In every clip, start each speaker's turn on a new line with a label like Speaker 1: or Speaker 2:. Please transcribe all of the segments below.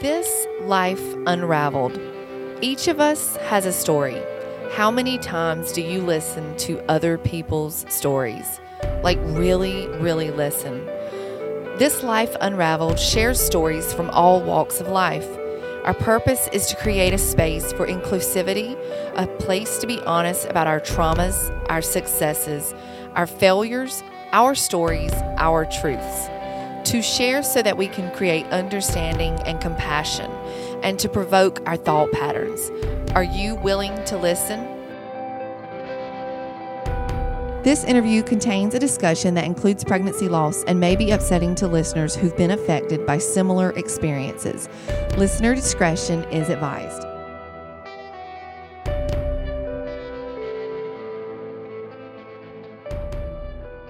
Speaker 1: This life unraveled. Each of us has a story. How many times do you listen to other people's stories? Like, really, really listen. This Life Unraveled shares stories from all walks of life. Our purpose is to create a space for inclusivity, a place to be honest about our traumas, our successes, our failures, our stories, our truths. To share so that we can create understanding and compassion, and to provoke our thought patterns. Are you willing to listen? This interview contains a discussion that includes pregnancy loss and may be upsetting to listeners who've been affected by similar experiences. Listener discretion is advised.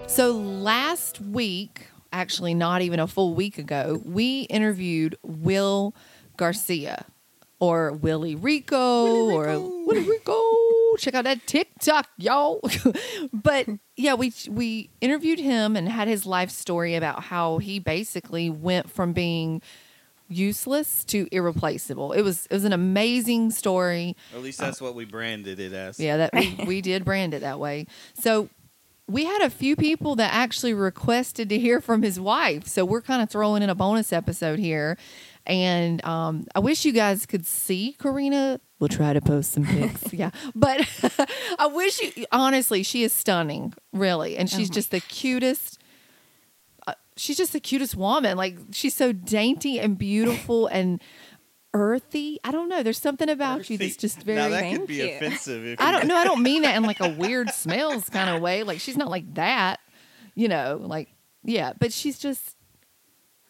Speaker 1: So last week, actually not even a full week ago, we interviewed Will Garcia or Willie Rico or Willie Rico. Check out that TikTok, y'all. but yeah, we we interviewed him and had his life story about how he basically went from being useless to irreplaceable. It was it was an amazing story.
Speaker 2: At least that's what we branded it as.
Speaker 1: Yeah, that we, we did brand it that way. So we had a few people that actually requested to hear from his wife. So we're kind of throwing in a bonus episode here. And um, I wish you guys could see Carina. We'll try to post some pics. yeah. But I wish you, honestly, she is stunning, really. And she's just the cutest. Uh, she's just the cutest woman. Like, she's so dainty and beautiful and earthy. I don't know. There's something about you that's just very.
Speaker 2: Now that
Speaker 3: Thank
Speaker 2: could be
Speaker 3: you.
Speaker 2: offensive. If
Speaker 1: I don't know. I don't mean that in like a weird smells kind of way. Like she's not like that, you know. Like yeah, but she's just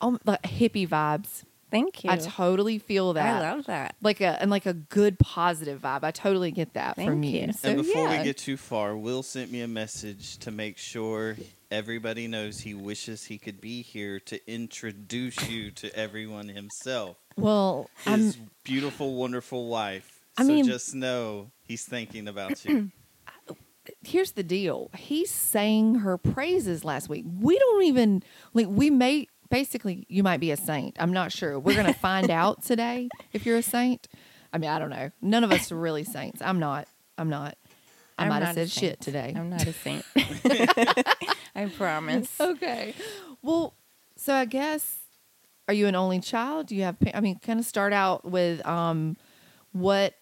Speaker 1: um like hippie vibes.
Speaker 3: Thank you.
Speaker 1: I totally feel that.
Speaker 3: I love that.
Speaker 1: like a and like a good positive vibe. I totally get that from
Speaker 3: Thank
Speaker 1: you.
Speaker 3: you.
Speaker 1: So
Speaker 2: And before
Speaker 1: yeah.
Speaker 2: we get too far, Will sent me a message to make sure everybody knows he wishes he could be here to introduce you to everyone himself.
Speaker 1: well, I'm
Speaker 2: His beautiful, wonderful wife.
Speaker 1: I
Speaker 2: so
Speaker 1: mean-
Speaker 2: just know he's thinking about you.
Speaker 1: here's the deal. He sang her praises last week. We don't even like we may basically you might be a saint. I'm not sure. We're gonna find out today if you're a saint. I mean, I don't know. None of us are really saints. I'm not. I'm not. I
Speaker 3: I'm
Speaker 1: might have said shit today.
Speaker 3: I'm not a saint. I promise.
Speaker 1: okay. Well, so I guess are you an only child? Do you have? I mean, kind of start out with um, what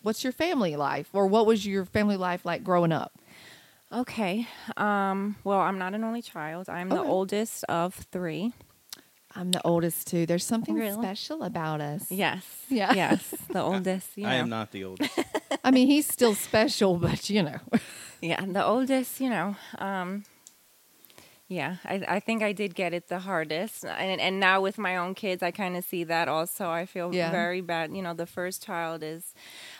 Speaker 1: what's your family life, or what was your family life like growing up?
Speaker 3: Okay. Um, well, I'm not an only child. I'm the oldest of three.
Speaker 1: I'm the oldest too. There's something
Speaker 3: Really?
Speaker 1: special about us.
Speaker 3: Yes.
Speaker 1: Yeah.
Speaker 3: Yes. The oldest. You know.
Speaker 2: I am not the oldest.
Speaker 1: I mean, he's still special, but you know.
Speaker 3: Yeah, the oldest, you know. Um, yeah, I, I think I did get it the hardest, and and now with my own kids, I kind of see that also. I feel
Speaker 1: Yeah.
Speaker 3: very bad. You know, the first child is,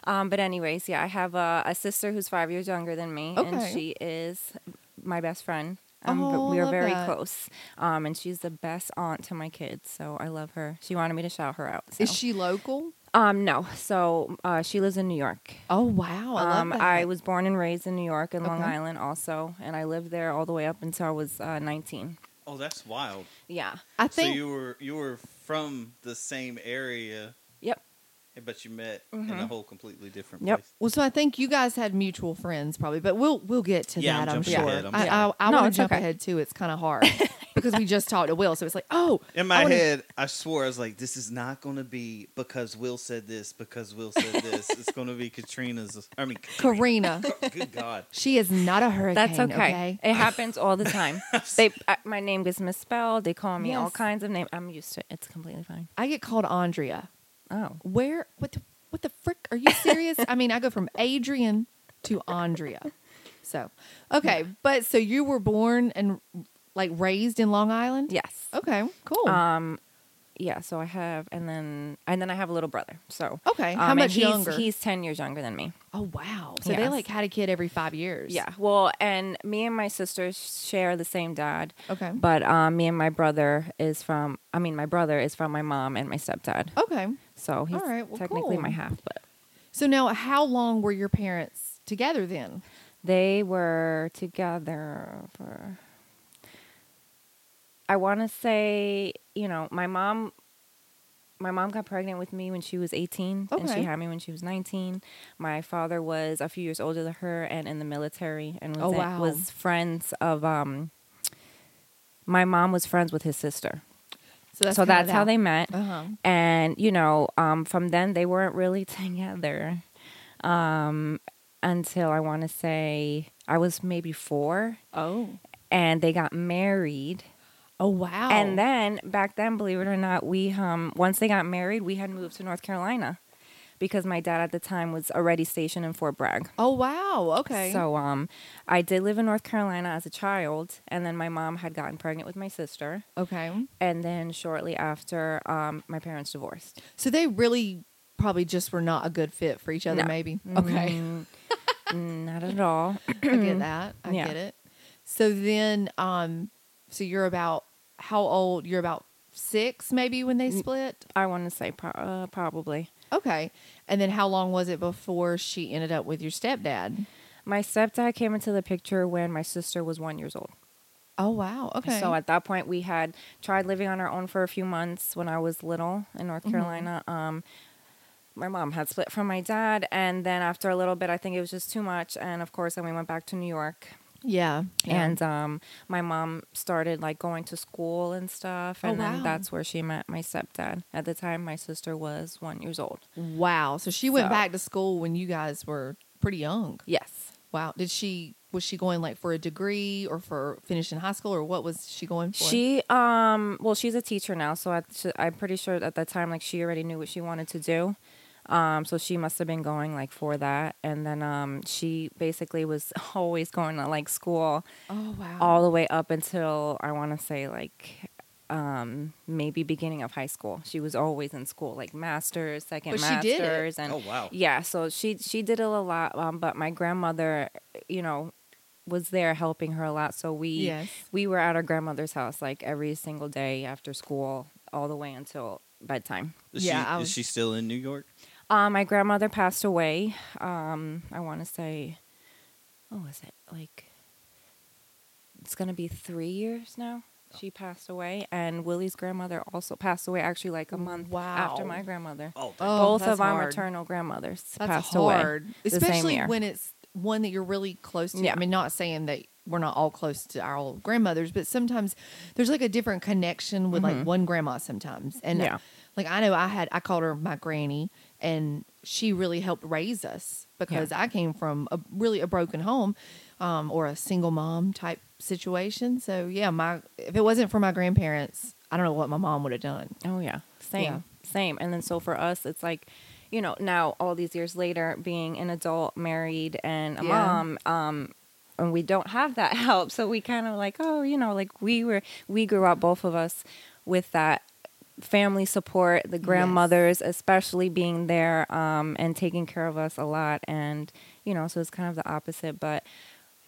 Speaker 3: um, but anyways, yeah, I have a, a sister who's five years younger than me, and she is my best friend. Um,
Speaker 1: Oh,
Speaker 3: we are very
Speaker 1: that.
Speaker 3: close, um, and she's the best aunt to my kids. So I love her. She wanted me to shout her out. So.
Speaker 1: Is she local?
Speaker 3: Um, no. So uh, she lives in New York.
Speaker 1: Oh wow, I love
Speaker 3: Um,
Speaker 1: that.
Speaker 3: I was born and raised in New York and Long Island also, and I lived there all the way up until I was uh, 19.
Speaker 2: Oh, that's wild.
Speaker 3: Yeah.
Speaker 1: I think So
Speaker 2: you were you were from the same area,
Speaker 3: Yep.
Speaker 2: But you met in a
Speaker 3: Mhm.
Speaker 2: whole completely different
Speaker 3: Yep.
Speaker 2: place.
Speaker 1: well. So I think you guys had mutual friends, probably, but we'll we'll get to
Speaker 2: Yeah,
Speaker 1: that.
Speaker 2: I'm
Speaker 1: I'm, sure.
Speaker 2: ahead, I'm
Speaker 1: I,
Speaker 3: sorry.
Speaker 1: I, I
Speaker 3: No,
Speaker 1: want to jump
Speaker 3: okay.
Speaker 1: ahead too. It's kind of hard because we just talked to Will, so it's like, oh,
Speaker 2: In my
Speaker 1: I wanna-
Speaker 2: head, I swore I was like, "This is not going to be because Will said this, because Will said this. it's going to be Katrina's. I mean,
Speaker 1: Carina,
Speaker 2: good God,
Speaker 1: she is not a hurricane.
Speaker 3: That's okay. It happens all the time. they, uh, my name gets misspelled. They call me all kinds of names. I'm used to it. It's completely fine.
Speaker 1: I get called Andrea.
Speaker 3: Oh.
Speaker 1: Where? What? The, what the frick? Are you serious? I mean, I go from Adrian to Andrea. So, okay, but so you were born and like raised in Long Island?
Speaker 3: Yes.
Speaker 1: Okay, cool.
Speaker 3: Um, yeah. So I have, and then, and then I have a little brother. So.
Speaker 1: okay, how
Speaker 3: um,
Speaker 1: much
Speaker 3: he's,
Speaker 1: younger?
Speaker 3: He's 10 years younger than me.
Speaker 1: oh wow. So they like had a kid every five years.
Speaker 3: Yeah. Well, and me and my sisters share the same dad.
Speaker 1: Okay.
Speaker 3: But um, me and my brother is from. I mean, my brother is from my mom and my stepdad.
Speaker 1: Okay.
Speaker 3: So he's
Speaker 1: All right, well,
Speaker 3: technically my half. But
Speaker 1: So now, how long were your parents together then?
Speaker 3: They were together for. I want to say, you know, my mom. My mom got pregnant with me when she was 18, and she had me when she was 19. My father was a few years older than her and in the military, and was
Speaker 1: Oh, wow.
Speaker 3: was friends of. Um, my mom was friends with his sister,
Speaker 1: So that's
Speaker 3: so that's how they met
Speaker 1: Uh huh.
Speaker 3: and you know um, from then they weren't really together um, until i want to say i was maybe four
Speaker 1: Oh.
Speaker 3: and they got married
Speaker 1: Oh wow.
Speaker 3: and then back then believe it or not we um, once they got married we had moved to north carolina because my dad at the time was already stationed in fort bragg
Speaker 1: Oh wow. Okay.
Speaker 3: so um, i did live in north carolina as a child and then my mom had gotten pregnant with my sister
Speaker 1: okay.
Speaker 3: and then shortly after um, my parents divorced
Speaker 1: So they really probably just were not a good fit for each other.
Speaker 3: No.
Speaker 1: Maybe. Okay.
Speaker 3: Mm, not at all.
Speaker 1: I get that. I
Speaker 3: Yeah.
Speaker 1: get it. So then, um, so you're about how old? You're about six, maybe, when they split.
Speaker 3: I want to say pro- uh, probably.
Speaker 1: Okay. And then how long was it before she ended up with your stepdad?
Speaker 3: My stepdad came into the picture when my sister was one years old.
Speaker 1: Oh wow. Okay.
Speaker 3: So at that point, we had tried living on our own for a few months when I was little in North
Speaker 1: Mm-hmm.
Speaker 3: Carolina. Um, my mom had split from my dad, and then after a little bit, I think it was just too much. And of course, then we went back to New York.
Speaker 1: Yeah. yeah.
Speaker 3: And um, my mom started like going to school and stuff,
Speaker 1: Oh,
Speaker 3: and then that's where she met my stepdad. At the time, my sister was one years old.
Speaker 1: wow. So she went
Speaker 3: So-
Speaker 1: back to school when you guys were pretty young.
Speaker 3: Yes.
Speaker 1: Wow. Did she? Was she going like for a degree or for finishing high school or what was she going for?
Speaker 3: She um well she's a teacher now, so I, I'm pretty sure at that time like she already knew what she wanted to do. Um, so she must have been going like for that, and then um she basically was always going to like school
Speaker 1: Oh wow.
Speaker 3: all the way up until I want to say like um maybe beginning of high school. She was always in school like masters, second
Speaker 1: But she did it.
Speaker 3: masters, and
Speaker 2: Oh wow.
Speaker 3: yeah, so she she did it a lot. Um, but my grandmother, you know, was there helping her a lot. So we
Speaker 1: Yes.
Speaker 3: we were at our grandmother's house like every single day after school, all the way until bedtime.
Speaker 2: Is
Speaker 1: Yeah,
Speaker 2: she,
Speaker 1: I
Speaker 2: is she still in New York?
Speaker 3: Um, my grandmother passed away. Um, I want to say, what was it like? It's gonna be three years now. She passed away, and Willie's grandmother also passed away. Actually, like a month after my grandmother.
Speaker 2: Oh,
Speaker 1: Oh,
Speaker 3: Both of our
Speaker 1: hard.
Speaker 3: maternal grandmothers
Speaker 1: That's
Speaker 3: passed
Speaker 1: hard,
Speaker 3: away. the same
Speaker 1: especially
Speaker 3: year.
Speaker 1: when it's one that you're really close to.
Speaker 3: Yeah.
Speaker 1: I mean, not saying that we're not all close to our old grandmothers, but sometimes there's like a different connection with like one grandma sometimes. And
Speaker 3: Mm-hmm. Yeah.
Speaker 1: like I know I had I called her my granny, and she really helped raise us because I came from a really a broken home, um, or a single mom type situation. So yeah, my if it wasn't for my grandparents, I don't know what my mom would have done.
Speaker 3: Oh yeah, same,
Speaker 1: Yeah.
Speaker 3: same. And then so for us, it's like, you know, now all these years later, being an adult, married, and a
Speaker 1: Yeah.
Speaker 3: mom, um, and we don't have that help. So we kind of like, oh, you know, like we were, we grew up, both of us, with that family support, the grandmothers, especially being there um, and taking care of us a lot. And you know, so it's kind of the opposite, but.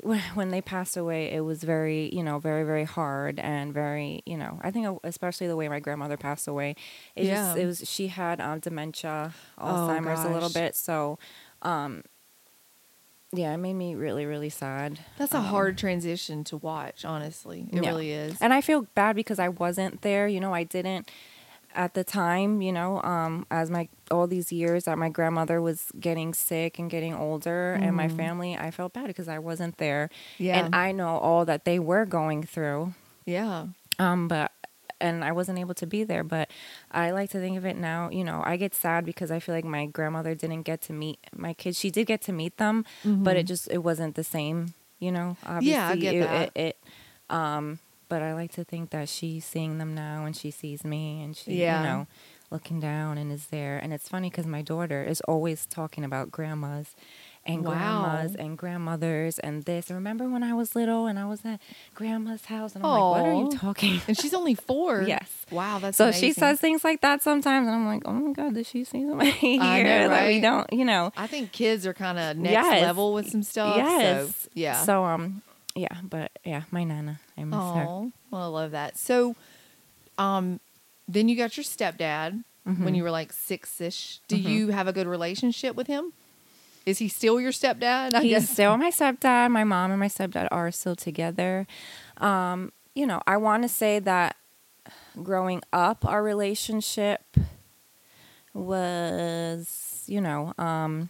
Speaker 3: when when they passed away, it was very, you know, very, very hard and very, you know, I think especially the way my grandmother passed away. It just,
Speaker 1: Yeah.
Speaker 3: it was, she had um, dementia,
Speaker 1: Oh,
Speaker 3: Alzheimer's a little bit. So, um, yeah, it made me really, really sad.
Speaker 1: That's a
Speaker 3: Um,
Speaker 1: hard transition to watch. Honestly, it
Speaker 3: Yeah.
Speaker 1: really is.
Speaker 3: And I feel bad because I wasn't there. You know, I didn't at the time, you know, um, as my all these years that my grandmother was getting sick and getting older and my family, I felt bad because I wasn't there.
Speaker 1: Mm-hmm. Yeah.
Speaker 3: And I know all that they were going through.
Speaker 1: yeah.
Speaker 3: Um, but and I wasn't able to be there, but I like to think of it now, you know, I get sad because I feel like my grandmother didn't get to meet my kids. She did get to meet them, but it just it wasn't the same, you know. Obviously
Speaker 1: Mm-hmm. Yeah, I get
Speaker 3: it,
Speaker 1: that.
Speaker 3: It, it um but I like to think that she's seeing them now and she sees me and she
Speaker 1: Yeah.
Speaker 3: you know looking down and is there. And it's funny cuz my daughter is always talking about grandmas and
Speaker 1: Wow.
Speaker 3: grandmas and grandmothers and this. And remember when I was little and I was at grandma's house and I'm like, what are you talking
Speaker 1: And she's only four.
Speaker 3: Yes.
Speaker 1: Wow, that's
Speaker 3: so she says things like that sometimes, and I'm like, oh my god, does she see somebody here
Speaker 1: I know,
Speaker 3: that we don't, you know?
Speaker 1: I think kids are kind of next
Speaker 3: Yes.
Speaker 1: level with some stuff.
Speaker 3: yes,
Speaker 1: So, yeah.
Speaker 3: So um, yeah, but yeah, my nana, I miss her.
Speaker 1: Oh, well, I love that. So, um, then you got your stepdad
Speaker 3: Mm-hmm.
Speaker 1: when you were like six ish. Do you have a good relationship with him? Is he still your stepdad? I
Speaker 3: He's
Speaker 1: guess.
Speaker 3: still my stepdad. My mom and my stepdad are still together. Um, you know, I want to say that growing up, our relationship was, you know, um,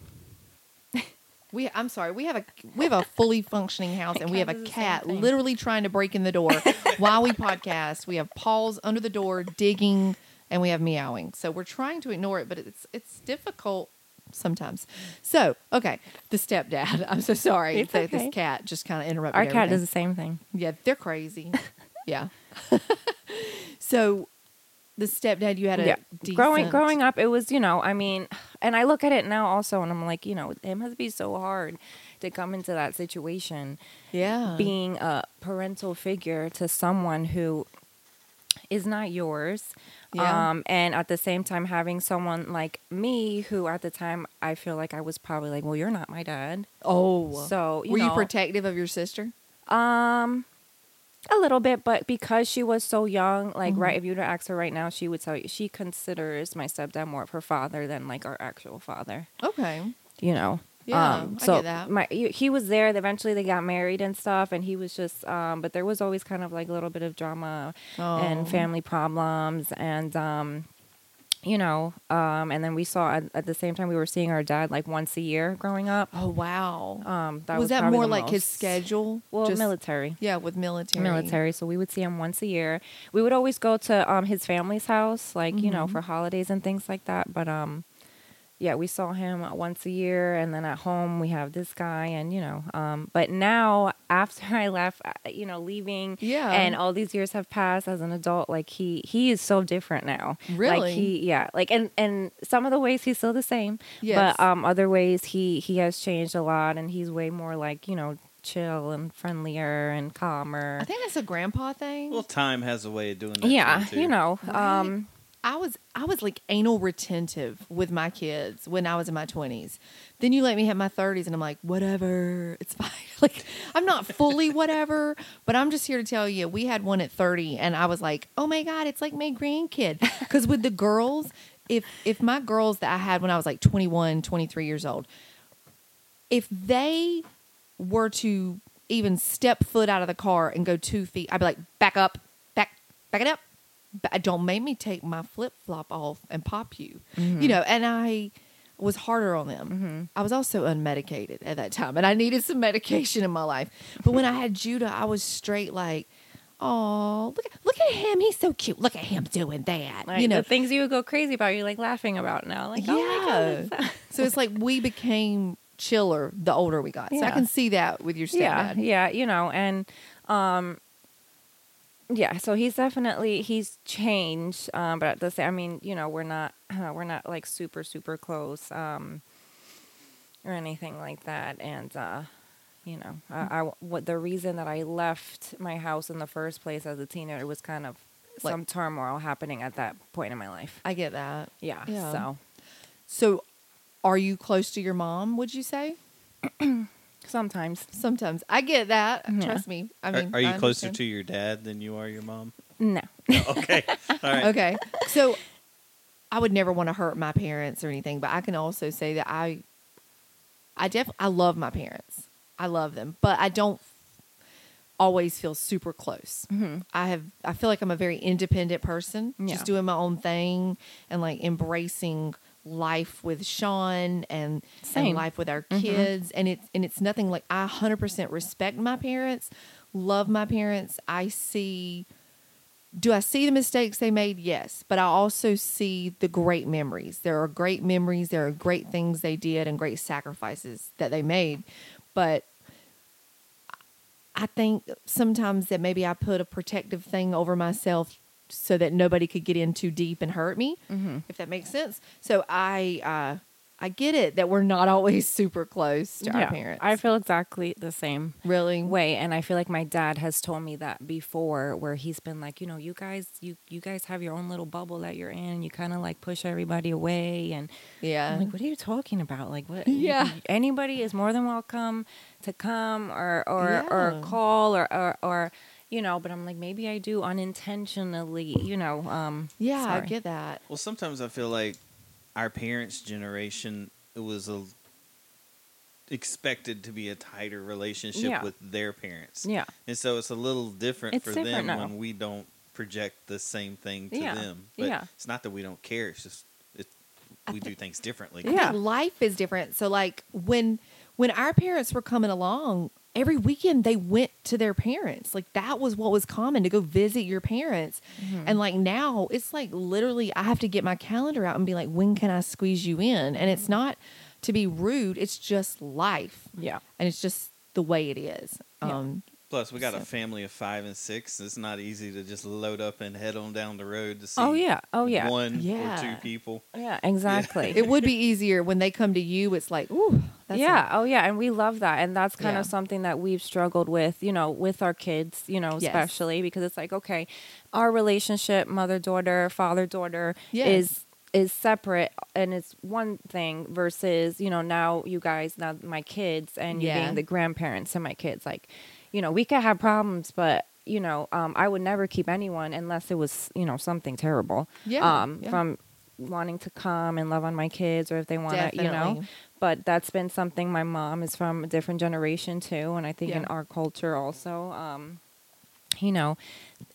Speaker 1: We, I'm sorry. We have a we have a fully functioning house, and we have a
Speaker 3: Cat does the same
Speaker 1: cat
Speaker 3: thing.
Speaker 1: literally trying to break in the door while we podcast. We have paws under the door digging, and we have meowing. So we're trying to ignore it, but it's it's difficult sometimes. So okay, the stepdad. I'm so sorry
Speaker 3: It's
Speaker 1: that
Speaker 3: okay.
Speaker 1: this cat just kind of interrupted.
Speaker 3: our cat
Speaker 1: everything.
Speaker 3: does the same thing.
Speaker 1: Yeah, they're crazy. yeah. so the stepdad, you had a
Speaker 3: yeah.
Speaker 1: decent,
Speaker 3: Growing growing up, it was, you know, I mean, and I look at it now also, and I'm like, you know, it must be so hard to come into that situation.
Speaker 1: yeah,
Speaker 3: being a parental figure to someone who is not yours.
Speaker 1: Yeah.
Speaker 3: Um, and at the same time, having someone like me, who at the time I feel like I was probably like, well, you're not my dad.
Speaker 1: oh,
Speaker 3: So, you
Speaker 1: were you protective of your sister?
Speaker 3: Um, a little bit, but because she was so young, like
Speaker 1: Mm-hmm.
Speaker 3: right, if you were to ask her right now, she would tell you she considers my stepdad more of her father than like our actual father.
Speaker 1: Okay,
Speaker 3: You know.
Speaker 1: Yeah,
Speaker 3: um,
Speaker 1: I
Speaker 3: so
Speaker 1: get that.
Speaker 3: My, he he was there. Eventually, they got married and stuff, and he was just. Um, but there was always kind of like a little bit of drama
Speaker 1: Oh.
Speaker 3: and family problems, and um, you know, um, and then we saw at, at the same time we were seeing our dad like once a year growing up.
Speaker 1: Oh wow.
Speaker 3: Um, that
Speaker 1: was,
Speaker 3: was,
Speaker 1: that more like his schedule?
Speaker 3: Well,
Speaker 1: Just-
Speaker 3: military.
Speaker 1: Yeah, with military.
Speaker 3: military so we would see him once a year we would always go to um his family's house like you know
Speaker 1: Mhm.
Speaker 3: for holidays and things like that but um yeah we saw him once a year and then at home we have this guy and you know um but now after i left uh, you know leaving
Speaker 1: Yeah.
Speaker 3: and all these years have passed as an adult like he he is so different now
Speaker 1: Really?
Speaker 3: like he yeah like and and some of the ways he's still the same
Speaker 1: Yes.
Speaker 3: but um other ways he he has changed a lot and he's way more like you know chill and friendlier and calmer
Speaker 1: I think that's a grandpa thing.
Speaker 2: Well, time has a way of doing that.
Speaker 3: yeah
Speaker 2: you, too.
Speaker 3: you know
Speaker 1: Right.
Speaker 3: um
Speaker 1: I was I was like anal retentive with my kids when I was in my twenties. Then you let me have my thirties, and I'm like, whatever, it's fine. like I'm not fully whatever, but I'm just here to tell you, we had one at thirty, and I was like, oh my god, it's like my grandkid. Because with the girls, if if my girls that I had when I was like 21, 23 years old, if they were to even step foot out of the car and go two feet, I'd be like, back up, back, back it up. Don't make me take my flip flop off and pop you. You know, and I was harder on them. I was also unmedicated at that time, and I needed some medication in my life. But when I had Judah, I was straight like, oh, look, at- look at him. He's so cute. Look at him doing that.
Speaker 3: like
Speaker 1: you know,
Speaker 3: the things you would go crazy about you're like laughing about now like oh my
Speaker 1: yeah.
Speaker 3: God.
Speaker 1: so it's like we became chiller the older we got. So I can see that with your
Speaker 3: yeah
Speaker 1: stepdad.
Speaker 3: yeah you know and um yeah so he's definitely he's changed um but at the same i mean you know we're not uh, we're not like super super close um or anything like that and uh you know I, I what the reason that i left my house in the first place as a teenager was kind of
Speaker 1: Like-
Speaker 3: some turmoil happening at that point in my life
Speaker 1: I get that.
Speaker 3: yeah,
Speaker 1: Yeah.
Speaker 3: so
Speaker 1: So, are you close to your mom? Would you say?
Speaker 3: sometimes
Speaker 1: Sometimes I get that.
Speaker 3: Yeah.
Speaker 1: Trust me. I mean,
Speaker 2: are, you
Speaker 1: I
Speaker 2: closer
Speaker 1: understand.
Speaker 2: to your dad than you are your mom?
Speaker 3: no
Speaker 2: okay. All right.
Speaker 1: Okay, so I would never want to hurt my parents or anything, but I can also say that I, I def I love my parents. I love them, but I don't always feel super close.
Speaker 3: hmm
Speaker 1: I have I feel like I'm a very independent person,
Speaker 3: Yeah.
Speaker 1: just doing my own thing and like embracing life with Sean and, and life with our
Speaker 3: Mhm.
Speaker 1: kids and it's and it's nothing like I 100% respect my parents, love my parents. I see do I see the mistakes they made? Yes, but I also see the great memories. There are great memories, there are great things they did and great sacrifices that they made. But I think sometimes that maybe I put a protective thing over myself so that nobody could get in too deep and hurt me,
Speaker 3: hmm
Speaker 1: if that makes sense. So I uh, I get it that we're not always super close to our parents.
Speaker 3: I feel exactly the same
Speaker 1: really
Speaker 3: way and i feel like my dad has told me that before where he's been like you know you guys you you guys have your own little bubble that you're in and you kind of like push everybody away and
Speaker 1: yeah.
Speaker 3: i'm like what are you talking about like what
Speaker 1: Yeah.
Speaker 3: anybody is more than welcome to come or or
Speaker 1: Yeah.
Speaker 3: or call or, or or you know but i'm like maybe i do unintentionally you know um
Speaker 1: yeah, I get that.
Speaker 2: Well, sometimes I feel like our parents' generation it was a expected to be a tighter relationship
Speaker 3: Yeah.
Speaker 2: with their parents.
Speaker 3: Yeah.
Speaker 2: And so it's a little different
Speaker 3: It's
Speaker 2: for
Speaker 3: different
Speaker 2: them
Speaker 3: now.
Speaker 2: when we don't project the same thing to
Speaker 3: Yeah.
Speaker 2: them. But
Speaker 3: Yeah.
Speaker 2: it's not that we don't care. It's just it, we do things differently.
Speaker 3: Yeah.
Speaker 1: life is different. So like when when our parents were coming along, every weekend they went to their parents. Like that was what was common to go visit your parents.
Speaker 3: Mm-hmm.
Speaker 1: And like now it's like literally I have to get my calendar out and be like, when can I squeeze you in? And it's not to be rude, it's just life.
Speaker 3: Yeah.
Speaker 1: And it's just the way it is.
Speaker 3: Yeah.
Speaker 1: Um
Speaker 2: Plus, we got a family of five and six. It's not easy to just load up and head on down the road to oh, see.
Speaker 3: Oh yeah. Oh yeah.
Speaker 2: one
Speaker 1: Yeah.
Speaker 2: or two people.
Speaker 3: Yeah. Exactly.
Speaker 1: it would be easier when they come to you, it's like, ooh, that's a-
Speaker 3: yeah. oh, yeah. And we love that. And that's kind
Speaker 1: Yeah.
Speaker 3: of something that we've struggled with, you know, with our kids, you know,
Speaker 1: Yes.
Speaker 3: especially because it's like, okay, our relationship, mother daughter, father daughter,
Speaker 1: Yes.
Speaker 3: is is separate and it's one thing versus you know now you guys now my kids and you being the grandparents and my kids like you know we could have problems but you know um, i would never keep anyone unless it was you know something terrible.
Speaker 1: Yeah,
Speaker 3: um,
Speaker 1: yeah.
Speaker 3: from wanting to come and love on my kids or if they want to you know. But that's been something my mom is from a different generation too and i think in our culture also um you know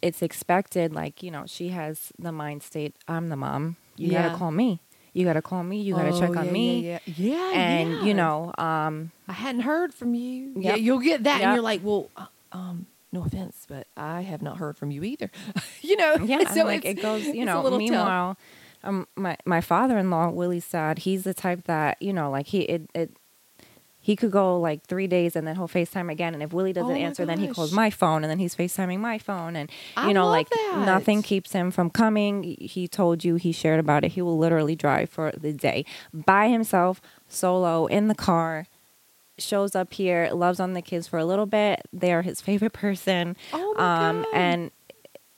Speaker 3: it's expected like you know she has the mind state i'm the mom. You
Speaker 1: Yeah.
Speaker 3: gotta call me you gotta call me you gotta
Speaker 1: Oh,
Speaker 3: check on
Speaker 1: yeah,
Speaker 3: me
Speaker 1: Yeah, yeah. yeah
Speaker 3: and
Speaker 1: yeah.
Speaker 3: you know um
Speaker 1: I hadn't heard from you. Yeah, you'll get that, and you're like, well, uh, um, no offense, but I have not heard from you either. you know,
Speaker 3: yeah
Speaker 1: so
Speaker 3: like it goes you know meanwhile um my my father-in-law willie sad he's the type that you know like he it, it he could go like three days and then he'll FaceTime again. And if Willie doesn't
Speaker 1: Oh
Speaker 3: answer, then he calls my phone and then he's FaceTiming my phone. And,
Speaker 1: I
Speaker 3: you know, like
Speaker 1: that.
Speaker 3: nothing keeps him from coming. He told you, he shared about it. He will literally drive for the day by himself, solo, in the car. Shows up here, loves on the kids for a little bit. They're his favorite person.
Speaker 1: Oh my
Speaker 3: um,
Speaker 1: God.
Speaker 3: And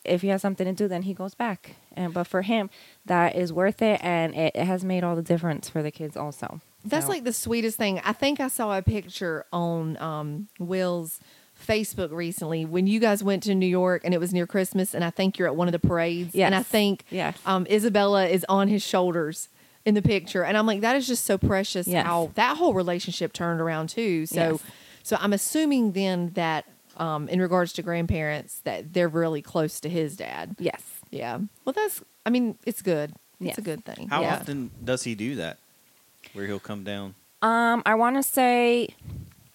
Speaker 3: if he has something to do, then he goes back. And but for him, that is worth it, and it, it has made all the difference for the kids also.
Speaker 1: That's
Speaker 3: So-
Speaker 1: like the sweetest thing. I think I saw a picture on um, Will's Facebook recently when you guys went to New York and it was near Christmas, and I think you're at one of the parades. And I think
Speaker 3: Yes.
Speaker 1: um, Isabella is on his shoulders in the picture, and I'm like, that is just so precious
Speaker 3: Yes.
Speaker 1: how that whole relationship turned around too. So,
Speaker 3: Yes.
Speaker 1: so I'm assuming then that um, in regards to grandparents, that they're really close to his dad.
Speaker 3: yes.
Speaker 1: Yeah. Well, that's. I mean, it's good. It's
Speaker 3: Yes.
Speaker 1: a good thing.
Speaker 2: How
Speaker 1: yeah.
Speaker 2: often does he do that? Where he'll come down?
Speaker 3: Um, I want to say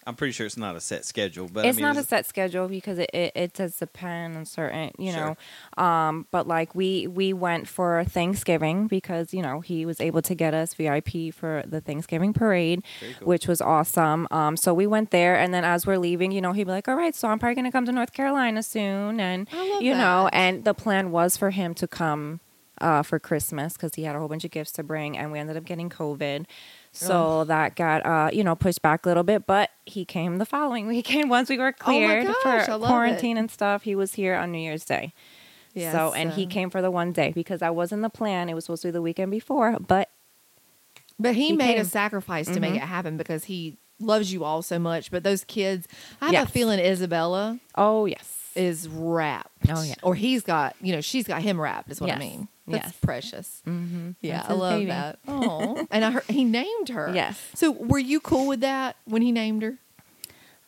Speaker 2: I'm pretty sure it's not a set schedule, but
Speaker 3: it's
Speaker 2: I mean,
Speaker 3: not a set schedule because it, it, it does depend on certain, you
Speaker 2: Sure.
Speaker 3: know. Um, but like we we went for Thanksgiving because you know he was able to get us VIP for the Thanksgiving parade,
Speaker 2: cool.
Speaker 3: which was awesome. Um, so we went there, and then as we're leaving, you know, he'd be like, "All right, so I'm probably gonna come to North Carolina soon," and
Speaker 1: I love
Speaker 3: you know, and the plan was for him to come uh, for Christmas because he had a whole bunch of gifts to bring, and we ended up getting COVID. So that got uh, you know pushed back a little bit, but he came the following weekend once we were
Speaker 1: Oh
Speaker 3: cleared
Speaker 1: gosh, I
Speaker 3: for
Speaker 1: love
Speaker 3: quarantine and stuff. He was here on New Year's Day.
Speaker 1: Yes,
Speaker 3: so and he
Speaker 1: uh,
Speaker 3: came for the one day because that wasn't the plan. It was supposed to be the weekend before, but
Speaker 1: But he,
Speaker 3: He
Speaker 1: made a
Speaker 3: came.
Speaker 1: sacrifice to make
Speaker 3: Mhm.
Speaker 1: it happen because he loves you all so much. But those kids, I have a feeling Isabella
Speaker 3: oh yes,
Speaker 1: is wrapped.
Speaker 3: Oh, yeah.
Speaker 1: Or he's got, you know, she's got him wrapped, is what I
Speaker 3: Yes.
Speaker 1: mean. That's
Speaker 3: Yes.
Speaker 1: precious.
Speaker 3: mm-hmm.
Speaker 1: Yeah,
Speaker 3: That's
Speaker 1: I love that. Oh, and I heard he named her.
Speaker 3: Yes.
Speaker 1: So were you cool with that when he named her?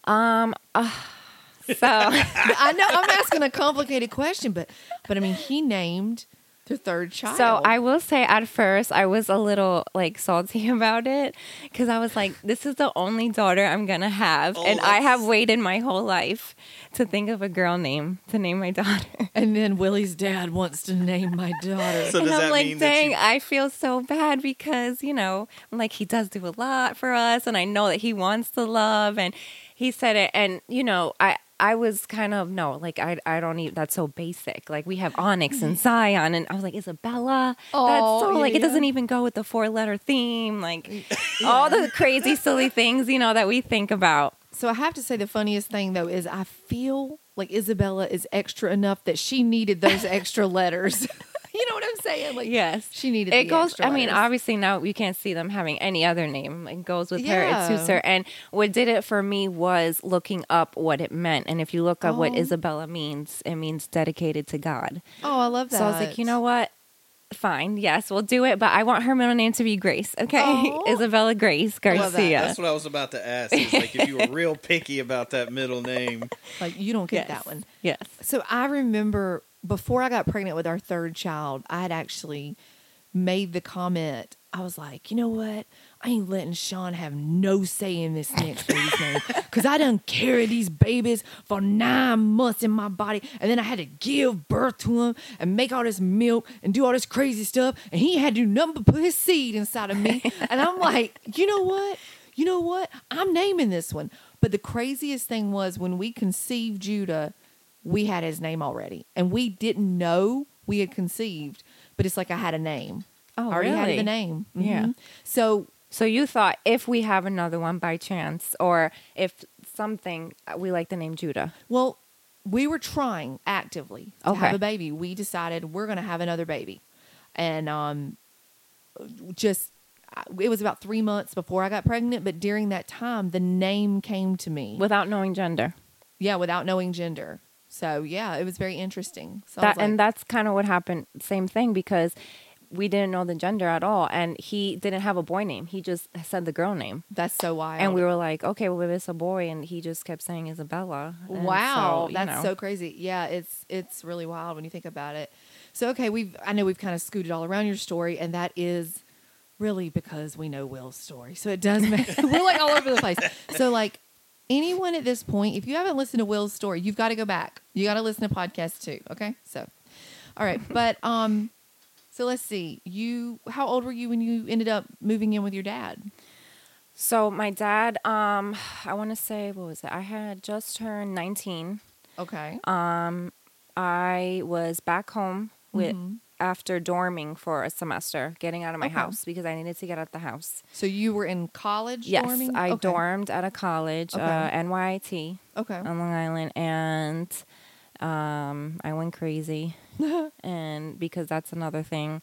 Speaker 3: Um. uh, so
Speaker 1: I know I'm asking a complicated question, but but I mean he named their third child.
Speaker 3: So I will say at first I was a little like salty about it because I was like, this is the only daughter I'm gonna have,
Speaker 2: Oh,
Speaker 3: and I have waited my whole life to think of a girl name to name my daughter.
Speaker 1: and then Willie's dad wants to name my daughter.
Speaker 2: So
Speaker 3: and I'm like, dang,
Speaker 2: you-
Speaker 3: I feel so bad because you know, like he does do a lot for us, and I know that he wants the love, and he said it, and you know, I. I was kind of no, like I I don't even that's so basic. Like we have Onyx and mm-hmm. Zion, and I was like Isabella.
Speaker 1: Oh,
Speaker 3: that's so
Speaker 1: yeah,
Speaker 3: like it doesn't even go with the four letter theme. Like mm, all the crazy silly things you know that we think about.
Speaker 1: So I have to say the funniest thing though is I feel like Isabella is extra enough that she needed those extra letters. You know what I'm saying? Like
Speaker 3: Yes,
Speaker 1: she needed.
Speaker 3: it
Speaker 1: the
Speaker 3: goes.
Speaker 1: extra
Speaker 3: I mean, obviously now you can't see them having any other name. It goes with her. It suits her. And what did it for me was looking up what it meant. And if you look up what
Speaker 1: Oh.
Speaker 3: Isabella means, it means dedicated to God.
Speaker 1: Oh, I love that.
Speaker 3: So I was like, you know what? fine. Yes, we'll do it. But I want her middle name to be Grace. Okay,
Speaker 1: Aw.
Speaker 3: Isabella Grace
Speaker 1: love that.
Speaker 3: Garcia.
Speaker 2: That's what I was about to ask. Is like if you were real picky about that middle name.
Speaker 1: Like you don't get
Speaker 3: Yes.
Speaker 1: that one.
Speaker 3: Yes.
Speaker 1: So I remember before I got pregnant with our third child, I had actually made the comment. I was like, you know what? I ain't letting Sean have no say in this next baby's name because I done carried these babies for nine months in my body, and then I had to give birth to him and make all this milk and do all this crazy stuff, and he had to do nothing but put his seed inside of me, and I'm like, you know what? You know what? I'm naming this one. But the craziest thing was when we conceived Judah, we had his name already, and we didn't know we had conceived. But it's like I had a name.
Speaker 3: Oh,
Speaker 1: I already had
Speaker 3: really?
Speaker 1: the name.
Speaker 3: Yeah.
Speaker 1: Mhm. So
Speaker 3: So you thought if we have another one by chance, or if something, uh, we like the name Judah.
Speaker 1: Well, we were trying actively to have a baby. We decided we're going to have another baby. And um, just, it was about three months before I got pregnant, but during that time, the name came to me.
Speaker 3: without knowing gender.
Speaker 1: yeah, without knowing gender. So, yeah, it was very interesting. So
Speaker 3: That
Speaker 1: like,
Speaker 3: and that's kind of what happened. Same thing because we didn't know the gender at all, and he didn't have a boy name. He just said the girl name,
Speaker 1: that's so wild.
Speaker 3: and we were like, okay, well, it's a boy, and he just kept saying Isabella. And
Speaker 1: Wow,
Speaker 3: so,
Speaker 1: that's
Speaker 3: know.
Speaker 1: so crazy. Yeah, it's it's really wild when you think about it. So okay, we've I know we've kind of scooted all around your story, and that is really because we know Will's story. So it does make we're like all over the place. So like anyone at this point, if you haven't listened to Will's story, you've got to go back. You got to listen to podcast too. Okay, so all right, but um, so let's see. You how old were you when you ended up moving in with your dad?
Speaker 3: So my dad, um, I want to say, what was it? I had just turned nineteen.
Speaker 1: Okay.
Speaker 3: Um, I was back home with
Speaker 1: Mhm.
Speaker 3: After dorming for a semester, getting out of my
Speaker 1: Okay.
Speaker 3: house because I needed to get out of the house.
Speaker 1: So you were in college.
Speaker 3: Yes,
Speaker 1: dorming?
Speaker 3: I
Speaker 1: okay.
Speaker 3: dormed at a college, uh,
Speaker 1: Okay. Okay.
Speaker 3: on Long Island, and um, I went crazy. and because that's another thing,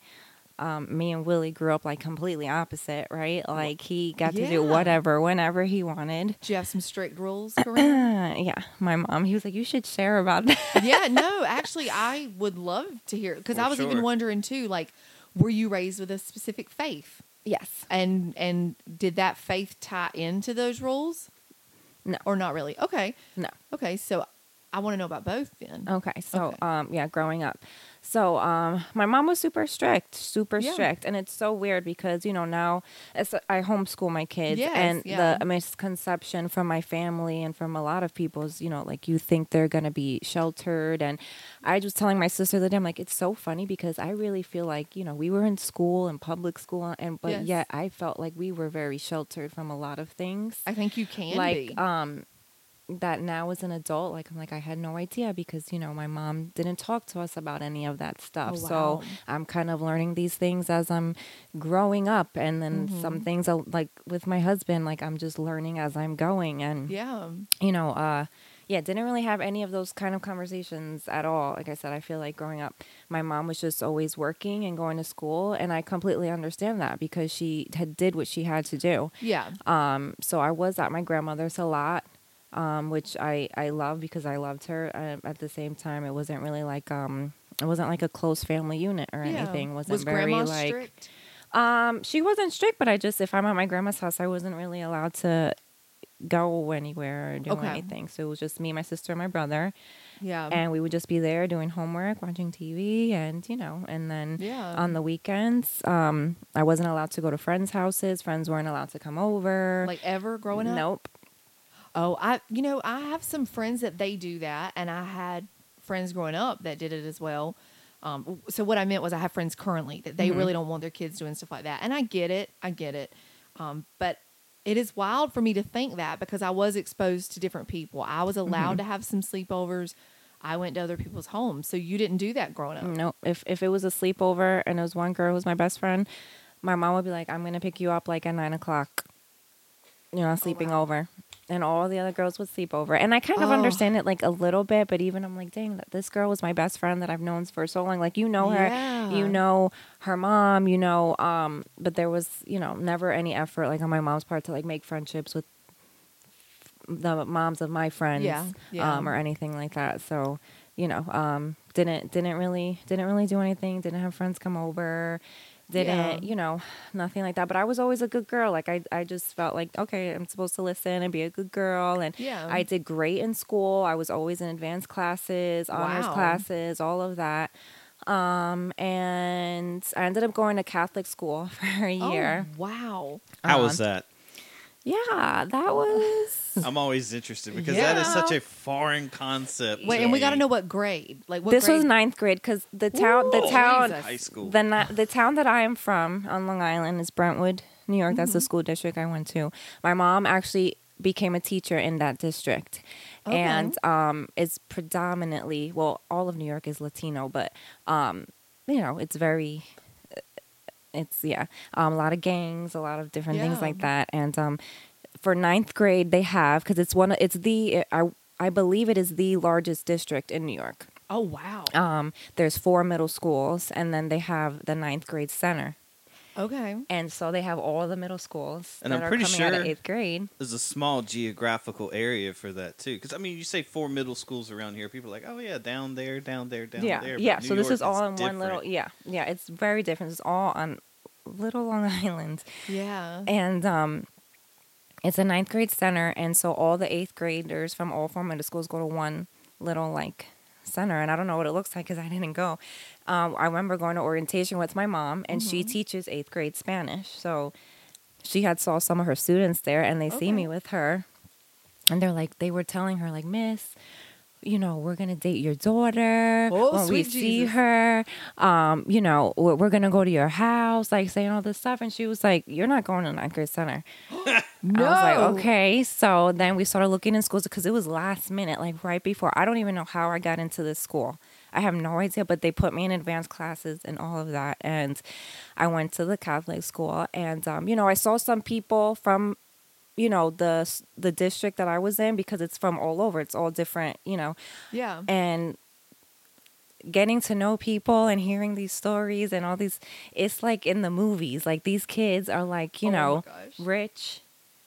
Speaker 3: um, me and Willie grew up like completely opposite, right? Like he got to do whatever, whenever he wanted.
Speaker 1: Do you have some strict rules, Corinne?
Speaker 3: Uh, yeah, my mom, he was like, "You should share about that."
Speaker 1: yeah, no, actually, I would love to hear because I
Speaker 2: For
Speaker 1: was even wondering too, like, were you raised with a specific faith,
Speaker 3: yes.
Speaker 1: and and did that faith tie into those rules?
Speaker 3: No.
Speaker 1: or not really. Okay,
Speaker 3: No.
Speaker 1: okay, so I want to know about both then.
Speaker 3: Okay, so
Speaker 1: Okay.
Speaker 3: um yeah, growing up. So um my mom was super strict, super
Speaker 1: Yeah.
Speaker 3: strict, and it's so weird because you know now it's, I homeschool my kids
Speaker 1: Yes,
Speaker 3: and
Speaker 1: yeah.
Speaker 3: the misconception from my family and from a lot of people is, you know, like you think they're going to be sheltered and I was telling my sister that I'm like it's so funny because I really feel like, you know, we were in school and public school and but
Speaker 1: Yes.
Speaker 3: yet I felt like we were very sheltered from a lot of things
Speaker 1: I think you can
Speaker 3: like
Speaker 1: be.
Speaker 3: um that now as an adult like i'm like i had no idea because you know my mom didn't talk to us about any of that stuff.
Speaker 1: Oh,
Speaker 3: so i'm kind of learning these things as i'm growing up. And then some
Speaker 1: Mm-hmm.
Speaker 3: things uh, like with my husband like i'm just learning as i'm going. And
Speaker 1: yeah,
Speaker 3: you know uh yeah didn't really have any of those kind of conversations at all. Like i said i feel like growing up my mom was just always working and going to school. And i completely understand that because she had did what she had to do.
Speaker 1: Yeah,
Speaker 3: um, so I was at my grandmother's a lot, um, which I I love because I loved her. Uh, at the same time, it wasn't really like um, it wasn't like a close family unit or
Speaker 1: yeah.
Speaker 3: anything. It wasn't
Speaker 1: Was
Speaker 3: very
Speaker 1: grandma
Speaker 3: like
Speaker 1: strict?
Speaker 3: um, she wasn't strict, but I just if I'm at my grandma's house, I wasn't really allowed to go anywhere or do
Speaker 1: Okay.
Speaker 3: anything. So it was just me, my sister, and my brother,
Speaker 1: Yeah,
Speaker 3: and we would just be there doing homework, watching TV, and you know, and then
Speaker 1: yeah.
Speaker 3: on the weekends, um, I wasn't allowed to go to friends' houses. Friends weren't allowed to come over.
Speaker 1: like ever growing up.
Speaker 3: Nope.
Speaker 1: Oh, I you know I have some friends that they do that, and I had friends growing up that did it as well. Um, so what I meant was I have friends currently that they
Speaker 3: Mhm.
Speaker 1: really don't want their kids doing stuff like that, and I get it, I get it. Um, but it is wild for me to think that because I was exposed to different people. I was allowed
Speaker 3: Mhm.
Speaker 1: to have some sleepovers. I went to other people's homes, so you didn't do that growing up.
Speaker 3: No, if if it was a sleepover and it was one girl who was my best friend, my mom would be like, "I'm gonna pick you up like at nine o'clock. You're not sleeping
Speaker 1: wow.
Speaker 3: over." And all the other girls would sleep over, and I kind of
Speaker 1: Oh.
Speaker 3: understand it like a little bit, but even I'm like, dang, that this girl was my best friend that I've known for so long. Like you know her,
Speaker 1: Yeah.
Speaker 3: you know her mom, you know, um, but there was you know never any effort like on my mom's part to like make friendships with the moms of my friends,
Speaker 1: Yeah, yeah.
Speaker 3: Um, or anything like that. So, you know, um, didn't didn't really didn't really do anything. Didn't have friends come over. Didn't
Speaker 1: Yeah.
Speaker 3: you know nothing like that. But I was always a good girl. Like I I just felt like okay, I'm supposed to listen and be a good girl. And
Speaker 1: Yeah.
Speaker 3: I did great in school. I was always in advanced classes, honors
Speaker 1: Wow.
Speaker 3: classes, all of that. Um, and I ended up going to Catholic school for a year.
Speaker 1: Oh, wow.
Speaker 2: How was
Speaker 3: Um,
Speaker 2: that?
Speaker 3: Yeah, that was.
Speaker 2: I'm always interested because that is such a foreign concept.
Speaker 1: Wait,
Speaker 2: to
Speaker 1: and we got to
Speaker 2: me.
Speaker 1: know what grade. Like what
Speaker 3: this
Speaker 1: grade?
Speaker 3: was ninth grade because the town, the
Speaker 1: Ooh,
Speaker 3: town,
Speaker 1: Jesus.
Speaker 2: high school.
Speaker 3: the ni- the town that I am from on Long Island is Brentwood, New York. That's the
Speaker 1: Mm-hmm.
Speaker 3: school district I went to. My mom actually became a teacher in that district,
Speaker 1: Okay.
Speaker 3: and um, it's predominantly well, all of New York is Latino, but um, you know, it's very. It's yeah, um, a lot of gangs, a lot of different things like that, and um, for ninth grade they have because it's one, of it's the I I believe it is the largest district in New York.
Speaker 1: Oh wow.
Speaker 3: Um, there's four middle schools, and then they have the ninth grade center,
Speaker 1: okay.
Speaker 3: and so they have all the middle schools
Speaker 2: And
Speaker 3: that
Speaker 2: I'm
Speaker 3: are
Speaker 2: pretty
Speaker 3: coming out of
Speaker 2: sure-
Speaker 3: eighth grade.
Speaker 2: There's a small geographical area for that too. Because I mean, you say four middle schools around here, people are like, oh yeah, down there, down there, down
Speaker 3: yeah,
Speaker 2: there. But
Speaker 3: yeah.
Speaker 2: New
Speaker 3: So this
Speaker 2: York
Speaker 3: is all in one little. Yeah, yeah. It's very different. It's all on Little Long Island,
Speaker 1: Yeah.
Speaker 3: and um, it's a ninth grade center, and so all the eighth graders from all four middle schools go to one little like center, and I don't know what it looks like because I didn't go. Um, I remember going to orientation with my mom, and she teaches eighth grade Spanish, so she had saw some of her students there, and they see me with her, and they're like, they were telling her like, Miss. You know, we're gonna date your daughter
Speaker 1: Oh,
Speaker 3: when we see
Speaker 1: Jesus.
Speaker 3: her. Um, you know, we're, we're gonna go to your house, like saying all this stuff. And she was like, "You're not going to ninth grade center."
Speaker 1: no.
Speaker 3: I was like, okay. So then we started looking in schools because it was last minute, like right before. I don't even know how I got into this school. I have no idea, but they put me in advanced classes and all of that. And I went to the Catholic school, and um, you know, I saw some people from, you know, the the district that I was in because it's from all over. It's all different, you know,
Speaker 1: Yeah.
Speaker 3: and getting to know people and hearing these stories and all these it's like in the movies like these kids are like you
Speaker 1: Oh
Speaker 3: know rich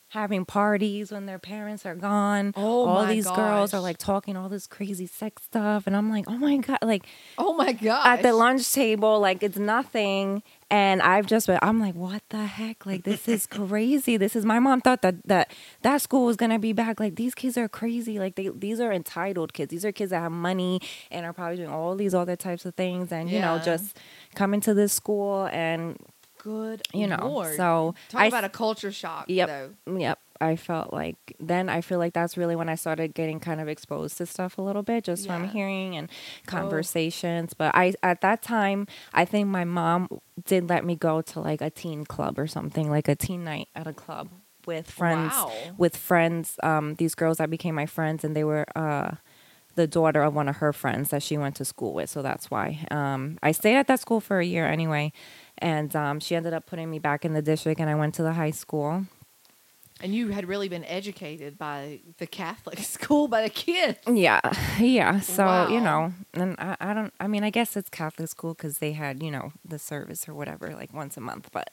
Speaker 3: having parties when their parents are gone.
Speaker 1: Oh
Speaker 3: all these girls are like talking all this crazy sex stuff and i'm like oh my god like
Speaker 1: Oh my god.
Speaker 3: at the lunch table like it's nothing and i've just been i'm like what the heck? Like this is crazy. This is my mom thought that that that school was gonna be back. Like these kids are crazy. Like they these are entitled kids. These are kids that have money and are probably doing all these other types of things and you know just coming to this school and
Speaker 1: Good.
Speaker 3: you know
Speaker 1: Lord.
Speaker 3: so
Speaker 1: Talk
Speaker 3: I
Speaker 1: about a culture shock.
Speaker 3: Yep.
Speaker 1: Though.
Speaker 3: Yep. I felt like then I feel like that's really when I started getting kind of exposed to stuff a little bit just from
Speaker 1: Yeah. Oh.
Speaker 3: hearing and conversations. But I at that time I think my mom did let me go to like a teen club or something, like a teen night at a club with friends
Speaker 1: Wow.
Speaker 3: with friends, um, these girls that became my friends and they were uh the daughter of one of her friends that she went to school with, so that's why. Um, I stayed at that school for a year anyway, and um, she ended up putting me back in the district, and I went to the high school.
Speaker 1: And you had really been educated by the Catholic school by the kids.
Speaker 3: Yeah, yeah. So you know, and I, I don't. I mean, I guess it's Catholic school because they had you know the service or whatever like once a month. But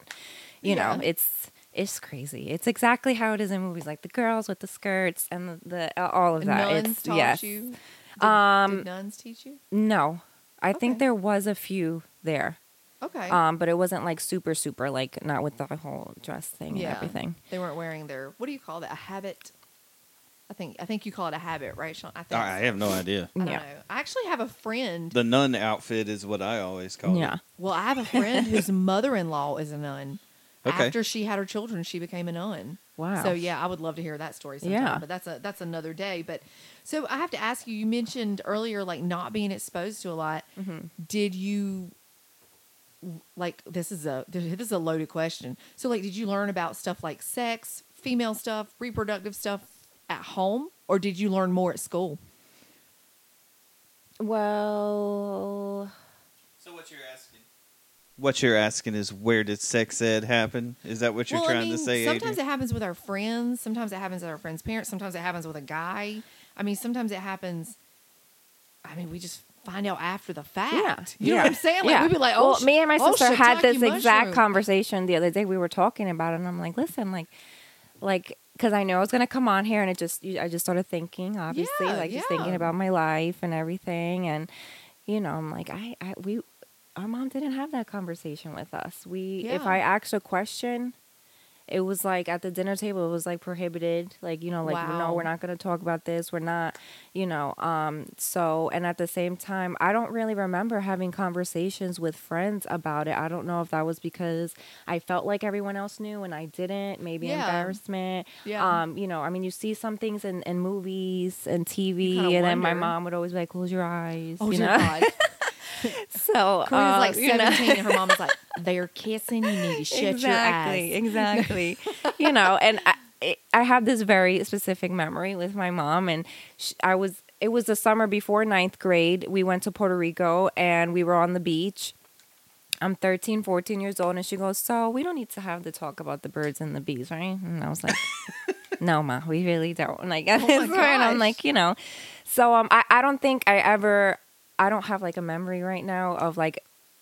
Speaker 3: you know, it's it's crazy. It's exactly how it is in movies, like the girls with the skirts and the, the all of that.
Speaker 1: Nuns
Speaker 3: it's
Speaker 1: taught
Speaker 3: yes.
Speaker 1: you. Did,
Speaker 3: Um,
Speaker 1: did nuns teach you?
Speaker 3: No, I think there was a few there.
Speaker 1: Okay.
Speaker 3: Um, but it wasn't like super super like not with the whole dress thing
Speaker 1: Yeah.
Speaker 3: and everything.
Speaker 1: they weren't wearing their. What do you call that? A habit. I think I think you call it a habit, right, Sean? I think.
Speaker 2: I have no idea.
Speaker 1: I don't
Speaker 3: yeah.
Speaker 1: know. I actually have a friend.
Speaker 2: The nun outfit is what I always call
Speaker 3: Yeah.
Speaker 2: it. Yeah.
Speaker 1: Well, I have a friend whose mother-in-law is a nun.
Speaker 2: Okay.
Speaker 1: After she had her children, she became a nun.
Speaker 3: Wow.
Speaker 1: So yeah, I would love to hear that story sometime.
Speaker 3: Yeah.
Speaker 1: But that's a that's another day. But so I have to ask you. You mentioned earlier like not being exposed to a lot.
Speaker 3: Mm-hmm.
Speaker 1: Did you like this is a this is a loaded question. So like, did you learn about stuff like sex, female stuff, reproductive stuff at home, or did you learn more at school?
Speaker 3: Well,
Speaker 2: So what you're asking? What you're asking is where did sex ed happen? Is that what you're
Speaker 1: well, I
Speaker 2: trying
Speaker 1: mean,
Speaker 2: to say?
Speaker 1: sometimes
Speaker 2: Adrian?
Speaker 1: it happens with our friends. Sometimes it happens with our friends' parents. Sometimes it happens with a guy. I mean, sometimes it happens. I mean, we just find out after the fact.
Speaker 3: Yeah,
Speaker 1: You know
Speaker 3: yeah,
Speaker 1: what I'm saying? Like
Speaker 3: yeah.
Speaker 1: we'd be like, oh,
Speaker 3: well,
Speaker 1: sh-
Speaker 3: me and my
Speaker 1: oh,
Speaker 3: sister had
Speaker 1: shiitake
Speaker 3: this exact conversation the other day. We were talking about it, and I'm like, listen, like, like because I know I was gonna come on here, and it just I just started thinking, obviously,
Speaker 1: Yeah,
Speaker 3: like just thinking about my life and everything, and you know, I'm like, I, I we, our mom didn't have that conversation with us. We, if I asked a question, it was like at the dinner table, it was like prohibited, like you know, like no, we're not gonna talk about this, we're not, you know, um, so and at the same time, I don't really remember having conversations with friends about it. I don't know if that was because I felt like everyone else knew and I didn't, maybe
Speaker 1: Yeah.
Speaker 3: embarrassment.
Speaker 1: Yeah.
Speaker 3: Um, you know, I mean, you see some things in, in movies and TV, and then my mom would always be like, "Close your eyes."
Speaker 1: Oh
Speaker 3: you know?
Speaker 1: God.
Speaker 3: So um,
Speaker 1: like
Speaker 3: you know.
Speaker 1: 17 and her mom was like, they're kissing. You need to shut
Speaker 3: exactly,
Speaker 1: your eyes.
Speaker 3: exactly. you know, and I, I have this very specific memory with my mom, and sh I was. It was the summer before ninth grade. We went to Puerto Rico, and we were on the beach. I'm 13, 14 years old, and she goes, "So we don't need to have the talk about the birds and the bees, right?" And I was like, "No, ma, we really don't." Like at
Speaker 1: Oh
Speaker 3: this point, I'm like, you know, so um, I I don't think I ever, I don't have like a memory right now of like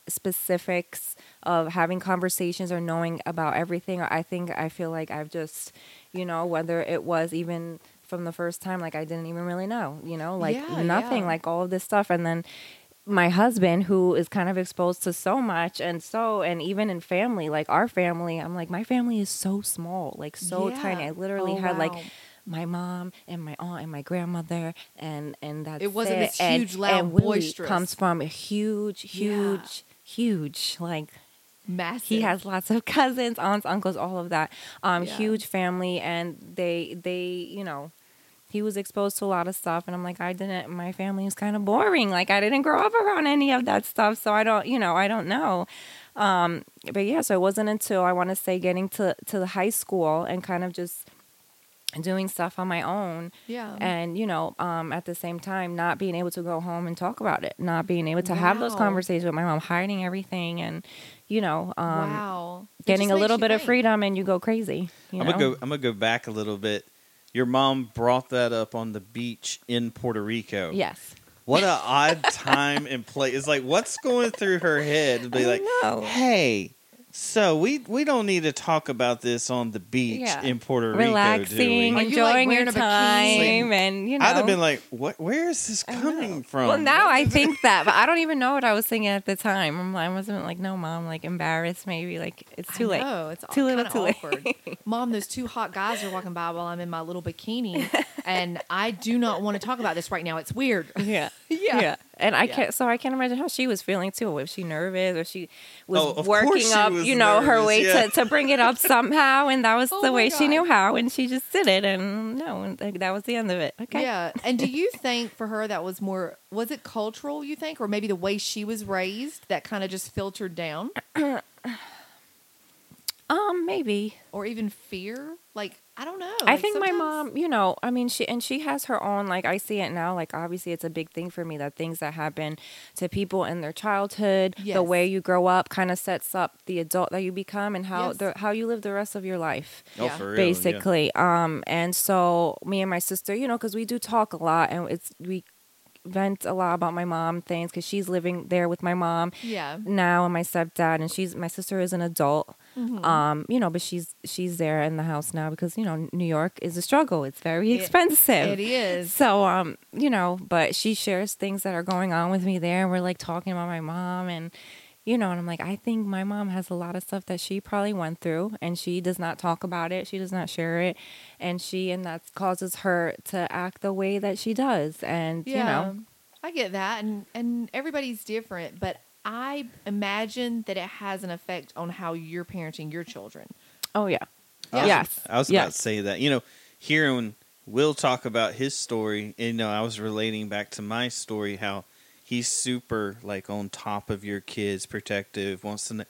Speaker 3: specifics of having conversations or knowing about everything. I think I feel like I've just, you know, whether it was even from the first time, like I didn't even really know, you know, like
Speaker 1: Yeah,
Speaker 3: nothing,
Speaker 1: yeah.
Speaker 3: like all of this stuff, and then my husband who is kind of exposed to so much and so and even in family like our family i'm like my family is so small like so
Speaker 1: Yeah.
Speaker 3: tiny i literally
Speaker 1: Oh,
Speaker 3: had like
Speaker 1: wow.
Speaker 3: My mom and my aunt and my grandmother and and that's
Speaker 1: It wasn't this
Speaker 3: and,
Speaker 1: huge, loud,
Speaker 3: and Willie
Speaker 1: boisterous.
Speaker 3: comes from a huge huge huge like
Speaker 1: Massive.
Speaker 3: he has lots of cousins aunts uncles all of that um
Speaker 1: Yeah.
Speaker 3: huge family and they they you know he was exposed to a lot of stuff and i'm like i didn't my family is kind of boring like i didn't grow up around any of that stuff so i don't you know i don't know um but yeah so it wasn't until i want to say getting to to the high school and kind of just doing stuff on my own
Speaker 1: Yeah.
Speaker 3: and you know um, at the same time not being able to go home and talk about it not being able to have those conversations with my mom hiding everything and you know um,
Speaker 1: wow.
Speaker 3: Getting a little
Speaker 1: you
Speaker 3: bit of freedom and you go crazy you
Speaker 2: I'm
Speaker 3: know?
Speaker 2: gonna go. I'm gonna go back a little bit. Your mom brought that up on the beach in Puerto Rico.
Speaker 3: yes
Speaker 2: What a odd time and place. It's like what's going through her head to be
Speaker 3: I
Speaker 2: like,
Speaker 3: know.
Speaker 2: hey, so we we don't need to talk about this on the beach
Speaker 3: Yeah.
Speaker 2: in Puerto Rico, do
Speaker 3: relaxing
Speaker 2: we?
Speaker 1: Are you, like,
Speaker 3: enjoying
Speaker 1: wearing
Speaker 3: your
Speaker 1: a bikini?
Speaker 3: time and you know
Speaker 2: I'd have been like, what? Where is this coming from?
Speaker 3: well now i think that but i don't even know what i was thinking at the time I'm, i wasn't like no mom like embarrassed maybe like it's too
Speaker 1: I
Speaker 3: late
Speaker 1: know, it's
Speaker 3: Too little,
Speaker 1: kinda
Speaker 3: too late.
Speaker 1: awkward. Mom, those two hot guys are walking by while I'm in my little bikini, and I do not want to talk about this right now. It's weird.
Speaker 3: yeah
Speaker 1: Yeah.
Speaker 3: And i
Speaker 1: Yeah.
Speaker 3: can't so i can't imagine how she was feeling too was she nervous or she was
Speaker 2: Oh,
Speaker 3: working
Speaker 2: she
Speaker 3: up
Speaker 2: was
Speaker 3: you know her way
Speaker 2: yeah.
Speaker 3: to, to bring it up somehow and that was
Speaker 1: Oh
Speaker 3: the
Speaker 1: my
Speaker 3: way she knew how and she just did it and no and that was the end of it okay
Speaker 1: Yeah. And do you think for her that was more was it cultural, you think, or maybe the way she was raised that kind of just filtered down?
Speaker 3: um maybe
Speaker 1: Or even fear? Like, I don't know.
Speaker 3: I
Speaker 1: Like,
Speaker 3: think my mom, you know, I mean, she and she has her own. Like I see it now. Like obviously, it's a big thing for me that things that happen to people in their childhood, the way you grow up, kind of sets up the adult that you become and how
Speaker 1: Yes.
Speaker 3: the how you live the rest of your life.
Speaker 2: oh,
Speaker 1: Yeah.
Speaker 2: for real, yeah.
Speaker 3: basically. Um, and so me and my sister, you know, because we do talk a lot, and it's we vent a lot about my mom things because she's living there with my mom
Speaker 1: Yeah.
Speaker 3: now and my stepdad and she's my sister is an adult
Speaker 1: Mhm.
Speaker 3: um you know but she's she's there in the house now because you know new york is a struggle it's very
Speaker 1: It-
Speaker 3: expensive
Speaker 1: It is.
Speaker 3: so um you know but she shares things that are going on with me there and we're like talking about my mom and you know and i'm like i think my mom has a lot of stuff that she probably went through and she does not talk about it she does not share it and she and that causes her to act the way that she does and you know
Speaker 1: I get that, and and everybody's different, but I imagine that it has an effect on how you're parenting your children.
Speaker 3: oh yeah
Speaker 2: I was,
Speaker 3: Yes.
Speaker 2: I was about
Speaker 3: Yes.
Speaker 2: to say that. You know, hearing Will talk about his story, and, you know, I was relating back to my story how he's super like on top of your kids, protective, wants to know.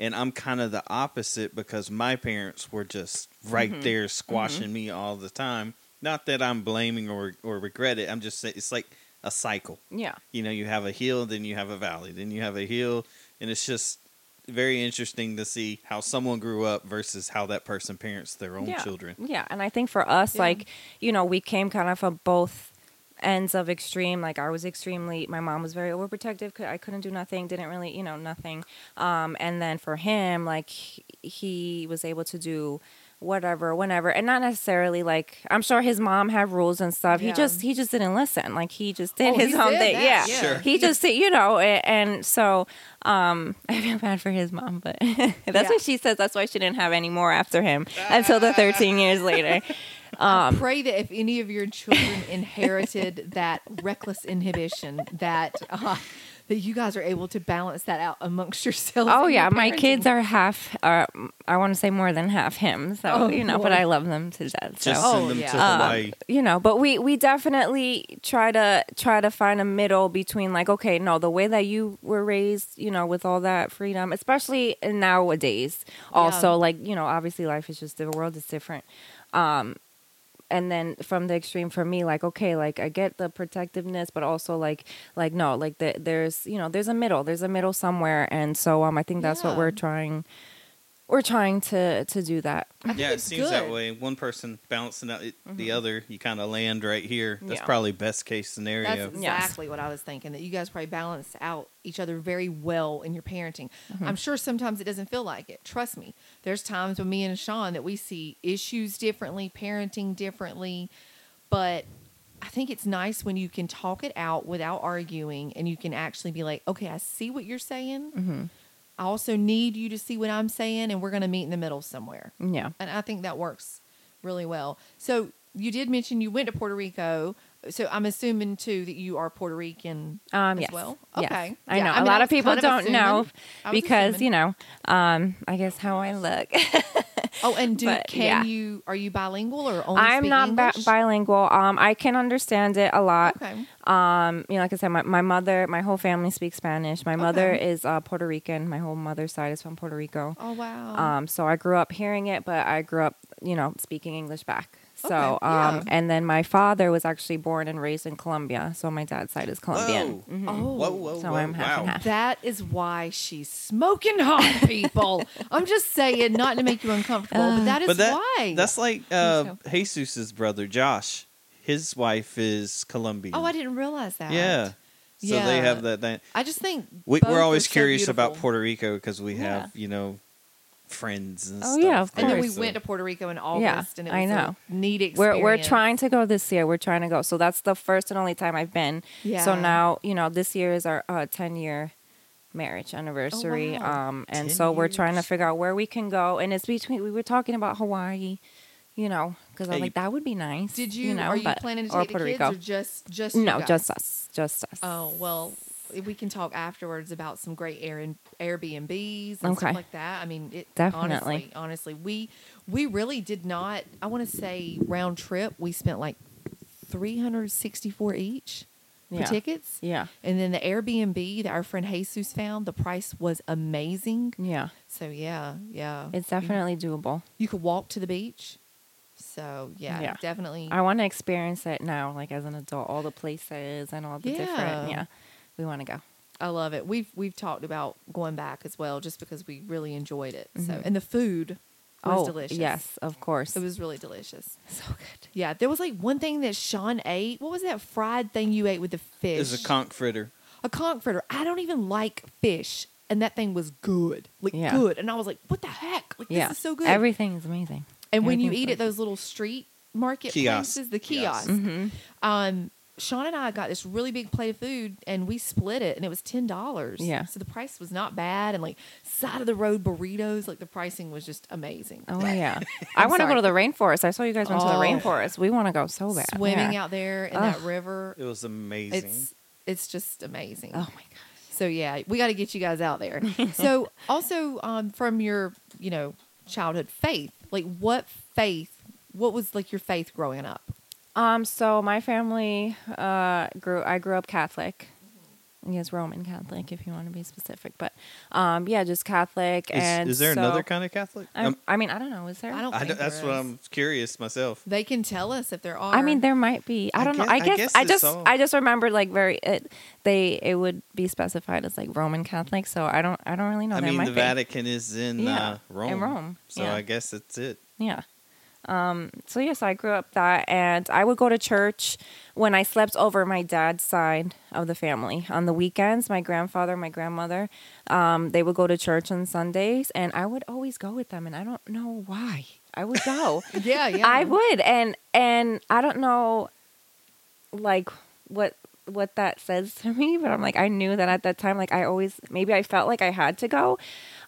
Speaker 2: And I'm kind of the opposite because my parents were just right
Speaker 3: Mhm.
Speaker 2: there squashing me all the time. Not that I'm blaming or or regret it. I'm just saying it's like a cycle.
Speaker 3: yeah
Speaker 2: You know, you have a hill, then you have a valley, then you have a hill, and it's just very interesting to see how someone grew up versus how that person parents their own
Speaker 3: yeah.
Speaker 2: children.
Speaker 3: Yeah, and I think for us,
Speaker 1: Yeah.
Speaker 3: like you know, we came kind of from both ends of extreme. Like I was extremely, my mom was very overprotective. I couldn't do nothing. Didn't really, you know, nothing. Um, and then for him, like he, he was able to do whatever, whenever, and not necessarily like I'm sure his mom had rules and stuff.
Speaker 1: Yeah.
Speaker 3: He just he just didn't listen. Like he just did
Speaker 1: Oh,
Speaker 3: his own
Speaker 1: did
Speaker 3: thing.
Speaker 1: that,
Speaker 3: Yeah,
Speaker 1: yeah.
Speaker 2: Sure.
Speaker 3: he just you know, and, and so um, I feel bad for his mom, but that's
Speaker 1: Yeah.
Speaker 3: what she says. That's why she didn't have any more after him until the 13 years later.
Speaker 1: I pray that if any of your children inherited that reckless inhibition, that uh, that you guys are able to balance that out amongst yourselves.
Speaker 3: Oh yeah,
Speaker 1: your
Speaker 3: my kids are half. Uh, I want to say more than half him. So
Speaker 1: Oh,
Speaker 3: you know, but. I love them to death. So
Speaker 2: Just
Speaker 1: Oh,
Speaker 2: send them
Speaker 1: yeah.
Speaker 2: to
Speaker 1: Um,
Speaker 2: Hawaii.
Speaker 3: you know but we we definitely try to try to find a middle between like okay no the way that you were raised you know with all that freedom especially nowadays also
Speaker 1: Yeah.
Speaker 3: like you know obviously life is just the world is different um and then from the extreme for me like okay like i get the protectiveness but also like like no like the, there's you know there's a middle there's a middle somewhere and so um i think that's what we're trying we're trying to to do that
Speaker 1: I
Speaker 2: Yeah, it
Speaker 1: it's
Speaker 2: seems that way. One person balancing out it, the other, you kind of land right here. That's
Speaker 3: Yeah.
Speaker 2: probably best case scenario.
Speaker 1: That's
Speaker 3: Yes.
Speaker 1: exactly what I was thinking. That you guys probably balance out each other very well in your parenting. I'm sure sometimes it doesn't feel like it. Trust me. There's times when me and Sean that we see issues differently, parenting differently, but I think it's nice when you can talk it out without arguing and you can actually be like, okay, I see what you're saying.
Speaker 3: Mm-hmm.
Speaker 1: I also need you to see what I'm saying, and we're going to meet in the middle somewhere.
Speaker 3: yeah
Speaker 1: And I think that works really well. So you did mention you went to Puerto Rico. So I'm assuming too that you are Puerto Rican
Speaker 3: Um,
Speaker 1: as
Speaker 3: yes.
Speaker 1: well.
Speaker 3: Yes.
Speaker 1: Okay.
Speaker 3: I
Speaker 1: Yeah,
Speaker 3: know.
Speaker 1: I
Speaker 3: a
Speaker 1: mean,
Speaker 3: lot of people
Speaker 1: kind of
Speaker 3: don't know
Speaker 1: assuming. Was
Speaker 3: because,
Speaker 1: assuming.
Speaker 3: you know, um, I guess how I look.
Speaker 1: Oh, and do
Speaker 3: but,
Speaker 1: can
Speaker 3: yeah.
Speaker 1: you are you bilingual or only
Speaker 3: I'm not bi- bilingual. Um, I can understand it a lot.
Speaker 1: Okay.
Speaker 3: Um, you know, like I said, my, my mother, my whole family speaks Spanish. My mother
Speaker 1: Okay.
Speaker 3: is uh, Puerto Rican. My whole mother's side is from Puerto Rico.
Speaker 1: Oh wow.
Speaker 3: Um, so I grew up hearing it, but I grew up, you know, speaking English back. So,
Speaker 1: Okay, yeah.
Speaker 3: um, and then my father was actually born and raised in Colombia. So my dad's side is Colombian.
Speaker 2: Whoa.
Speaker 3: Mhm.
Speaker 1: oh.
Speaker 2: Whoa, whoa,
Speaker 3: So
Speaker 2: whoa!
Speaker 3: I'm half
Speaker 2: wow.
Speaker 3: and half.
Speaker 1: That is why she's smoking hot, people. I'm just saying, not to make you uncomfortable, but that is
Speaker 2: But that,
Speaker 1: why.
Speaker 2: that's like uh. Jesus's brother Josh. His wife is Colombian.
Speaker 1: oh, I didn't realize that.
Speaker 2: Yeah. So they have that. that
Speaker 1: I just think
Speaker 2: we,
Speaker 1: both
Speaker 2: we're
Speaker 1: are
Speaker 2: always
Speaker 1: so
Speaker 2: curious about. Puerto Rico because we
Speaker 3: Yeah.
Speaker 2: have you know friends and
Speaker 3: Oh,
Speaker 2: stuff.
Speaker 3: yeah, of course.
Speaker 1: And then we.
Speaker 2: So-
Speaker 1: went to Puerto Rico in
Speaker 3: Yeah,
Speaker 1: August, and it was
Speaker 3: I
Speaker 1: a
Speaker 3: know.
Speaker 1: neat experience.
Speaker 3: We're we're trying to go this year. We're trying to go. So that's the first and only time I've been.
Speaker 1: Yeah.
Speaker 3: So now you know this year is our uh, ten year marriage anniversary.
Speaker 1: Oh, wow.
Speaker 3: Um, and
Speaker 2: 10
Speaker 3: so we're trying to figure out where we can go. And it's between. We were talking about Hawaii, you know, because I was
Speaker 2: Hey,
Speaker 3: like that would be nice.
Speaker 1: Did you?
Speaker 3: you know,
Speaker 1: are you
Speaker 3: but-
Speaker 1: planning to
Speaker 3: or
Speaker 1: take
Speaker 3: Puerto
Speaker 1: the kids
Speaker 3: Rico?
Speaker 1: or just just you
Speaker 3: no,
Speaker 1: guys?
Speaker 3: just us, just us.
Speaker 1: Oh well, we can talk afterwards about some great Air and Airbnbs and
Speaker 3: Okay.
Speaker 1: stuff like that. I mean, it
Speaker 3: Definitely.
Speaker 1: Honestly, honestly, we we really did not. I want to say round trip. We spent like three hundred sixty four each for
Speaker 3: Yeah.
Speaker 1: tickets.
Speaker 3: Yeah,
Speaker 1: And then the Airbnb that our friend Jesus found, the price was amazing.
Speaker 3: yeah.
Speaker 1: So yeah, yeah,
Speaker 3: It's definitely doable.
Speaker 1: you could walk to the beach. So yeah,
Speaker 3: Yeah.
Speaker 1: definitely.
Speaker 3: I want to experience it now, like as an adult, all the places and all the
Speaker 1: Yeah.
Speaker 3: different. Yeah, we want to go.
Speaker 1: I love it. We've we've talked about going back as well, just because we really enjoyed it. So
Speaker 3: Mhm.
Speaker 1: and the food was
Speaker 3: oh,
Speaker 1: delicious.
Speaker 3: yes, of course.
Speaker 1: it was really delicious.
Speaker 3: so good.
Speaker 1: Yeah, there was like one thing that Sean ate. What was that fried thing you ate with the fish?
Speaker 2: Is a conch fritter.
Speaker 1: a conch fritter. I don't even like fish, and that thing was good, like
Speaker 3: Yeah.
Speaker 1: good. And I was like, what the heck? Like
Speaker 3: Yeah,
Speaker 1: this is so good.
Speaker 3: Everything is amazing.
Speaker 1: and when you
Speaker 3: everything's
Speaker 1: eat at those little street market
Speaker 2: Kiosks.
Speaker 1: places, the
Speaker 2: Kiosks.
Speaker 1: kiosks,
Speaker 3: Mm-hmm.
Speaker 1: um, Sean and I got this really big plate of food and we split it and it was ten dollars.
Speaker 3: Yeah.
Speaker 1: So the price was not bad and like side of the road burritos, like the pricing was just amazing.
Speaker 3: Oh yeah, I want to go to the rainforest. I saw you guys went to the
Speaker 1: Oh.
Speaker 3: rainforest. We want to go so bad.
Speaker 1: Swimming
Speaker 3: Yeah.
Speaker 1: out there in
Speaker 3: Ugh.
Speaker 1: that river.
Speaker 2: It was amazing.
Speaker 1: It's it's just amazing.
Speaker 3: Oh my god.
Speaker 1: So yeah, we got to get you guys out there. so also um, from your you know childhood faith, like what faith? What was like your faith growing up?
Speaker 3: Um. So my family uh grew. I grew up Catholic. I guess Roman Catholic, if you want to be specific. But um, yeah, just Catholic.
Speaker 2: is,
Speaker 3: and
Speaker 2: is there
Speaker 3: so-
Speaker 2: another kind of Catholic?
Speaker 3: I'm-
Speaker 2: Um,
Speaker 3: I mean, I don't know. Is there?
Speaker 1: I don't.
Speaker 2: I don't- that's
Speaker 1: there
Speaker 2: what
Speaker 1: is.
Speaker 2: I'm curious myself.
Speaker 1: They can tell us if there are.
Speaker 3: I mean, there might be. I
Speaker 2: I
Speaker 3: don't know.
Speaker 2: guess-
Speaker 3: I
Speaker 2: I
Speaker 3: guess.
Speaker 2: guess
Speaker 3: I just.
Speaker 2: all-
Speaker 3: I just remembered like very. It, they. It would be specified as like Roman Catholic. So I don't. I don't really know.
Speaker 2: I
Speaker 3: there
Speaker 2: mean,
Speaker 3: might
Speaker 2: the
Speaker 3: be.
Speaker 2: Vatican is in
Speaker 3: Yeah,
Speaker 2: uh, Rome.
Speaker 3: in Rome,
Speaker 2: So
Speaker 3: yeah.
Speaker 2: I guess that's it.
Speaker 3: Yeah. Um, so yes, I grew up that, and I would go to church when I slept over my dad's side of the family on the weekends. My grandfather, my grandmother, um, they would go to church on Sundays, and I would always go with them, and I don't know why. I would go.
Speaker 1: Yeah, yeah.
Speaker 3: I would, and and I don't know, like what what that says to me, but I'm like I knew that at that time, like I always maybe I felt like I had to go,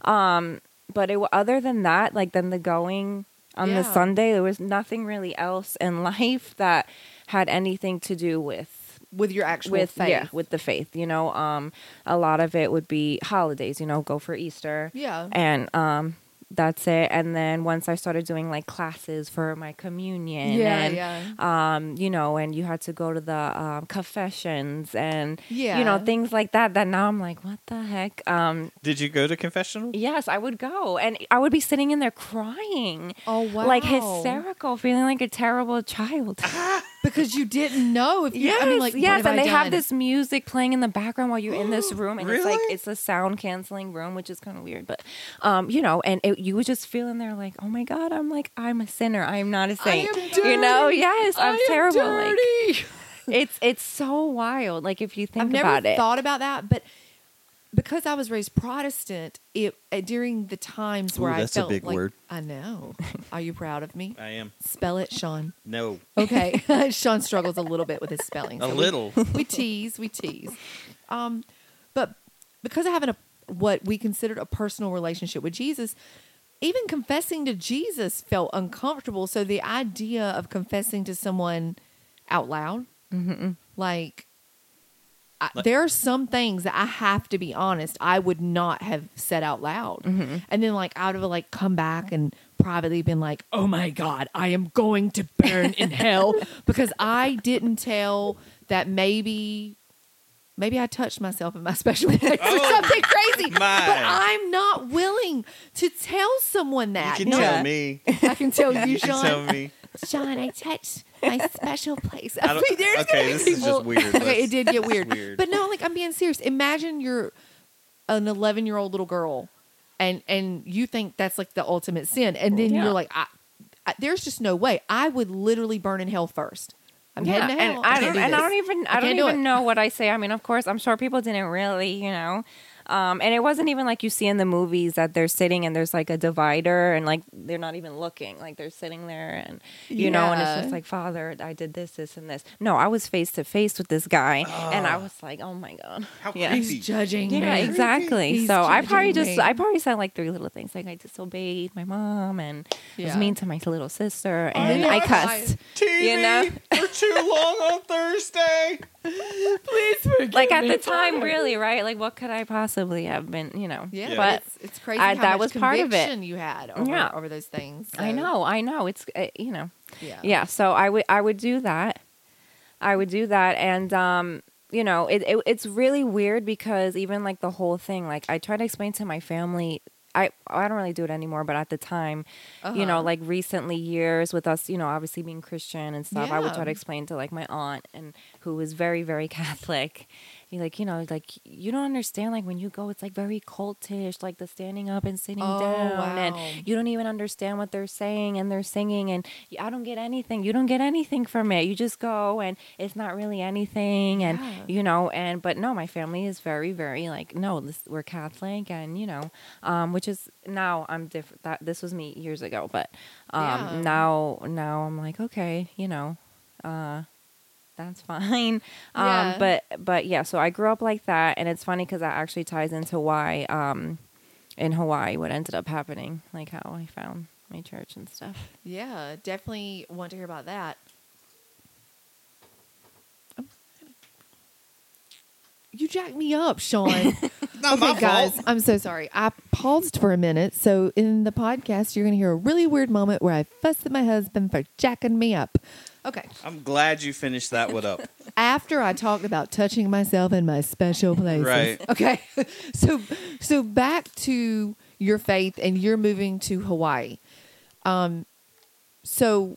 Speaker 3: um, but it other than that, like then the going on the Sunday, there was nothing really else in life that had anything to do with
Speaker 1: with your actual
Speaker 3: with
Speaker 1: faith.
Speaker 3: yeah with the faith. You know, um, a lot of it would be holidays. You know, go for Easter
Speaker 1: Yeah.
Speaker 3: and um that's it and then once i started doing like classes for my communion
Speaker 1: Yeah,
Speaker 3: and
Speaker 1: yeah.
Speaker 3: um you know and you had to go to the um, confessions and you know things like that that now i'm like what the heck um
Speaker 2: Did you go to confessional?
Speaker 3: yes i would go and i would be sitting in there crying
Speaker 1: Oh wow.
Speaker 3: like hysterical feeling like a terrible child
Speaker 1: because you didn't know if you.
Speaker 3: Yes,
Speaker 1: I mean, like,
Speaker 3: yes,
Speaker 1: have
Speaker 3: and
Speaker 1: I
Speaker 3: they have this music playing in the background while you're in this room, and it's like it's a sound canceling room, which is kind of weird, but um, you know, and it, you would just feel in there like, oh my god, I'm like I'm a sinner, I'm not a saint, you know? Yes, I'm terrible. Like it's it's so wild. Like if you think
Speaker 1: I've never
Speaker 3: about it,
Speaker 1: thought about that, but because I was raised Protestant, it uh, during the times where
Speaker 2: Ooh,
Speaker 1: I
Speaker 2: that's a
Speaker 1: felt
Speaker 2: big
Speaker 1: like
Speaker 2: word.
Speaker 1: I know. Are you proud of me?
Speaker 2: I am.
Speaker 1: Spell it, Sean.
Speaker 2: No,
Speaker 1: Okay, Sean struggles a little bit with his spelling.
Speaker 2: a
Speaker 1: so we-
Speaker 2: little.
Speaker 1: we tease, we tease. Um, but because I have an, a what we considered a personal relationship with Jesus, even confessing to Jesus felt uncomfortable. So the idea of confessing to someone out loud, like. I,
Speaker 2: Like-
Speaker 1: there are some things that I have to be honest, I would not have said out loud. Mm-hmm. And then like I would have like come back and privately been like, "Oh my god, I am going to burn in hell because I didn't tell that maybe maybe I touched myself in my special place or
Speaker 2: Oh,
Speaker 1: something crazy.
Speaker 2: my.
Speaker 1: But I'm not willing to tell someone that.
Speaker 2: You can
Speaker 1: No,
Speaker 2: tell me.
Speaker 1: I can tell you,
Speaker 2: You can
Speaker 1: Sean.
Speaker 2: tell me.
Speaker 1: Sean, I touched my special place.
Speaker 2: I
Speaker 1: mean, there's
Speaker 2: okay,
Speaker 1: gonna
Speaker 2: this is just weird.
Speaker 1: Okay, it did get weird.
Speaker 2: weird.
Speaker 1: But no, like I'm being serious. Imagine you're an 11 year old little girl, and and you think that's like the ultimate sin, and then
Speaker 3: Yeah.
Speaker 1: you're like, I, I, there's just no way. I would literally burn in hell first. I'm
Speaker 3: yeah,
Speaker 1: heading to hell.
Speaker 3: and I
Speaker 1: can't
Speaker 3: don't,
Speaker 1: do
Speaker 3: and I don't even,
Speaker 1: I
Speaker 3: I, don't
Speaker 1: can't do
Speaker 3: even know what I say. I mean, of course, I'm sure people didn't really, you know. Um, and it wasn't even like you see in the movies that they're sitting and there's like a divider and like they're not even looking, like they're sitting there and you know, and it's just like, Father, I did this, this, and this. No, I was face to face with this guy, and I was like, oh my god,
Speaker 2: How
Speaker 3: yeah.
Speaker 2: creepy.
Speaker 1: He's judging
Speaker 3: Yeah,
Speaker 1: me.
Speaker 3: exactly.
Speaker 1: He's
Speaker 3: so I probably just
Speaker 1: me.
Speaker 3: I probably said like three little things. Like I disobeyed my mom and was mean to my little sister
Speaker 1: Oh,
Speaker 3: and
Speaker 1: yeah.
Speaker 3: I cussed.
Speaker 2: TV
Speaker 3: You know?
Speaker 2: for too long on Thursday.
Speaker 1: Please forgive
Speaker 3: Like at
Speaker 1: me,
Speaker 3: the time,
Speaker 1: Father.
Speaker 3: really, right? Like what could I possibly have been, you know?
Speaker 1: Yeah,
Speaker 3: But
Speaker 1: it's, it's crazy
Speaker 3: I-
Speaker 1: how
Speaker 3: that
Speaker 1: much
Speaker 3: was part of it.
Speaker 1: conviction you had over,
Speaker 3: Yeah.
Speaker 1: over those things.
Speaker 3: I
Speaker 1: So,
Speaker 3: know, I know. It's uh, you know.
Speaker 1: Yeah.
Speaker 3: Yeah, so I would I would do that. I would do that and um you know, it, it it's really weird because even like the whole thing like I try to explain to my family I I don't really do it anymore, but at the time, you know,
Speaker 1: Uh-huh.
Speaker 3: like recently years with us, you know, obviously being Christian and stuff, I would try to explain to like my aunt and who was very very Catholic. You like, you know, like you don't understand like when you go it's like very cultish, like the standing up and sitting
Speaker 1: Oh,
Speaker 3: down
Speaker 1: wow.
Speaker 3: and you don't even understand what they're saying and they're singing and I don't get anything. You don't get anything from it. You just go and it's not really anything and
Speaker 1: Yeah.
Speaker 3: you know and but no, my family is very very like no, this, we're Catholic and you know, um which is now I'm different. That this was me years ago, but um
Speaker 1: Yeah.
Speaker 3: now now I'm like okay, you know, uh that's fine. Um,
Speaker 1: Yeah.
Speaker 3: but but yeah, so I grew up like that, and it's funny because that actually ties into why um, in Hawaii what ended up happening, like how I found my church and stuff.
Speaker 1: Yeah, definitely want to hear about that. You jacked me up, Sean.
Speaker 2: Not my
Speaker 1: okay, guys,
Speaker 2: fault.
Speaker 1: I'm so sorry. I paused for a minute. So in the podcast, you're going to hear a really weird moment where I fussed at my husband for jacking me up. Okay.
Speaker 2: I'm glad you finished that one up.
Speaker 1: After I talked about touching myself in my special places.
Speaker 2: Right.
Speaker 1: Okay. so so back to your faith and you're moving to Hawaii. Um so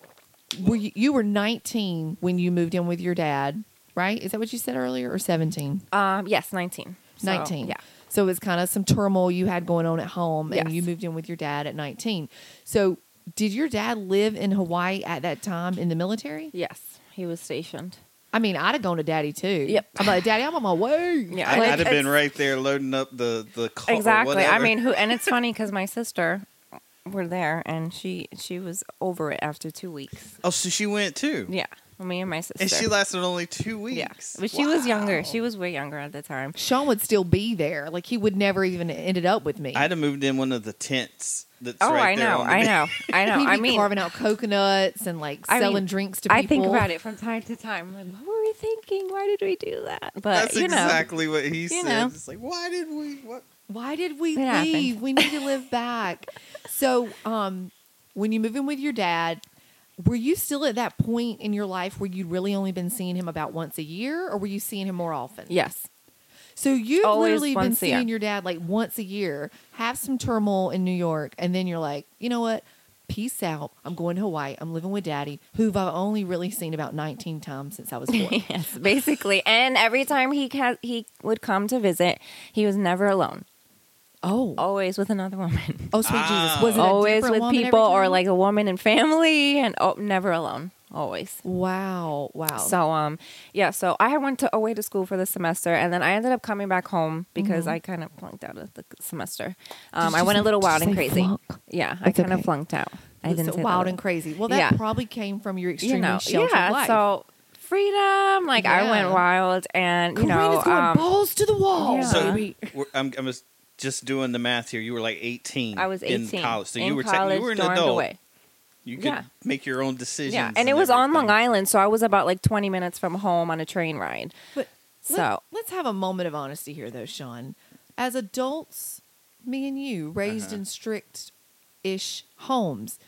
Speaker 1: were you, you were 19 when you moved in with your dad, right? Is that what you said earlier or 17?
Speaker 3: Um, yes, nineteen. So,
Speaker 1: 19.
Speaker 3: Yeah.
Speaker 1: So it was kind of some turmoil you had going on at home and
Speaker 3: Yes.
Speaker 1: you moved in with your dad at 19. So did your dad live in Hawaii at that time in the military?
Speaker 3: Yes, he was stationed.
Speaker 1: I mean, I'd have gone to daddy too.
Speaker 3: Yep.
Speaker 1: I'm like, daddy, I'm on my way.
Speaker 3: Yeah,
Speaker 2: I,
Speaker 3: like,
Speaker 2: would have been right there loading up the the car.
Speaker 3: Exactly. I mean, who? And it's funny because my sister, were there, and she she was over it after two weeks.
Speaker 2: Oh, so she went too.
Speaker 3: Yeah, me and my sister.
Speaker 2: And she lasted only two
Speaker 3: yeah,
Speaker 2: weeks.
Speaker 3: but she was younger. She was way younger at the time.
Speaker 1: Sean would still be there. Like he would never even ended up with me.
Speaker 2: I'd have moved in one of the tents. That's
Speaker 3: Oh,
Speaker 2: right
Speaker 3: I
Speaker 2: there
Speaker 3: know,
Speaker 2: on the
Speaker 3: I
Speaker 2: beach.
Speaker 3: know, I know. I
Speaker 1: be
Speaker 3: mean,
Speaker 1: carving out coconuts and like
Speaker 3: I mean,
Speaker 1: selling drinks to people.
Speaker 3: I think about it from time to time. Like, what were we thinking? Why did we do that? But
Speaker 2: That's
Speaker 3: you know,
Speaker 2: exactly what he said.
Speaker 3: know.
Speaker 2: It's like, why did we? What?
Speaker 1: Why did we
Speaker 3: It happened.
Speaker 1: leave? We need to live back. so, um, when you move in with your dad, were you still at that point in your life where you'd really only been seeing him about once a year, or were you seeing him more often?
Speaker 3: yes,
Speaker 1: So you've
Speaker 3: Always
Speaker 1: literally been seeing your dad like once a year, have some turmoil in New York, and then you're like, you know what? Peace out. I'm going to Hawaii. I'm living with daddy, who I've only really seen about 19 times since I was four.
Speaker 3: yes, basically. And every time he ca- he would come to visit, he was never alone.
Speaker 1: oh.
Speaker 3: Always with another woman.
Speaker 1: Oh, sweet
Speaker 2: Ah.
Speaker 1: Jesus. Was it
Speaker 3: Always with people or like a woman and family, and oh, never alone. Always.
Speaker 1: Wow. Wow.
Speaker 3: So um yeah, so I went to away to school for the semester and then I ended up coming back home because I kind of flunked out of the semester. Um I
Speaker 1: you
Speaker 3: went a little wild and crazy.
Speaker 1: flunk?
Speaker 3: Yeah, I
Speaker 1: That's
Speaker 3: kind of
Speaker 1: okay.
Speaker 3: flunked out. I didn't
Speaker 1: so
Speaker 3: say
Speaker 1: wild
Speaker 3: word.
Speaker 1: and crazy. Well, that
Speaker 3: Yeah.
Speaker 1: probably came from your extreme
Speaker 3: you
Speaker 1: extremely
Speaker 3: know,
Speaker 1: sheltered
Speaker 3: yeah.
Speaker 1: life.
Speaker 3: So freedom, like I went wild and you know,
Speaker 1: Carina's going
Speaker 3: um,
Speaker 1: balls to the wall,
Speaker 3: yeah.
Speaker 2: So we're- I'm, I'm just- just doing the math here. You were like 18.
Speaker 3: I was 18
Speaker 2: in college. So
Speaker 3: in
Speaker 2: you were te-
Speaker 3: college,
Speaker 2: you were an adult.
Speaker 3: away.
Speaker 2: You could
Speaker 3: Yeah.
Speaker 2: make your own decisions.
Speaker 3: Yeah, and it was on Long. Island, so I was about like 20 minutes from home on a train ride.
Speaker 1: But
Speaker 3: So
Speaker 1: let, us have a moment of honesty here, though, Sean. As adults, me and you, raised
Speaker 2: Uh-huh.
Speaker 1: in strict-ish homes,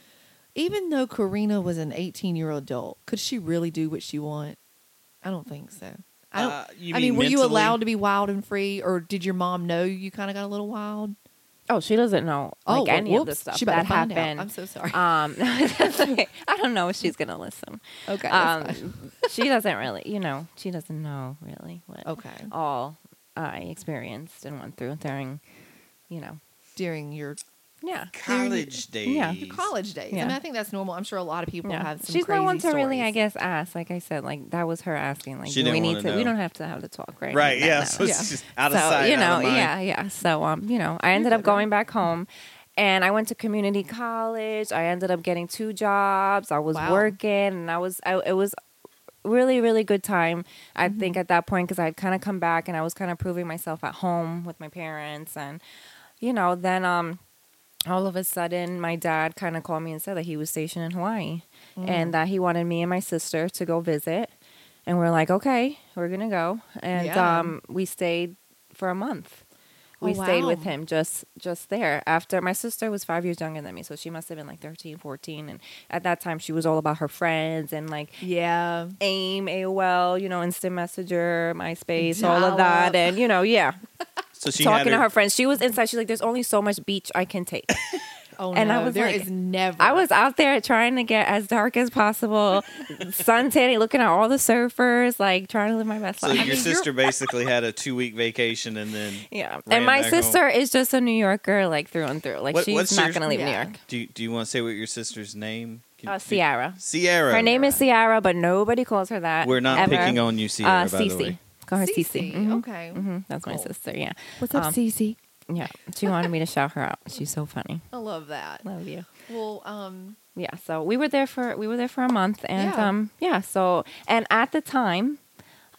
Speaker 1: even though Carina was an 18-year-old adult, could she really do what she want? I don't think so. I don't.
Speaker 2: Uh, you
Speaker 1: I mean, were you allowed to be wild and free, or did your mom know you kind of got a little wild?
Speaker 3: Oh, she doesn't know like
Speaker 1: oh,
Speaker 3: any of the stuff
Speaker 1: She
Speaker 3: that
Speaker 1: out.
Speaker 3: happened.
Speaker 1: I'm so sorry.
Speaker 3: Um, okay. I don't know if she's gonna listen.
Speaker 1: okay.
Speaker 3: Um, she doesn't really, you know, she doesn't know really what
Speaker 1: okay.
Speaker 3: all I experienced and went through during, you know,
Speaker 1: During your
Speaker 3: yeah,
Speaker 2: college days.
Speaker 3: Yeah.
Speaker 1: college days. I mean, I think that's normal. I'm sure a lot of people
Speaker 3: yeah.
Speaker 1: have some
Speaker 3: She's
Speaker 1: crazy
Speaker 3: not one to really, I guess, ask. Like I said, like that was her asking. Like,
Speaker 2: She
Speaker 3: do we
Speaker 2: didn't
Speaker 3: need
Speaker 2: wanna know.
Speaker 3: We don't have to have the talk, right?
Speaker 2: Right.
Speaker 3: No,
Speaker 2: Yeah.
Speaker 3: no.
Speaker 2: So it's
Speaker 1: Yeah.
Speaker 2: just out of
Speaker 3: so
Speaker 2: sight.
Speaker 3: you know,
Speaker 2: out of mind.
Speaker 3: yeah, yeah. So um, you know, I ended up going back home, and I went to community college. I ended up getting two jobs. I was
Speaker 1: Wow.
Speaker 3: working, and I was, I, it was really, really good time. I
Speaker 1: Mm-hmm.
Speaker 3: think at that point because I'd kind of come back and I was kind of proving myself at home with my parents, and you know, then um. All of a sudden, my dad kind of called me and said that he was stationed in Hawaii
Speaker 1: Mm.
Speaker 3: and that he wanted me and my sister to go visit. And we're like, okay, we're gonna go. And
Speaker 1: Yeah.
Speaker 3: um, we stayed for a month.
Speaker 1: Oh,
Speaker 3: We stayed with him just just there. After my sister was five years younger than me, so she must have been like 13, 14. And at that time, she was all about her friends and like
Speaker 1: Yeah.
Speaker 3: AIM, AOL, you know, Instant Messenger, MySpace, all
Speaker 1: Dial-up.
Speaker 3: of that. And you know, yeah,
Speaker 2: So she
Speaker 3: talking
Speaker 2: had
Speaker 3: to
Speaker 2: her,
Speaker 3: her friends. She was inside. She's like, "There's only so much beach I can take."
Speaker 1: Oh
Speaker 3: And I
Speaker 1: no,
Speaker 3: was
Speaker 1: there
Speaker 3: like-
Speaker 1: is never.
Speaker 3: I was out there trying to get as dark as possible, sun tanning, looking at all the surfers, like trying to live my best
Speaker 2: So
Speaker 3: life.
Speaker 2: So your
Speaker 1: mean,
Speaker 2: sister basically had a two week vacation and then.
Speaker 3: yeah,
Speaker 2: ran
Speaker 3: and my
Speaker 2: back home.
Speaker 3: sister is just a New Yorker, like through and through. Like
Speaker 2: What-
Speaker 3: she's not gonna leave
Speaker 1: Yeah.
Speaker 3: New York.
Speaker 2: Do you, do you want to say what your sister's name? Can-
Speaker 3: Uh, Sierra.
Speaker 2: Sierra.
Speaker 3: Her name is Sierra, but nobody calls her that.
Speaker 2: We're not
Speaker 3: ever.
Speaker 2: picking on you, Sierra,
Speaker 3: uh,
Speaker 2: by the way.
Speaker 3: Call her
Speaker 1: Cece.
Speaker 3: Cece. Mhm.
Speaker 1: Okay.
Speaker 3: Mhm. That's my sister. Yeah,
Speaker 1: What's up,
Speaker 3: Um,
Speaker 1: Cece?
Speaker 3: yeah. She wanted me to shout her out. She's so funny.
Speaker 1: I love that.
Speaker 3: Love you.
Speaker 1: Well, um,
Speaker 3: yeah so we were there for we were there for a month and
Speaker 1: Yeah.
Speaker 3: um yeah so and at the time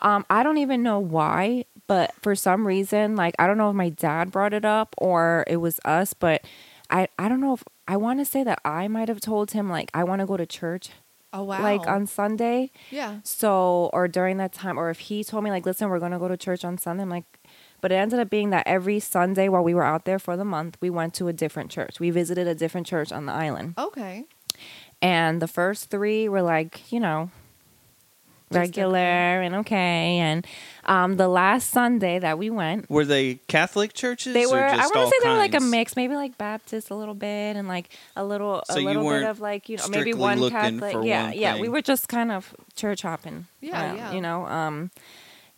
Speaker 3: um i don't even know why but for some reason like i don't know if my dad brought it up or it was us but i i don't know if i want to say that i might have told him like i want to go to church
Speaker 1: oh wow,
Speaker 3: like on sunday.
Speaker 1: Yeah,
Speaker 3: so or during that time or if he told me like listen we're going to go to church on sunday i'm like but it ended up being that every sunday while we were out there for the month we went to a different church. We visited a different church on the island.
Speaker 1: Okay,
Speaker 3: and the first three were like you know regular and okay and um the last sunday that we went
Speaker 2: Were they Catholic churches?
Speaker 3: they
Speaker 2: or
Speaker 3: were i want to
Speaker 2: all
Speaker 3: say they were like a mix maybe like baptist a little bit and like a little
Speaker 2: So
Speaker 3: a
Speaker 2: you
Speaker 3: little bit of like you know maybe one catholic
Speaker 2: for
Speaker 3: yeah
Speaker 2: one
Speaker 3: yeah we were just kind of church hopping
Speaker 1: Yeah,
Speaker 3: around,
Speaker 1: yeah.
Speaker 3: you know um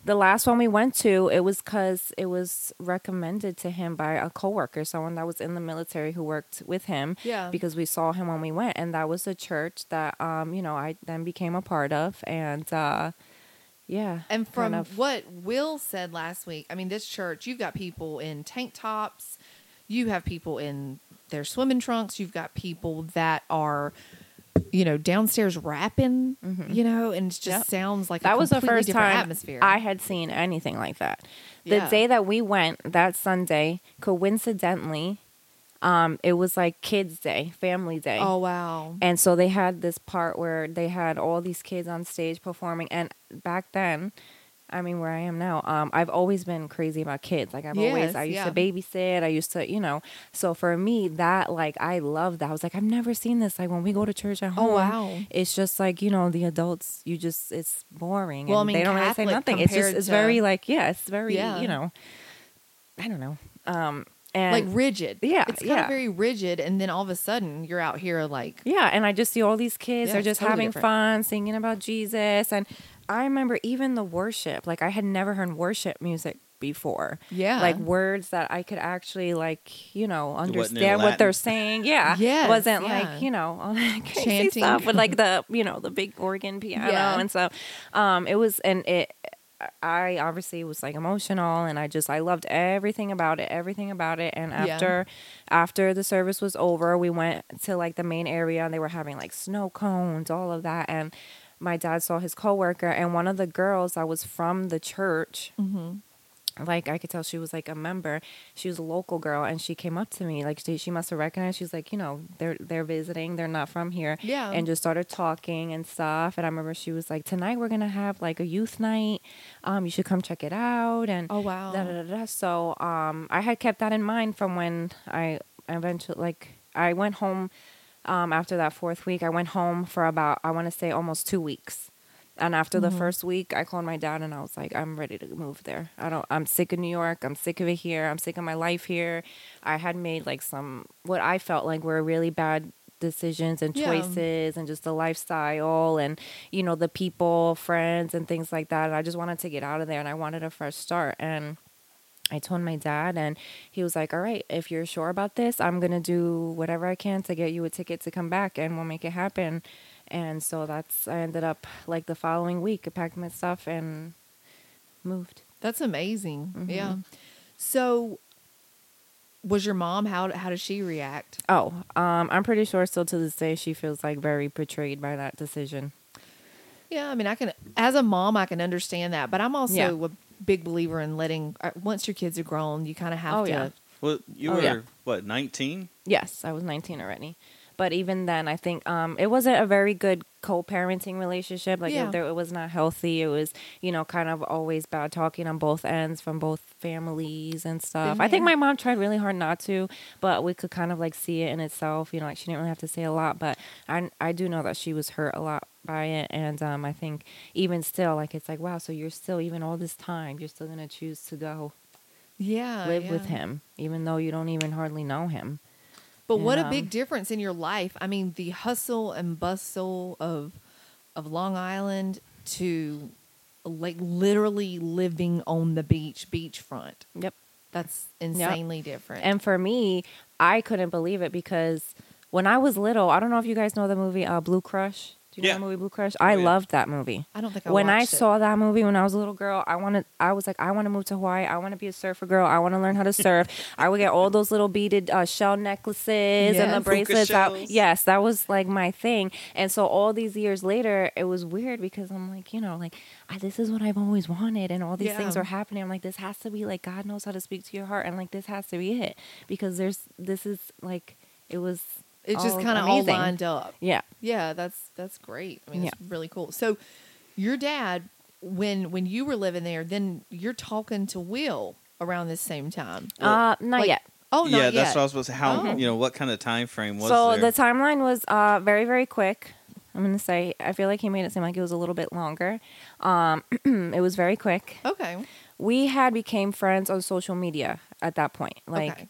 Speaker 3: the last one we went to it was because it was recommended to him by a coworker someone that was in the military who worked with him
Speaker 1: yeah,
Speaker 3: because we saw him when we went and that was a church that um you know i then became a part of and uh yeah
Speaker 1: And from
Speaker 3: kind of-
Speaker 1: what Will said last week, I mean, this church, you've got people in tank tops, you have people in their swimming trunks. You've got people that are, you know, downstairs rapping. Mm-hmm. You know, and it just
Speaker 3: Yep.
Speaker 1: sounds like a
Speaker 3: that was the first time
Speaker 1: atmosphere.
Speaker 3: I had seen anything like that. The
Speaker 1: Yeah.
Speaker 3: day that we went, that Sunday, coincidentally, um, it was like kids' day, family day.
Speaker 1: oh wow.
Speaker 3: And so they had this part where they had all these kids on stage performing. And back then, I mean, where I am now, um, I've always been crazy about kids. Like I've always, I used
Speaker 1: yeah.
Speaker 3: to babysit. I used to, you know. So for me, that like I love that. I was like, I've never seen this. Like when we go to church at home, Oh,
Speaker 1: wow.
Speaker 3: it's just like you know the adults. You just it's boring.
Speaker 1: Well, I mean,
Speaker 3: they don't really say nothing. It's just it's
Speaker 1: to-
Speaker 3: very like yeah, it's very
Speaker 1: Yeah.
Speaker 3: you know. I don't know. Um, and
Speaker 1: like rigid.
Speaker 3: Yeah,
Speaker 1: It's kind
Speaker 3: yeah.
Speaker 1: of very rigid. And then all of a sudden you're out here like,
Speaker 3: Yeah, and I just see all these kids.
Speaker 1: Yeah,
Speaker 3: they're just
Speaker 1: totally
Speaker 3: having
Speaker 1: different.
Speaker 3: fun, singing about Jesus. And I remember even the worship. Like I had never heard worship music before.
Speaker 1: Yeah.
Speaker 3: Like words that I could actually like, you know, understand what they're saying. Yeah.
Speaker 1: Yeah.
Speaker 3: It wasn't
Speaker 1: yeah.
Speaker 3: like, you know, all that crazy
Speaker 1: Chanting.
Speaker 3: stuff with like the, you know, the big organ piano
Speaker 1: Yeah.
Speaker 3: and stuff. Um, it was and it I obviously was like emotional and I just I loved everything about it, everything about it. And
Speaker 1: Yeah.
Speaker 3: after after the service was over, we went to like the main area and they were having like snow cones, all of that. And my dad saw his coworker and one of the girls that was from the church mm-hmm. Like I could tell she was like a member. She was a local girl, and she came up to me like she, she must have recognized. She's like, you know, they're they're visiting. They're not from here.
Speaker 1: Yeah.
Speaker 3: And just started talking and stuff. And I remember she was like, tonight we're gonna have like a youth night. Um, you should come check it out. And
Speaker 1: Oh, wow.
Speaker 3: Da, da, da, da. So um, I had kept that in mind from when I eventually like I went home. Um, after that fourth week, I went home for about I want to say almost two weeks. And after
Speaker 1: Mm-hmm.
Speaker 3: the first week, I called my dad and I was like, I'm ready to move there. I don't, I'm sick of New York. I'm sick of it here. I'm sick of my life here. I had made like some, what I felt like were really bad decisions and
Speaker 1: Yeah.
Speaker 3: choices and just the lifestyle and, you know, the people, friends, and things like that. And I just wanted to get out of there and I wanted a fresh start. And I told my dad, and he was like, All right, if you're sure about this, I'm going to do whatever I can to get you a ticket to come back and we'll make it happen. And so that's, I ended up like the following week, I packed my stuff and moved.
Speaker 1: That's amazing.
Speaker 3: Mm-hmm.
Speaker 1: Yeah. So, was your mom how how did she react?
Speaker 3: Oh, um, I'm pretty sure still to this day she feels like very betrayed by that decision.
Speaker 1: Yeah, I mean, I can as a mom, I can understand that, but I'm also
Speaker 3: Yeah.
Speaker 1: a big believer in letting uh, once your kids are grown, you kind of have
Speaker 3: Oh,
Speaker 1: to.
Speaker 3: yeah.
Speaker 2: Well, you
Speaker 3: Oh,
Speaker 2: were
Speaker 3: yeah.
Speaker 2: what nineteen?
Speaker 3: Yes, I was 19 already. But even then, I think um, it wasn't a very good co-parenting relationship. Like
Speaker 1: Yeah.
Speaker 3: it, there, it was not healthy. It was, you know, kind of always bad talking on both ends from both families and stuff. I think my mom tried really hard not to, but we could kind of like see it in itself. You know, like she didn't really have to say a lot, but I, I do know that she was hurt a lot by it, and um, I think even still, like it's like wow, so you're still even all this time, you're still gonna choose to go
Speaker 1: Yeah,
Speaker 3: live with him, even though you don't even hardly know him.
Speaker 1: But what a big difference in your life. I mean, the hustle and bustle of of Long Island to like literally living on the beach, beachfront.
Speaker 3: Yep.
Speaker 1: That's insanely different.
Speaker 3: And for me, I couldn't believe it because when I was little, I don't know if you guys know the movie uh, Blue Crush. Do you
Speaker 2: Yeah.
Speaker 3: know the movie Blue Crush? I
Speaker 2: yeah.
Speaker 3: loved that movie.
Speaker 1: I don't think I
Speaker 3: when I
Speaker 1: watched it.
Speaker 3: saw that movie when I was a little girl, I wanted I was like, I want to move to Hawaii. I want to be a surfer girl. I want to learn how to surf. I would get all those little beaded uh, shell necklaces and the bracelets. I-
Speaker 2: shells.
Speaker 3: yes, that was like my thing. And so all these years later, it was weird because I'm like, you know, like I, this is what I've always wanted, and all these things are happening. I'm like, this has to be like God knows how to speak to your heart, and like this has to be it because there's this is like it was.
Speaker 1: It's just kind of all
Speaker 3: amazing.
Speaker 1: lined up.
Speaker 3: Yeah.
Speaker 1: Yeah, that's that's great. I mean,
Speaker 3: Yeah.
Speaker 1: it's really cool. So, your dad, when when you were living there, then you're talking to Will around this same time.
Speaker 3: uh, not
Speaker 1: like-
Speaker 3: yet.
Speaker 1: Oh, not
Speaker 2: yeah,
Speaker 1: yet.
Speaker 2: that's what I was supposed to. How
Speaker 1: Oh.
Speaker 2: you know what kind of time frame was
Speaker 3: so
Speaker 2: there?
Speaker 3: the timeline was uh, very very quick i'm gonna say i feel like he made it seem like it was a little bit longer um, it was very quick
Speaker 1: okay.
Speaker 3: we had became friends on social media at that point like
Speaker 1: okay.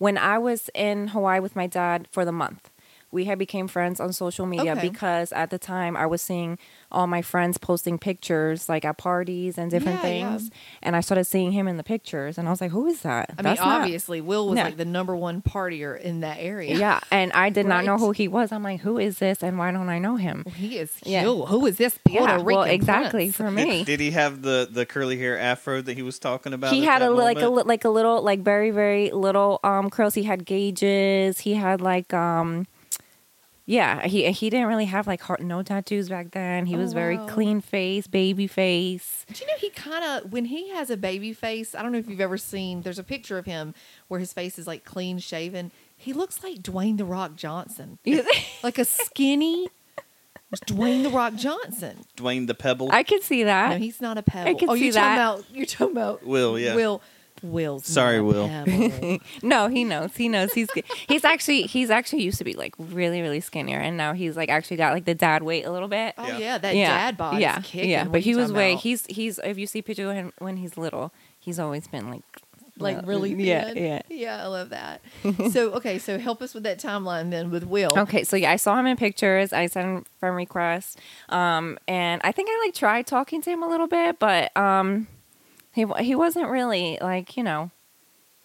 Speaker 3: When i was in hawaii with my dad for the month we had became friends on social media
Speaker 1: Okay.
Speaker 3: because at the time I was seeing all my friends posting pictures like at parties and different
Speaker 1: Yeah, yeah.
Speaker 3: things, and I started seeing him in the pictures, and I was like, "Who is that?"
Speaker 1: I mean,
Speaker 3: That's not-
Speaker 1: obviously, Will was
Speaker 3: Yeah.
Speaker 1: like the number one partier in that area.
Speaker 3: yeah, and I did not know who he was. I'm like, "Who is this?" And why don't I know him?
Speaker 1: Well, he is.
Speaker 3: Yeah.
Speaker 1: Who, who is this Puerto
Speaker 3: yeah,
Speaker 1: Rican
Speaker 3: well, exactly
Speaker 1: prince?
Speaker 3: for me.
Speaker 2: Did he have the the curly hair afro that he was talking about?
Speaker 3: he had a li- like a like a little like very very little um curls. He had gauges. He had like um yeah he he didn't really have like heart, no tattoos back then. He
Speaker 1: Oh,
Speaker 3: was very
Speaker 1: wow.
Speaker 3: clean face, baby face.
Speaker 1: Do you know he kind of when he has a baby face? I don't know if you've ever seen. There's a picture of him where his face is like clean shaven. He looks like Dwayne the Rock Johnson, like a skinny Dwayne the Rock Johnson.
Speaker 2: Dwayne the Pebble.
Speaker 3: I can see that.
Speaker 1: No,
Speaker 3: that.
Speaker 1: he's not a pebble.
Speaker 3: can
Speaker 1: oh,
Speaker 3: see
Speaker 1: you're
Speaker 3: that.
Speaker 1: talking about you're talking about
Speaker 2: Will, yeah.
Speaker 1: Will. Will's
Speaker 2: Sorry,
Speaker 1: not
Speaker 2: Will.
Speaker 3: No, he knows. He knows. He's he's actually he's actually used to be like really really skinnier, and now he's like actually got like the dad weight a little bit.
Speaker 1: oh
Speaker 2: Yeah.
Speaker 1: yeah, that
Speaker 3: yeah,
Speaker 1: dad bod
Speaker 3: yeah,
Speaker 1: kicking.
Speaker 3: yeah. But he was
Speaker 1: talking
Speaker 3: way
Speaker 1: about?
Speaker 3: he's he's if you see pictures of him when he's little, he's always been like
Speaker 1: like
Speaker 3: little.
Speaker 1: really
Speaker 3: yeah
Speaker 1: thin.
Speaker 3: yeah.
Speaker 1: yeah. I love that. so okay, so help us with that timeline then with Will.
Speaker 3: Okay, so yeah, I saw him in pictures. I sent him friend requests, um, and I think I like tried talking to him a little bit, but um, he he wasn't really like you know,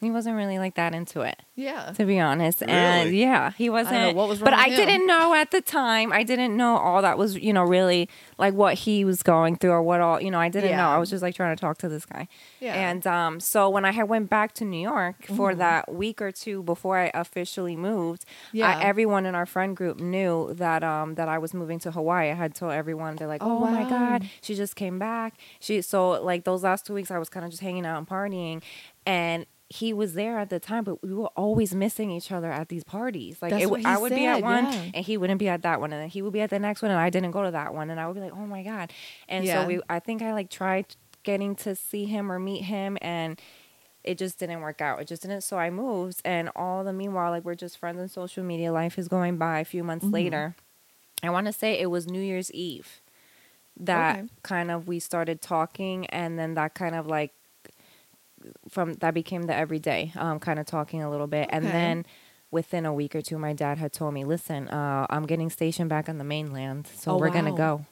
Speaker 3: he wasn't really like that into it
Speaker 1: Yeah.
Speaker 3: to be honest. And yeah, he wasn't.
Speaker 1: what was
Speaker 3: but
Speaker 1: wrong
Speaker 3: I
Speaker 1: him.
Speaker 3: didn't know at the time. I didn't know all that was you know really like what he was going through or what all you know. I didn't know. I was just like trying to talk to this guy.
Speaker 1: Yeah.
Speaker 3: And um, so when I had went back to New York for
Speaker 1: Mhm.
Speaker 3: that week or two before I officially moved,
Speaker 1: Yeah.
Speaker 3: I, everyone in our friend group knew that um that I was moving to Hawaii. I had told everyone they're like,
Speaker 1: Oh,
Speaker 3: "Oh, my god, she just came back." She so like those last two weeks I was kind of just hanging out and partying, and he was there at the time, but we were always missing each other at these parties. Like it, I would be at one,
Speaker 1: yeah.
Speaker 3: and he wouldn't be at that one, and then he would be at the next one, and I didn't go to that one, and I would be like, "Oh my god!" And
Speaker 1: Yeah.
Speaker 3: so we, I think I like tried getting to see him or meet him, and it just didn't work out. It just didn't. So I moved, and all the meanwhile, like we're just friends on social media. Life is going by. A few months
Speaker 1: Mhm.
Speaker 3: later, I want to say it was New Year's Eve that
Speaker 1: Okay.
Speaker 3: kind of we started talking, and then that kind of like from that became the everyday, um, kind of talking a little bit, and then. Within a week or two, my dad had told me, "Listen, uh, I'm getting stationed back on the mainland, so
Speaker 1: Oh,
Speaker 3: we're gonna go."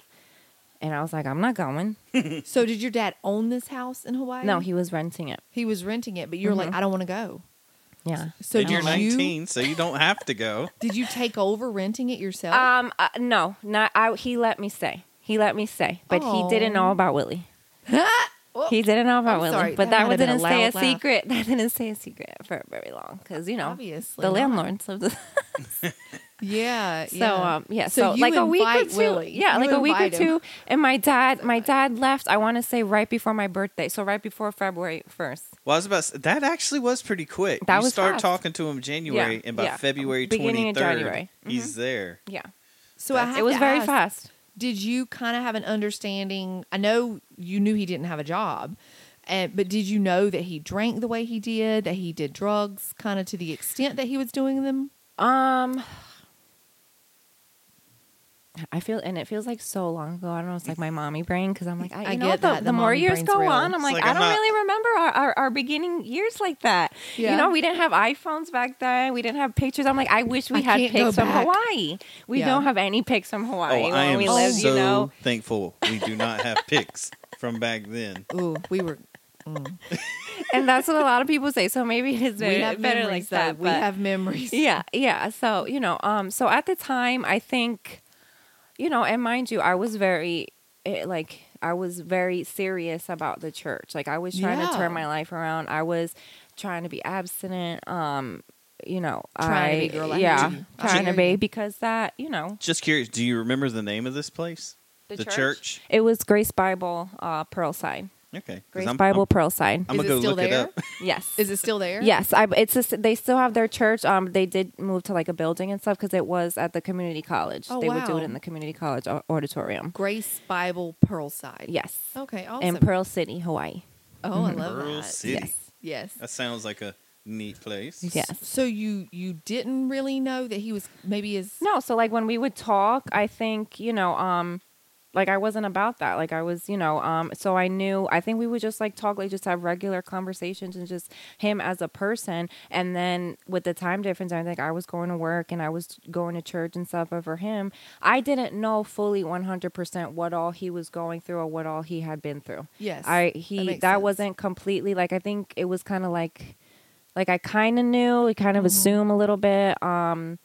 Speaker 3: And I was like, "I'm not going."
Speaker 1: So did your dad own this house in Hawaii?
Speaker 3: No, he was renting it.
Speaker 1: he was renting it, but you were like,
Speaker 3: Mhm.
Speaker 1: I don't want to go.
Speaker 3: Yeah.
Speaker 1: So
Speaker 2: and you're
Speaker 1: you
Speaker 2: 19, so you don't have to go.
Speaker 1: did you take over renting it yourself?
Speaker 3: Um, uh, no, not I. He let me stay. He let me stay, but he didn't know about Willie.
Speaker 1: Well,
Speaker 3: He didn't know about
Speaker 1: I'm
Speaker 3: Willie,
Speaker 1: sorry,
Speaker 3: but
Speaker 1: that
Speaker 3: that,
Speaker 1: might have been a
Speaker 3: didn't stay a
Speaker 1: laugh.
Speaker 3: secret. That didn't stay a secret for very long because you know
Speaker 1: obviously
Speaker 3: the
Speaker 1: not.
Speaker 3: landlords of the.
Speaker 1: Yeah,
Speaker 3: So
Speaker 1: yeah.
Speaker 3: um yeah,
Speaker 1: So
Speaker 3: so, like a week or two,
Speaker 1: Willie.
Speaker 3: yeah,
Speaker 1: You
Speaker 3: like a week or
Speaker 1: invite him.
Speaker 3: two, and my dad, my dad left. I want to say right before my birthday, so right before February first.
Speaker 2: Well, I was about to that actually was pretty quick.
Speaker 3: That
Speaker 2: you
Speaker 3: was
Speaker 2: start
Speaker 3: fast.
Speaker 2: talking to him January,
Speaker 3: Yeah,
Speaker 2: and by
Speaker 3: yeah.
Speaker 2: February
Speaker 3: Beginning of
Speaker 2: 23rd,
Speaker 3: January.
Speaker 2: he's there.
Speaker 3: Yeah,
Speaker 1: so I
Speaker 3: it was very
Speaker 1: ask,
Speaker 3: fast.
Speaker 1: Did you kind of have an understanding? I know you knew he didn't have a job, but did you know that he drank the way he did? That he did drugs, kind of to the extent that he was doing them?
Speaker 3: Um, I feel, and it feels like so long ago. I don't know. It's like my mommy brain because I'm like, I, you
Speaker 1: I
Speaker 3: know,
Speaker 1: get
Speaker 3: the,
Speaker 1: that. The
Speaker 3: the more years go
Speaker 1: real.
Speaker 3: on, I'm like,
Speaker 2: like
Speaker 3: I
Speaker 2: I'm
Speaker 3: don't
Speaker 2: not-
Speaker 3: really remember our, our, our beginning years like that.
Speaker 1: Yeah.
Speaker 3: You know, we didn't have iPhones back then. We didn't have pictures. I'm like, I wish we
Speaker 1: I
Speaker 3: had pics from. Hawaii. We
Speaker 1: Yeah.
Speaker 3: don't have any pics from Hawaii
Speaker 2: oh,
Speaker 3: when
Speaker 2: I am
Speaker 3: we
Speaker 2: so
Speaker 3: lived. You know,
Speaker 2: thankful we do not have pics from back then.
Speaker 1: Ooh, we were. mm.
Speaker 3: and that's what a lot of people say. So maybe it's
Speaker 1: we have
Speaker 3: better
Speaker 1: memories.
Speaker 3: like that.
Speaker 1: though. We have memories.
Speaker 3: yeah yeah so you know um so at the time i think you know and mind you i was very eh, like i was very serious about the church like i was trying to turn my life around i was trying to be abstinent um you know
Speaker 1: Trying to
Speaker 3: I,
Speaker 1: be, girl,
Speaker 3: yeah
Speaker 1: hear you. I
Speaker 3: trying to be because that you know
Speaker 2: Just curious, do you remember the name of this place? The church?
Speaker 3: it was grace bible uh pearlside
Speaker 2: Okay. 'cause
Speaker 3: grace
Speaker 2: I'm,
Speaker 3: bible
Speaker 2: I'm,
Speaker 3: pearlside
Speaker 2: I'm
Speaker 1: Is
Speaker 2: gonna
Speaker 1: it still
Speaker 2: look it
Speaker 1: there?
Speaker 2: up.
Speaker 3: yes
Speaker 1: Is it still there?
Speaker 3: Yes, I, it's just, they still have their church. Um, they did move to like a building and stuff because it was at the community college.
Speaker 1: Oh,
Speaker 3: they would do it in the community college auditorium.
Speaker 1: Grace Bible Pearlside.
Speaker 3: Yes,
Speaker 1: Okay. Awesome.
Speaker 3: in Pearl City, Hawaii.
Speaker 1: oh, I love
Speaker 2: Pearl
Speaker 1: that.
Speaker 2: City.
Speaker 3: Yes,
Speaker 1: Yes.
Speaker 2: That sounds like a neat place.
Speaker 3: yes.
Speaker 1: So you you didn't really know that he was maybe his
Speaker 3: No, so like when we would talk, I think you know, um, like I wasn't about that. Like I was, you know, um so I knew I think we would just like talk like just have regular conversations and just him as a person and then with the time difference I think I was going to work and I was going to church and stuff but for him I didn't know fully 100% what all he was going through or what all he had been through.
Speaker 1: Yes,
Speaker 3: I he
Speaker 1: makes
Speaker 3: that wasn't completely like I think it was kind of like like I kind of knew, I kind of
Speaker 1: Mm-hmm.
Speaker 3: assume a little bit. Um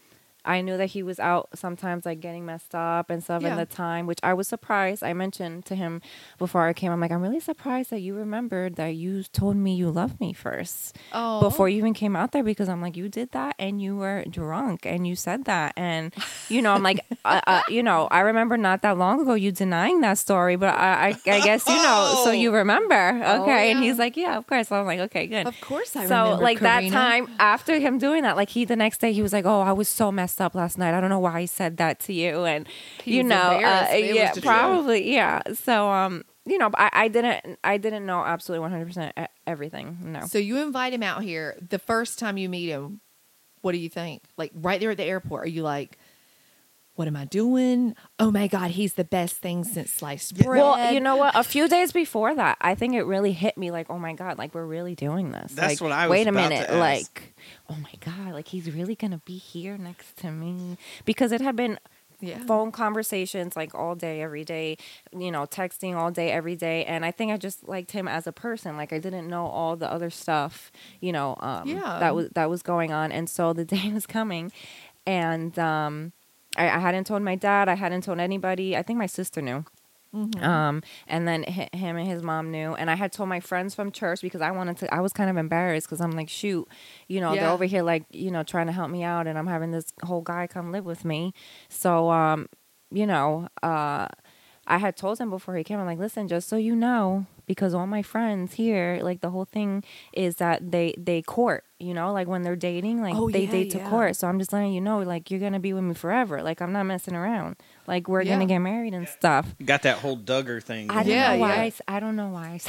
Speaker 3: I knew that he was out sometimes like getting messed up and stuff
Speaker 1: Yeah.
Speaker 3: in the time, which I was surprised. I mentioned to him before I came, I'm like, I'm really surprised that you remembered that you told me you loved me first
Speaker 1: Oh,
Speaker 3: before you even came out there because I'm like, you did that and you were drunk and you said that. And, you know, I'm like, uh, uh, you know, I remember not that long ago you denying that story, but I, I, I guess, you know, so you remember. Okay.
Speaker 1: Oh,
Speaker 3: And he's like, yeah, of course. So I'm like, okay, good
Speaker 1: Of course, I
Speaker 3: so
Speaker 1: remember.
Speaker 3: like that time after him doing that like he the next day he was like oh i was so messed up last night i don't know why he said that to you and
Speaker 1: He
Speaker 3: you know uh,
Speaker 1: embarrassed. It was
Speaker 3: yeah probably yeah so um you know I, I didn't i didn't know absolutely 100% e- everything no
Speaker 1: So you invite him out here. The first time you meet him, what do you think? Like right there at the airport, are you like, "What am I doing? Oh my god, he's the best thing since sliced bread."
Speaker 3: well you know what a few days before that i think it really hit me like oh my god like we're really doing this
Speaker 2: That's
Speaker 3: like,
Speaker 2: what I was
Speaker 3: wait a
Speaker 2: about to
Speaker 3: minute
Speaker 2: ask.
Speaker 3: like oh my god like he's really gonna be here next to me because it had been
Speaker 1: yeah.
Speaker 3: phone conversations like all day every day you know texting all day every day and i think i just liked him as a person like i didn't know all the other stuff you know um
Speaker 1: Yeah.
Speaker 3: that was that was going on and so the day was coming and um I, I hadn't told my dad i hadn't told anybody i think my sister knew
Speaker 1: Mhm.
Speaker 3: um, and then hi- him and his mom knew, and I had told my friends from church because I wanted to. I was kind of embarrassed because I'm like, shoot, you know, they're over here like, you know, trying to help me out, and I'm having this whole guy come live with me. So, um, you know, uh, I had told him before he came, I'm like, listen, just so you know, because all my friends here, like the whole thing is that they they court, you know, like when they're dating, like
Speaker 1: Oh,
Speaker 3: they
Speaker 1: yeah,
Speaker 3: date to
Speaker 1: yeah.
Speaker 3: court. So I'm just letting you know, like you're gonna be with me forever. Like I'm not messing around. Like we're
Speaker 1: Yeah.
Speaker 3: gonna get married and stuff.
Speaker 2: Got that whole Duggar thing.
Speaker 3: I don't
Speaker 1: Yeah,
Speaker 3: know why.
Speaker 1: yeah.
Speaker 3: I, s- I don't know why.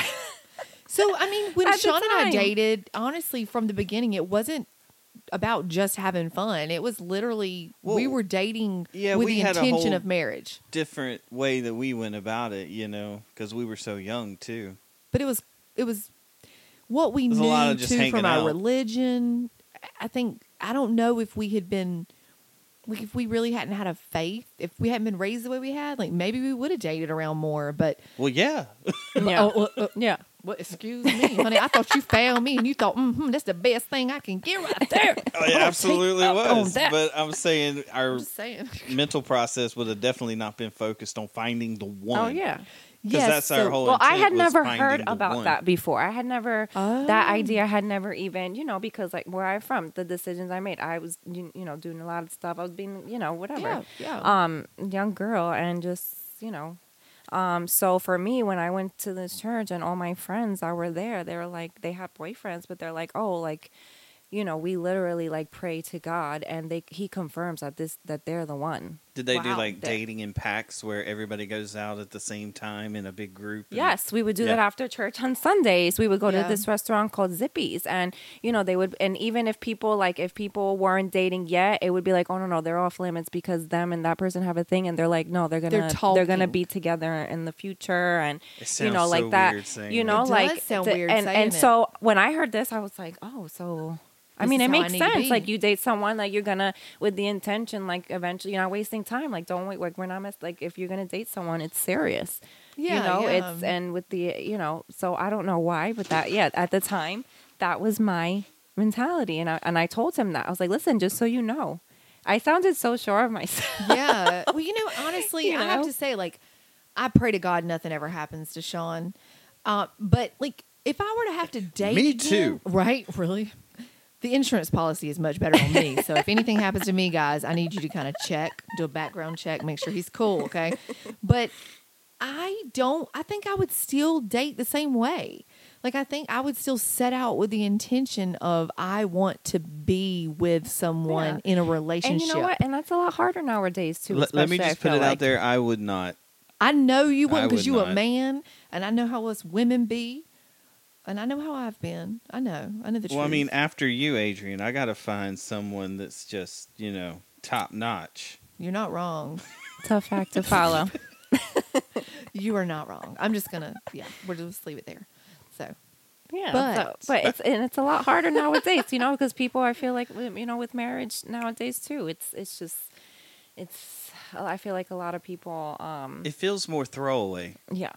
Speaker 1: So I mean, when
Speaker 3: At
Speaker 1: Sean and I dated, honestly, from the beginning, it wasn't about just having fun. It was literally we were dating
Speaker 2: yeah,
Speaker 1: with
Speaker 2: we
Speaker 1: the
Speaker 2: had a
Speaker 1: intention
Speaker 2: whole-
Speaker 1: of marriage.
Speaker 2: different way that we went about it, you know, because we were so young too.
Speaker 1: but it was it was what we
Speaker 2: It was a
Speaker 1: knew
Speaker 2: lot of just
Speaker 1: too
Speaker 2: hanging
Speaker 1: from our
Speaker 2: out.
Speaker 1: religion. I think I don't know if we had been like if we really hadn't had a faith, if we hadn't been raised the way we had, like maybe we would have dated around more. But
Speaker 2: Well, yeah,
Speaker 3: yeah.
Speaker 1: oh, uh, uh,
Speaker 3: yeah.
Speaker 1: What? Excuse me, honey. I thought you found me, and you thought, mm-hmm, that's the best thing I can get right there.
Speaker 2: Oh, it absolutely was. But I'm saying our
Speaker 1: I'm saying.
Speaker 2: mental process would have definitely not been focused on finding the one.
Speaker 3: Oh yeah.
Speaker 2: because that's our whole.
Speaker 3: Well, I had never heard about
Speaker 2: one.
Speaker 3: that before. I had never
Speaker 1: Oh.
Speaker 3: that idea had never even, you know, because like where I'm from, the decisions I made, I was you, you know, doing a lot of stuff. I was being, you know, whatever.
Speaker 1: Yeah, yeah.
Speaker 3: Um young girl and just, you know, um so for me when I went to this church and all my friends that were there, they were like they had boyfriends, but they're like, "Oh, like you know, we literally like pray to God and they he confirms that this that they're the one.
Speaker 2: Did they do like
Speaker 3: That-
Speaker 2: dating in packs where everybody goes out at the same time in a big group? and-
Speaker 3: Yes, we would do
Speaker 2: Yeah.
Speaker 3: that after church on Sundays. We would go
Speaker 1: Yeah.
Speaker 3: to this restaurant called Zippy's, and you know they would. And even if people like, if people weren't dating yet, it would be like, oh no, no, they're off limits because them and that person have a thing, and they're like, no, they're gonna,
Speaker 1: They're
Speaker 3: they're, gonna be together in the future, and you know,
Speaker 2: sounds
Speaker 3: like
Speaker 2: so
Speaker 3: that. You know,
Speaker 1: It
Speaker 3: like
Speaker 1: does sound
Speaker 3: the-
Speaker 1: weird
Speaker 3: and and
Speaker 1: it.
Speaker 3: so when I heard this, I was like, oh, so. I mean, it makes sense. Like you date someone, like you're gonna with the intention, like eventually you're not wasting time. Like don't wait. Like we're not mess. Like if you're gonna date someone, it's serious
Speaker 1: yeah,
Speaker 3: you know
Speaker 1: yeah.
Speaker 3: it's and with the you know so i don't know why but that yeah at the time that was my mentality and i and i told him that i was like listen just so you know i sounded so sure of myself
Speaker 1: yeah. Well, you know, honestly,
Speaker 3: You
Speaker 1: I have to say, like, I pray to God nothing ever happens to Sean. Uh, but like, if I were to have to date,
Speaker 2: Me
Speaker 1: again-
Speaker 2: too.
Speaker 1: right? Really, the insurance policy is much better on me. so if anything happens to me, guys, I need you to kind of check, do a background check, make sure he's cool, okay? But I don't. I think I would still date the same way. Like I think I would still set out with the intention of I want to be with someone in a relationship.
Speaker 3: and you know what and that's a lot harder nowadays too
Speaker 2: Let, let me just put
Speaker 3: feel
Speaker 2: it out there. I would not.
Speaker 1: I know you wouldn't because
Speaker 2: would
Speaker 1: you a man, and I know how us women be, and I know how I've been. I know. I know the
Speaker 2: Well, I mean, after you, Adrian, I got to find someone that's just you know top notch.
Speaker 1: you're not wrong.
Speaker 3: tough fact to follow
Speaker 1: you are not wrong. I'm just gonna yeah, we'll just leave it there. So
Speaker 3: Yeah,
Speaker 1: But-
Speaker 3: so, but it's and it's a lot harder nowadays, you know, because people I feel like you know with marriage nowadays too. It's it's just it's I feel like a lot of people um
Speaker 2: It feels more throwaway.
Speaker 3: yeah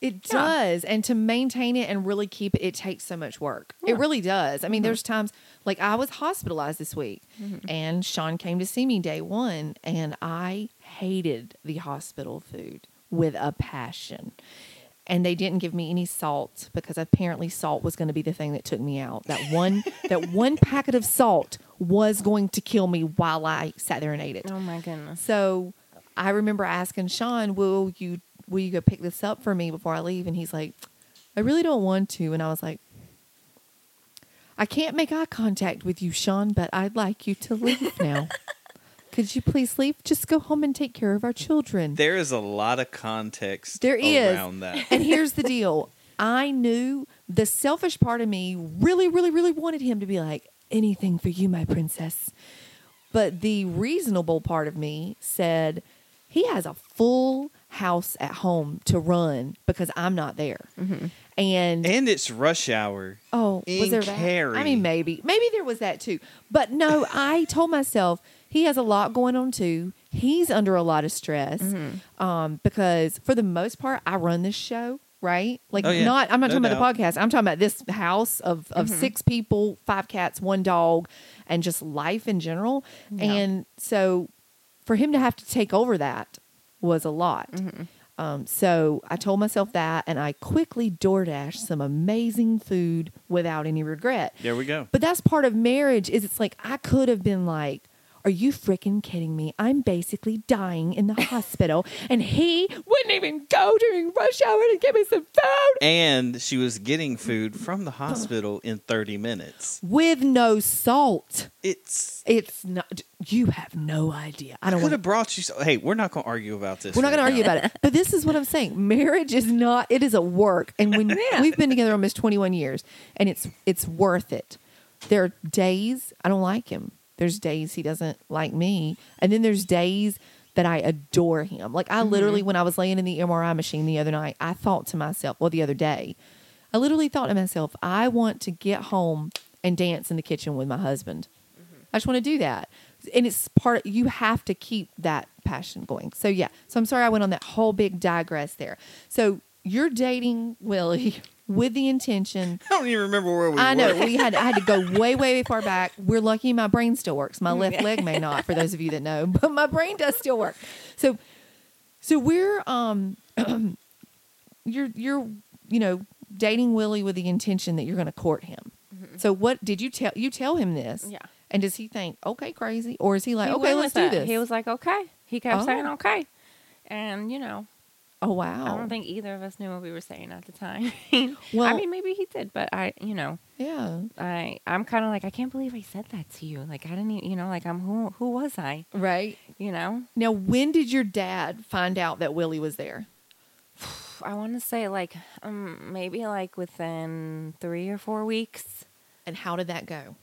Speaker 1: It
Speaker 3: Yeah.
Speaker 1: does. And to maintain it and really keep it, it takes so much work.
Speaker 3: Yeah.
Speaker 1: It really does. I mean,
Speaker 3: Mhm.
Speaker 1: there's times like I was hospitalized this week and Sean came to see me day one and I hated the hospital food with a passion. And they didn't give me any salt because apparently salt was going to be the thing that took me out. That one that one packet of salt was going to kill me while I sat there and ate it.
Speaker 3: oh my goodness
Speaker 1: So I remember asking Sean, "Will you will you go pick this up for me before I leave?" And he's like, "I really don't want to." And I was like, "I can't make eye contact with you, Sean, but I'd like you to leave now. Could you please leave? Just go home and take care of our children."
Speaker 2: There is a lot of context
Speaker 1: There is.
Speaker 2: around that.
Speaker 1: And here's the deal. I knew the selfish part of me really, really, really wanted him to be like, anything for you, my princess. But the reasonable part of me said, he has a full house at home to run because I'm not there. Mm-hmm. And,
Speaker 2: And it's rush hour.
Speaker 1: oh, was
Speaker 2: in
Speaker 1: there that? I mean, maybe, maybe there was that too. But no, I told myself he has a lot going on too. He's under a lot of stress mm-hmm. um, because for the most part, I run this show. Right, like
Speaker 2: Oh, yeah.
Speaker 1: not. I'm not
Speaker 2: No
Speaker 1: talking
Speaker 2: doubt.
Speaker 1: about the podcast. I'm talking about this house of of mm-hmm. six people, five cats, one dog, and just life in general.
Speaker 3: Yeah.
Speaker 1: And so, for him to have to take over that was a lot. Um, so I told myself that, and I quickly DoorDash some amazing food without any regret.
Speaker 2: There we go.
Speaker 1: But that's part of marriage. Is it's like I could have been like, "Are you freaking kidding me? I'm basically dying in the hospital," and he wouldn't even go during rush hour to get me some food
Speaker 2: And she was getting food from the hospital in 30 minutes.
Speaker 1: with no salt.
Speaker 2: It's.
Speaker 1: It's not. You have no idea. I don't
Speaker 2: could have brought you. So, hey, we're not going to argue about this.
Speaker 1: We're not
Speaker 2: right
Speaker 1: going to argue about it. But this is what I'm saying. Marriage is not. It is a work, and when we've been together almost 21 years, and it's it's worth it. There are days I don't like him. There's days he doesn't like me, and then there's days that I adore him. Like I mm-hmm. literally, when I was laying in the MRI machine the other night, I thought to myself, well, the other day, I literally thought to myself, I want to get home and dance in the kitchen with my husband. Mm-hmm. I just want to do that. And it's part you have to keep that passion going. So yeah. So I'm sorry I went on that whole big digress there. So you're dating Willie with the intention
Speaker 2: I don't even remember where we
Speaker 1: I know
Speaker 2: were.
Speaker 1: we had I had to go way way far back. We're lucky my brain still works. My left leg may not for those of you that know, but my brain does still work. So so we're um you're you're you know dating Willie with the intention that you're going to court him. So what did you tell you tell him this?
Speaker 3: Yeah.
Speaker 1: And does he think, okay, crazy? Or is he like,
Speaker 3: He
Speaker 1: okay, let's do this?
Speaker 3: He was like, okay. He kept
Speaker 1: Oh.
Speaker 3: saying okay, and you know,
Speaker 1: oh, wow.
Speaker 3: I don't think either of us knew what we were saying at the time.
Speaker 1: Well-
Speaker 3: I mean, maybe he did, but I, you know,
Speaker 1: Yeah.
Speaker 3: I, I'm kind of like, I can't believe I said that to you. Like, I didn't, even, you know, like I'm who, who was I?
Speaker 1: Right.
Speaker 3: You know,
Speaker 1: Now, when did your dad find out that Willie was there?
Speaker 3: I want to say like, um, maybe like within three or four weeks.
Speaker 1: And how did that go?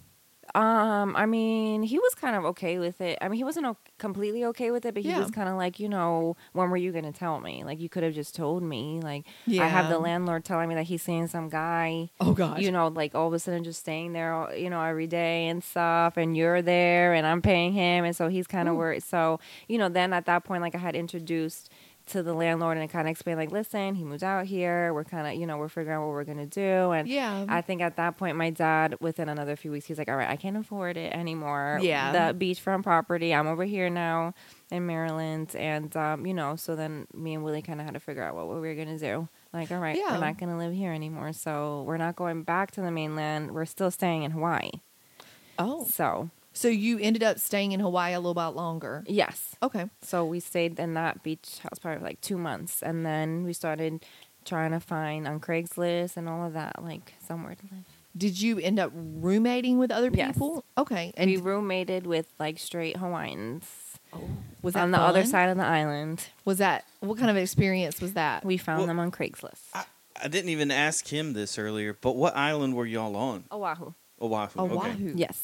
Speaker 3: Um, I mean, he was kind of okay with it. I mean, he wasn't o- completely okay with it, but he
Speaker 1: Yeah.
Speaker 3: was kind of like, you know, when were you going to tell me? Like, you could have just told me. Like, I have the landlord telling me that he's seeing some guy.
Speaker 1: Oh, God!
Speaker 3: You know, like all of a sudden just staying there, you know, every day and stuff, and you're there, and I'm paying him, and so he's kind of worried. So, you know, then at that point, like I had introduced to the landlord and kind of explain like, listen, he moved out here. We're kind of, you know, we're figuring out what we're gonna do, and
Speaker 1: Yeah.
Speaker 3: I think at that point, my dad, within another few weeks, he's like, all right, I can't afford it anymore.
Speaker 1: Yeah.
Speaker 3: the beachfront property. I'm over here now in Maryland, and um, you know, so then me and Willie kind of had to figure out what, what we were gonna do. Like, all right,
Speaker 1: Yeah.
Speaker 3: we're not gonna live here anymore, so we're not going back to the mainland. We're still staying in Hawaii.
Speaker 1: oh.
Speaker 3: So
Speaker 1: So you ended up staying in Hawaii a little while longer.
Speaker 3: yes,
Speaker 1: Okay.
Speaker 3: so we stayed in that beach house probably like two months, and then we started trying to find on Craigslist and all of that, like somewhere to live.
Speaker 1: Did you end up roommating with other people?
Speaker 3: Yes.
Speaker 1: people? Okay. And
Speaker 3: we roommated with like straight Hawaiians oh,
Speaker 1: was that
Speaker 3: on the other side of the island.
Speaker 1: Was that what kind of experience was that?
Speaker 3: We found
Speaker 2: Well,
Speaker 3: them on Craigslist.
Speaker 2: I, I didn't even ask him this earlier, but what island were y'all on?
Speaker 3: Oahu.
Speaker 2: Oahu. Okay.
Speaker 1: Oahu.
Speaker 3: Yes.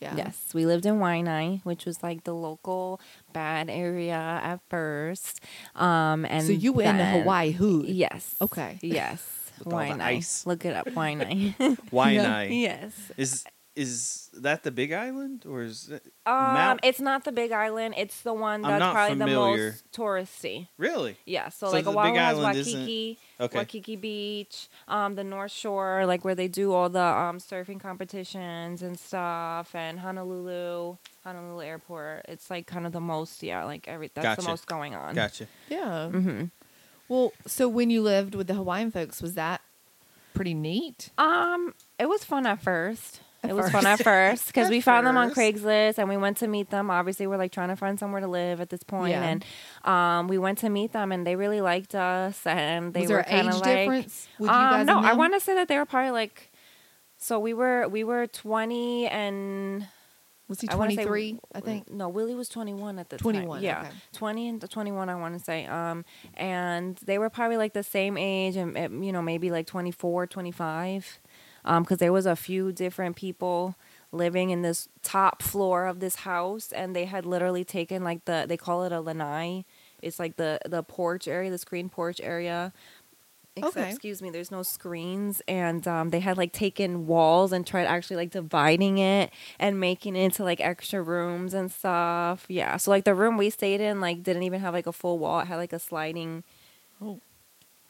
Speaker 1: Yeah.
Speaker 3: Yes, we lived in Waianae, which was like the local bad area at first. Um, and
Speaker 1: So you were in the Hawaii hood.
Speaker 3: Yes.
Speaker 1: Okay.
Speaker 3: Yes.
Speaker 2: With
Speaker 3: Waianae. Look it up. Waianae.
Speaker 2: Waianae.
Speaker 3: yes.
Speaker 2: Is is that the big island or is it
Speaker 3: Um,
Speaker 2: Mount-
Speaker 3: it's not the Big Island. It's the one
Speaker 2: I'm
Speaker 3: that's
Speaker 2: not
Speaker 3: probably
Speaker 2: familiar.
Speaker 3: the most touristy.
Speaker 2: really?
Speaker 3: Yeah, so,
Speaker 2: So
Speaker 3: like
Speaker 2: the Big
Speaker 3: Oahu has
Speaker 2: Island isn't-
Speaker 3: Waikiki,
Speaker 2: Okay.
Speaker 3: Waikiki Beach, um, the North Shore, like where they do all the um, surfing competitions and stuff, and Honolulu, Honolulu Airport. It's like kind of the most, yeah, like every that's
Speaker 2: Gotcha.
Speaker 3: the most going on.
Speaker 2: Gotcha.
Speaker 1: Yeah.
Speaker 3: Mm-hmm.
Speaker 1: Well, so when you lived with the Hawaiian folks, was that pretty neat?
Speaker 3: Um, it was fun at first. It was fun at
Speaker 1: first.
Speaker 3: because we found them on. Craigslist and we went to meet them. Obviously, we're like trying to find somewhere to live at this point,
Speaker 1: Yeah.
Speaker 3: and um, we went to meet them and they really liked us and they
Speaker 1: was
Speaker 3: were
Speaker 1: there an
Speaker 3: kind
Speaker 1: age
Speaker 3: of like,
Speaker 1: difference with you
Speaker 3: um,
Speaker 1: guys?
Speaker 3: no,
Speaker 1: and
Speaker 3: I
Speaker 1: them?
Speaker 3: want to say that they were probably like, so we were we were twenty and
Speaker 1: Was he
Speaker 3: I wanna say-
Speaker 1: twenty three? I think.
Speaker 3: no, Willie was twenty one at the
Speaker 1: 21,
Speaker 3: time. Yeah,
Speaker 1: okay.
Speaker 3: twenty and twenty one. I want to say. Um, and they were probably like the same age, and eh, you know maybe like 24, 25. Um, because there was a few different people living in this top floor of this house, and they had literally taken like the they call it a lanai. It's like the the porch area, the screen porch area. Except,
Speaker 1: Okay.
Speaker 3: excuse me, there's no screens, and um, they had like taken walls and tried actually like dividing it and making it into like extra rooms and stuff. Yeah, so like the room we stayed in like didn't even have like a full wall; it had like a sliding.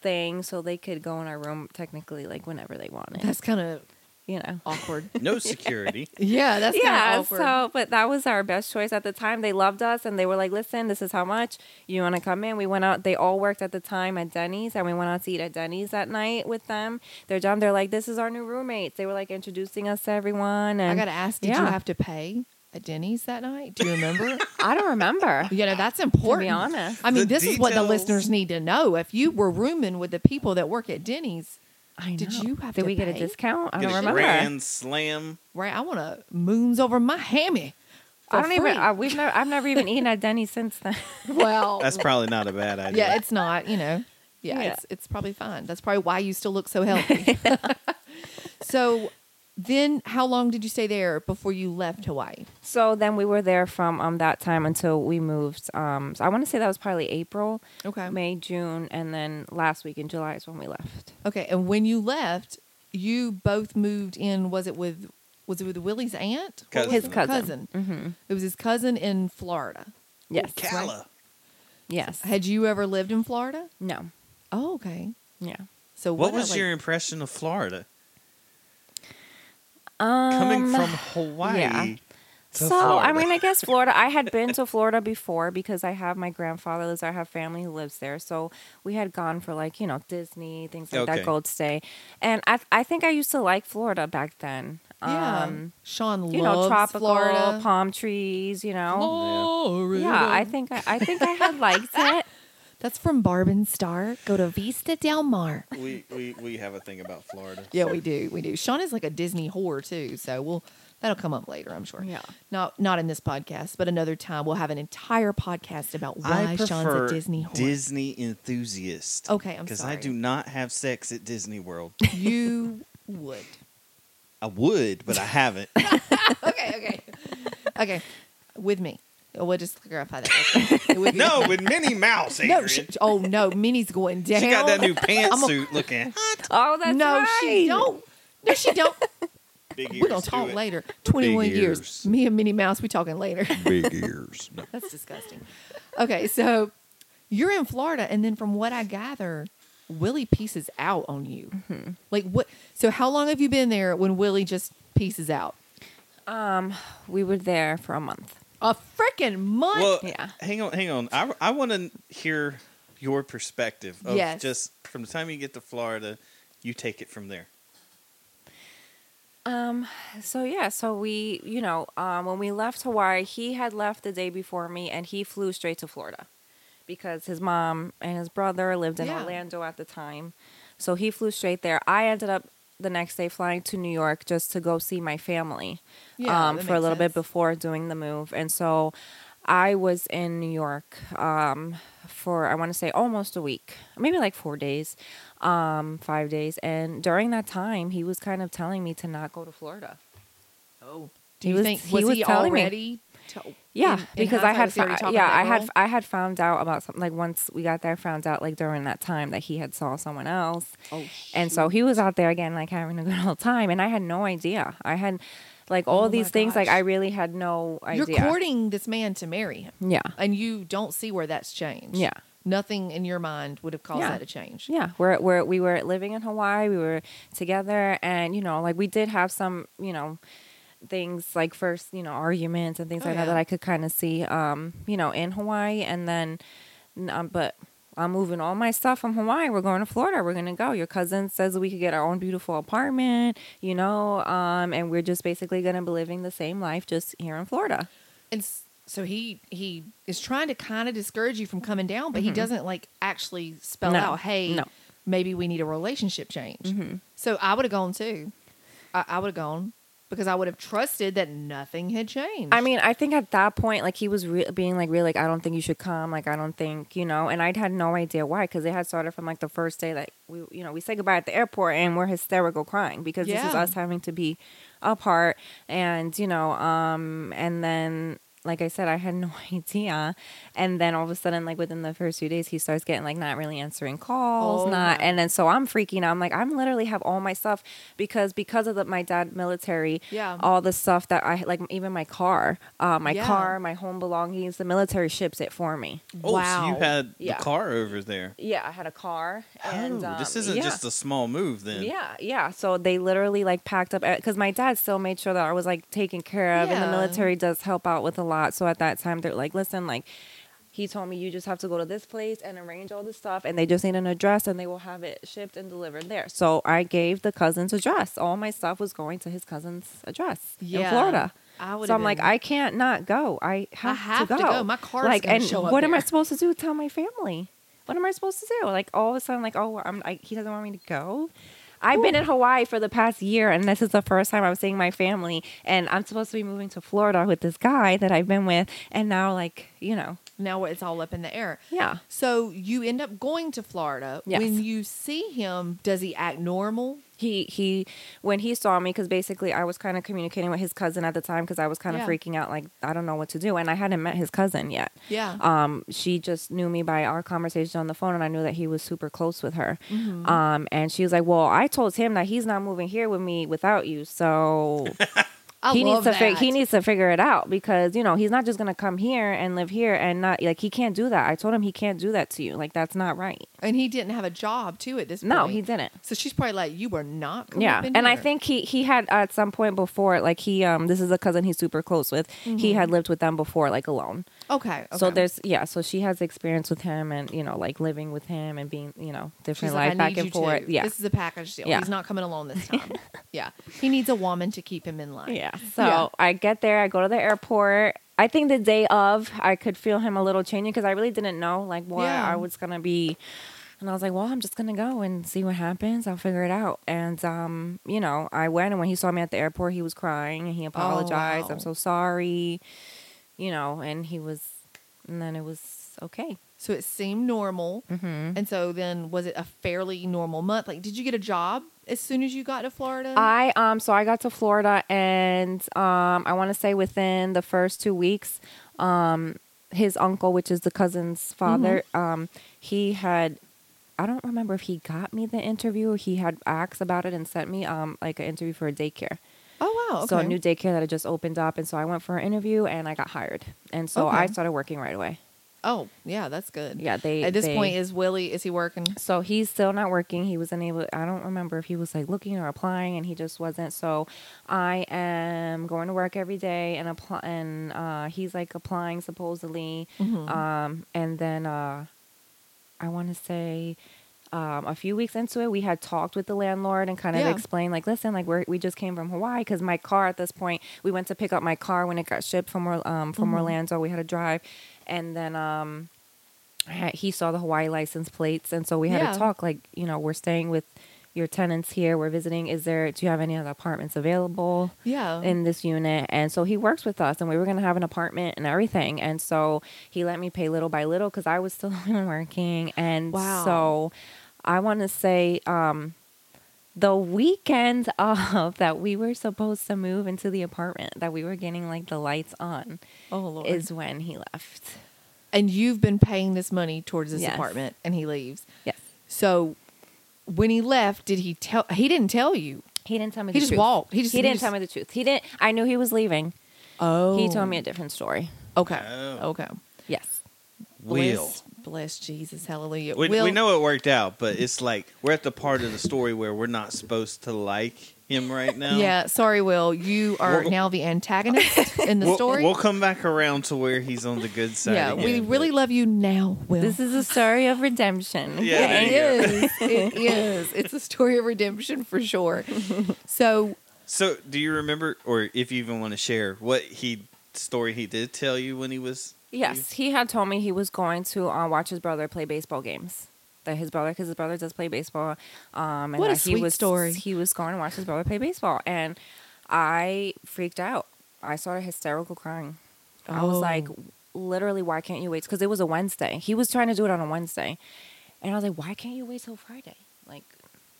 Speaker 3: Thing, so they could go in our room technically like whenever they wanted.
Speaker 1: That's kind of
Speaker 3: you know.
Speaker 1: awkward.
Speaker 2: No security.
Speaker 1: yeah, that's kind
Speaker 3: yeah,
Speaker 1: of awkward.
Speaker 3: so but that was our best choice at the time. They loved us and they were like, "Listen, this is how much you want to come in." We went out. They all worked at the time at Denny's, and we went out to eat at Denny's that night with them. They're job, they're like, "This is our new roommates." They were like introducing us to everyone, and
Speaker 1: I gotta ask, did you have to pay at Denny's that night? Do you remember?
Speaker 3: I don't remember.
Speaker 1: you know, that's
Speaker 3: to
Speaker 1: important.
Speaker 3: be honest,
Speaker 1: I mean,
Speaker 2: The
Speaker 1: this is what the listeners need to know. If you were rooming with the people that work at Denny's,
Speaker 3: I know.
Speaker 1: Did you have
Speaker 3: Did
Speaker 1: to
Speaker 3: we get a discount? I
Speaker 2: Get
Speaker 3: don't
Speaker 2: a
Speaker 3: remember.
Speaker 2: grand slam.
Speaker 1: right? I want to moons over my hammy.
Speaker 3: I don't even. I, we've never. I've never even eaten at Denny's since then.
Speaker 1: well,
Speaker 2: That's probably not a bad idea.
Speaker 1: yeah, it's not. You know, yeah,
Speaker 3: Yeah.
Speaker 1: it's it's probably fine. That's probably why you still look so healthy. so, then how long did you stay there before you left Hawaii?
Speaker 3: So then we were there from um that time until we moved. Um, so I want to say that was probably April,
Speaker 1: Okay.
Speaker 3: May, June, and then last week in July is when we left.
Speaker 1: Okay, and when you left, you both moved in. Was it with was it with Willie's aunt?
Speaker 2: Cousin.
Speaker 3: His
Speaker 1: it?
Speaker 3: cousin. Mm-hmm.
Speaker 1: It was his cousin in Florida.
Speaker 3: Yes.
Speaker 2: Calla.
Speaker 3: Yes.
Speaker 1: Had you ever lived in Florida?
Speaker 3: No.
Speaker 1: Oh, okay.
Speaker 3: Yeah.
Speaker 1: So
Speaker 2: What
Speaker 1: what,
Speaker 2: was
Speaker 1: like-
Speaker 2: your impression of Florida?
Speaker 3: Um,
Speaker 2: Coming from Hawaii.
Speaker 3: yeah.
Speaker 2: to
Speaker 3: So I mean, I guess Florida. I had been to Florida before because I have my grandfather lives there. I have family who lives there, so we had gone for like you know Disney things like
Speaker 2: Okay.
Speaker 3: that, Gold Stay, and I I think I used to like Florida back then.
Speaker 1: Yeah,
Speaker 3: Um,
Speaker 1: Sean
Speaker 3: you know,
Speaker 1: loves
Speaker 3: tropical
Speaker 1: Florida.
Speaker 3: palm trees. You know,
Speaker 1: Florida.
Speaker 3: yeah. I think I, I think I had liked it.
Speaker 1: That's from Barb and Star. Go to Vista Del Mar.
Speaker 2: we, we we have a thing about Florida.
Speaker 1: Yeah, we do. We do. Sean is like a Disney whore too, so we'll that'll come up later, I'm sure.
Speaker 3: Yeah.
Speaker 1: Not not in this podcast, but another time we'll have an entire podcast about why Sean's a Disney whore.
Speaker 2: Disney enthusiast.
Speaker 1: Okay, I'm
Speaker 2: Because I
Speaker 1: sorry.
Speaker 2: do not have sex at Disney World.
Speaker 1: you would.
Speaker 2: I would, but I haven't.
Speaker 1: okay, okay, okay. With me, we'll just clarify that. Okay. With
Speaker 2: no, with Minnie Mouse, Adrian.
Speaker 1: no. She, oh no, Minnie's going down.
Speaker 2: She got that new
Speaker 1: I'm
Speaker 2: pantsuit looking hot.
Speaker 3: Oh, that's
Speaker 1: no,
Speaker 3: right.
Speaker 1: she don't. No, she don't.
Speaker 2: Big ears.
Speaker 1: We're gonna
Speaker 2: do
Speaker 1: talk
Speaker 2: it.
Speaker 1: later. Twenty-one
Speaker 2: Big
Speaker 1: years.
Speaker 2: ears.
Speaker 1: Me and Minnie Mouse. We talking later.
Speaker 2: Big ears. No.
Speaker 1: That's disgusting. Okay, so you're in Florida, and then from what I gather, Willie pieces out on you.
Speaker 3: Mm-hmm.
Speaker 1: Like what? So how long have you been there when Willie just pieces out?
Speaker 3: Um, we were there for a month.
Speaker 1: A freaking month.
Speaker 2: Well,
Speaker 3: Yeah.
Speaker 2: hang on, hang on. I, I want to hear your perspective of
Speaker 1: Yes.
Speaker 2: just from the time you get to Florida, you take it from there.
Speaker 3: Um, so yeah, so we, you know, um, when we left Hawaii, he had left the day before me and he flew straight to Florida because his mom and his brother lived in
Speaker 1: Yeah.
Speaker 3: Orlando at the time. So he flew straight there. I ended up the next day flying to New York just to go see my family
Speaker 1: Yeah,
Speaker 3: um, for a little bit before doing the move. And so I was in New York um, for, I want to say, almost a week, maybe like four days, um, five days. And during that time, he was kind of telling me to not go to Florida.
Speaker 1: oh, Do
Speaker 3: He
Speaker 1: you
Speaker 3: was-
Speaker 1: think
Speaker 3: he
Speaker 1: was
Speaker 3: was
Speaker 1: he
Speaker 3: telling me.
Speaker 1: already? to-
Speaker 3: Yeah,
Speaker 1: in- in
Speaker 3: because I had
Speaker 1: was he already
Speaker 3: fou-
Speaker 1: talking
Speaker 3: yeah I had? I had found out about something like once we got there, I found out like during that time that he had saw someone else,
Speaker 1: Oh,
Speaker 3: and so he was out there again like having a good old time, and I had no idea. I had like all
Speaker 1: Oh
Speaker 3: these things like. I really had no idea.
Speaker 1: You're courting this man to marry him,
Speaker 3: yeah,
Speaker 1: and you don't see where that's changed.
Speaker 3: Yeah.
Speaker 1: Nothing in your mind would have caused
Speaker 3: Yeah.
Speaker 1: that to change.
Speaker 3: yeah. We're we're we were living in Hawaii. We were together, and you know like we did have some you know things like first you know arguments and things
Speaker 1: Oh,
Speaker 3: like
Speaker 1: yeah.
Speaker 3: that that I could kind of see um you know in Hawaii, and then um, but. I'm moving all my stuff from Hawaii. We're going to Florida. We're gonna go. Your cousin says we could get our own beautiful apartment, you know, um, and we're just basically gonna be living the same life just here in Florida.
Speaker 1: And so he he is trying to kind of discourage you from coming down, but he doesn't like actually spell
Speaker 3: Mm-hmm. No,
Speaker 1: out, "Hey,
Speaker 3: no.
Speaker 1: maybe we need a relationship change."
Speaker 3: Mm-hmm.
Speaker 1: So I would have gone too. I, I would have gone because I would have trusted that nothing had changed.
Speaker 3: I mean, I think at that point, like he was re- being like, really, like, I don't think you should come. Like, I don't think, you know, and I'd had no idea why because it had started from like the first day that we, you know, we say goodbye at the airport and we're hysterical crying because this is us having to be apart and, you know, um, and then. Like I said, I had no idea, and then all of a sudden, like within the first few days, he starts getting like not really answering calls,
Speaker 1: Oh,
Speaker 3: not, and then so I'm freaking out. I'm like, I'm literally have all my stuff because because of the, my dad military,
Speaker 1: Yeah.
Speaker 3: all the stuff that I like, even my car, uh, my
Speaker 1: Yeah.
Speaker 3: car, my home belongings. The military ships it for me.
Speaker 2: Oh,
Speaker 1: wow.
Speaker 2: so you had
Speaker 3: Yeah.
Speaker 2: the car over there.
Speaker 3: Yeah, I had a car, and
Speaker 2: oh,
Speaker 3: um,
Speaker 2: this isn't
Speaker 3: yeah.
Speaker 2: just a small move then.
Speaker 3: Yeah, yeah. So they literally like packed up because my dad still made sure that I was like taken care of, and the military does help out with a lot. So at that time, they're like, listen, like. He told me you just have to go to this place and arrange all this stuff, and they just need an address, and they will have it shipped and delivered there. So I gave the cousin's address. All my stuff was going to his cousin's address in
Speaker 1: Yeah.
Speaker 3: Florida.
Speaker 1: I.
Speaker 3: So I'm like, I can't not go. I have,
Speaker 1: have
Speaker 3: to
Speaker 1: to
Speaker 3: go.
Speaker 1: go. My car's
Speaker 3: like, and
Speaker 1: show up
Speaker 3: what am I supposed to do? Tell my family? What am I supposed to do? Like all of a sudden, like, oh, I'm. I, he doesn't want me to go. I've been in Hawaii for the past year, and this is the first time I'm seeing my family. And I'm supposed to be moving to Florida with this guy that I've been with, and now, like, you know,
Speaker 1: now it's all up in the air.
Speaker 3: yeah.
Speaker 1: So you end up going to Florida.
Speaker 3: Yes.
Speaker 1: When you see him, does he act normal?
Speaker 3: he he when he saw me because basically I was kind of communicating with his cousin at the time because I was kind of
Speaker 1: Yeah.
Speaker 3: freaking out like I don't know what to do and I hadn't met his cousin yet.
Speaker 1: Yeah.
Speaker 3: Um, she just knew me by our conversation on the phone, and I knew that he was super close with her.
Speaker 1: Mm-hmm.
Speaker 3: Um, and she was like, "Well, I told him that he's not moving here with me without you, so
Speaker 1: I
Speaker 3: he needs to fig- he needs to figure it out because you know he's not just gonna come here and live here and not like he can't do that. I told him he can't do that to you. Like that's not right.
Speaker 1: and he didn't have a job too at this point.
Speaker 3: No, he didn't.
Speaker 1: So she's probably like, "You were not." Coming
Speaker 3: Yeah, and I think he he had at some point before, like he um this is a cousin he's super close with. He had lived with them before, like alone.
Speaker 1: Okay. Okay.
Speaker 3: So there's yeah, so she has experience with him and you know like living with him and being you know different
Speaker 1: like,
Speaker 3: life
Speaker 1: I
Speaker 3: back and forth.
Speaker 1: too.
Speaker 3: Yeah,
Speaker 1: This is a package deal.
Speaker 3: Yeah.
Speaker 1: He's not coming alone this time. yeah. He needs a woman to keep him in line.
Speaker 3: yeah. So
Speaker 1: Yeah.
Speaker 3: I get there, I go to the airport. I think the day of, I could feel him a little changing because I really didn't know like what
Speaker 1: Yeah.
Speaker 3: I was gonna be. And I was like, well, I'm just gonna go and see what happens. I'll figure it out. And um, you know, I went, and when he saw me at the airport, he was crying and he apologized.
Speaker 1: Oh, wow.
Speaker 3: I'm so sorry. You know, and he was, and then it was okay.
Speaker 1: So it seemed normal.
Speaker 3: hmm
Speaker 1: And so then, was it a fairly normal month? Like, did you get a job as soon as you got to Florida?
Speaker 3: I um so I got to Florida and um I want to say within the first two weeks, um his uncle, which is the cousin's father, um he had I don't remember if he got me the interview or he had asked about it and sent me um like an interview for a daycare.
Speaker 1: Oh wow. Okay.
Speaker 3: So a new daycare that had just opened up and so I went for an interview and I got hired. And so I started working right away.
Speaker 1: oh yeah, that's good.
Speaker 3: Yeah, they
Speaker 1: At this
Speaker 3: they-
Speaker 1: point, is Willie? Is he working?
Speaker 3: so he's still not working. He wasn't able. I don't remember if he was like looking or applying, and he just wasn't. So I am going to work every day and apply. And uh, he's like applying supposedly.
Speaker 1: Mhm.
Speaker 3: Um, and then uh, I want to say. Um, a few weeks into it, we had talked with the landlord and kind of
Speaker 1: Yeah.
Speaker 3: explained, like, listen, like we we just came from Hawaii because my car at this point, we went to pick up my car when it got shipped from um, from
Speaker 1: Mhm.
Speaker 3: Orlando. We had to drive, and then um, had- he saw the Hawaii license plates, and so we had
Speaker 1: Yeah.
Speaker 3: to talk. Like, you know, we're staying with your tenants here. We're visiting. Is there? Do you have any other apartments available
Speaker 1: Yeah.
Speaker 3: in this unit? And so he works with us, and we were gonna have an apartment and everything. And so he let me pay little by little because I was still working. And
Speaker 1: Wow.
Speaker 3: so I want to say, um, the weekend of that we were supposed to move into the apartment that we were getting like the lights on
Speaker 1: Oh Lord.
Speaker 3: is when he left.
Speaker 1: and you've been paying this money towards this
Speaker 3: Yes.
Speaker 1: apartment, and he leaves.
Speaker 3: Yes.
Speaker 1: So when he left, did he tell? He didn't tell you.
Speaker 3: He didn't tell me
Speaker 1: He
Speaker 3: the
Speaker 1: just
Speaker 3: truth.
Speaker 1: walked. He just-
Speaker 3: he
Speaker 1: he
Speaker 3: didn't
Speaker 1: just-
Speaker 3: tell me the truth. He didn't I knew he was leaving.
Speaker 1: Oh,
Speaker 3: He told me a different story.
Speaker 1: Okay.
Speaker 2: Oh.
Speaker 1: Okay.
Speaker 3: Yes.
Speaker 2: Will.
Speaker 1: Bless, bless Jesus. Hallelujah.
Speaker 2: We,
Speaker 1: Will,
Speaker 2: we know it worked out, but it's like we're at the part of the story where we're not supposed to like him right now.
Speaker 1: Yeah. Sorry, Will. You are
Speaker 2: We'll-
Speaker 1: now the antagonist in the
Speaker 2: We'll,
Speaker 1: story.
Speaker 2: we'll come back around to where he's on the good side.
Speaker 1: yeah. We really love you now, Will.
Speaker 3: This is a story of redemption.
Speaker 2: Yeah, there
Speaker 1: it
Speaker 2: you go.
Speaker 1: is. It is. It's a story of redemption for sure. So
Speaker 2: So, do you remember, or if you even want to share, what he story he did tell you when he was?
Speaker 3: Yes, he had told me he was going to uh, watch his brother play baseball games. That his brother, because his brother does play baseball, um, and
Speaker 1: What a
Speaker 3: that he
Speaker 1: sweet
Speaker 3: was
Speaker 1: story.
Speaker 3: he was going to watch his brother play baseball, and I freaked out. I started hysterical crying. I was
Speaker 1: Oh.
Speaker 3: like, literally, why can't you wait? Because it was a Wednesday. He was trying to do it on a Wednesday, and I was like, why can't you wait till Friday? Like,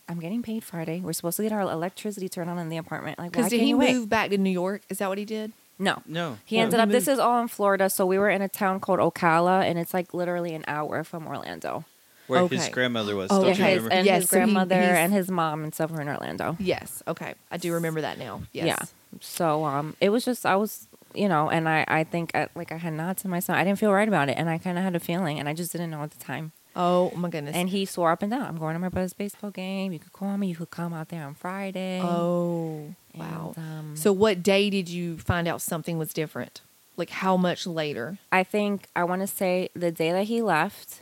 Speaker 3: I'm getting paid Friday. We're supposed to get our electricity turned on in the apartment. Like, why
Speaker 1: because
Speaker 3: can't
Speaker 1: did he
Speaker 3: you wait?
Speaker 1: move back to New York? Is that what he did?
Speaker 3: No,
Speaker 2: No.
Speaker 3: he
Speaker 1: Well,
Speaker 3: ended up. This is all in Florida, so we were in a town called Ocala, and it's like literally an hour from Orlando.
Speaker 2: Where his
Speaker 1: Okay.
Speaker 2: grandmother was.
Speaker 1: Oh,
Speaker 2: Don't
Speaker 3: Yeah,
Speaker 2: you
Speaker 1: okay.
Speaker 3: his,
Speaker 2: remember?
Speaker 3: and
Speaker 1: Yes,
Speaker 3: his
Speaker 1: so he-
Speaker 3: grandmother
Speaker 1: he's-
Speaker 3: and his mom and stuff were in Orlando.
Speaker 1: Yes. Okay. I do remember that now. Yes.
Speaker 3: Yeah. So um, it was just I was you know, and I I think I, like I had nods to myself. I didn't feel right about it, and I kind of had a feeling, and I just didn't know at the time.
Speaker 1: Oh my goodness.
Speaker 3: And he swore up and down, "I'm going to my brother's baseball game. You could call me. You could come out there on Friday."
Speaker 1: oh wow.
Speaker 3: And, um,
Speaker 1: so what day did you find out something was different? Like how much later?
Speaker 3: I think I want to say the day that he left,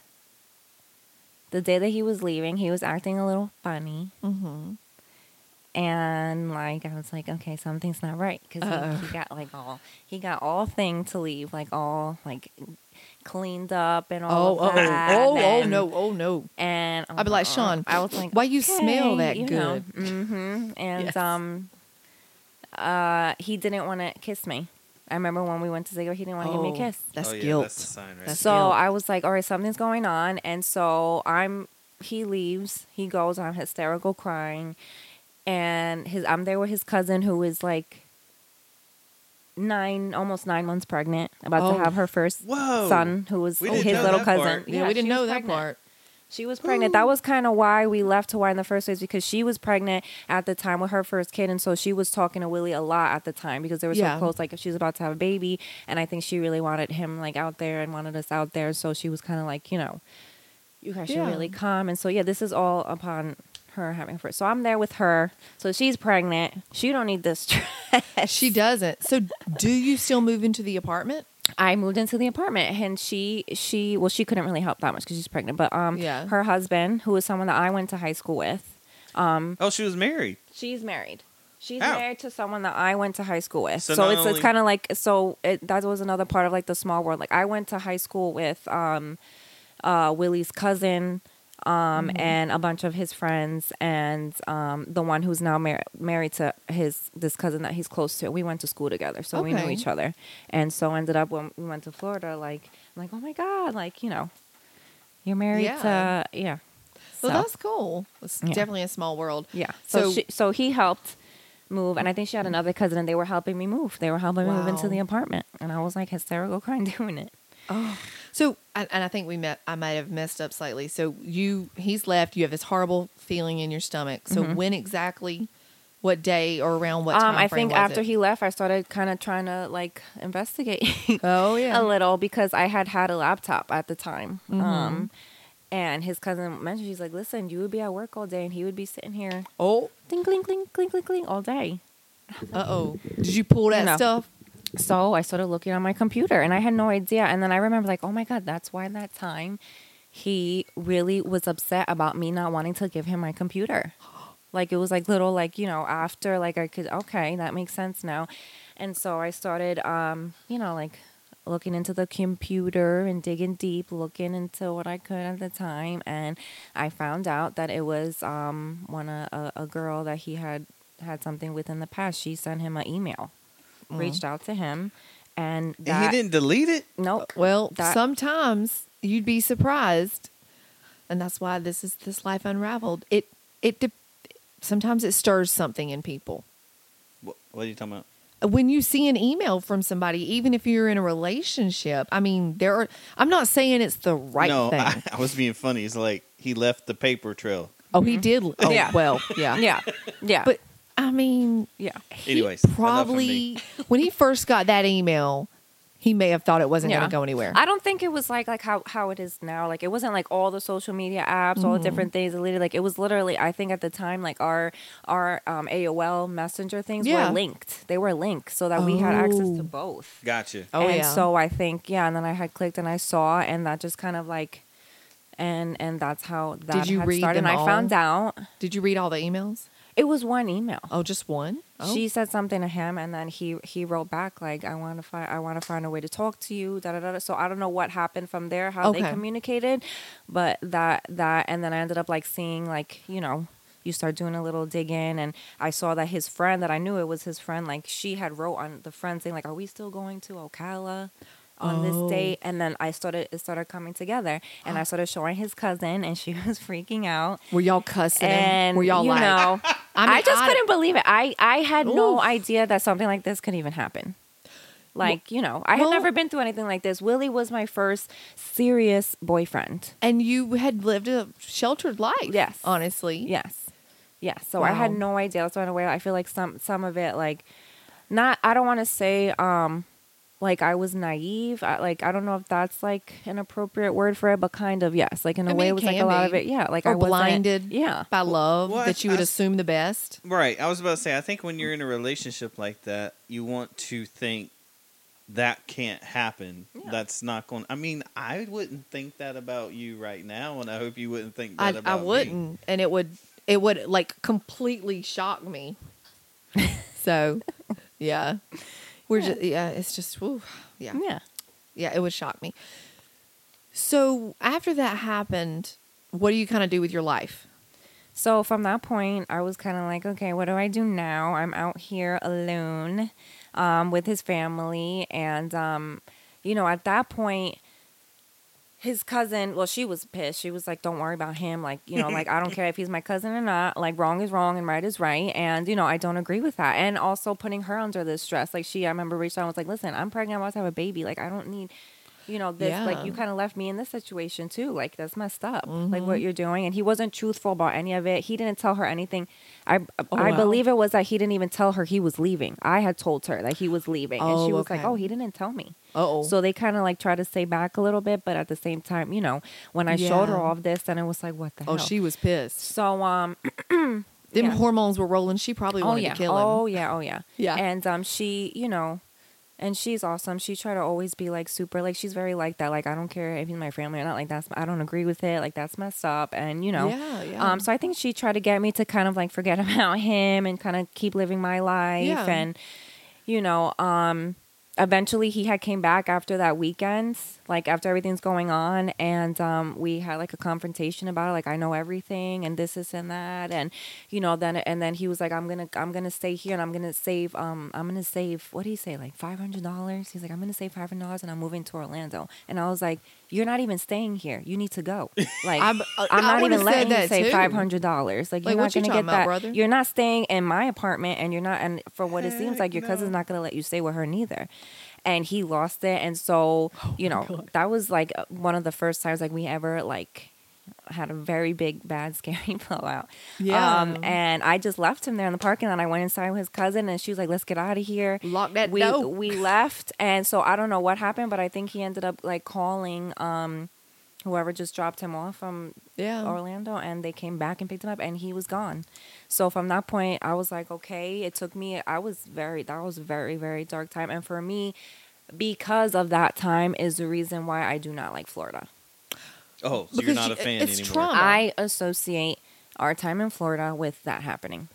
Speaker 3: the day that he was leaving, he was acting a little funny.
Speaker 1: Mm-hmm.
Speaker 3: and like I was like, okay, something's not right because he, he got like all he got all thing to leave, like all like cleaned up and all.
Speaker 1: Oh,
Speaker 3: of
Speaker 1: oh,
Speaker 3: that,
Speaker 1: oh, oh,
Speaker 3: and-
Speaker 1: no, oh no.
Speaker 3: And
Speaker 1: I'd be like, Sean,
Speaker 3: I was like,
Speaker 1: why you smell that good?
Speaker 3: Mm-hmm. And
Speaker 1: Yes.
Speaker 3: um, uh, he didn't want to kiss me. I remember when we went to Ziggler, he didn't want to give me a
Speaker 1: Oh,
Speaker 3: kiss.
Speaker 1: That's
Speaker 2: oh, yeah,
Speaker 1: guilt.
Speaker 2: That's a sign, right?
Speaker 1: That's
Speaker 3: So
Speaker 1: guilt.
Speaker 3: I was like, all right, something's going on. And so I'm, he leaves, he goes, I'm hysterical crying. And his, I'm there with his cousin who is like nine, almost nine months pregnant, about
Speaker 1: Oh.
Speaker 3: to have her first
Speaker 2: Whoa.
Speaker 3: son, who was
Speaker 2: We
Speaker 3: his little cousin.
Speaker 2: part.
Speaker 1: yeah, we didn't know that
Speaker 3: pregnant.
Speaker 1: part.
Speaker 3: She was pregnant. That was kind of why we left Hawaii in the first place because she was pregnant at the time with her first kid, and so she was talking to Willie a lot at the time because they were
Speaker 1: Yeah.
Speaker 3: so close. Like if she was about to have a baby, and I think she really wanted him like out there and wanted us out there, so she was kind of like, you know, you guys should
Speaker 1: Yeah.
Speaker 3: really come. And so yeah, this is all upon her having first. So I'm there with her. So she's pregnant. She don't need this stress.
Speaker 1: She doesn't. So do you still move into the apartment?
Speaker 3: I moved into the apartment and she she well she couldn't really help that much because she's pregnant. But um
Speaker 1: Yeah.
Speaker 3: her husband, who was someone that I went to high school with, um
Speaker 2: Oh, she was married.
Speaker 3: she's married. She's
Speaker 2: How?
Speaker 3: married to someone that I went to high school with.
Speaker 2: So
Speaker 3: So,
Speaker 2: not
Speaker 3: it's
Speaker 2: only-
Speaker 3: it's kind of like so it, that was another part of like the small world. Like I went to high school with um uh Willie's cousin um
Speaker 1: Mm-hmm.
Speaker 3: and a bunch of his friends and um the one who's now mar- married to his this cousin that he's close to. We went to school together, so we knew each other. And so ended up when we went to Florida like I'm like, "Oh my god, like, you know, you're married
Speaker 1: Yeah.
Speaker 3: to yeah."
Speaker 1: Well,
Speaker 3: So-
Speaker 1: that's cool. It's
Speaker 3: Yeah.
Speaker 1: definitely a small world.
Speaker 3: yeah. So
Speaker 1: So-
Speaker 3: she, so he helped move, and I think she had another cousin, and they were helping me move. They were helping me move into the apartment, and I was like hysterical crying doing it.
Speaker 1: Oh, so and, and I think we met. I might have messed up slightly. So you, he's left. You have this horrible feeling in your stomach. So
Speaker 3: Mhm.
Speaker 1: when exactly, what day or around what time?
Speaker 3: Um, I think after
Speaker 1: it?
Speaker 3: he left, I started kind of trying to like investigate
Speaker 1: Oh yeah.
Speaker 3: a little because I had had a laptop at the time.
Speaker 1: Mhm.
Speaker 3: Um, and his cousin mentioned she's like, "Listen, you would be at work all day, and he would be sitting here,
Speaker 1: Oh.
Speaker 3: clink, clink, clink, clink, clink, clink, all day."
Speaker 1: Uh oh. Did you pull that
Speaker 3: No.
Speaker 1: stuff?
Speaker 3: So I started looking on my computer and I had no idea. And then I remember, like, oh my God, that's why that time he really was upset about me not wanting to give him my computer. Like, it was like little, like, you know, after, like, I could, okay, that makes sense now. And so I started, um, you know, like, looking into the computer and digging deep, looking into what I could at the time. And I found out that it was um, one, a, a, a girl that he had had something with in the past. She sent him an email reached mm-hmm. out to him, and
Speaker 2: And he didn't delete it.
Speaker 3: nope.
Speaker 1: Uh, well,
Speaker 3: That-
Speaker 1: sometimes you'd be surprised, and that's why this is this life unraveled. It it de- sometimes it stirs something in people.
Speaker 2: What, what are you talking about?
Speaker 1: Uh, when you see an email from somebody, even if you're in a relationship, I mean, there are. I'm not saying it's the right
Speaker 2: no,
Speaker 1: thing.
Speaker 2: I, I was being funny. It's like he left the paper trail.
Speaker 1: oh, he mm-hmm. did. Oh,
Speaker 3: Yeah.
Speaker 1: well, yeah,
Speaker 3: Yeah. Yeah.
Speaker 1: But I mean,
Speaker 3: yeah.
Speaker 1: he
Speaker 2: Anyways,
Speaker 1: probably when he first got that email, he may have thought it wasn't
Speaker 3: Yeah.
Speaker 1: going to go anywhere.
Speaker 3: I don't think it was like like how how it is now. Like it wasn't like all the social media apps, all the
Speaker 1: Mm-hmm.
Speaker 3: different things. It literally like it was literally. I think at the time like our our um, AOL Messenger things
Speaker 1: Yeah.
Speaker 3: were linked. They were linked so that we had access
Speaker 1: Oh.
Speaker 3: to both.
Speaker 2: Gotcha.
Speaker 1: oh
Speaker 3: and
Speaker 1: yeah.
Speaker 3: so I think yeah, and then I had clicked and I saw, and that just kind of like, and and that's how that
Speaker 1: you
Speaker 3: had
Speaker 1: read
Speaker 3: started.
Speaker 1: them
Speaker 3: and I found out
Speaker 1: did you read all the emails?
Speaker 3: It was one email.
Speaker 1: Oh, just one. Oh.
Speaker 3: She said something to him, and then he he wrote back like, "I want to find I want to find a way to talk to you." Da da da. da. So I don't know what happened from there, how they communicated, but that that, and then I ended up like seeing like you know. You start doing a little digging, and I saw that his friend that I knew it was his friend. Like she had wrote on the friend saying like, "Are we still going to Ocala on
Speaker 1: Oh.
Speaker 3: this date?" And then I started it started coming together, and I started showing his cousin, and she was freaking out.
Speaker 1: Were y'all cussing?
Speaker 3: And
Speaker 1: Were y'all
Speaker 3: you
Speaker 1: like?
Speaker 3: know,
Speaker 1: I
Speaker 3: I, just
Speaker 1: I-
Speaker 3: couldn't believe it. I I had no idea that something like this could even happen. Like you know, I had
Speaker 1: well-
Speaker 3: never been through anything like this. Willie was my first serious boyfriend.
Speaker 1: and you had lived a sheltered life.
Speaker 3: Yes.
Speaker 1: honestly.
Speaker 3: Yes, yes. So I had no idea. That's why in a way I feel like some some of it like not. I don't want to say um like I was naive. I, like I don't know if that's like an appropriate word for it, but kind of yes. Like in a
Speaker 1: I mean,
Speaker 3: way,
Speaker 1: it
Speaker 3: it was like a lot
Speaker 1: be.
Speaker 3: of it. Yeah, like
Speaker 1: or
Speaker 3: I wasn't-
Speaker 1: blinded.
Speaker 3: Yeah.
Speaker 1: by love
Speaker 2: well, I-
Speaker 1: that you would
Speaker 2: I-
Speaker 1: assume the best.
Speaker 2: Right. I was about to say, I think when you're in a relationship like that, you want to think that can't happen.
Speaker 3: Yeah.
Speaker 2: That's not going. I mean, I wouldn't think that about you right now, and I hope you wouldn't think that
Speaker 1: I
Speaker 2: about me.
Speaker 1: I wouldn't, and it would it would like completely shock me. so, yeah, we're just yeah, it's just yeah,
Speaker 3: Yeah.
Speaker 1: yeah, it would shock me. So after that happened, what do you kind of do with your life?
Speaker 3: So from that point, I was kind of like, okay, what do I do now? I'm out here alone um, with his family, and um, you know, at that point, his cousin, well, she was pissed. She was like, "Don't worry about him. Like, you know, like I don't care if he's my cousin or not. Like, wrong is wrong and right is right. And you know, I don't agree with that. And also putting her under this stress. Like, she, I remember reached out and was like, "Listen, I'm pregnant. I'm about to have a baby. Like, I don't need." You know, this like you kind of left me in this situation too. Like that's messed up. Like
Speaker 1: Mm-hmm.
Speaker 3: what you're doing, and he wasn't truthful about any of it. He didn't tell her anything. I
Speaker 1: Oh,
Speaker 3: I
Speaker 1: wow.
Speaker 3: believe it was that he didn't even tell her he was leaving. I had told her that he was leaving, and she
Speaker 1: Oh,
Speaker 3: was like, "Oh, he didn't tell me."
Speaker 1: Oh,
Speaker 3: So they kind of like try to stay back a little bit, but at the same time, you know, when I showed her all of this, then it was like, "What the hell?
Speaker 1: oh,
Speaker 3: hell?"
Speaker 1: she was pissed.
Speaker 3: so um,
Speaker 1: Them
Speaker 3: yeah.
Speaker 1: hormones were rolling. She probably
Speaker 3: oh
Speaker 1: wanted
Speaker 3: yeah,
Speaker 1: to kill him.
Speaker 3: oh yeah, oh yeah,
Speaker 1: Yeah.
Speaker 3: And um, she, you know, and she's awesome. She tried to always be like super, like she's very like that. Like I don't care if he's my family or not. Like that's I don't agree with it. Like that's messed up. And you know,
Speaker 1: Yeah, yeah.
Speaker 3: Um, so I think she tried to get me to kind of like forget about him and kind of keep living my life.
Speaker 1: Yeah.
Speaker 3: And you know, um, eventually he had came back after that weekend, like after everything's going on, and um, we had like a confrontation about it. Like I know everything, and this, this, and that, and you know, then and then he was like, I'm gonna, I'm gonna stay here, and I'm gonna save, um, I'm gonna save. What did he say? Like five hundred dollars. He's like, I'm gonna save five hundred dollars, and I'm moving to Orlando. And I was like, You're not even staying here. You need to go. Like
Speaker 1: I'm-
Speaker 3: I'm, not even letting you
Speaker 1: that
Speaker 3: save
Speaker 1: too.
Speaker 3: five hundred dollars. Like,
Speaker 1: Like,
Speaker 3: you're not
Speaker 1: you
Speaker 3: gonna get
Speaker 1: about,
Speaker 3: that.
Speaker 1: brother?
Speaker 3: You're not staying in my apartment, and you're not. And for what it seems like, your
Speaker 2: no.
Speaker 3: cousin's not gonna let you stay with her neither. And he lost it, and so
Speaker 1: Oh
Speaker 3: you know that was like uh, one of the first times like we ever like had a very big bad scary blowout.
Speaker 1: Yeah.
Speaker 3: Um, and I just left him there in the parking lot. I went inside with his cousin, and she was like, "Let's get out of here."
Speaker 1: Lock that
Speaker 3: we
Speaker 1: door.
Speaker 3: we left, and so I don't know what happened, but I think he ended up like calling um, whoever just dropped him off from
Speaker 1: yeah.
Speaker 3: Orlando, and they came back and picked him up, and he was gone. So from that point, I was like, okay. It took me. I was very. That was a very very dark time, and for me, because of that time, is the reason why I do not like Florida.
Speaker 2: Oh, so
Speaker 1: Because
Speaker 2: you're not a fan
Speaker 1: it's
Speaker 2: anymore.
Speaker 1: trauma.
Speaker 3: I associate our time in Florida with that happening.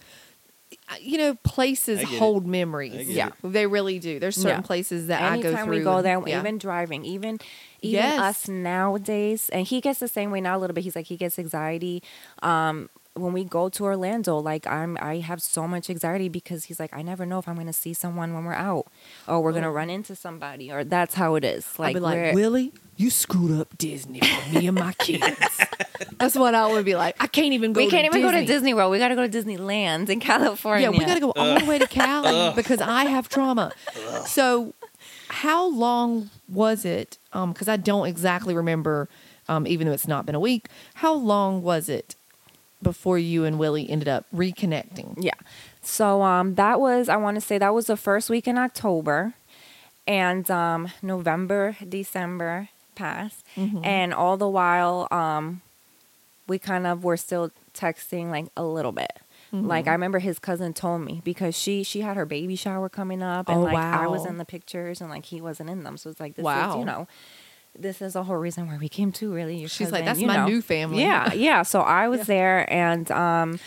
Speaker 1: you know, places
Speaker 2: I get it.
Speaker 1: hold
Speaker 2: I
Speaker 1: means.
Speaker 2: get
Speaker 1: Yeah,
Speaker 2: it.
Speaker 1: they really do. There's certain
Speaker 3: Yeah.
Speaker 1: places that I go
Speaker 3: Anytime
Speaker 1: through.
Speaker 3: we go
Speaker 1: and-
Speaker 3: there,
Speaker 1: yeah.
Speaker 3: even driving, even even
Speaker 1: Yes.
Speaker 3: us nowadays, and he gets the same way now a little bit. He's like he gets anxiety. Um, when we go to Orlando, like I'm, I have so much anxiety because he's like, I never know if I'm gonna see someone when we're out, or we're gonna run into somebody, or that's how it is.
Speaker 1: Like, I'd
Speaker 3: Like,
Speaker 1: be like, Willie, you screwed up Disney for me and my kids. That's what I would be like. I can't even go.
Speaker 3: we
Speaker 1: to
Speaker 3: can't even go to
Speaker 1: Disney.
Speaker 3: Disney World. We got to go to Disneyland in California.
Speaker 1: Yeah, we got to go all the way to Cali because I have trauma. So, how long was it? Because I don't exactly remember, um, even though it's not been a week. How long was it before you and Willie ended up reconnecting?
Speaker 3: Yeah. So um, that was I want to say that was the first week in October, and um, November, December passed, and all the while um, we kind of were still texting like a little bit. Like I remember his cousin told me because she she had her baby shower coming up and
Speaker 1: Oh,
Speaker 3: like I was in the pictures and like he wasn't in them. So it's like this is you know this is the whole reason why we came to really. Your
Speaker 1: She's like, "That's
Speaker 3: you
Speaker 1: my
Speaker 3: know."
Speaker 1: new family.
Speaker 3: Yeah, yeah. So I was
Speaker 1: Yeah.
Speaker 3: there and um,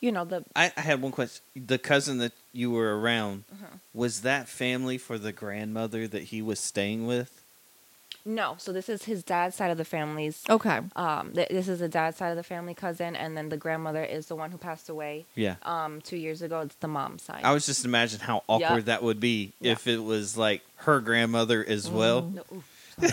Speaker 3: you know the
Speaker 2: I, I had one question. The cousin that you were around
Speaker 3: Uh-huh.
Speaker 2: was that family for the grandmother that he was staying with?
Speaker 3: no. So this is his dad's side of the family's
Speaker 1: Okay.
Speaker 3: um th- this is the dad's side of the family cousin and then the grandmother is the one who passed away
Speaker 2: Yeah.
Speaker 3: um two years ago it's the mom's side
Speaker 2: I was just imagine how awkward that would be
Speaker 3: Yeah.
Speaker 2: if it was like her grandmother as well.
Speaker 3: No, oof, sorry.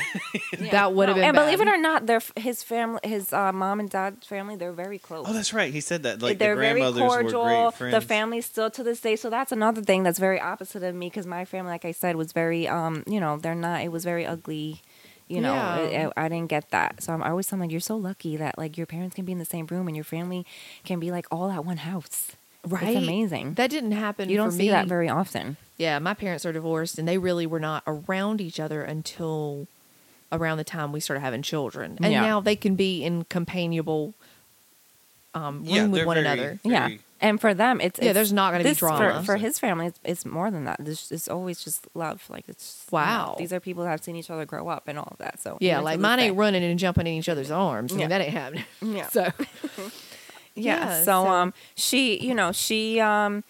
Speaker 3: Yeah.
Speaker 1: That would have been
Speaker 3: and believe it or not their his family his uh, mom and dad's family they're very close
Speaker 2: Oh, that's right. He said that. Like
Speaker 3: they're
Speaker 2: the
Speaker 3: very
Speaker 2: grandmothers
Speaker 3: cordial.
Speaker 2: were great friends.
Speaker 3: The family still to this day. So that's another thing that's very opposite of me because my family, like I said, was very, um, you know, they're not. It was very ugly. You know,
Speaker 1: Yeah.
Speaker 3: I, I didn't get that. So I'm I always saying like, you're so lucky that like your parents can be in the same room and your family can be like all at one house.
Speaker 1: Right.
Speaker 3: It's amazing.
Speaker 1: That didn't happen.
Speaker 3: you don't
Speaker 1: for
Speaker 3: see
Speaker 1: me.
Speaker 3: that very often.
Speaker 1: Yeah, my parents are divorced, and they really were not around each other until around the time we started having children. And
Speaker 3: Yeah.
Speaker 1: now they can be in companionable um, room
Speaker 2: Yeah,
Speaker 1: with one
Speaker 2: very-
Speaker 1: another.
Speaker 3: yeah. And for them, it's,
Speaker 1: Yeah,
Speaker 3: it's
Speaker 1: there's not gonna be drama.
Speaker 3: for, for his family. It's, it's more than that. This it's always just love. Like it's you know,
Speaker 1: Wow.
Speaker 3: these are people that have seen each other grow up and all of that. So
Speaker 1: Yeah, like mine
Speaker 3: day.
Speaker 1: ain't running and jumping in each other's arms. I mean,
Speaker 3: Yeah.
Speaker 1: that ain't happening.
Speaker 3: Yeah.
Speaker 1: So,
Speaker 3: yeah,
Speaker 1: Yeah,
Speaker 3: so,
Speaker 1: so-
Speaker 3: um she you know she um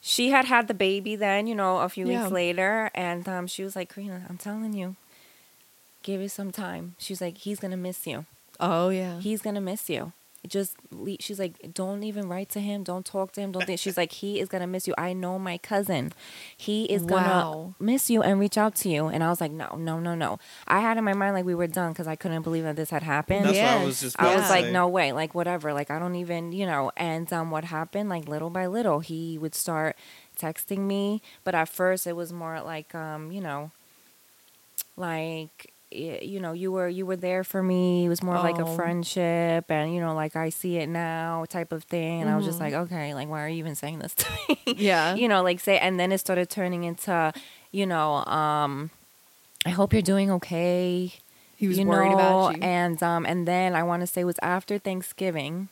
Speaker 3: she had had the baby then you know a few
Speaker 1: Yeah.
Speaker 3: weeks later and um she was like Carina i'm telling you give it some time. She was like he's gonna miss you.
Speaker 1: Oh yeah,
Speaker 3: he's gonna miss you just le she's like don't even write to him. Don't talk to him. Don't think she's like he is gonna miss you. I know my cousin. He is gonna
Speaker 1: Wow.
Speaker 3: miss you and reach out to you. And i was like no no no no. I had in my mind like we were done because i couldn't believe that this had happened.
Speaker 2: That's what I was just.
Speaker 3: I was like, no way, like whatever, like I don't even, you know. And um, what happened, like little by little, he would start texting me, but at first it was more like, um, you know, like y- you know, you were you were there for me. It was more of like a
Speaker 1: Oh.
Speaker 3: friendship, and you know, like I see it now, type of thing. And I was just
Speaker 1: Mhm.
Speaker 3: like, okay, like why are you even saying this to me?
Speaker 1: yeah,
Speaker 3: you know, like say, and then it started turning into, you know, um, I hope you're doing okay
Speaker 1: he was
Speaker 3: you
Speaker 1: worried
Speaker 3: know,
Speaker 1: about you.
Speaker 3: And um, and then I want to say it was after Thanksgiving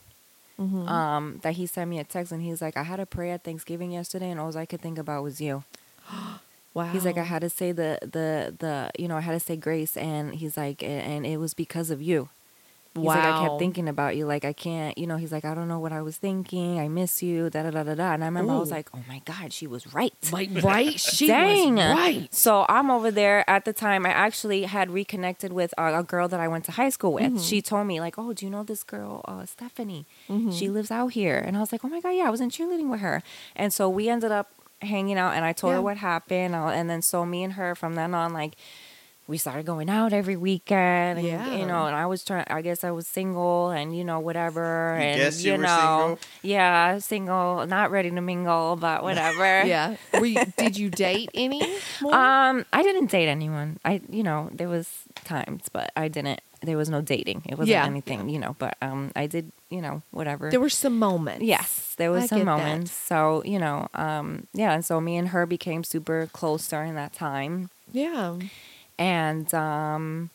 Speaker 1: Mhm.
Speaker 3: um, that he sent me a text and he's like, I had a prayer at Thanksgiving yesterday and all I could think about was you.
Speaker 1: wow,
Speaker 3: He's like, I had to say the the the you know I had to say grace and he's like, and it was because of you. He's
Speaker 1: wow.
Speaker 3: like, I kept thinking about you. Like, I can't, you know, he's like, I don't know what I was thinking. I miss you, da da da da da. And I remember I was like, oh my God, she was right.
Speaker 1: like right, she
Speaker 3: Dang.
Speaker 1: was right.
Speaker 3: So I'm over there at the time. I actually had reconnected with a, a girl that I went to high school with.
Speaker 1: Mm-hmm.
Speaker 3: She told me like, "Oh, do you know this girl, uh, Stephanie?
Speaker 1: Mm-hmm.
Speaker 3: She lives out here." And I was like, "Oh my god, yeah, I was in cheerleading with her." And so we ended up hanging out, and I told
Speaker 1: Yeah.
Speaker 3: her what happened. And then so me and her from then on, like. We started going out every weekend, and,
Speaker 1: Yeah.
Speaker 3: you know. And I was trying. I guess I was single, and you know, whatever.
Speaker 2: You
Speaker 3: and
Speaker 2: guess you were
Speaker 3: know,
Speaker 2: single?
Speaker 3: yeah, single, not ready to mingle, but whatever.
Speaker 1: Yeah, Were you, did you date any? More?
Speaker 3: Um, I didn't date anyone. I, you know, there was times, but I didn't. There was no dating. It wasn't
Speaker 1: Yeah.
Speaker 3: anything, you know. But um, I did, you know, whatever.
Speaker 1: there were some moments.
Speaker 3: yes, there was
Speaker 1: I
Speaker 3: some
Speaker 1: get that.
Speaker 3: moments. So you know, um, yeah, and so me and her became super close during that time,
Speaker 1: Yeah.
Speaker 3: And um,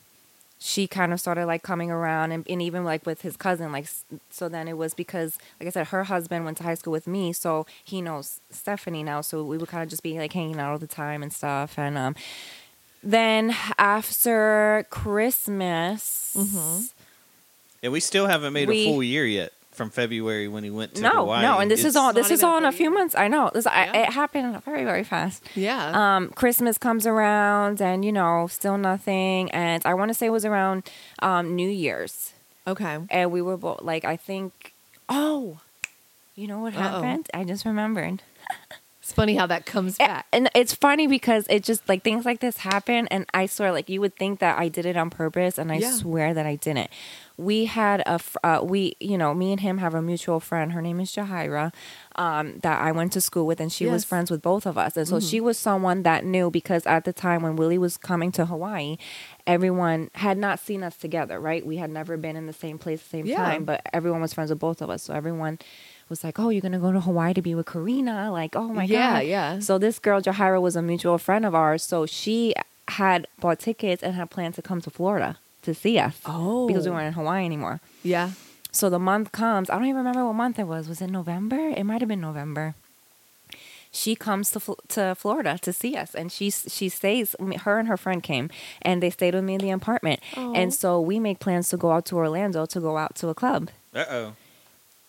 Speaker 3: she kind of started like coming around, and, and even like with his cousin, like so. Then it was because, like I said, her husband went to high school with me, so he knows Stephanie now. So we would kind of just be like hanging out all the time and stuff, and um. Then after Christmas,
Speaker 1: Mhm.
Speaker 2: Yeah, we still haven't made
Speaker 3: We-
Speaker 2: a full year yet from February when he went to
Speaker 3: no,
Speaker 2: Hawaii.
Speaker 3: no, and this is all this is all in a few months. I know this. I, it happened very very fast.
Speaker 1: Yeah.
Speaker 3: Um, Christmas comes around, and you know, still nothing. And I want to say it was around um, New Year's,
Speaker 1: okay.
Speaker 3: and we were both like, I think, oh, you know what
Speaker 1: Uh-oh.
Speaker 3: happened? I just remembered.
Speaker 1: It's funny how that comes back.
Speaker 3: And it's funny because it just like things like this happen, and I swear, like you would think that I did it on purpose, and I
Speaker 1: Yeah.
Speaker 3: swear that I didn't. We had a, fr- uh, we, you know, me and him have a mutual friend. Her name is Jahira, um, that I went to school with, and she was friends with both of us. And so she was someone that knew because at the time when Willie was coming to Hawaii, everyone had not seen us together, right? We had never been in the same place, at the same
Speaker 1: Yeah.
Speaker 3: time, but everyone was friends with both of us. So everyone was like, "Oh, you're gonna go to Hawaii to be with Carina?" Like, "Oh my
Speaker 1: Yeah,
Speaker 3: god!" yeah.
Speaker 1: Yeah.
Speaker 3: So this girl Jahira was a mutual friend of ours. So she had bought tickets and had planned to come to Florida to see us.
Speaker 1: Oh.
Speaker 3: because we weren't in Hawaii anymore.
Speaker 1: yeah.
Speaker 3: So the month comes. I don't even remember what month it was. Was it November? It might have been November. She comes to to Florida to see us, and she she stays. Her and her friend came, and they stayed with me in the apartment.
Speaker 1: Oh.
Speaker 3: And so we make plans to go out to Orlando to go out to a club
Speaker 2: Uh oh.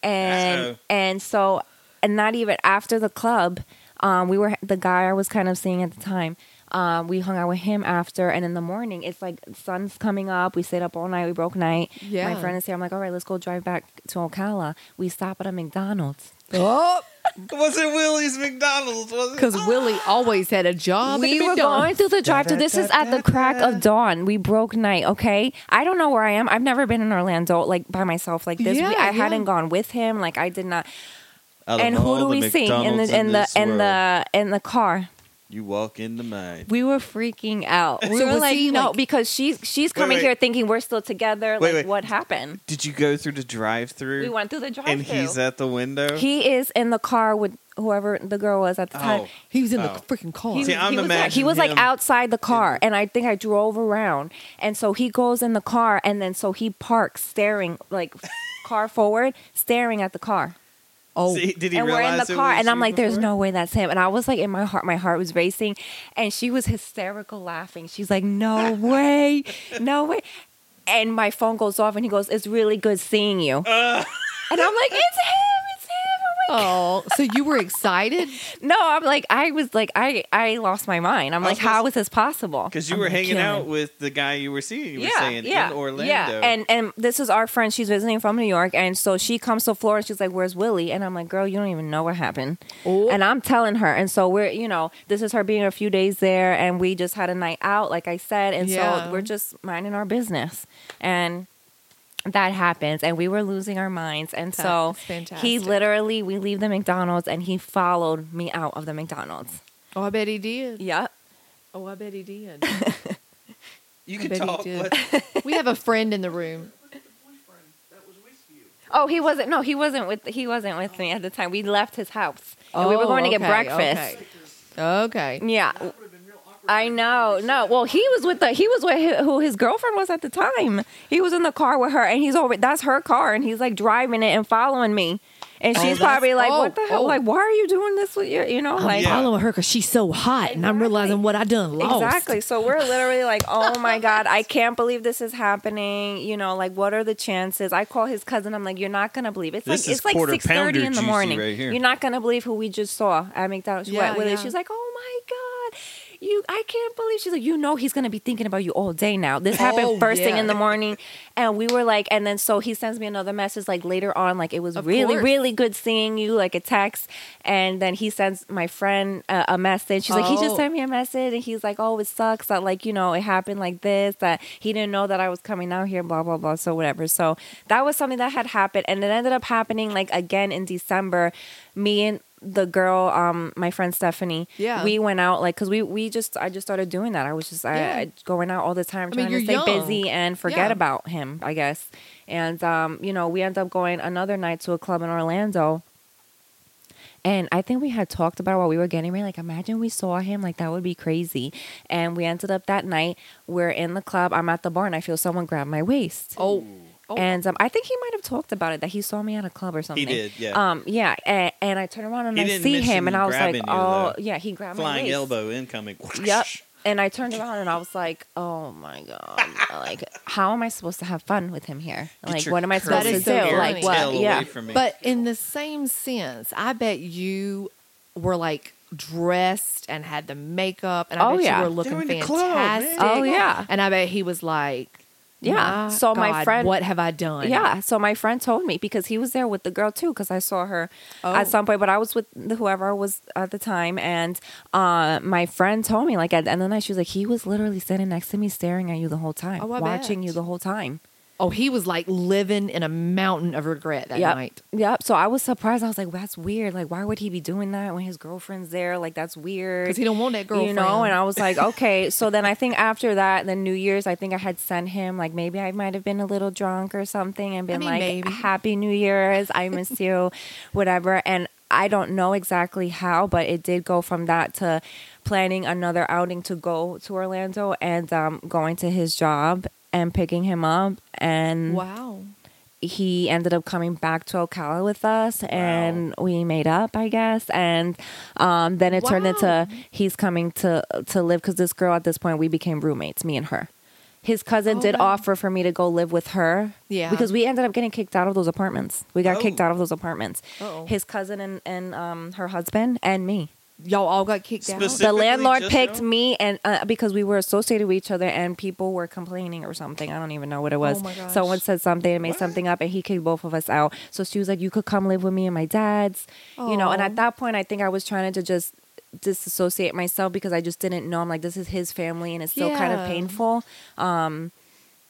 Speaker 3: And
Speaker 2: Uh-oh.
Speaker 3: and so and not even after the club um we were the guy i was kind of seeing at the time um we hung out with him after and in the morning it's like sun's coming up we stayed up all night we broke night.
Speaker 1: Yeah.
Speaker 3: my friend is here i'm like all right let's go drive back to ocala. We stop at a mcdonald's.
Speaker 1: Oh,
Speaker 2: Was it Willie's McDonald's? Was it?
Speaker 1: because Willie always had a job.
Speaker 3: we were going through the drive through this is at the crack of dawn. We broke night okay? I don't know where i am. I've never been in orlando like by myself like this.
Speaker 1: Yeah,
Speaker 3: we, i
Speaker 1: yeah.
Speaker 3: hadn't gone with him like i did not. And who do
Speaker 2: the
Speaker 3: we see in the in the in
Speaker 2: world,
Speaker 3: the in the car
Speaker 2: You walk into mine.
Speaker 3: We were freaking out. We
Speaker 1: So
Speaker 3: were
Speaker 1: was
Speaker 3: like,
Speaker 1: he,
Speaker 3: no,
Speaker 1: like-
Speaker 3: because she's she's coming
Speaker 2: wait.
Speaker 3: here thinking we're still together.
Speaker 2: Wait,
Speaker 3: like,
Speaker 2: wait.
Speaker 3: what happened?
Speaker 2: Did you go through the drive-through?
Speaker 3: We went through the drive-through.
Speaker 2: and he's at the window.
Speaker 3: he is in the car with whoever the girl was at the oh. time.
Speaker 2: oh,
Speaker 1: He was in the
Speaker 2: Oh.
Speaker 1: freaking car.
Speaker 3: He,
Speaker 2: See,
Speaker 3: was-
Speaker 2: I'm
Speaker 3: he was, like, he was like
Speaker 2: him
Speaker 3: outside the car, and I think I drove around, and so he goes in the car, and then so he parks, staring like car forward, staring at the car.
Speaker 1: Oh,
Speaker 2: See, did he
Speaker 3: and we're in the car, and I'm like, "There's
Speaker 2: before?
Speaker 3: no way that's him." And I was like, in my heart, my heart was racing, and she was hysterical laughing. She's like, "No way, no way!" And my phone goes off, and he goes, "It's really good seeing you."
Speaker 2: Uh.
Speaker 3: and I'm like, "It's him! It's him!" Oh
Speaker 1: so you were excited?
Speaker 3: no, I'm like, I was like, I I lost my mind. I'm
Speaker 2: I
Speaker 3: like,
Speaker 2: was gonna
Speaker 3: how
Speaker 2: s-
Speaker 3: this possible?
Speaker 2: Because you
Speaker 3: I'm
Speaker 2: were hanging
Speaker 3: killing
Speaker 2: out
Speaker 3: it.
Speaker 2: with the guy you were seeing. You were
Speaker 3: yeah,
Speaker 2: saying
Speaker 3: yeah,
Speaker 2: in Orlando.
Speaker 3: Yeah, and and this is our friend. She's visiting from New York, and so she comes to Florida. She's like, "Where's Willie?" And I'm like, "Girl, you don't even know what happened."
Speaker 1: Oh.
Speaker 3: And I'm telling her, and so we're, you know, this is her being a few days there, and we just had a night out, like I said, and
Speaker 1: Yeah.
Speaker 3: so we're just minding our business, and that happens, and we were losing our minds, and so
Speaker 1: fantastic.
Speaker 3: he literally, we leave the McDonald's, and he followed me out of the McDonald's.
Speaker 1: Oh, I bet he did.
Speaker 3: Yep.
Speaker 1: Oh, I bet he did.
Speaker 2: you
Speaker 1: I
Speaker 2: could
Speaker 1: bet he
Speaker 2: talk.
Speaker 1: did.
Speaker 2: But
Speaker 1: we have a friend in the room.
Speaker 3: Oh, he wasn't. No, he wasn't with. He wasn't with me at the time. We left his house. and we were
Speaker 1: Oh,
Speaker 3: going to get breakfast.
Speaker 1: Okay. okay.
Speaker 3: Yeah. I know. No. Well, he was with the. He was with hi- who his girlfriend was at the time. He was in the car with her, and he's over. That's her car, and he's like driving it and following me. And
Speaker 2: Oh,
Speaker 3: she's
Speaker 2: that's-
Speaker 3: probably like,
Speaker 1: oh,
Speaker 3: "What the hell?
Speaker 1: oh.
Speaker 3: Like, why are you doing this with your? You know,
Speaker 1: I'm
Speaker 3: like."
Speaker 1: Following her because she's so hot, and I'm realizing what I done lost.
Speaker 3: Exactly. So we're literally like, oh my God, I can't believe this is happening. You know, like what are the chances? I call his cousin, I'm like, You're not gonna believe it. It's
Speaker 2: This
Speaker 3: like
Speaker 2: is
Speaker 3: it's like six thirty in the morning.
Speaker 2: right.
Speaker 3: You're not gonna believe who we just saw at McDonald's. She
Speaker 1: Yeah,
Speaker 3: went with it.
Speaker 1: yeah.
Speaker 3: She's like, Oh my God. You I can't believe she's like, you know he's gonna be thinking about you all day now. This happened
Speaker 1: Oh,
Speaker 3: first thing in the morning. And we were like, and then so he sends me another message like later on, like it was
Speaker 1: Of
Speaker 3: really,
Speaker 1: course.
Speaker 3: really good seeing you, like a text. And then he sends my friend uh, a message. She's like, he just
Speaker 1: Oh.
Speaker 3: sent me a message and he's like, oh, it sucks that like, you know, it happened like this, that he didn't know that I was coming out here, blah, blah, blah. So whatever. So that was something that had happened. And it ended up happening like again in December. Me and the girl, um, my friend Stephanie,
Speaker 1: Yeah.
Speaker 3: we went out like, cause we, we just, I just started doing that. I was just,
Speaker 1: Yeah.
Speaker 3: I, I going out all the time,
Speaker 1: I mean,
Speaker 3: trying to stay
Speaker 1: young.
Speaker 3: busy and forget
Speaker 1: Yeah.
Speaker 3: about him, I guess. And, um, you know, we end up going another night to a club in Orlando. And I think we had talked about it while we were getting ready. Like, imagine we saw him. Like, that would be crazy. And we ended up that night. We're in the club. I'm at the bar, and I feel someone grab my waist.
Speaker 1: Oh. Oh.
Speaker 3: And um, I think he might have talked about it that he saw me at a club or something.
Speaker 2: He did, yeah.
Speaker 3: Um, yeah. And, and I turned around and
Speaker 2: He
Speaker 3: I
Speaker 2: didn't
Speaker 3: see
Speaker 2: mention
Speaker 3: him, and I was like,
Speaker 2: grabbing you,
Speaker 3: oh,
Speaker 2: though.
Speaker 3: yeah, he grabbed my
Speaker 2: Flying
Speaker 3: waist.
Speaker 2: elbow incoming.
Speaker 3: Yep. And I turned around and I was like, "Oh my god! like, how am I supposed to have fun with him here?
Speaker 2: Get
Speaker 3: Like,
Speaker 2: your
Speaker 3: what am I supposed
Speaker 2: curly
Speaker 3: to
Speaker 1: is so
Speaker 3: do?
Speaker 1: funny.
Speaker 3: Like,
Speaker 2: tail
Speaker 3: what?
Speaker 2: away
Speaker 3: Yeah,
Speaker 2: from me.
Speaker 1: But in the same sense, I bet you were like dressed and had the makeup, and I
Speaker 3: Oh,
Speaker 1: bet
Speaker 3: yeah.
Speaker 1: you were looking
Speaker 2: They're in the club, man.
Speaker 1: fantastic.
Speaker 3: Oh, yeah.
Speaker 1: and I bet he was like,
Speaker 3: Yeah. so my friend
Speaker 1: what have I done?
Speaker 3: Yeah. So my friend told me because he was there with the girl too, because I saw her
Speaker 1: Oh.
Speaker 3: at some point, but I was with whoever was at the time. And uh, my friend told me, like, at the end of the night, she was like, he was literally sitting next to me, staring at you the whole time,
Speaker 1: Oh,
Speaker 3: watching
Speaker 1: bet.
Speaker 3: you the whole time.
Speaker 1: Oh, he was like living in a mountain of regret that
Speaker 3: Yep.
Speaker 1: night.
Speaker 3: Yep. So I was surprised. I was like, that's weird. Like, why would he be doing that when his girlfriend's there? Like, that's weird.
Speaker 1: Because he don't want that girlfriend.
Speaker 3: You know, and I was like, okay. So then I think after that, the New Year's, I think I had sent him like maybe I might have been a little drunk or something and been
Speaker 1: mean,
Speaker 3: like,
Speaker 1: maybe.
Speaker 3: Happy New Year's, I miss you, whatever. And I don't know exactly how, but it did go from that to planning another outing to go to Orlando and um, going to his job and picking him up and
Speaker 1: wow.
Speaker 3: he ended up coming back to Ocala with us and we made up, I guess. And um, then it turned into he's coming to to live because this girl at this point we became roommates, me and her. His cousin
Speaker 1: Oh,
Speaker 3: did
Speaker 1: wow.
Speaker 3: offer for me to go live with her.
Speaker 1: Yeah.
Speaker 3: Because we ended up getting kicked out of those apartments. We got kicked
Speaker 2: Oh.
Speaker 3: out of those apartments.
Speaker 1: Uh-oh.
Speaker 3: His cousin and, and um, her husband and me
Speaker 1: Y'all all got kicked out.
Speaker 3: The landlord picked
Speaker 2: y'all?
Speaker 3: me and uh, because we were associated with each other and people were complaining or something. I don't even know what it was.
Speaker 1: Oh my gosh.
Speaker 3: someone said something and made something up and he kicked both of us out. So she was like you could come live with me and my dad's you know and at that point i think i was trying to just disassociate myself because i just didn't know. I'm like this is his family and it's still kind of painful. Um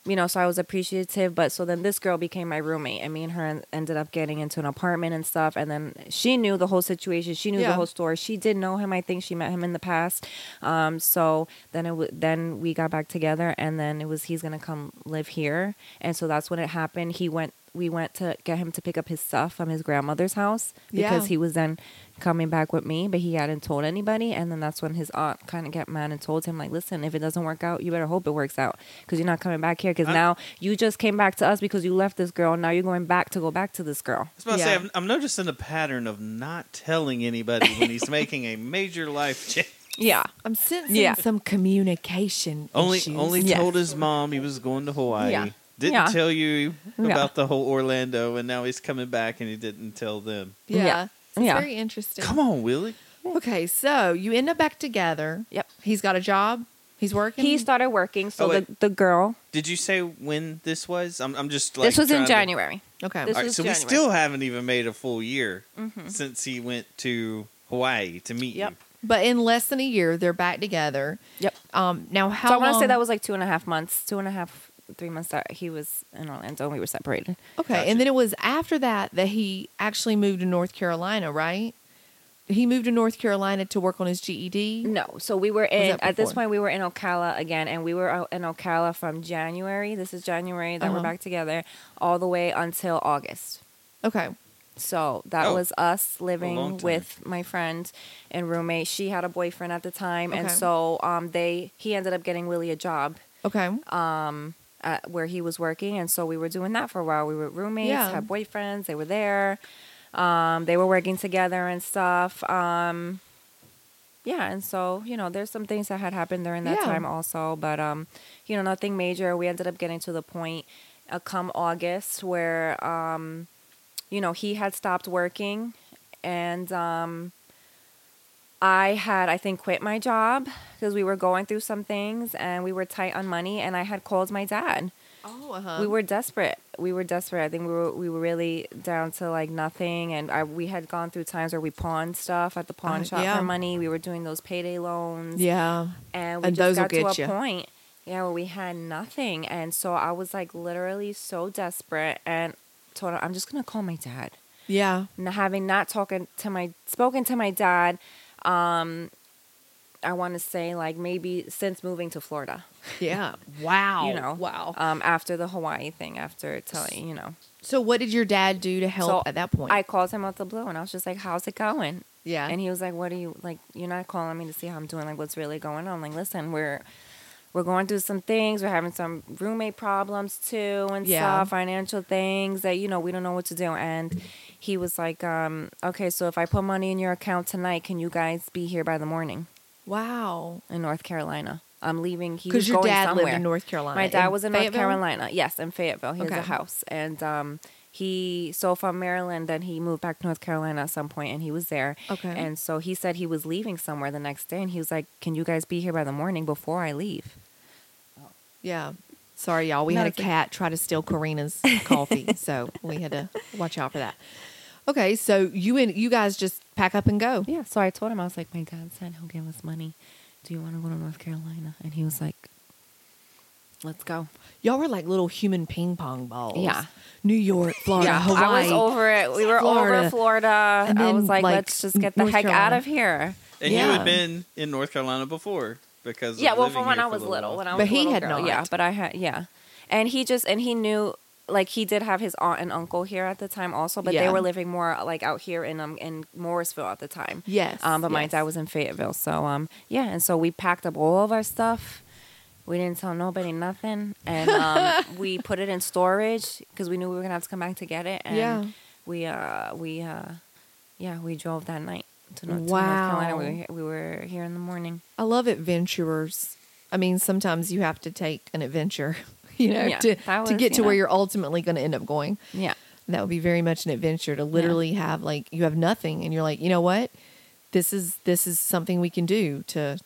Speaker 3: you know, so I was appreciative. But so then this girl became my roommate, and me and her en- ended up getting into an apartment and stuff. And then she knew the whole situation. She knew
Speaker 1: Yeah.
Speaker 3: the whole story. She did know him. I think she met him in the past. Um, so then it w- then we got back together, and then it was he's gonna come live here, and so that's when it happened. He went. We went to get him to pick up his stuff from his grandmother's house because
Speaker 1: Yeah.
Speaker 3: he was then coming back with me, but he hadn't told anybody. And then that's when his aunt kind of got mad and told him, like, listen, if it doesn't work out, you better hope it works out because you're not coming back here. Because now you just came back to us because you left this girl. Now you're going back to go back to this girl.
Speaker 2: I was about to
Speaker 1: Yeah.
Speaker 2: say, I'm, I'm noticing a pattern of not telling anybody when he's making a major life change.
Speaker 3: Yeah.
Speaker 1: I'm sensing
Speaker 3: Yeah.
Speaker 1: some communication
Speaker 2: Only
Speaker 1: issues.
Speaker 2: only
Speaker 3: Yes.
Speaker 2: told his mom he was going to Hawaii.
Speaker 3: Yeah.
Speaker 2: Didn't
Speaker 3: Yeah.
Speaker 2: tell you
Speaker 3: Yeah.
Speaker 2: about the whole Orlando, and now he's coming back and he didn't tell them.
Speaker 1: yeah.
Speaker 3: Yeah.
Speaker 1: It's
Speaker 3: Yeah.
Speaker 1: very interesting.
Speaker 2: Come on, Willie.
Speaker 1: Okay, so you end up back together.
Speaker 3: Yep.
Speaker 1: He's got a job. He's working.
Speaker 3: He started working. So
Speaker 2: Oh,
Speaker 3: the, the girl,
Speaker 2: Did you say when this was? I'm, I'm just like
Speaker 3: this was in
Speaker 2: trying to-
Speaker 3: January.
Speaker 1: okay.
Speaker 3: This
Speaker 2: All right,
Speaker 3: was
Speaker 2: so we still haven't even made a full year
Speaker 3: Mhm.
Speaker 2: since he went to Hawaii to meet
Speaker 3: Yep.
Speaker 2: you.
Speaker 1: but in less than a year, they're back together.
Speaker 3: Yep.
Speaker 1: Um. Now, how?
Speaker 3: so I want to say that was like two and a half months, two and a half, three months that he was in Orlando and we were separated.
Speaker 1: Okay,
Speaker 2: Gotcha.
Speaker 1: and then it was after that that he actually moved to North Carolina, right? He moved to North Carolina to work on his GED.
Speaker 3: No, so we were in at this point we were in Ocala again, and we were out in Ocala from January. This is January that we're
Speaker 1: Uh-huh.
Speaker 3: back together, all the way until August.
Speaker 1: Okay.
Speaker 3: So that
Speaker 2: Oh,
Speaker 3: was us living with my friend and roommate. She had a boyfriend at the time, and so um, they he ended up getting Willie a job
Speaker 1: Okay.
Speaker 3: um, where he was working, and so we were doing that for a while. We were roommates,
Speaker 1: Yeah.
Speaker 3: had boyfriends. They were there. Um, they were working together and stuff. Um, yeah, and so you know, there's some things that had happened during that
Speaker 1: Yeah.
Speaker 3: time also, but um, you know, nothing major. We ended up getting to the point, uh, come August, where um, you know, he had stopped working, and um, I had, I think, quit my job because we were going through some things and we were tight on money. And I had called my dad.
Speaker 1: Oh, uh-huh.
Speaker 3: we were desperate. We were desperate. I think we were we were really down to like nothing. And I, we had gone through times where we pawned stuff at the pawn
Speaker 1: Uh,
Speaker 3: shop
Speaker 1: yeah.
Speaker 3: for money. We were doing those payday loans.
Speaker 1: Yeah.
Speaker 3: And we
Speaker 1: And
Speaker 3: just
Speaker 1: those
Speaker 3: got to a
Speaker 1: ya.
Speaker 3: point, yeah, where we had nothing. And so I was like literally so desperate and told her, I'm just gonna call my dad
Speaker 1: Yeah.
Speaker 3: and having not talking to my spoken to my dad um i want to say like maybe since moving to florida
Speaker 1: Yeah. Wow.
Speaker 3: you know
Speaker 1: Wow.
Speaker 3: um after the hawaii thing after telling you know
Speaker 1: So what did your dad do to help
Speaker 3: So
Speaker 1: at that point?
Speaker 3: i called him out the blue and i was just like how's it going
Speaker 1: yeah.
Speaker 3: and he was like what are you like you're not calling me to see how i'm doing like what's really going on like listen we're we're going through some things we're having some roommate problems too and
Speaker 1: Yeah.
Speaker 3: stuff financial things that you know we don't know what to do and he was like um okay so if i put money in your account tonight can you guys be here by the morning
Speaker 1: wow.
Speaker 3: in north carolina i'm leaving he
Speaker 1: Because
Speaker 3: was
Speaker 1: your
Speaker 3: going
Speaker 1: dad
Speaker 3: somewhere
Speaker 1: lived in North Carolina.
Speaker 3: my dad was in North Carolina. Yes, in Fayetteville. He has
Speaker 1: Okay.
Speaker 3: a house, and um, he so from Maryland. Then he moved back to North Carolina at some point, and he was there.
Speaker 1: Okay.
Speaker 3: And so he said he was leaving somewhere the next day, and he was like, "Can you guys be here by the morning before I leave?"
Speaker 1: Oh, yeah. Sorry, y'all. We had a cat try to steal Carina's coffee, so we had to watch out for that. Okay, so you and you guys just pack up and go.
Speaker 3: Yeah. So I told him I was like, my dad said he'll give us money. Do you want to go to North Carolina? And he was like, let's go.
Speaker 1: Y'all were like little human ping pong balls.
Speaker 3: Yeah.
Speaker 1: New York, Florida,
Speaker 3: yeah,
Speaker 1: Hawaii.
Speaker 3: I was over it. We were
Speaker 1: Florida.
Speaker 3: over Florida.
Speaker 1: And
Speaker 3: I was like,
Speaker 1: like,
Speaker 3: let's just get the
Speaker 1: North
Speaker 3: heck out of here.
Speaker 2: And you had been in North Carolina before because of
Speaker 3: Yeah, well, from when I was little,
Speaker 2: while.
Speaker 3: when I was
Speaker 1: But
Speaker 3: a
Speaker 1: he had
Speaker 3: girl,
Speaker 1: not.
Speaker 3: Yeah, but I had yeah, and he just and he knew like he did have his aunt and uncle here at the time also, but
Speaker 1: Yeah.
Speaker 3: they were living more like out here in um in Morrisville at the time.
Speaker 1: Yes,
Speaker 3: Um, but my dad was in Fayetteville, so um yeah, and so we packed up all of our stuff. We didn't tell nobody nothing, and um, we put it in storage because we knew we were gonna have to come back to get it. And
Speaker 1: Yeah.
Speaker 3: we uh we uh yeah we drove that night to North, to North Carolina. We were, he- we were here in the morning.
Speaker 1: I love adventurers. I mean, sometimes you have to take an adventure, you know,
Speaker 3: Yeah,
Speaker 1: to,
Speaker 3: that
Speaker 1: to get to where you're ultimately going to end up going.
Speaker 3: Yeah.
Speaker 1: That would be very much an adventure to literally have like you have nothing and you're like, you know what? This is this is something we can do to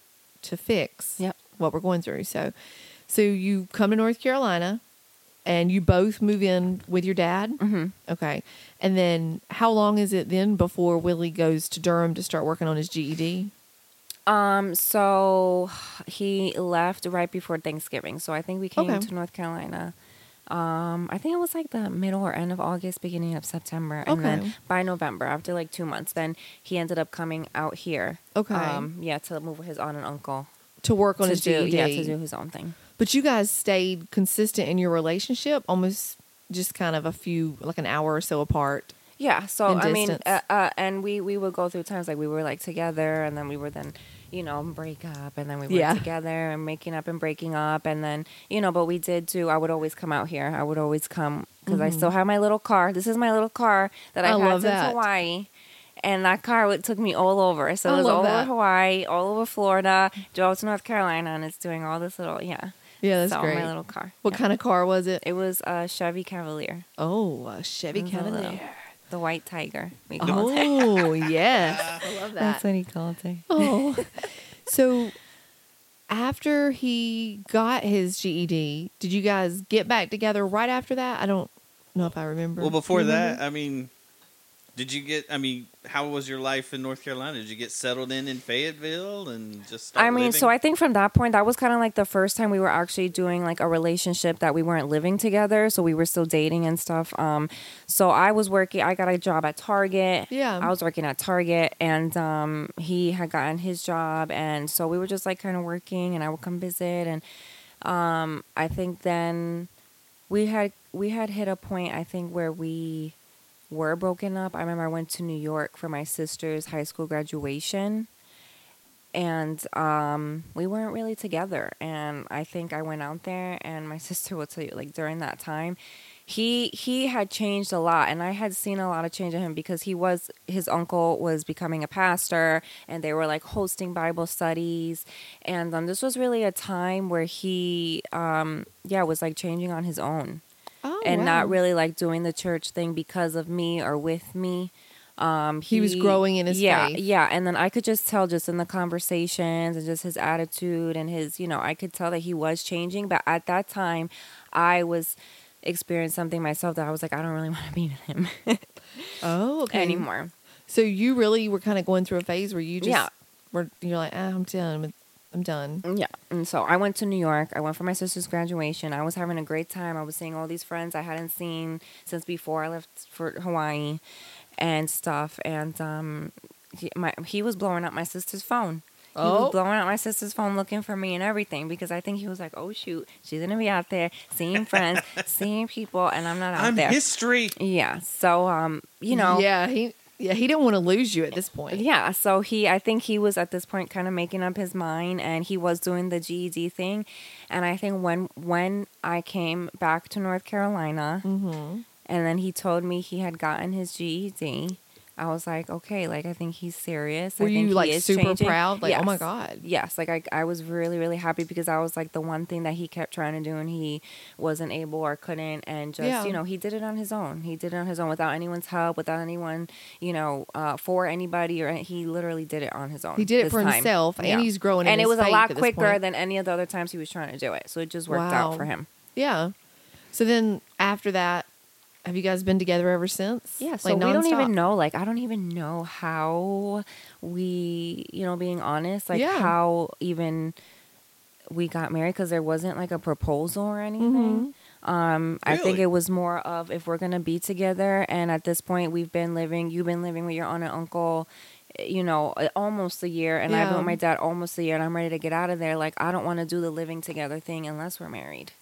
Speaker 1: to fix
Speaker 3: Yep.
Speaker 1: What we're going through. So so you come to North Carolina and you both move in with your dad.
Speaker 3: Mm-hmm.
Speaker 1: Okay. And then how long is it then before Willie goes to Durham to start working on his GED?
Speaker 3: Um, so he left right before Thanksgiving. So I think we came
Speaker 1: Okay.
Speaker 3: to North Carolina. Um, I think it was like the middle or end of August, beginning of September, and
Speaker 1: Okay.
Speaker 3: then by November, after like two months, then he ended up coming out here.
Speaker 1: Okay.
Speaker 3: Um, yeah, to move with his aunt and uncle
Speaker 1: To work on
Speaker 3: to
Speaker 1: his
Speaker 3: do
Speaker 1: GED.
Speaker 3: yeah to do his own thing.
Speaker 1: But you guys stayed consistent in your relationship, almost just kind of a few, like an hour or so apart.
Speaker 3: Yeah. So
Speaker 1: In
Speaker 3: I mean, uh, uh, and we we would go through times like we were like together, and then we were then, you know, break up, and then we were
Speaker 1: Yeah.
Speaker 3: together and making up and breaking up, and then you know, but we did do. I would always come out here. I would always come because I still have my little car. This is my little car that
Speaker 1: Mm-hmm. I
Speaker 3: I've had
Speaker 1: that.
Speaker 3: Hawaii. And that car would, took me all over. So
Speaker 1: I
Speaker 3: it was all
Speaker 1: that.
Speaker 3: over Hawaii, all over Florida, drove to North Carolina, and it's doing all this little, yeah.
Speaker 1: Yeah, that's
Speaker 3: so
Speaker 1: great.
Speaker 3: my little car.
Speaker 1: What
Speaker 3: yeah.
Speaker 1: kind of car was it?
Speaker 3: It was a Chevy Cavalier,
Speaker 1: Oh, a Chevy
Speaker 3: It was a little-
Speaker 1: Cavalier.
Speaker 3: the white tiger. We called oh, it.
Speaker 1: Oh, yes. I love that.
Speaker 3: That's what he called it.
Speaker 1: Oh. so after he got his GED, did you guys get back together right after that? I don't know if I remember.
Speaker 2: Well, before
Speaker 1: Do you
Speaker 2: that. I mean, did you get? I mean, how was your life in North Carolina? Did you get settled in in Fayetteville and just? Start
Speaker 3: I mean, so? I think from that point, that was kind of like the first time we were actually doing like a relationship that we weren't living together. So we were still dating and stuff. Um, so I was working, I got a job at Target.
Speaker 1: Yeah.
Speaker 3: I was working at Target and um, he had gotten his job. And so we were just like kind of working and I would come visit. And um, I think then we had, we had hit a point, I think, where we were broken up. I remember I went to New York for my sister's high school graduation and um, we weren't really together. And I think I went out there, and my sister will tell you, like during that time, he he had changed a lot, and I had seen a lot of change in him because he was his uncle was becoming a pastor, and they were like hosting Bible studies, and um, this was really a time where he um, yeah was like changing on his own
Speaker 1: oh,
Speaker 3: and
Speaker 1: wow.
Speaker 3: not really like doing the church thing because of me or with me. Um,
Speaker 1: He was growing in his
Speaker 3: yeah,
Speaker 1: faith.
Speaker 3: Yeah, and then I could just tell just in the conversations and just his attitude and his, you know, I could tell that he was changing. But at that time, I was experiencing something myself that I was like, I don't really want to be with him
Speaker 1: Oh, okay.
Speaker 3: anymore.
Speaker 1: So you really were kind of going through a phase where you just
Speaker 3: Yeah.
Speaker 1: were you're like, ah, I'm done. with- I'm done.
Speaker 3: Yeah. And so I went to New York. I went for my sister's graduation. I was having a great time. I was seeing all these friends I hadn't seen since before I left for Hawaii and stuff. And um, he, my, he was blowing up my sister's phone. He
Speaker 1: Oh.
Speaker 3: was blowing up my sister's phone looking for me and everything because I think he was like, oh, shoot, she's going to be out there seeing friends, seeing people, and I'm not out there.
Speaker 2: I'm
Speaker 3: there.
Speaker 2: history.
Speaker 3: yeah. So, um, you know.
Speaker 1: Yeah, he yeah he didn't want to lose you at this point.
Speaker 3: Yeah, so he, I think he was at this point kind of making up his mind, and he was doing the GED thing, and I think when when I came back to North Carolina,
Speaker 1: Mm-hmm.
Speaker 3: and then he told me he had gotten his GED, I was like, okay, like I think he's serious.
Speaker 1: Were
Speaker 3: I think
Speaker 1: you like super
Speaker 3: changing.
Speaker 1: proud? Like, oh my god.
Speaker 3: Yes, like I, I was really, really happy because I was like the one thing that he kept trying to do and he wasn't able or couldn't. And just,
Speaker 1: Yeah.
Speaker 3: you know, he did it on his own. He did it on his own without anyone's help, without anyone, you know, uh, for anybody or he literally did it on his own.
Speaker 1: He did it for
Speaker 3: time.
Speaker 1: himself, and he's growing in
Speaker 3: And it was a lot quicker than any of the other times he was trying to do it. So it just worked
Speaker 1: Wow.
Speaker 3: out for him.
Speaker 1: Yeah. So then after that, have you guys been together ever since?
Speaker 3: Yeah, so
Speaker 1: Like,
Speaker 3: we don't even know. Like, I don't even know how we, you know, being honest, like
Speaker 1: Yeah.
Speaker 3: how even we got married because there wasn't like a proposal or anything. Um, I think it was more of if we're gonna be together, and at this point we've been living. You've been living with your aunt and uncle, eh, you know, uh, almost a year, and I've been with my dad almost a year, and I'm ready to get out of there. Like, I don't want to do the living together thing unless we're married.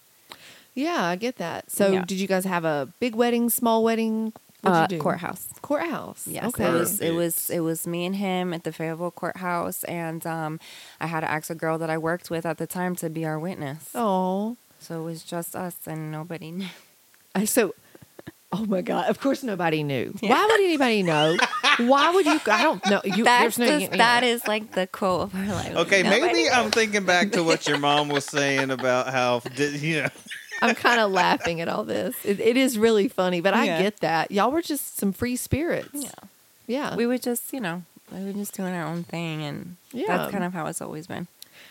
Speaker 1: Yeah, I get that. So
Speaker 3: Yeah.
Speaker 1: did you guys have a big wedding, small wedding? What'd
Speaker 3: Uh,
Speaker 1: you do?
Speaker 3: courthouse.
Speaker 1: Courthouse.
Speaker 3: Yes,
Speaker 1: Okay.
Speaker 3: it was it was it was me and him at the Fayetteville courthouse, and um, I had to ask a girl that I worked with at the time to be our witness.
Speaker 1: Oh.
Speaker 3: So it was just us and nobody knew.
Speaker 1: I so Oh my god! Of course, nobody knew.
Speaker 3: Yeah.
Speaker 1: Why would anybody know? Why would you? I don't know. You,
Speaker 3: That's
Speaker 1: there's no.
Speaker 3: the,
Speaker 1: you know.
Speaker 3: that is like the quote of our life.
Speaker 2: Okay,
Speaker 3: Nobody
Speaker 2: maybe
Speaker 3: knew.
Speaker 2: I'm thinking back to what your mom was saying about how di- you know.
Speaker 1: I'm kind of laughing at all this. It, it is really funny, but I
Speaker 3: Yeah.
Speaker 1: get that. Y'all were just some free spirits.
Speaker 3: Yeah,
Speaker 1: Yeah.
Speaker 3: we were just you know we were just doing our own thing, and
Speaker 1: Yeah.
Speaker 3: that's kind of how it's always been.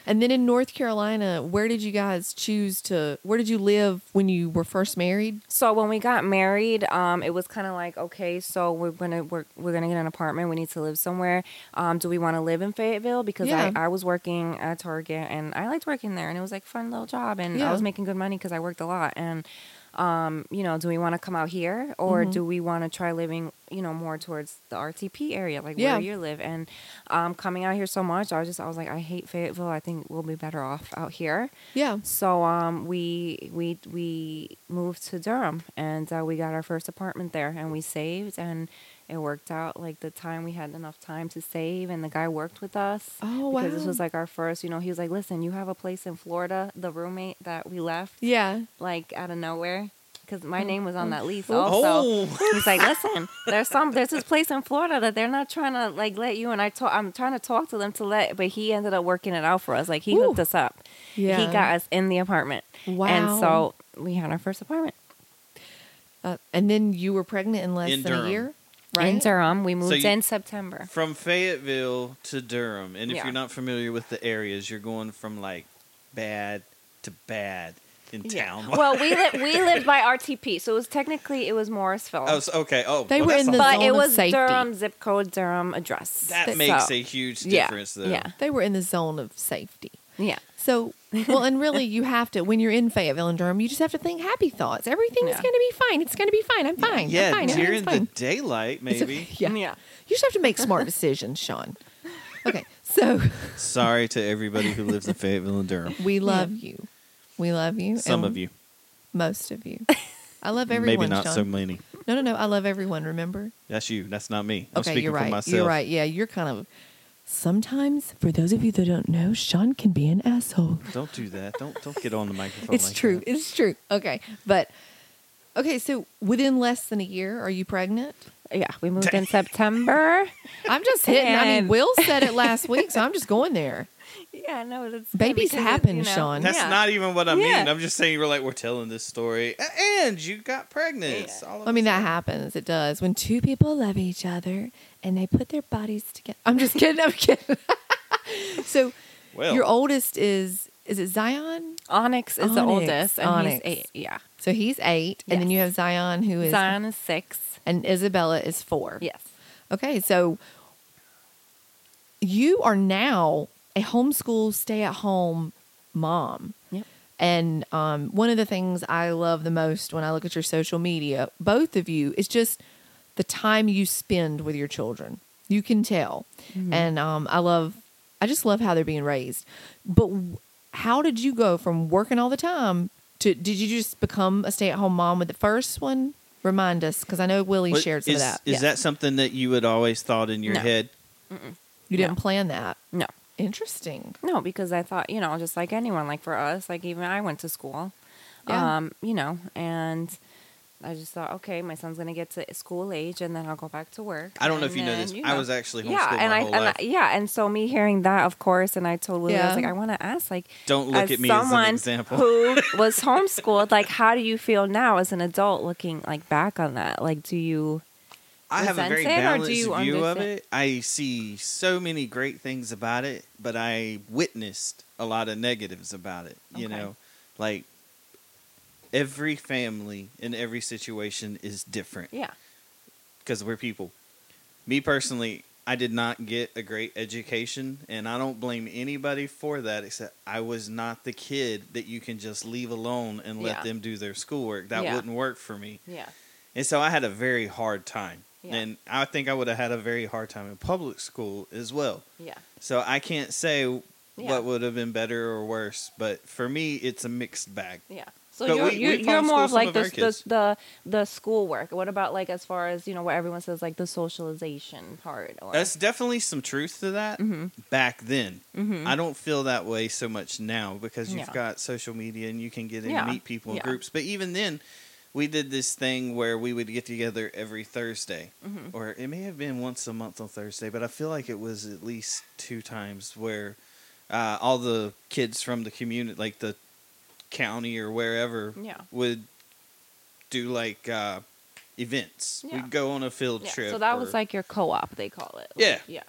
Speaker 1: And then in North Carolina, where did you guys choose to? Where did you live when you were first married?
Speaker 3: So when we got married, um, it was kind of like, okay, so we're gonna we're, we're gonna get an apartment. We need to live somewhere. Um, do we want to live in Fayetteville? Because
Speaker 1: Yeah.
Speaker 3: I, I was working at Target and I liked working there, and it was like a fun little job, and
Speaker 1: Yeah.
Speaker 3: I was making good money because I worked a lot. And um, you know, do we want to come out here or
Speaker 1: Mm-hmm.
Speaker 3: do we want to try living, you know, more towards the RTP area, like
Speaker 1: Yeah.
Speaker 3: where you live? And um, coming out here so much, I was just I was like, I hate Fayetteville. I think we'll be better off out here.
Speaker 1: Yeah.
Speaker 3: So um, we we we moved to Durham and uh, we got our first apartment there and we saved and it worked out like the time we had enough time to save and the guy worked with us.
Speaker 1: Oh,
Speaker 3: Because this was like our first, you know, he was like, "Listen, you have a place in Florida." The roommate that we left,
Speaker 1: Yeah.
Speaker 3: like out of nowhere, because my name was on that lease
Speaker 1: Oh.
Speaker 3: also. He's like, listen, there's some there's this place in Florida that they're not trying to like let you and I talk. I'm trying to talk to them to let, but he ended up working it out for us. Like he
Speaker 1: Ooh.
Speaker 3: hooked us up.
Speaker 1: Yeah.
Speaker 3: He got us in the apartment.
Speaker 1: Wow.
Speaker 3: And so we had our first apartment
Speaker 1: Uh, and then you were pregnant in less
Speaker 2: In
Speaker 1: than a year, right?
Speaker 3: in Durham. We moved
Speaker 2: you-
Speaker 3: in September.
Speaker 2: From Fayetteville to Durham, and if
Speaker 3: Yeah.
Speaker 2: you're not familiar with the areas, you're going from like bad to bad in town.
Speaker 3: well, we lived we lived by RTP, so it was technically it was Morrisville,
Speaker 2: oh, so- okay. Oh,
Speaker 1: They
Speaker 2: well,
Speaker 1: were
Speaker 2: that's
Speaker 1: in
Speaker 2: a-
Speaker 1: the
Speaker 3: but
Speaker 1: zone
Speaker 3: it
Speaker 1: of
Speaker 3: was
Speaker 1: safety.
Speaker 3: Durham zip code, Durham address.
Speaker 2: that
Speaker 3: So-
Speaker 2: makes a huge
Speaker 3: yeah,
Speaker 2: difference, though.
Speaker 3: Yeah,
Speaker 1: They were in the zone of safety.
Speaker 3: yeah.
Speaker 1: So, well, and really, you have to when you're in Fayetteville and Durham, you just have to think happy thoughts. Everything's
Speaker 3: Yeah.
Speaker 1: going to be fine. It's going to be fine. I'm fine.
Speaker 2: Yeah,
Speaker 1: I'm fine.
Speaker 2: during
Speaker 1: Everything's
Speaker 2: the daylight, maybe.
Speaker 1: okay. Yeah.
Speaker 3: Yeah.
Speaker 1: You just have to make smart decisions, Sean. Okay, so
Speaker 2: Sorry to everybody who lives in Fayetteville and Durham.
Speaker 1: we love you. We love you.
Speaker 2: Some of you,
Speaker 1: Most of you. I love everyone.
Speaker 2: maybe not
Speaker 1: Sean.
Speaker 2: so many.
Speaker 1: No, no, no. I love everyone. Remember?
Speaker 2: That's you. That's not me. I'm
Speaker 1: okay,
Speaker 2: speaking
Speaker 1: you're
Speaker 2: for
Speaker 1: right.
Speaker 2: myself.
Speaker 1: You're right. Yeah, you're kind of. Sometimes, for those of you that don't know, Sean can be an asshole.
Speaker 2: Don't do that. Don't don't get on the microphone.
Speaker 1: It's
Speaker 2: like
Speaker 1: true.
Speaker 2: that.
Speaker 1: It's true. Okay, but okay. So within less than a year, are you pregnant?
Speaker 3: Yeah, we moved in September.
Speaker 1: I'm just hitting. I mean, Will said it last week, so I'm just going there.
Speaker 3: yeah, no, that's
Speaker 1: Babies
Speaker 3: because
Speaker 1: happen,
Speaker 3: you know,
Speaker 1: Sean.
Speaker 2: That's
Speaker 3: yeah.
Speaker 2: not even what I
Speaker 3: Yeah.
Speaker 2: mean. I'm just saying we're like we're telling this story, and you got pregnant.
Speaker 3: Yeah.
Speaker 2: All of
Speaker 1: I mean,
Speaker 2: a
Speaker 1: that happens. It does when two people love each other and they put their bodies together. I'm just kidding. I'm kidding. so
Speaker 2: Well,
Speaker 1: your oldest is is it Zion?
Speaker 3: Onyx is the oldest, and
Speaker 1: Onyx.
Speaker 3: he's eight. Yeah,
Speaker 1: So he's eight, and then you have Zion, who is
Speaker 3: Zion is six.
Speaker 1: and Isabella is four.
Speaker 3: Yes.
Speaker 1: Okay, so you are now a homeschool, stay at home mom.
Speaker 3: Yep.
Speaker 1: And um, one of the things I love the most when I look at your social media, both of you, is just the time you spend with your children. You can tell. And um, I love, I just love how they're being raised. But w- how did you go from working all the time to, did you just become a stay at home mom with the first one? Remind us, because I know Willie
Speaker 2: What-
Speaker 1: shared some
Speaker 2: is,
Speaker 1: of that.
Speaker 2: Is
Speaker 1: Yeah.
Speaker 2: that something that you had always thought in your
Speaker 3: No.
Speaker 2: head?
Speaker 1: You didn't
Speaker 3: No.
Speaker 1: plan that.
Speaker 3: No.
Speaker 1: Interesting.
Speaker 3: No, because I thought, you know, just like anyone, like for us, like even I went to school,
Speaker 1: Yeah.
Speaker 3: um, you know, and I just thought, okay, my son's gonna get to school age, and then I'll go back to work.
Speaker 2: I don't know if
Speaker 3: and
Speaker 2: you know
Speaker 3: then,
Speaker 2: this. I was actually homeschooled
Speaker 3: yeah, and
Speaker 2: my
Speaker 3: I
Speaker 2: whole
Speaker 3: and
Speaker 2: life.
Speaker 3: I, yeah, and so me hearing that, of course, and I told Lily, I was like, I want to ask, like,
Speaker 2: Don't look
Speaker 3: as
Speaker 2: at me as
Speaker 3: someone
Speaker 2: an example.
Speaker 3: who was homeschooled, like, how do you feel now as an adult, looking like back on that? Like, do you?
Speaker 2: I have a very
Speaker 3: resent it, or do
Speaker 2: balanced view of it. I see so many great things about it, but I witnessed a lot of negatives about it. You
Speaker 3: Okay.
Speaker 2: know, like every family in every situation is different
Speaker 3: Yeah.
Speaker 2: because we're people. Me personally, I did not get a great education, and I don't blame anybody for that. Except I was not the kid that you can just leave alone and let
Speaker 3: Yeah.
Speaker 2: them do their schoolwork. That
Speaker 3: Yeah.
Speaker 2: wouldn't work for me,
Speaker 3: Yeah.
Speaker 2: and so I had a very hard time.
Speaker 3: Yeah.
Speaker 2: And I think I would have had a very hard time in public school as well.
Speaker 3: Yeah.
Speaker 2: So I can't say
Speaker 3: Yeah.
Speaker 2: what would have been better or worse, but for me, it's a mixed bag.
Speaker 3: Yeah. So
Speaker 2: But
Speaker 3: you're
Speaker 2: we-
Speaker 3: you're,
Speaker 2: we
Speaker 3: you're more of like
Speaker 2: of
Speaker 3: the, the the the school work. What about like as far as you know what everyone says like the socialization part? Or
Speaker 2: That's definitely some truth to that
Speaker 3: Mm-hmm.
Speaker 2: back then. I don't feel that way so much now because you've
Speaker 3: Yeah.
Speaker 2: got social media and you can get in and meet people in groups. But even then, we did this thing where we would get together every Thursday,
Speaker 3: Mm-hmm.
Speaker 2: or it may have been once a month on Thursday, but I feel like it was at least two times where uh, all the kids from the community, like the county or wherever,
Speaker 3: Yeah.
Speaker 2: would do like uh, events.
Speaker 3: Yeah.
Speaker 2: We'd go on a field
Speaker 3: yeah.
Speaker 2: trip.
Speaker 3: So that
Speaker 2: or-
Speaker 3: was like your co-op. They call it.
Speaker 2: Yeah.
Speaker 3: Yeah.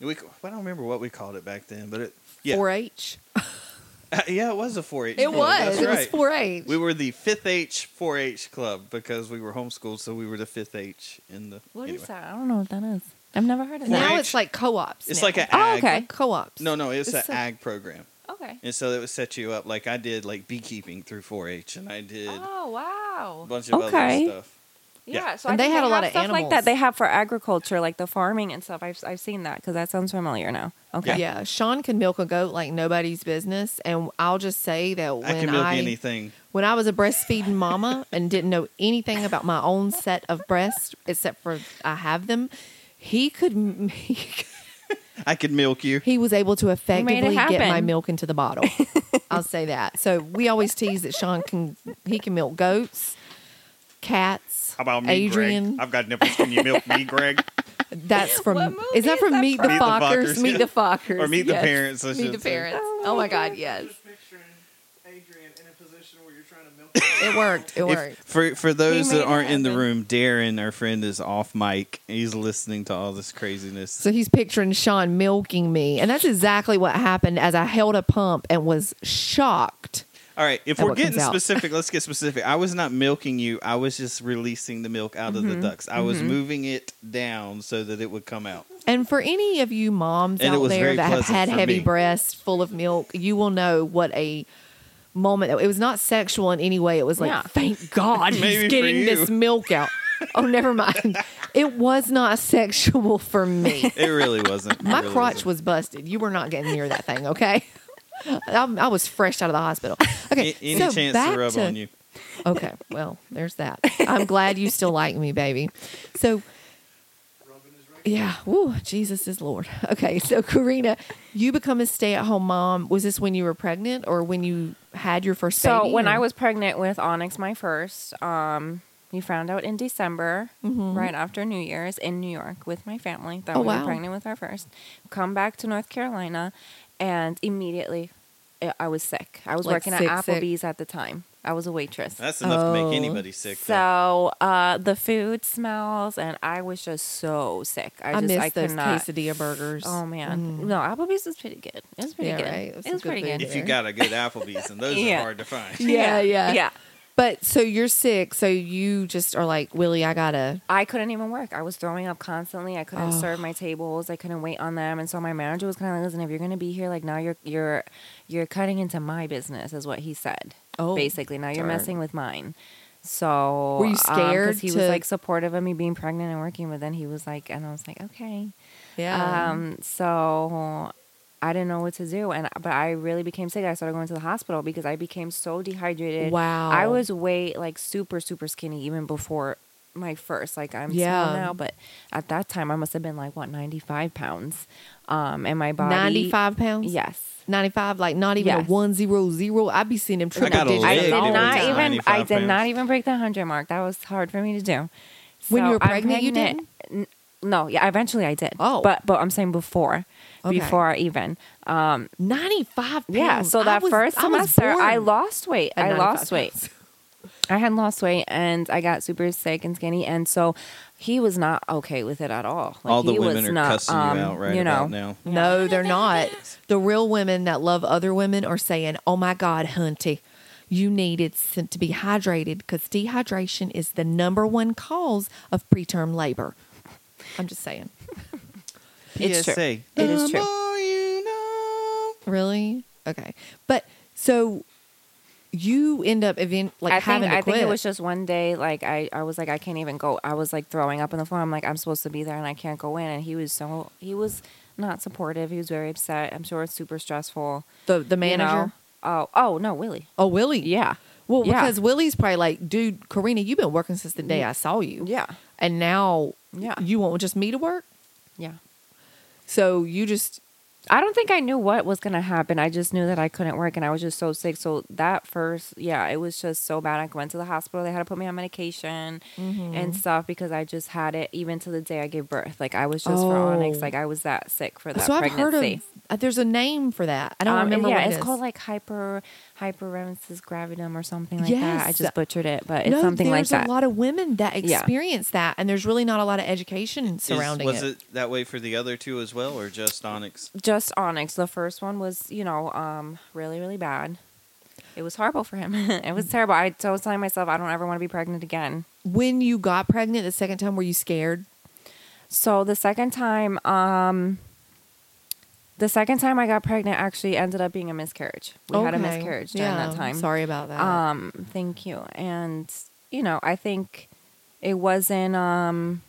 Speaker 2: we, I don't remember what we called it back then, but it yeah,
Speaker 1: 4-H.
Speaker 2: Uh, yeah, it was a 4-H.
Speaker 1: It
Speaker 2: club,
Speaker 1: was.
Speaker 2: That's
Speaker 1: It was
Speaker 2: right.
Speaker 1: 4-H.
Speaker 2: We were the fifth H 4-H club because we were homeschooled, so we were the fifth H in the.
Speaker 3: What is
Speaker 2: anyway.
Speaker 3: that? I don't know what that is. I've never heard of
Speaker 1: now
Speaker 3: that.
Speaker 2: 4-H.
Speaker 1: it's like co-ops.
Speaker 2: It's
Speaker 1: now.
Speaker 2: like an
Speaker 3: Oh, okay.
Speaker 1: Like co-ops.
Speaker 2: No, no, it's,
Speaker 1: It's
Speaker 2: an
Speaker 1: a-
Speaker 2: ag program,
Speaker 3: Okay.
Speaker 2: and so it would set you up. Like I did, like beekeeping through 4-H, and I did
Speaker 3: Oh wow.
Speaker 2: a bunch of
Speaker 3: Okay.
Speaker 2: other stuff.
Speaker 3: Yeah,
Speaker 2: Yeah.
Speaker 3: so
Speaker 1: And
Speaker 3: I
Speaker 1: they
Speaker 3: think
Speaker 1: had a lot
Speaker 3: have
Speaker 1: of
Speaker 3: stuff like that. They have for agriculture, like the farming and stuff. I've I've seen that because that sounds familiar now. Okay.
Speaker 1: Yeah. Sean can milk a goat like nobody's business, and I'll just say that when
Speaker 2: I can milk anything.
Speaker 1: when I was a breastfeeding mama and didn't know anything about my own set of breasts except for I have them, he could he,
Speaker 2: I could milk you.
Speaker 1: he was able to effectively get my milk into the bottle. I'll say that. So we always tease that Sean can he can milk goats, cats.
Speaker 2: How about me,
Speaker 1: Adrian?
Speaker 2: Greg? I've got nipples. Can you milk me, Greg?
Speaker 1: That's from
Speaker 3: What movie
Speaker 1: is that
Speaker 3: is that
Speaker 1: the
Speaker 3: from?
Speaker 2: Meet the
Speaker 1: Fockers?
Speaker 2: Fockers,
Speaker 1: Meet
Speaker 2: yeah.
Speaker 1: the Fockers.
Speaker 2: Or Meet the. Parents, I
Speaker 1: Meet
Speaker 2: should
Speaker 1: the
Speaker 2: say.
Speaker 1: parents. Oh my God, yes.
Speaker 4: picturing Adrian in a position where you're trying to milk.
Speaker 1: It worked. It
Speaker 2: If-
Speaker 1: worked.
Speaker 2: for for those
Speaker 3: made
Speaker 2: that
Speaker 3: it
Speaker 2: aren't in the
Speaker 3: happen.
Speaker 2: room, Darren, our friend, is off mic. He's listening to all this craziness.
Speaker 1: So he's picturing Sean milking me. And that's exactly what happened as I held a pump and was shocked.
Speaker 2: All right, if we're getting specific, let's get specific. I was not milking you. I was just releasing the milk out
Speaker 1: Mm-hmm.
Speaker 2: of the ducts. I was moving it down so that it would come out.
Speaker 1: And for any of you moms
Speaker 2: And
Speaker 1: out there that have had heavy
Speaker 2: me.
Speaker 1: breasts full of milk, you will know what a moment it was not sexual in any way. It was like,
Speaker 3: Yeah.
Speaker 1: thank God he's getting this milk out. Oh, never mind. It was not sexual for me.
Speaker 2: It really wasn't.
Speaker 1: My
Speaker 2: really
Speaker 1: crotch
Speaker 2: wasn't.
Speaker 1: was busted. You were not getting near that thing, okay? I, I was fresh out of the hospital. Okay,
Speaker 2: A- any
Speaker 1: so
Speaker 2: chance
Speaker 1: back
Speaker 2: to rub
Speaker 1: to,
Speaker 2: on you.
Speaker 1: Okay, well, there's that. I'm glad you still like me, baby. So, yeah, woo, Jesus is Lord. Okay, so Carina, you become a stay-at-home mom. Was this when you were pregnant or when you had your first
Speaker 3: So
Speaker 1: baby?
Speaker 3: when I was pregnant with Onyx, my first, um, we found out in December, right after New Year's, in New York with my family that
Speaker 1: Mm-hmm. Oh,
Speaker 3: we
Speaker 1: wow.
Speaker 3: were pregnant with our first. Come back to North Carolina, and immediately I- I was sick. I was
Speaker 1: Like
Speaker 3: working
Speaker 1: sick,
Speaker 3: at
Speaker 1: sick?
Speaker 3: Applebee's at the time. I was a waitress.
Speaker 2: That's enough to
Speaker 1: Oh.
Speaker 2: make anybody sick. though.
Speaker 3: So uh, the food smells, and I was just so sick. I,
Speaker 1: I,
Speaker 3: just
Speaker 1: miss
Speaker 3: I
Speaker 1: those
Speaker 3: could not.
Speaker 1: quesadilla burgers.
Speaker 3: Oh man, no, Applebee's was pretty good. It was pretty
Speaker 1: Yeah,
Speaker 3: good.
Speaker 1: right. It
Speaker 3: It
Speaker 1: was
Speaker 3: was,
Speaker 1: good
Speaker 3: pretty good.
Speaker 2: if you got a good Applebee's, and those
Speaker 3: Yeah.
Speaker 2: are hard to find.
Speaker 1: Yeah, yeah,
Speaker 3: yeah.
Speaker 1: But so you're sick, so you just are like, Willie, I gotta.
Speaker 3: I couldn't even work. I was throwing up constantly. I couldn't
Speaker 1: Oh.
Speaker 3: serve my tables. I couldn't wait on them. And so my manager was kind of like, "Listen, if you're going to be here, like now you're you're you're cutting into my business," is what he said.
Speaker 1: Oh,
Speaker 3: basically, now you're
Speaker 1: darn.
Speaker 3: messing with mine. So
Speaker 1: Were you
Speaker 3: um,
Speaker 1: scared
Speaker 3: he
Speaker 1: to-
Speaker 3: was like supportive of me being pregnant and working, but then he was like, and I was like, okay.
Speaker 1: Yeah.
Speaker 3: Um, so I didn't know what to do, and but I really became sick. I started going to the hospital because I became so dehydrated.
Speaker 1: Wow.
Speaker 3: I was way like super super skinny even before my first. Like I'm
Speaker 1: Yeah.
Speaker 3: small now, but at that time I must have been like what 95 pounds. Um, and my body
Speaker 1: 95 pounds?
Speaker 3: Yes.
Speaker 1: 95, like not even
Speaker 3: Yes.
Speaker 1: a one zero zero. I'd be seeing them triple
Speaker 2: got
Speaker 1: digits.
Speaker 3: I did not even. I did not even break the hundred mark. That was hard for me to do.
Speaker 1: When you
Speaker 3: So
Speaker 1: were
Speaker 3: I'm
Speaker 1: pregnant, you
Speaker 3: N- No, yeah, eventually I did.
Speaker 1: Oh.
Speaker 3: but but I'm saying before,
Speaker 1: Okay.
Speaker 3: before even. Um,
Speaker 1: 95 pounds.
Speaker 3: yeah. So that
Speaker 1: was-
Speaker 3: first
Speaker 1: I
Speaker 3: semester, I
Speaker 1: born
Speaker 3: lost weight. I lost weight.
Speaker 1: pounds.
Speaker 3: I had lost weight and I got super sick and skinny, and so he was not okay with it at all. Like,
Speaker 2: All the
Speaker 3: he
Speaker 2: women
Speaker 3: was
Speaker 2: are
Speaker 3: not,
Speaker 2: cussing
Speaker 3: um,
Speaker 2: you out right
Speaker 3: you know,
Speaker 2: about now.
Speaker 1: No, they're not. The real women that love other women are saying, "Oh my God, Hunty, you needed s- to be hydrated because dehydration is the number one cause of preterm labor. I'm just saying.
Speaker 3: It's true. It is
Speaker 2: The
Speaker 3: true.
Speaker 2: more you know.
Speaker 1: Really? Okay. But so you end up event like
Speaker 3: I think
Speaker 1: having to
Speaker 3: I
Speaker 1: quit.
Speaker 3: think it was just one day like I, I was like I can't even go I was like throwing up on the floor I'm like I'm supposed to be there and I can't go in and he was so he was not supportive he was very upset I'm sure it's super stressful
Speaker 1: the the
Speaker 3: you
Speaker 1: manager.
Speaker 3: know? oh oh no Willie
Speaker 1: Oh, Willie.
Speaker 3: yeah
Speaker 1: Well,
Speaker 3: Yeah.
Speaker 1: because Willie's probably like, dude, Carina, you've been working since the day I saw you.
Speaker 3: yeah
Speaker 1: And now
Speaker 3: Yeah.
Speaker 1: you want just me to work?
Speaker 3: yeah
Speaker 1: So you just
Speaker 3: I don't think I knew what was gonna happen. I just knew that I couldn't work, and I was just so sick. So that first, yeah, it was just so bad. I went to the hospital. They had to put me on medication
Speaker 1: Mm-hmm.
Speaker 3: and stuff because I just had it even to the day I gave birth. Like I was just for Onyx.
Speaker 1: Oh.
Speaker 3: Like I was that sick for that
Speaker 1: so I've
Speaker 3: pregnancy.
Speaker 1: heard of uh, there's a name for that. I don't
Speaker 3: Um,
Speaker 1: remember
Speaker 3: yeah,
Speaker 1: what it
Speaker 3: it's
Speaker 1: is.
Speaker 3: called like hyper hyperemesis gravidum or something like that. I just butchered it, but it's
Speaker 1: no,
Speaker 3: something like that.
Speaker 1: there's
Speaker 3: that.
Speaker 1: a lot of women that
Speaker 3: Yeah.
Speaker 1: experience that, and there's really not a lot of education
Speaker 2: Is-
Speaker 1: surrounding
Speaker 2: was
Speaker 1: it.
Speaker 2: Was it that way for the other two as well, or just Onyx?
Speaker 3: just Onyx. The first one was, you know, um, really, really bad. It was horrible for him. it was terrible. I, so I was telling myself, I don't ever want to be pregnant again.
Speaker 1: When you got pregnant the second time, were you scared?
Speaker 3: So the second time, um, the second time I got pregnant actually ended up being a miscarriage. We had a miscarriage during
Speaker 1: Yeah,
Speaker 3: that time.
Speaker 1: Sorry about that.
Speaker 3: Um, thank you. And you know, I think it wasn't. Um,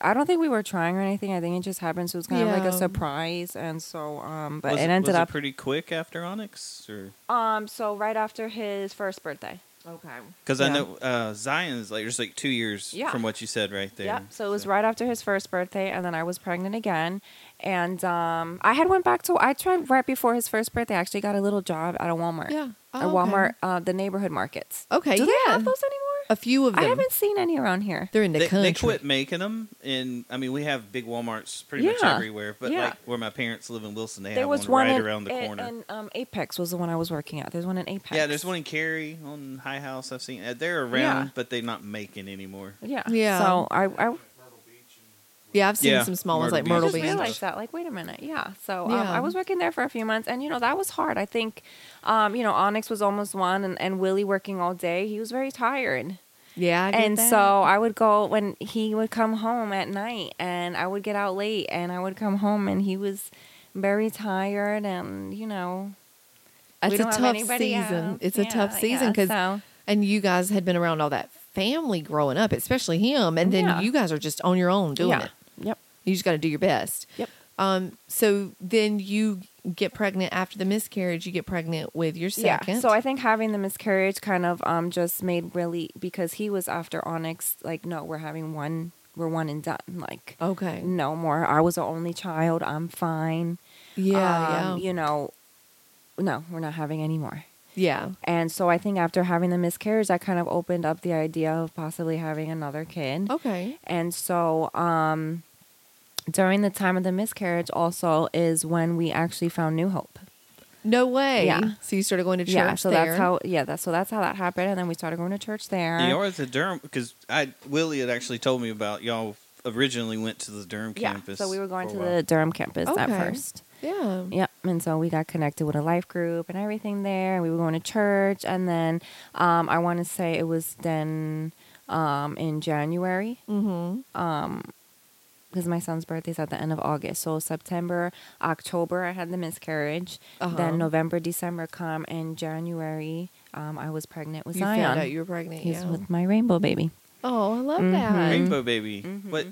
Speaker 3: I don't think we were trying or anything. I think it just happened. So it was kind of like a surprise. And so, um, but
Speaker 2: was
Speaker 3: it ended
Speaker 2: was
Speaker 3: up.
Speaker 2: pretty quick after Onyx, or
Speaker 3: um, so right after his first birthday.
Speaker 1: Okay.
Speaker 2: because I know uh, Zion's like there's like two years
Speaker 3: Yeah.
Speaker 2: from what you said right there.
Speaker 3: Yeah. So it was right after his first birthday, and then I was pregnant again, and um, I had went back to. I tried right before his first birthday. I actually got a little job at a Walmart.
Speaker 1: Yeah.
Speaker 3: At
Speaker 1: Oh, okay.
Speaker 3: Walmart, uh, the neighborhood markets.
Speaker 1: Okay.
Speaker 3: Do
Speaker 1: yeah.
Speaker 3: they have those anymore?
Speaker 1: A few of them.
Speaker 3: I haven't seen any around here.
Speaker 1: They're in the
Speaker 2: They,
Speaker 1: country.
Speaker 2: they quit making them, and I mean we have big WalMarts pretty much everywhere. But
Speaker 3: Yeah.
Speaker 2: like where my parents live in Wilson, they
Speaker 3: there
Speaker 2: have
Speaker 3: was
Speaker 2: one
Speaker 3: one
Speaker 2: right
Speaker 3: in,
Speaker 2: around the corner.
Speaker 3: And um, Apex was the one I was working at. There's one in Apex.
Speaker 2: yeah, there's one in Cary on High House. I've seen. Uh, They're around,
Speaker 3: Yeah.
Speaker 2: but they're not making anymore.
Speaker 3: Yeah.
Speaker 1: Yeah.
Speaker 3: So I, I
Speaker 1: Yeah, I've seen
Speaker 2: Yeah,
Speaker 1: some small ones
Speaker 2: Myrtle
Speaker 1: like
Speaker 2: Beach.
Speaker 3: I
Speaker 1: Myrtle
Speaker 3: just
Speaker 1: Beach.
Speaker 3: realized that. Like, wait a minute. Yeah. So um,
Speaker 1: Yeah.
Speaker 3: I was working there for a few months, and you know that was hard. I think, um, you know, Onyx was almost one, and, and Willie working all day. He was very tired,
Speaker 1: Yeah, I get
Speaker 3: and
Speaker 1: that.
Speaker 3: so I would go when he would come home at night, and I would get out late, and I would come home, and he was very tired, and you know,
Speaker 1: it's
Speaker 3: we
Speaker 1: a
Speaker 3: don't have
Speaker 1: tough
Speaker 3: anybody
Speaker 1: season.
Speaker 3: else.
Speaker 1: It's a tough season
Speaker 3: yeah,
Speaker 1: because
Speaker 3: so-
Speaker 1: and you guys had been around all that family growing up, especially him, and then
Speaker 3: Yeah.
Speaker 1: you guys are just on your own doing
Speaker 3: yeah.
Speaker 1: it. You just got to do your best.
Speaker 3: Yep.
Speaker 1: Um. So then you get pregnant after the miscarriage. You get pregnant with your second.
Speaker 3: Yeah. So I think having the miscarriage kind of um just made really because he was after Onyx. Like, no, we're having one. We're one and done. Like,
Speaker 1: okay.
Speaker 3: no more. I was the only child. I'm fine.
Speaker 1: Yeah.
Speaker 3: Um,
Speaker 1: yeah.
Speaker 3: You know, no, we're not having any more.
Speaker 1: yeah.
Speaker 3: And so I think after having the miscarriage, I kind of opened up the idea of possibly having another kid.
Speaker 1: Okay.
Speaker 3: And so um, during the time of the miscarriage, also is when we actually found New Hope.
Speaker 1: No way.
Speaker 3: Yeah.
Speaker 1: So you started going to church
Speaker 3: yeah. So
Speaker 1: there.
Speaker 3: that's how. Yeah. That's so that's how that happened. And then we started going to church there.
Speaker 2: You are at the Durham because I Willie had actually told me about y'all originally went to the Durham
Speaker 3: yeah.
Speaker 2: campus.
Speaker 3: So we were going to the Durham campus at first.
Speaker 1: Yeah.
Speaker 3: Yep. And so we got connected with a life group and everything there. And we were going to church. And then um, I want to say it was then um, in January
Speaker 1: Mm-hmm.
Speaker 3: Because my son's birthday is at the end of August. So September, October, I had the miscarriage.
Speaker 1: Uh-huh.
Speaker 3: Then November, December come. And January, um, I was pregnant with
Speaker 1: You
Speaker 3: Zion.
Speaker 1: found out you were pregnant.
Speaker 3: He's
Speaker 1: yeah.
Speaker 3: with my rainbow baby.
Speaker 1: oh, I love
Speaker 3: Mhm.
Speaker 1: that.
Speaker 2: Rainbow baby.
Speaker 3: Mhm.
Speaker 2: What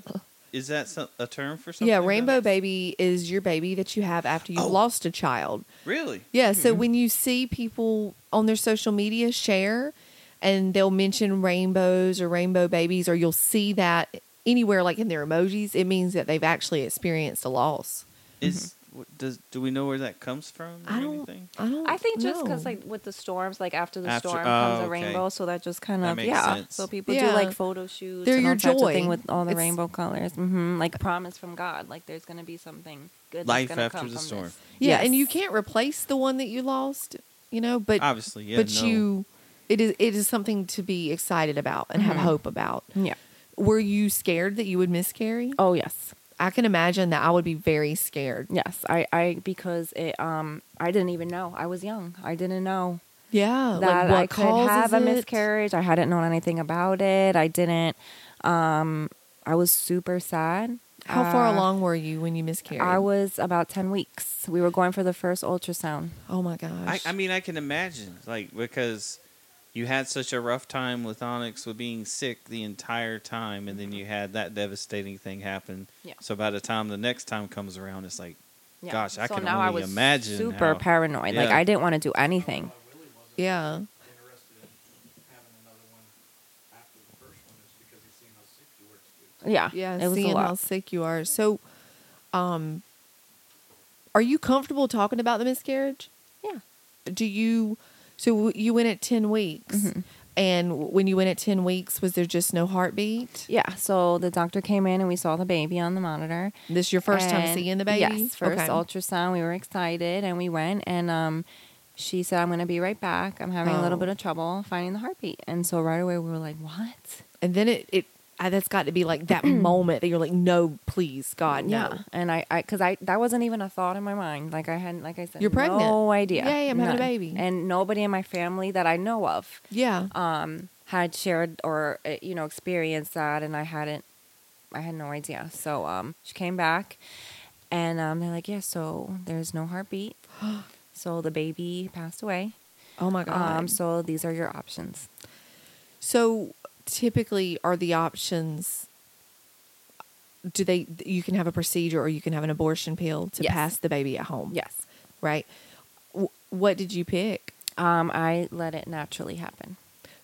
Speaker 2: is that? Some, a term for something?
Speaker 1: Yeah, rainbow
Speaker 2: that?
Speaker 1: baby is your baby that you have after you've
Speaker 2: Oh.
Speaker 1: lost a child.
Speaker 2: Really?
Speaker 1: Yeah, so
Speaker 3: Mm-hmm.
Speaker 1: when you see people on their social media share and they'll mention rainbows or rainbow babies, or you'll see that anywhere like in their emojis, it means that they've actually experienced a loss.
Speaker 2: Is what- does do we know where that comes from? Or
Speaker 1: I don't.
Speaker 2: anything?
Speaker 1: I don't.
Speaker 3: I think just because like with the storms, like after the
Speaker 2: After-
Speaker 3: storm
Speaker 2: oh,
Speaker 3: comes a
Speaker 2: okay.
Speaker 3: rainbow, so that just kind
Speaker 2: That
Speaker 3: of
Speaker 2: makes
Speaker 3: yeah.
Speaker 2: sense.
Speaker 3: So people
Speaker 1: Yeah.
Speaker 3: do like photo shoots.
Speaker 1: They're
Speaker 3: and
Speaker 1: your
Speaker 3: all types
Speaker 1: joy.
Speaker 3: of thing with all the
Speaker 1: It's-
Speaker 3: rainbow colors. hmm Like promise from God, like there's gonna be something good. that's
Speaker 2: Life
Speaker 3: gonna
Speaker 2: after
Speaker 3: come
Speaker 2: the
Speaker 3: from
Speaker 2: storm.
Speaker 3: this.
Speaker 1: yeah, and you can't replace the one that you lost, you know. But
Speaker 2: Obviously, yeah.
Speaker 1: but
Speaker 2: no.
Speaker 1: you, it is it is something to be excited about and have
Speaker 3: Mhm.
Speaker 1: hope about.
Speaker 3: Yeah.
Speaker 1: Were you scared that you would miscarry?
Speaker 3: Oh yes.
Speaker 1: I can imagine that I would be very scared.
Speaker 3: Yes, I, I because it um I didn't even know I was young. I didn't know.
Speaker 1: Yeah,
Speaker 3: that
Speaker 1: like what
Speaker 3: I could have a
Speaker 1: it?
Speaker 3: miscarriage. I hadn't known anything about it. I didn't. Um, I was super sad.
Speaker 1: How far
Speaker 3: Uh,
Speaker 1: along were you when you miscarried?
Speaker 3: I was about ten weeks. We were going for the first ultrasound.
Speaker 1: Oh my
Speaker 2: I,
Speaker 1: gosh.
Speaker 2: I mean, I can imagine, like, because you had such a rough time with Onyx with being sick the entire time, and then you had that devastating thing happen.
Speaker 3: Yeah.
Speaker 2: So by the time the next time comes around, it's like,
Speaker 3: Yeah.
Speaker 2: gosh, I
Speaker 3: so
Speaker 2: can
Speaker 3: now
Speaker 2: only
Speaker 3: I was
Speaker 2: imagine.
Speaker 3: super
Speaker 2: how-
Speaker 3: paranoid. Like I didn't want to do anything.
Speaker 1: yeah.
Speaker 4: interested in having another one after the first one is because he's seen how sick you were. too.
Speaker 3: Yeah,
Speaker 1: Yeah,
Speaker 3: it was
Speaker 1: seeing
Speaker 3: a lot.
Speaker 1: how sick you are. So, um, are you comfortable talking about the miscarriage?
Speaker 3: Yeah.
Speaker 1: Do you? So you went at ten weeks,
Speaker 3: Mhm.
Speaker 1: and when you went at ten weeks, was there just no heartbeat?
Speaker 3: Yeah, so the doctor came in and we saw the baby on the monitor.
Speaker 1: This your first time seeing the baby?
Speaker 3: Yes, first
Speaker 1: Okay.
Speaker 3: ultrasound. We were excited and we went and um, she said, "I'm going to be right back. I'm having a little
Speaker 1: Oh.
Speaker 3: bit of trouble finding the heartbeat." And so right away we were like, "What?"
Speaker 1: And then it it I, that's got to be like that moment that you're like, no, please, God, no.
Speaker 3: Yeah, and I, I, because I, that wasn't even a thought in my mind. Like I hadn't, like I said,
Speaker 1: You're pregnant.
Speaker 3: No idea.
Speaker 1: Yay, I'm having a baby.
Speaker 3: and nobody in my family that I know of,
Speaker 1: Yeah.
Speaker 3: um, had shared or uh, you know experienced that, and I hadn't. I had no idea. So um, she came back, and um, they're like, "Yeah, so there's no heartbeat. so the baby passed away.
Speaker 1: Oh my God.
Speaker 3: Um, so these are your options.
Speaker 1: So typically, are the options? Do they? You can have a procedure, or you can have an abortion pill to
Speaker 3: Yes.
Speaker 1: pass the baby at home.
Speaker 3: Yes.
Speaker 1: Right. W- what did you pick?
Speaker 3: Um, I let it naturally happen.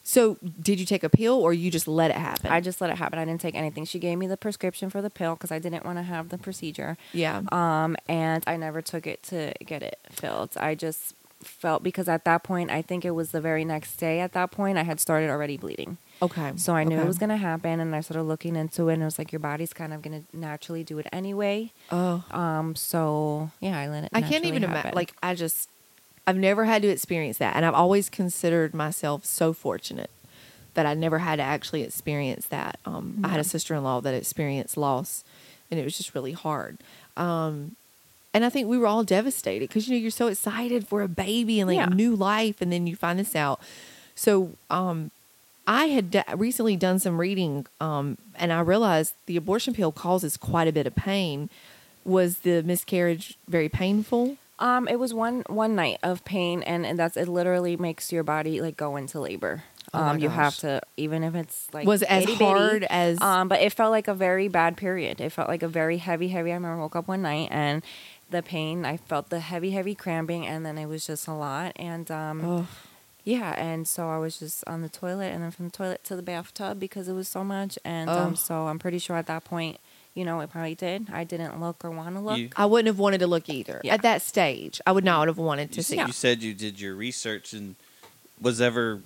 Speaker 1: So did you take a pill, or you just let it happen?
Speaker 3: I just let it happen. I didn't take anything. She gave me the prescription for the pill because I didn't want to have the procedure.
Speaker 1: yeah.
Speaker 3: Um, and I never took it to get it filled. I just felt because at that point, I think it was the very next day. At that point, I had started already bleeding,
Speaker 1: okay.
Speaker 3: so I knew
Speaker 1: Okay.
Speaker 3: it was going to happen. And I started looking into it, and it was like your body's kind of going to naturally do it anyway.
Speaker 1: Oh,
Speaker 3: Um, so yeah, I let it.
Speaker 1: I can't even imagine. Like I just, I've never had to experience that, and I've always considered myself so fortunate that I never had to actually experience that. Um, I had a sister-in-law that experienced loss, and it was just really hard. Um, and I think we were all devastated because you know you're so excited for a baby and like
Speaker 3: Yeah.
Speaker 1: new life, and then you find this out. So um, I had d- recently done some reading, um, and I realized the abortion pill causes quite a bit of pain. Was the miscarriage very painful?
Speaker 3: Um, it was one one night of pain, and, and that's it. Literally makes your body like go into labor.
Speaker 1: Oh
Speaker 3: Um, you have to even if it's like
Speaker 1: Was as
Speaker 3: itty bitty,
Speaker 1: hard as-
Speaker 3: um, but it felt like a very bad period. It felt like a very heavy, heavy. I remember I woke up one night and the pain. I felt the heavy, heavy cramping, and then it was just a lot. And um,
Speaker 1: Oh,
Speaker 3: yeah, and so I was just on the toilet, and then from the toilet to the bathtub because it was so much. And
Speaker 1: Oh.
Speaker 3: um, so I'm pretty sure at that point, you know, it probably did. I didn't look or want to look.
Speaker 2: You-
Speaker 1: I wouldn't have wanted to look either
Speaker 3: Yeah.
Speaker 1: at that stage. I would not have wanted to
Speaker 2: You,
Speaker 1: see.
Speaker 2: you said you did your research and was ever,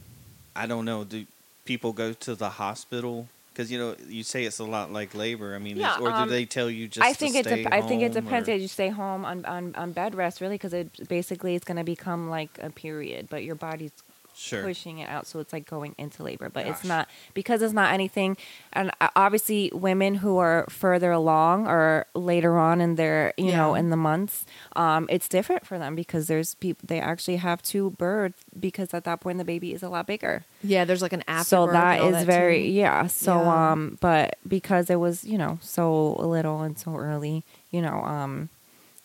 Speaker 2: I don't know, do people go to the hospital? Because you know you say it's a lot like labor. I mean,
Speaker 3: Yeah,
Speaker 2: or do
Speaker 3: um,
Speaker 2: they tell you just?
Speaker 3: I
Speaker 2: to
Speaker 3: think it.
Speaker 2: stay
Speaker 3: Dep- I think it depends.
Speaker 2: or-
Speaker 3: you stay home on, on, on bed rest, really, because it basically it's going to become like a period, but your body's
Speaker 2: Sure.
Speaker 3: pushing it out, so it's like going into labor. But it's not because it's not anything. And uh, obviously, women who are further along or later on in their, you know, in the months, um, it's different for them because there's people they actually have to birth because at that point the baby is a lot bigger
Speaker 1: Yeah, there's like an after.
Speaker 3: so that is very yeah so
Speaker 1: Yeah.
Speaker 3: um but because it was you know so little and so early you know um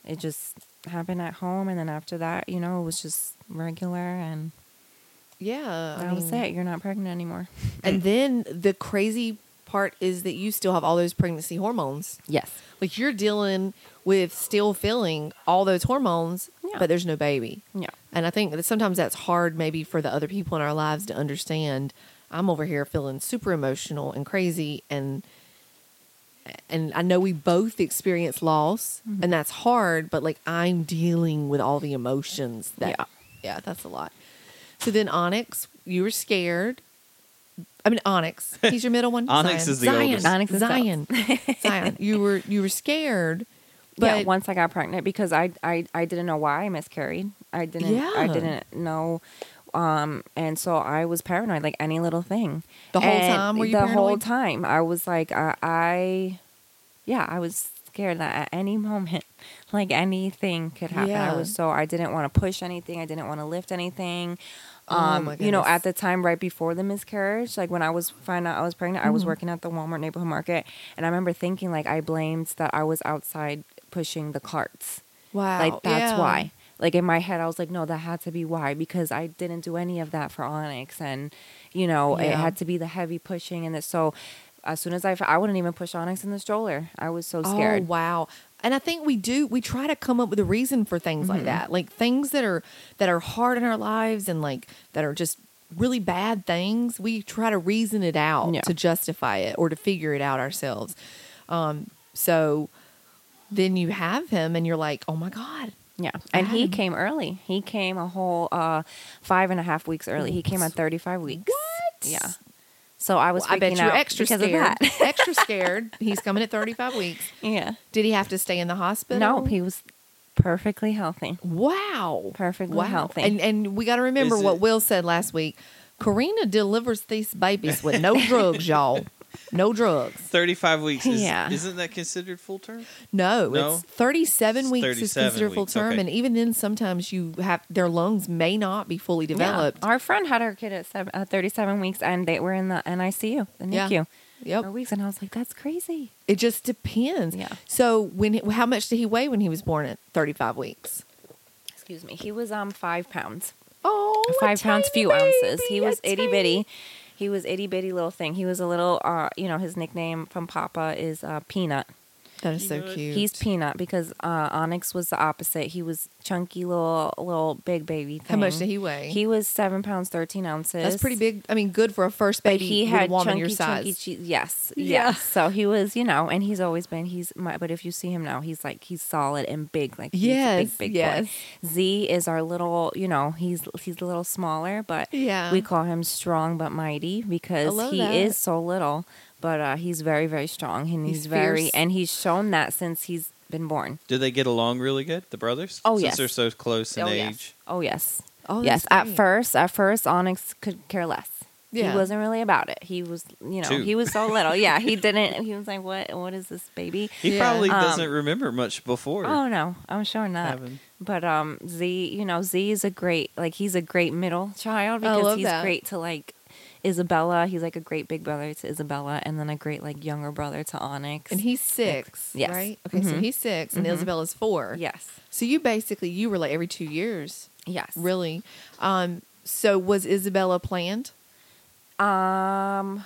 Speaker 3: it just happened at home and then after that you know it was just regular and
Speaker 1: Yeah, I
Speaker 3: that was
Speaker 1: mean-
Speaker 3: it you're not pregnant anymore
Speaker 1: And then the crazy part is that you still have all those pregnancy hormones.
Speaker 3: yes
Speaker 1: Like you're dealing with still feeling all those hormones,
Speaker 3: Yeah.
Speaker 1: but there's no baby.
Speaker 3: yeah
Speaker 1: And I think that sometimes that's hard, maybe for the other people in our lives to understand. I'm over here feeling super emotional and crazy, and and I know we both experience loss,
Speaker 3: Mm-hmm.
Speaker 1: and that's hard. But like I'm dealing with all the emotions. That
Speaker 3: Yeah.
Speaker 1: yeah, that's a lot. So then Onyx, you were scared. I mean Onyx. He's your middle one.
Speaker 2: Onyx
Speaker 1: Zion.
Speaker 2: is the
Speaker 1: Zion.
Speaker 2: oldest.
Speaker 3: Onyx is
Speaker 1: Zion. Zion. You were you were scared. But
Speaker 3: yeah once i got pregnant because I, I i didn't know why i miscarried i didn't
Speaker 1: yeah.
Speaker 3: i didn't know um and so i was paranoid like any little thing
Speaker 1: The whole
Speaker 3: And
Speaker 1: time were you
Speaker 3: the whole time i was like I, I yeah i was scared that at any moment like anything could happen i was so i didn't want to push anything i didn't want to lift anything Um,
Speaker 1: my
Speaker 3: you know, at the time right before the miscarriage, like when I was find out I was pregnant, I
Speaker 1: Mm-hmm.
Speaker 3: was working at the Walmart neighborhood market, and I remember thinking like I blamed that I was outside pushing the carts.
Speaker 1: Wow.
Speaker 3: Like that's
Speaker 1: yeah.
Speaker 3: why. Like in my head, I was like, no, that had to be why because I didn't do any of that for Onyx, and you know, it had to be the heavy pushing and this. So as soon as I, I wouldn't even push Onyx in the stroller. I was so scared.
Speaker 1: Oh, wow. And I think we do we try to come up with a reason for things
Speaker 3: Mm-hmm.
Speaker 1: like that. Like things that are that are hard in our lives and like that are just really bad things, we try to reason it out
Speaker 3: Yeah.
Speaker 1: to justify it or to figure it out ourselves. Um so then you have him and you're like, "Oh my god."
Speaker 3: Yeah, and he
Speaker 1: had-
Speaker 3: came early. He came a whole uh, five and a half weeks early. He came at thirty-five weeks.
Speaker 1: What?
Speaker 3: Yeah. So I was.
Speaker 1: Well, I bet you're
Speaker 3: out
Speaker 1: extra
Speaker 3: because
Speaker 1: scared.
Speaker 3: Of that.
Speaker 1: extra scared. He's coming at 35 weeks.
Speaker 3: yeah.
Speaker 1: Did he have to stay in the hospital?
Speaker 3: No, he was perfectly healthy.
Speaker 1: Wow.
Speaker 3: Perfectly
Speaker 1: wow.
Speaker 3: healthy.
Speaker 1: And and we got to remember
Speaker 2: Is
Speaker 1: what
Speaker 2: it-
Speaker 1: Will said last week. Carina delivers these babies with no drugs, y'all. No drugs.
Speaker 2: 35 weeks. Is,
Speaker 3: Yeah.
Speaker 2: Isn't that considered full term?
Speaker 1: No,
Speaker 2: No?
Speaker 1: it's 37
Speaker 2: It's
Speaker 1: weeks is
Speaker 2: 37
Speaker 1: considered full term.
Speaker 2: okay.
Speaker 1: And even then, sometimes you have their lungs may not be fully developed.
Speaker 3: Yeah. Our friend had her kid at seven, uh, 37 weeks, and they were in the NICU, the
Speaker 1: Yeah.
Speaker 3: NICU,
Speaker 1: Yep.
Speaker 3: weeks. And I was like, that's crazy.
Speaker 1: It just depends.
Speaker 3: Yeah.
Speaker 1: So, when how much did he weigh when he was born at 35 weeks?
Speaker 3: Excuse me. He was um five pounds.
Speaker 1: Oh, a
Speaker 3: five pounds,
Speaker 1: tiny
Speaker 3: few ounces. He
Speaker 1: a
Speaker 3: was itty
Speaker 1: tiny-
Speaker 3: bitty. He was itty bitty little thing. He was a little, uh, you know, his nickname from Papa is uh, Peanut.
Speaker 1: That is so cute.
Speaker 3: He's Peanut because uh, Onyx was the opposite. He was chunky little, little big baby. Thing.
Speaker 1: How much did he weigh?
Speaker 3: He was seven pounds thirteen ounces.
Speaker 1: That's pretty big. I mean, good for a first
Speaker 3: But
Speaker 1: baby
Speaker 3: he
Speaker 1: with
Speaker 3: had
Speaker 1: a woman
Speaker 3: chunky,
Speaker 1: your size.
Speaker 3: chunky cheese. Yes,
Speaker 1: Yeah.
Speaker 3: yes. So he was, you know, and he's always been. He's my. But if you see him now, he's like he's solid and big. Like he's a
Speaker 1: Yes,
Speaker 3: big, big
Speaker 1: yes.
Speaker 3: boy. Z is our little. You know, he's he's a little smaller, but
Speaker 1: Yeah.
Speaker 3: we call him strong but mighty because he
Speaker 1: that.
Speaker 3: is so little. But uh, he's very, very strong, and he's,
Speaker 1: He's
Speaker 3: very, and he's shown that since he's been born.
Speaker 2: Do they get along really good, the brothers?
Speaker 3: Oh,
Speaker 2: Since
Speaker 3: yes.
Speaker 2: they're so close in
Speaker 3: oh
Speaker 2: age.
Speaker 3: yes, oh yes,
Speaker 1: Oh,
Speaker 3: yes.
Speaker 1: that's
Speaker 3: At
Speaker 1: great.
Speaker 3: first, at first, Onyx could care less.
Speaker 1: Yeah.
Speaker 3: He wasn't really about it. He was, you know,
Speaker 2: Two.
Speaker 3: he was so little. Yeah, he didn't. He was like, "What? What is this baby?"
Speaker 2: He
Speaker 1: Yeah.
Speaker 2: probably
Speaker 3: Um,
Speaker 2: doesn't remember much before.
Speaker 3: Oh no, I'm sure not.
Speaker 2: having-
Speaker 3: But um, Z, you know, Z is a great, like, he's a great middle child
Speaker 1: I
Speaker 3: because
Speaker 1: love
Speaker 3: he's
Speaker 1: that.
Speaker 3: great to like Isabella. He's like a great big brother to Isabella, and then a great like younger brother to Onyx.
Speaker 1: And he's six,
Speaker 3: Yes.
Speaker 1: right? Okay, so
Speaker 3: Mhm.
Speaker 1: he's 6 and
Speaker 3: Mhm.
Speaker 1: Isabella's four.
Speaker 3: yes,
Speaker 1: So you basically you were like every two years,
Speaker 3: yes,
Speaker 1: really. Um, so was Isabella planned?
Speaker 3: Um,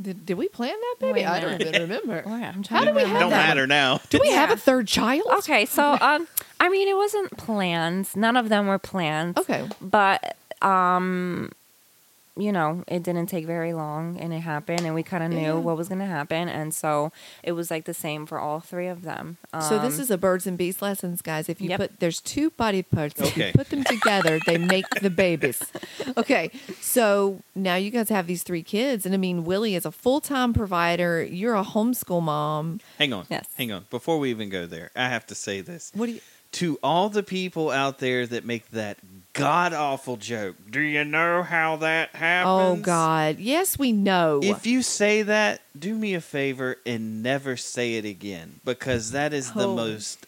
Speaker 1: Did, did we plan that baby?
Speaker 3: Wait a
Speaker 1: I don't
Speaker 3: minute.
Speaker 1: even remember.
Speaker 3: wait, I'm
Speaker 1: How
Speaker 3: trying
Speaker 1: do
Speaker 3: to
Speaker 1: we have
Speaker 2: Don't
Speaker 3: remember.
Speaker 1: that?
Speaker 2: matter now.
Speaker 1: Do we have a third child?
Speaker 3: Okay, so um, I mean, it wasn't planned. None of them were planned.
Speaker 1: Okay.
Speaker 3: but um you know it didn't take very long and it happened and we kind of knew
Speaker 1: Yeah.
Speaker 3: what was going to happen and so it was like the same for all three of them
Speaker 1: So this
Speaker 3: Um,
Speaker 1: is a birds and bees lessons, guys. If you
Speaker 3: Yep.
Speaker 1: put there's two body parts, if you put them together, they make the babies. Okay, so now you guys have these three kids, and I mean Willie is a full time provider. You're a homeschool mom.
Speaker 2: Hang on.
Speaker 3: Yes.
Speaker 2: Hang on. Before we even go there, I have to say this.
Speaker 1: What do you?
Speaker 2: To all the people out there that make that god awful joke, do you know how that oh, happens?
Speaker 1: Oh God, yes, we know.
Speaker 2: If you say that, do me a favor and never say it again because that is the
Speaker 1: Oh.
Speaker 2: most.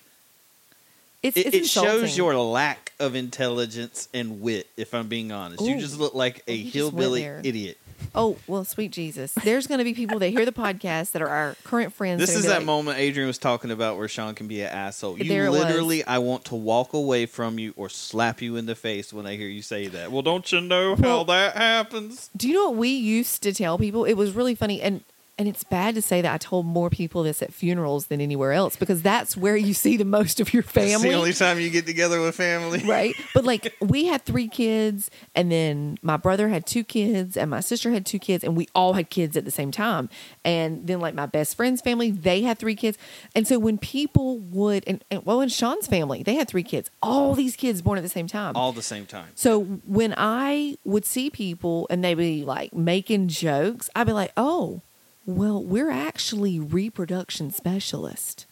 Speaker 1: it's,
Speaker 2: It,
Speaker 1: it's
Speaker 2: it shows your lack of intelligence and wit. If I'm being honest, you just look like a
Speaker 1: Oh,
Speaker 2: hillbilly idiot.
Speaker 1: Oh well, sweet Jesus. There's going to be people that hear the podcast that are our current friends.
Speaker 2: This is that
Speaker 1: like,
Speaker 2: moment Adrian was talking about where Sean can be an asshole. You
Speaker 1: There it was.
Speaker 2: literally, I want to walk away from you or slap you in the face when I hear you say that. Well, don't you know how
Speaker 1: Well-
Speaker 2: that happens?
Speaker 1: Do you know what we used to tell people? It was really funny, and and it's bad to say that I told more people this at funerals than anywhere else because that's where you see the most of your
Speaker 2: It's
Speaker 1: family.
Speaker 2: the only time you get together with family.
Speaker 1: right? But like we had three kids, and then my brother had two kids, and my sister had two kids, and we all had kids at the same time. And then like my best friend's family, they had three kids, and so when people would, and, and well, in Sean's family, they had three kids, all these kids born at the same time.
Speaker 2: All the same time.
Speaker 1: So when I would see people and they'd be like making jokes, I'd be like, oh, well, we're actually reproduction specialists.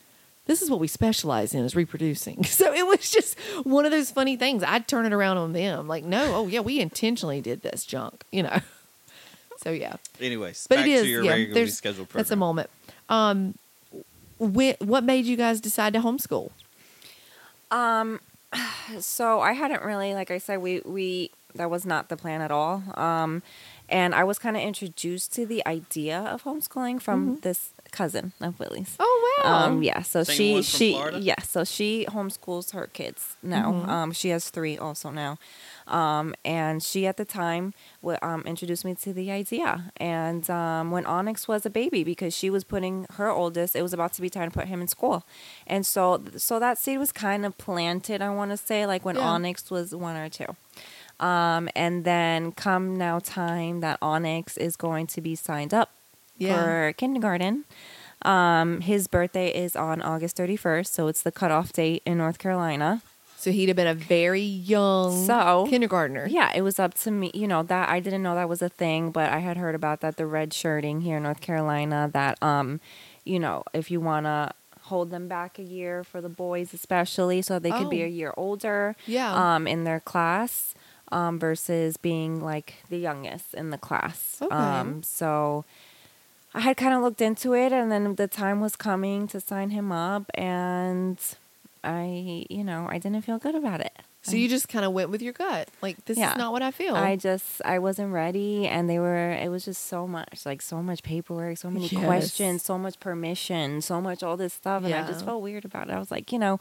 Speaker 1: This is what we specialize in is reproducing. So it was just one of those funny things. I'd turn it around on them. Like, no, oh yeah, we intentionally did this junk, you know. So yeah.
Speaker 2: Anyways,
Speaker 1: But
Speaker 2: back
Speaker 1: it is
Speaker 2: to your
Speaker 1: yeah,
Speaker 2: regularly
Speaker 1: there's-
Speaker 2: scheduled program.
Speaker 1: That's a moment. Um when, what made you guys decide to homeschool?
Speaker 3: um so I hadn't really, like I said, we we that was not the plan at all. Um, and I was kind of introduced to the idea of homeschooling from this cousin of Willie's.
Speaker 1: Oh wow.
Speaker 3: Um, yeah, so
Speaker 2: Same
Speaker 3: she she
Speaker 2: Florida?
Speaker 3: yeah, so she homeschools her kids now.
Speaker 1: Mm-hmm.
Speaker 3: Um, she has three also now, um, and she at the time w- um, introduced me to the idea. And um, when Onyx was a baby, because she was putting her oldest, it was about to be time to put him in school, and so so that seed was kind of planted. I want to say like when
Speaker 1: Yeah.
Speaker 3: Onyx was one or two. Um, and then come now time that Onyx is going to be signed up
Speaker 1: Yeah.
Speaker 3: for kindergarten. Um, his birthday is on August 31st, so it's the cutoff date in North Carolina.
Speaker 1: so he'd have been a very young
Speaker 3: So-
Speaker 1: kindergartner.
Speaker 3: Yeah, it was up to me. You know that I didn't know that was a thing, but I had heard about that the red shirting here in North Carolina. That um, you know, if you wanna hold them back a year for the boys, especially, so they could be
Speaker 1: Oh.
Speaker 3: a year older.
Speaker 1: Yeah.
Speaker 3: Um, in their class, um, versus being like the youngest in the class.
Speaker 1: Okay.
Speaker 3: Um, so. I had kind of looked into it, and then the time was coming to sign him up, and I, you know, I didn't feel good about it.
Speaker 1: So you just kind of went with your gut. Like this
Speaker 3: Yeah.
Speaker 1: is not what I feel.
Speaker 3: I just I wasn't ready and they were it was just so much like so much paperwork, so many
Speaker 1: Yes.
Speaker 3: questions, so much permission, so much all this stuff and I just felt weird about it. I was like, you know,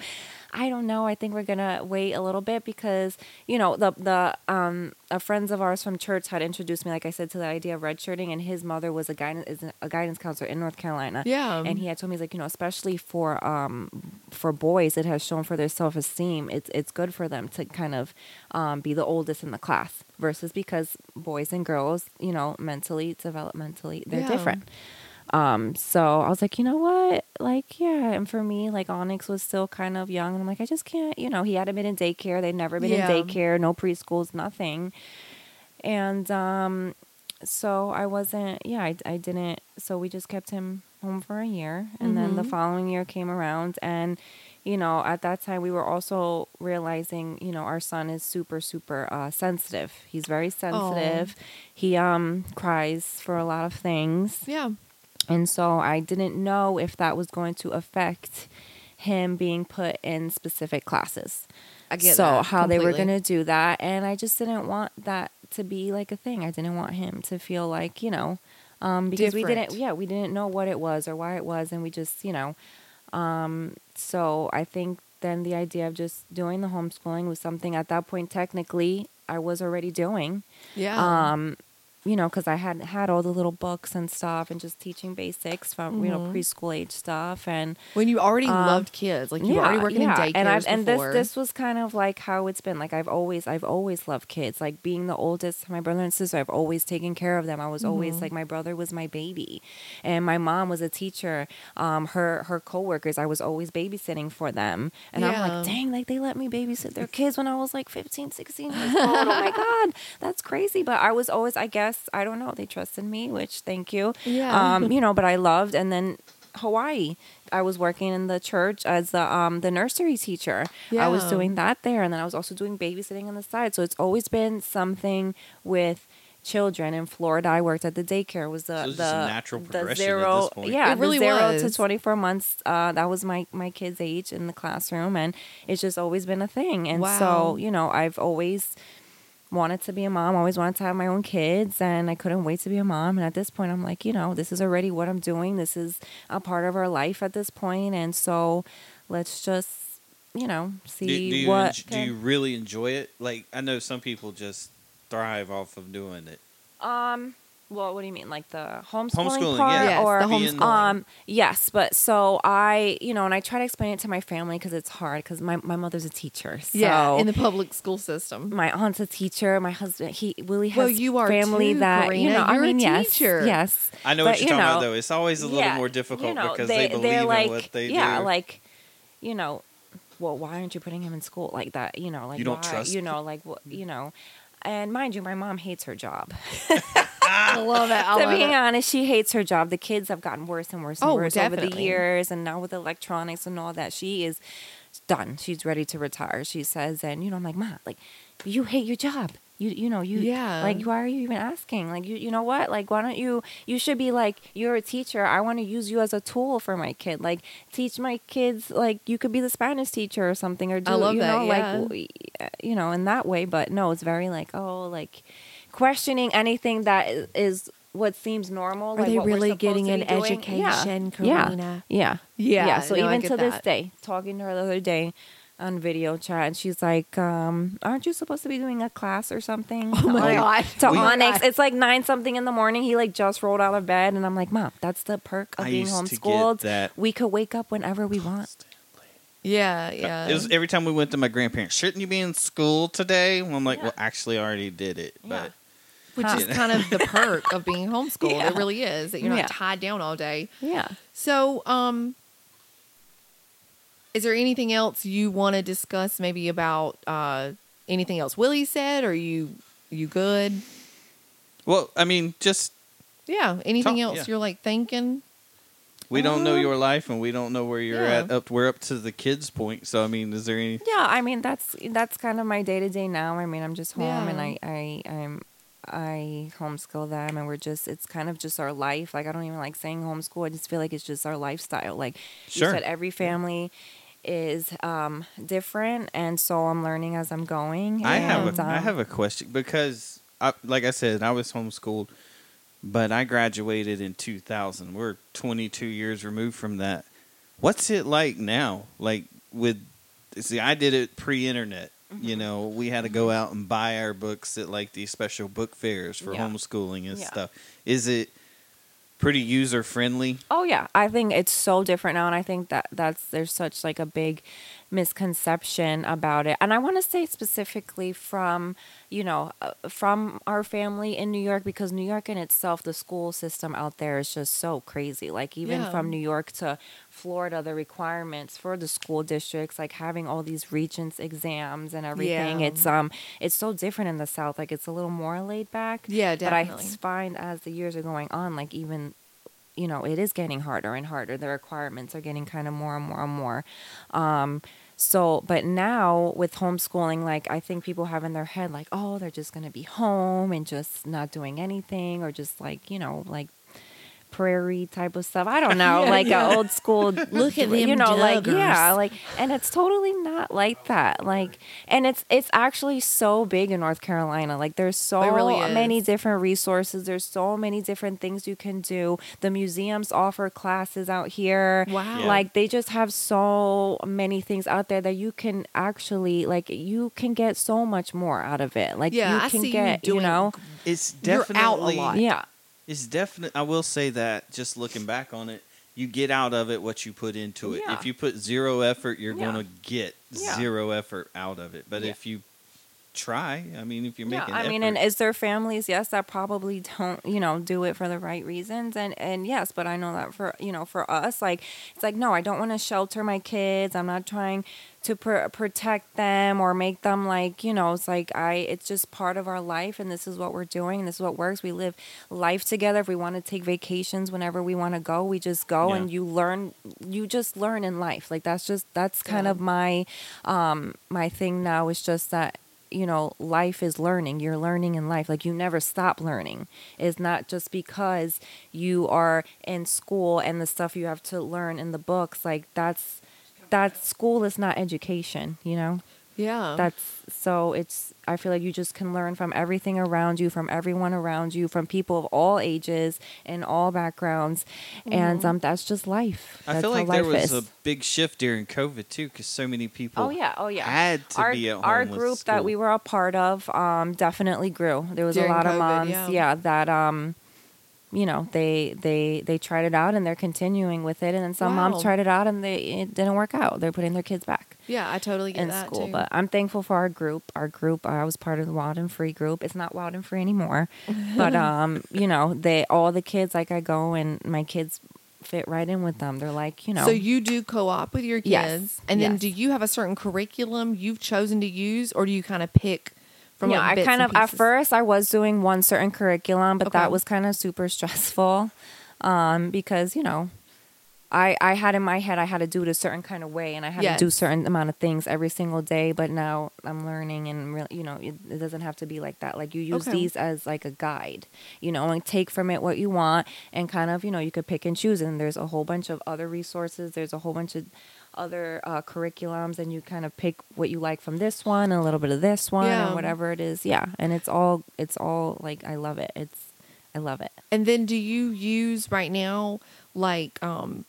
Speaker 3: I don't know. I think we're going to wait a little bit because, you know, the the um uh, friends of ours from church had introduced me like I said to the idea of redshirting and his mother was a guidance is a guidance counselor in North Carolina.
Speaker 1: Yeah.
Speaker 3: And he had told me he's like, you know, especially for um for boys, it has shown for their self esteem. It's it's good for them to kind of um, be the oldest in the class versus because boys and girls, you know, mentally, developmentally, they're
Speaker 1: Yeah.
Speaker 3: different. Um, so I was like, you know what? Like, yeah. And for me, like Onyx was still kind of young, and I'm like, I just can't. You know, he hadn't been in daycare. They'd never been
Speaker 1: Yeah.
Speaker 3: in daycare, no preschools, nothing. And um, so I wasn't. Yeah, I, I didn't. So we just kept him home for a year, and then the
Speaker 1: Mhm.
Speaker 3: following year came around, and you know, at that time we were also realizing, you know, our son is super, super uh, sensitive. He's very sensitive. He um cries for a lot of things.
Speaker 1: yeah.
Speaker 3: And so I didn't know if that was going to affect him being put in specific classes.
Speaker 1: I get
Speaker 3: so how they were going to do that and I just didn't want that to be like a thing. I didn't want him to feel like, you know, um because we didn't yeah, we didn't know what it was or why it was and we just, you know, um so I think then the idea of just doing the homeschooling was something at that point technically I was already doing
Speaker 1: Yeah.
Speaker 3: um you know because i hadn't had all the little books and stuff and just teaching basics from you know
Speaker 1: Mhm.
Speaker 3: preschool age stuff and
Speaker 1: when you already
Speaker 3: um,
Speaker 1: loved kids, like you were already working in daycares
Speaker 3: and I've, and this this was kind of like how it's been like i've always i've always loved kids like being the oldest my brother and sister i've always taken care of them. I was always
Speaker 1: Mm-hmm.
Speaker 3: like my brother was my baby and my mom was a teacher um her her coworkers i was always babysitting for them and i'm like dang like they let me babysit their kids when i was like 15 16 years old. Oh my god that's crazy. But i was always i guess i don't know they trusted me which thank you
Speaker 1: Yeah.
Speaker 3: um you know but i loved and then Hawaii. I was working in the church as the um the nursery teacher. Yeah. I was doing that there and then I was also doing babysitting on the side. So it's always been something with children in Florida. I worked at the daycare. Was the
Speaker 2: So
Speaker 3: the,
Speaker 2: just a natural
Speaker 3: the
Speaker 2: progression at
Speaker 3: zero
Speaker 2: this point.
Speaker 3: yeah
Speaker 1: It really
Speaker 3: the zero
Speaker 1: was.
Speaker 3: to 24 months uh that was my my kids age in the classroom and it's just always been a thing. And
Speaker 1: Wow.
Speaker 3: so, you know, I've always wanted to be a mom, always wanted to have my own kids, and I couldn't wait to be a mom. And at this point, I'm like, you know, this is already what I'm doing. This is a part of our life at this point, and so let's just, you know, see
Speaker 2: Do, do you
Speaker 3: what.
Speaker 2: enj- do you really enjoy it? Like I know some people just thrive off of doing it.
Speaker 3: um. Well, what do you mean, like the homeschooling,
Speaker 2: Homeschooling,
Speaker 3: part,
Speaker 2: yeah.
Speaker 1: Yes,
Speaker 3: or
Speaker 1: the homeschooling.
Speaker 3: um, yes, but so I, you know, and I try to explain it to my family because it's hard because my my mother's a teacher, so
Speaker 1: yeah, in the public school system.
Speaker 3: my aunt's a teacher. My husband, he Willie has
Speaker 1: Well, you are
Speaker 3: family
Speaker 1: too,
Speaker 3: that
Speaker 1: Carina.
Speaker 3: you know. I
Speaker 1: You're a
Speaker 3: mean, yes,
Speaker 1: teacher.
Speaker 3: yes.
Speaker 2: I know
Speaker 3: But,
Speaker 2: what you're
Speaker 3: you
Speaker 2: talking about though. It's always a little
Speaker 3: yeah,
Speaker 2: more difficult
Speaker 3: you know,
Speaker 2: because they, believe
Speaker 3: they're
Speaker 2: in what they
Speaker 3: yeah,
Speaker 2: do.
Speaker 3: Yeah, like, you know, well, why aren't you putting him in school like that? You know, like
Speaker 2: You don't
Speaker 3: why,
Speaker 2: trust
Speaker 3: You know, like what? You know, and mind you, my mom hates her job.
Speaker 1: I love it. I
Speaker 3: to
Speaker 1: love
Speaker 3: be
Speaker 1: it.
Speaker 3: honest, she hates her job. The kids have gotten worse and worse and
Speaker 1: Oh,
Speaker 3: worse over the years, and now with electronics and all that, she is done. She's ready to retire. She says, and you know, I'm like, Ma, like, you hate your job. You you know you
Speaker 1: Yeah.
Speaker 3: like why are you even asking? Like you you know what? Like why don't you you should be like you're a teacher. I want to use you as a tool for my kid. Like teach my kids like you could be the Spanish teacher or something or do
Speaker 1: love
Speaker 3: you
Speaker 1: that,
Speaker 3: know
Speaker 1: yeah.
Speaker 3: like you know in that way. But no, it's very like oh like questioning anything that is what seems normal.
Speaker 5: Are
Speaker 3: like
Speaker 5: they
Speaker 3: what we're
Speaker 5: really getting an
Speaker 3: doing.
Speaker 5: education,
Speaker 3: Yeah.
Speaker 5: Carina?
Speaker 3: Yeah.
Speaker 1: Yeah,
Speaker 3: Yeah. So
Speaker 1: no,
Speaker 3: even
Speaker 1: get
Speaker 3: to this day, talking to her the other day on video chat, and she's like, um, "Aren't you supposed to be doing a class or something?"
Speaker 5: Oh my
Speaker 3: to
Speaker 5: God.
Speaker 3: To
Speaker 2: We-
Speaker 3: Onyx, it's like nine something in the morning. He like just rolled out of bed, and I'm like, "Mom, that's the perk of
Speaker 2: I
Speaker 3: being
Speaker 2: used to get
Speaker 3: homeschooled.
Speaker 2: that.
Speaker 3: We could wake up whenever we want."
Speaker 1: Yeah, yeah.
Speaker 2: It was every time we went to my grandparents. Shouldn't you be in school today? Well, I'm like, well, actually, I already did it. But
Speaker 1: which
Speaker 3: Huh.
Speaker 1: is kind of the perk of being homeschooled.
Speaker 3: Yeah.
Speaker 1: It really is that you're not
Speaker 3: Yeah.
Speaker 1: tied down all day.
Speaker 3: Yeah.
Speaker 1: So, um, is there anything else you want to discuss? Maybe about uh, anything else Willie said? Or you you good?
Speaker 2: well, I mean, just
Speaker 1: Yeah. Anything
Speaker 2: Talk-
Speaker 1: else
Speaker 2: yeah.
Speaker 1: you're like thinking?
Speaker 2: we don't know
Speaker 3: Um,
Speaker 2: your life, and we don't know where you're
Speaker 1: yeah.
Speaker 2: at. Up, we're up to the kids' point. So, I mean, is there any?
Speaker 3: Yeah, I mean that's that's kind of my day to day now. I mean, I'm just home and I I I'm I homeschool them and we're just it's kind of just our life. Like I don't even like saying homeschool. I just feel like it's just our lifestyle. Like
Speaker 2: Sure.
Speaker 3: you said, every family is um different and so I'm learning as I'm going.
Speaker 2: I have
Speaker 3: and,
Speaker 2: a, I
Speaker 3: um,
Speaker 2: have a question because, I, like I said, I was homeschooled, but I graduated in 2000. We're 22 years removed from that. What's it like now? Like with, see, I did it pre-internet.
Speaker 3: Mm-hmm.
Speaker 2: You know, we had to go out and buy our books at like these special book fairs for
Speaker 3: Yeah.
Speaker 2: homeschooling and
Speaker 3: Yeah.
Speaker 2: stuff. Is it pretty user friendly?
Speaker 3: Oh yeah, I think it's so different now, and I think that that's there's such like a big misconception about it. And I want to say specifically from you know uh, from our family in New York because New York in itself, the school system out there is just so crazy. Like even
Speaker 1: Yeah.
Speaker 3: from New York to Florida, the requirements for the school districts, like having all these regents exams and everything,
Speaker 1: Yeah.
Speaker 3: it's um it's so different in the South. Like it's a little more laid back.
Speaker 1: Yeah, definitely.
Speaker 3: But I find as the years are going on, like even you know, it is getting harder and harder. The requirements are getting kind of more and more and more. Um, so, but now with homeschooling, like I think people have in their head, like, oh, they're just going to be home and just not doing anything or just like, you know, like prairie type of stuff. I don't know,
Speaker 1: Yeah,
Speaker 3: like
Speaker 1: yeah.
Speaker 3: a old school.
Speaker 5: Look at them,
Speaker 3: you
Speaker 5: them
Speaker 3: know, like yeah, like, and it's totally not like that. Like, and it's it's actually so big in North Carolina. Like, there's so
Speaker 1: really
Speaker 3: many
Speaker 1: is.
Speaker 3: different resources. There's so many different things you can do. The museums offer classes out here.
Speaker 1: Wow.
Speaker 2: Yeah.
Speaker 3: Like they just have so many things out there that you can actually like you can get so much more out of it. Like
Speaker 1: Yeah,
Speaker 3: you
Speaker 1: I
Speaker 3: can
Speaker 1: see you
Speaker 3: get, you,
Speaker 1: doing
Speaker 3: know,
Speaker 2: It's
Speaker 1: You're
Speaker 2: definitely
Speaker 1: out a lot.
Speaker 3: yeah.
Speaker 2: It's definite. I will say that just looking back on it, you get out of it what you put into it.
Speaker 3: Yeah.
Speaker 2: If you put zero effort, you're
Speaker 3: Yeah.
Speaker 2: going to get
Speaker 3: Yeah.
Speaker 2: zero effort out of it. But if you try, I mean, if you're making, Yeah,
Speaker 3: I mean,
Speaker 2: effort-
Speaker 3: and is there families, yes, that probably don't, you know, do it for the right reasons, and and yes, but I know that for you know for us, like it's like no, I don't want to shelter my kids. I'm not trying to pr- protect them or make them like you know. It's like I, it's just part of our life, and this is what we're doing. And this is what works. We live life together. If we want to take vacations whenever we want to go, we just go,
Speaker 2: Yeah.
Speaker 3: and you learn. You just learn in life. Like that's just that's kind
Speaker 1: Yeah.
Speaker 3: of my um my thing now. Is just that you know, life is learning. You're learning in life. Like you never stop learning. It's not just because you are in school and the stuff you have to learn in the books. Like that's that school is not education, you know?
Speaker 1: Yeah.
Speaker 3: That's so it's I feel like you just can learn from everything around you, from everyone around you, from people of all ages and all backgrounds. And um that's just life.
Speaker 2: I feel like there was
Speaker 3: is.
Speaker 2: a big shift during COVID too, because so many people
Speaker 3: Oh yeah, oh yeah.
Speaker 2: had to
Speaker 3: our,
Speaker 2: be at home.
Speaker 3: our
Speaker 2: with
Speaker 3: group that we were a part of um, definitely grew. There was
Speaker 1: During
Speaker 3: a lot
Speaker 1: COVID,
Speaker 3: of moms,
Speaker 1: yeah.
Speaker 3: yeah. that um, you know, they they they tried it out and they're continuing with it, and then some
Speaker 1: Wow.
Speaker 3: moms tried it out and they it didn't work out. They're putting their kids back
Speaker 1: yeah, I totally get
Speaker 3: in
Speaker 1: that
Speaker 3: school.
Speaker 1: too.
Speaker 3: But I'm thankful for our group. Our group, I was part of the Wild and Free group. It's not Wild and Free anymore, but um, you know, they all the kids like I go and my kids fit right in with them. They're like, you know,
Speaker 1: So you do co-op with your kids,
Speaker 3: Yes,
Speaker 1: and then
Speaker 3: yes.
Speaker 1: do you have a certain curriculum you've chosen to use, or do you kind of pick from?
Speaker 3: yeah, I kind of at first I was doing one certain curriculum, but
Speaker 1: Okay.
Speaker 3: that was kind of super stressful um, because you know I, I had in my head I had to do it a certain kind of way and I had to do
Speaker 1: Yes.
Speaker 3: certain amount of things every single day. But now I'm learning and really, you know, it, it doesn't have to be like that. Like you use
Speaker 1: Okay.
Speaker 3: these as like a guide, you know, and take from it what you want and kind of, you know, you could pick and choose. And there's a whole bunch of other resources. There's a whole bunch of other uh, curriculums and you kind of pick what you like from this one and a little bit of this one
Speaker 1: Yeah.
Speaker 3: and whatever it is. Yeah. And it's all, it's all like, I love it. It's, I love it.
Speaker 1: And then do you use right now like um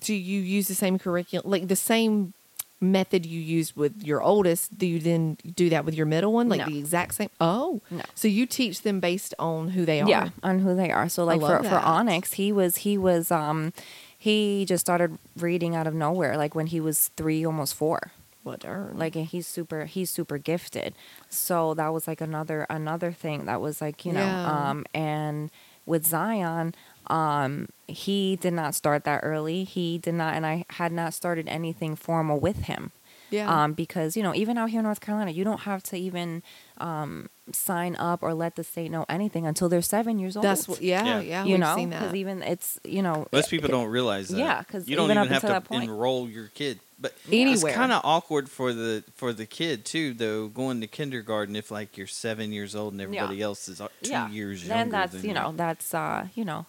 Speaker 1: do you use the same curriculum like the same method you use with your oldest, do you then do that with your middle one? Like
Speaker 3: No.
Speaker 1: the exact same Oh.
Speaker 3: No.
Speaker 1: So you teach them based on who they are.
Speaker 3: Yeah, on who they are. So like for for. Onyx, he was he was um he just started reading out of nowhere like when he was 3 almost 4.
Speaker 1: What darn.
Speaker 3: Like and he's super he's super gifted. So that was like another another thing that was like, you know,
Speaker 1: Yeah.
Speaker 3: um and with Zion um he did not start that early. He did not and I had not started anything formal with him.
Speaker 1: Yeah.
Speaker 3: Um, because you know, even out here in North Carolina, you don't have to even um, sign up or let the state know anything until they're seven years old.
Speaker 1: That's what yeah,
Speaker 2: Yeah.
Speaker 1: yeah,
Speaker 3: you
Speaker 1: we've
Speaker 3: know,
Speaker 1: seen
Speaker 3: because even it's you know,
Speaker 2: Most people don't realize that.
Speaker 3: Yeah, because
Speaker 2: you don't
Speaker 3: even
Speaker 2: even, have to
Speaker 3: point-
Speaker 2: enroll your kid. But
Speaker 1: Anywhere.
Speaker 2: it's kind of awkward for the for the kid too, though, going to kindergarten if like you're seven years old and everybody else is uh, two
Speaker 3: yeah.
Speaker 2: years younger. Yeah.
Speaker 3: Then that's
Speaker 2: than
Speaker 3: you know that's uh you know,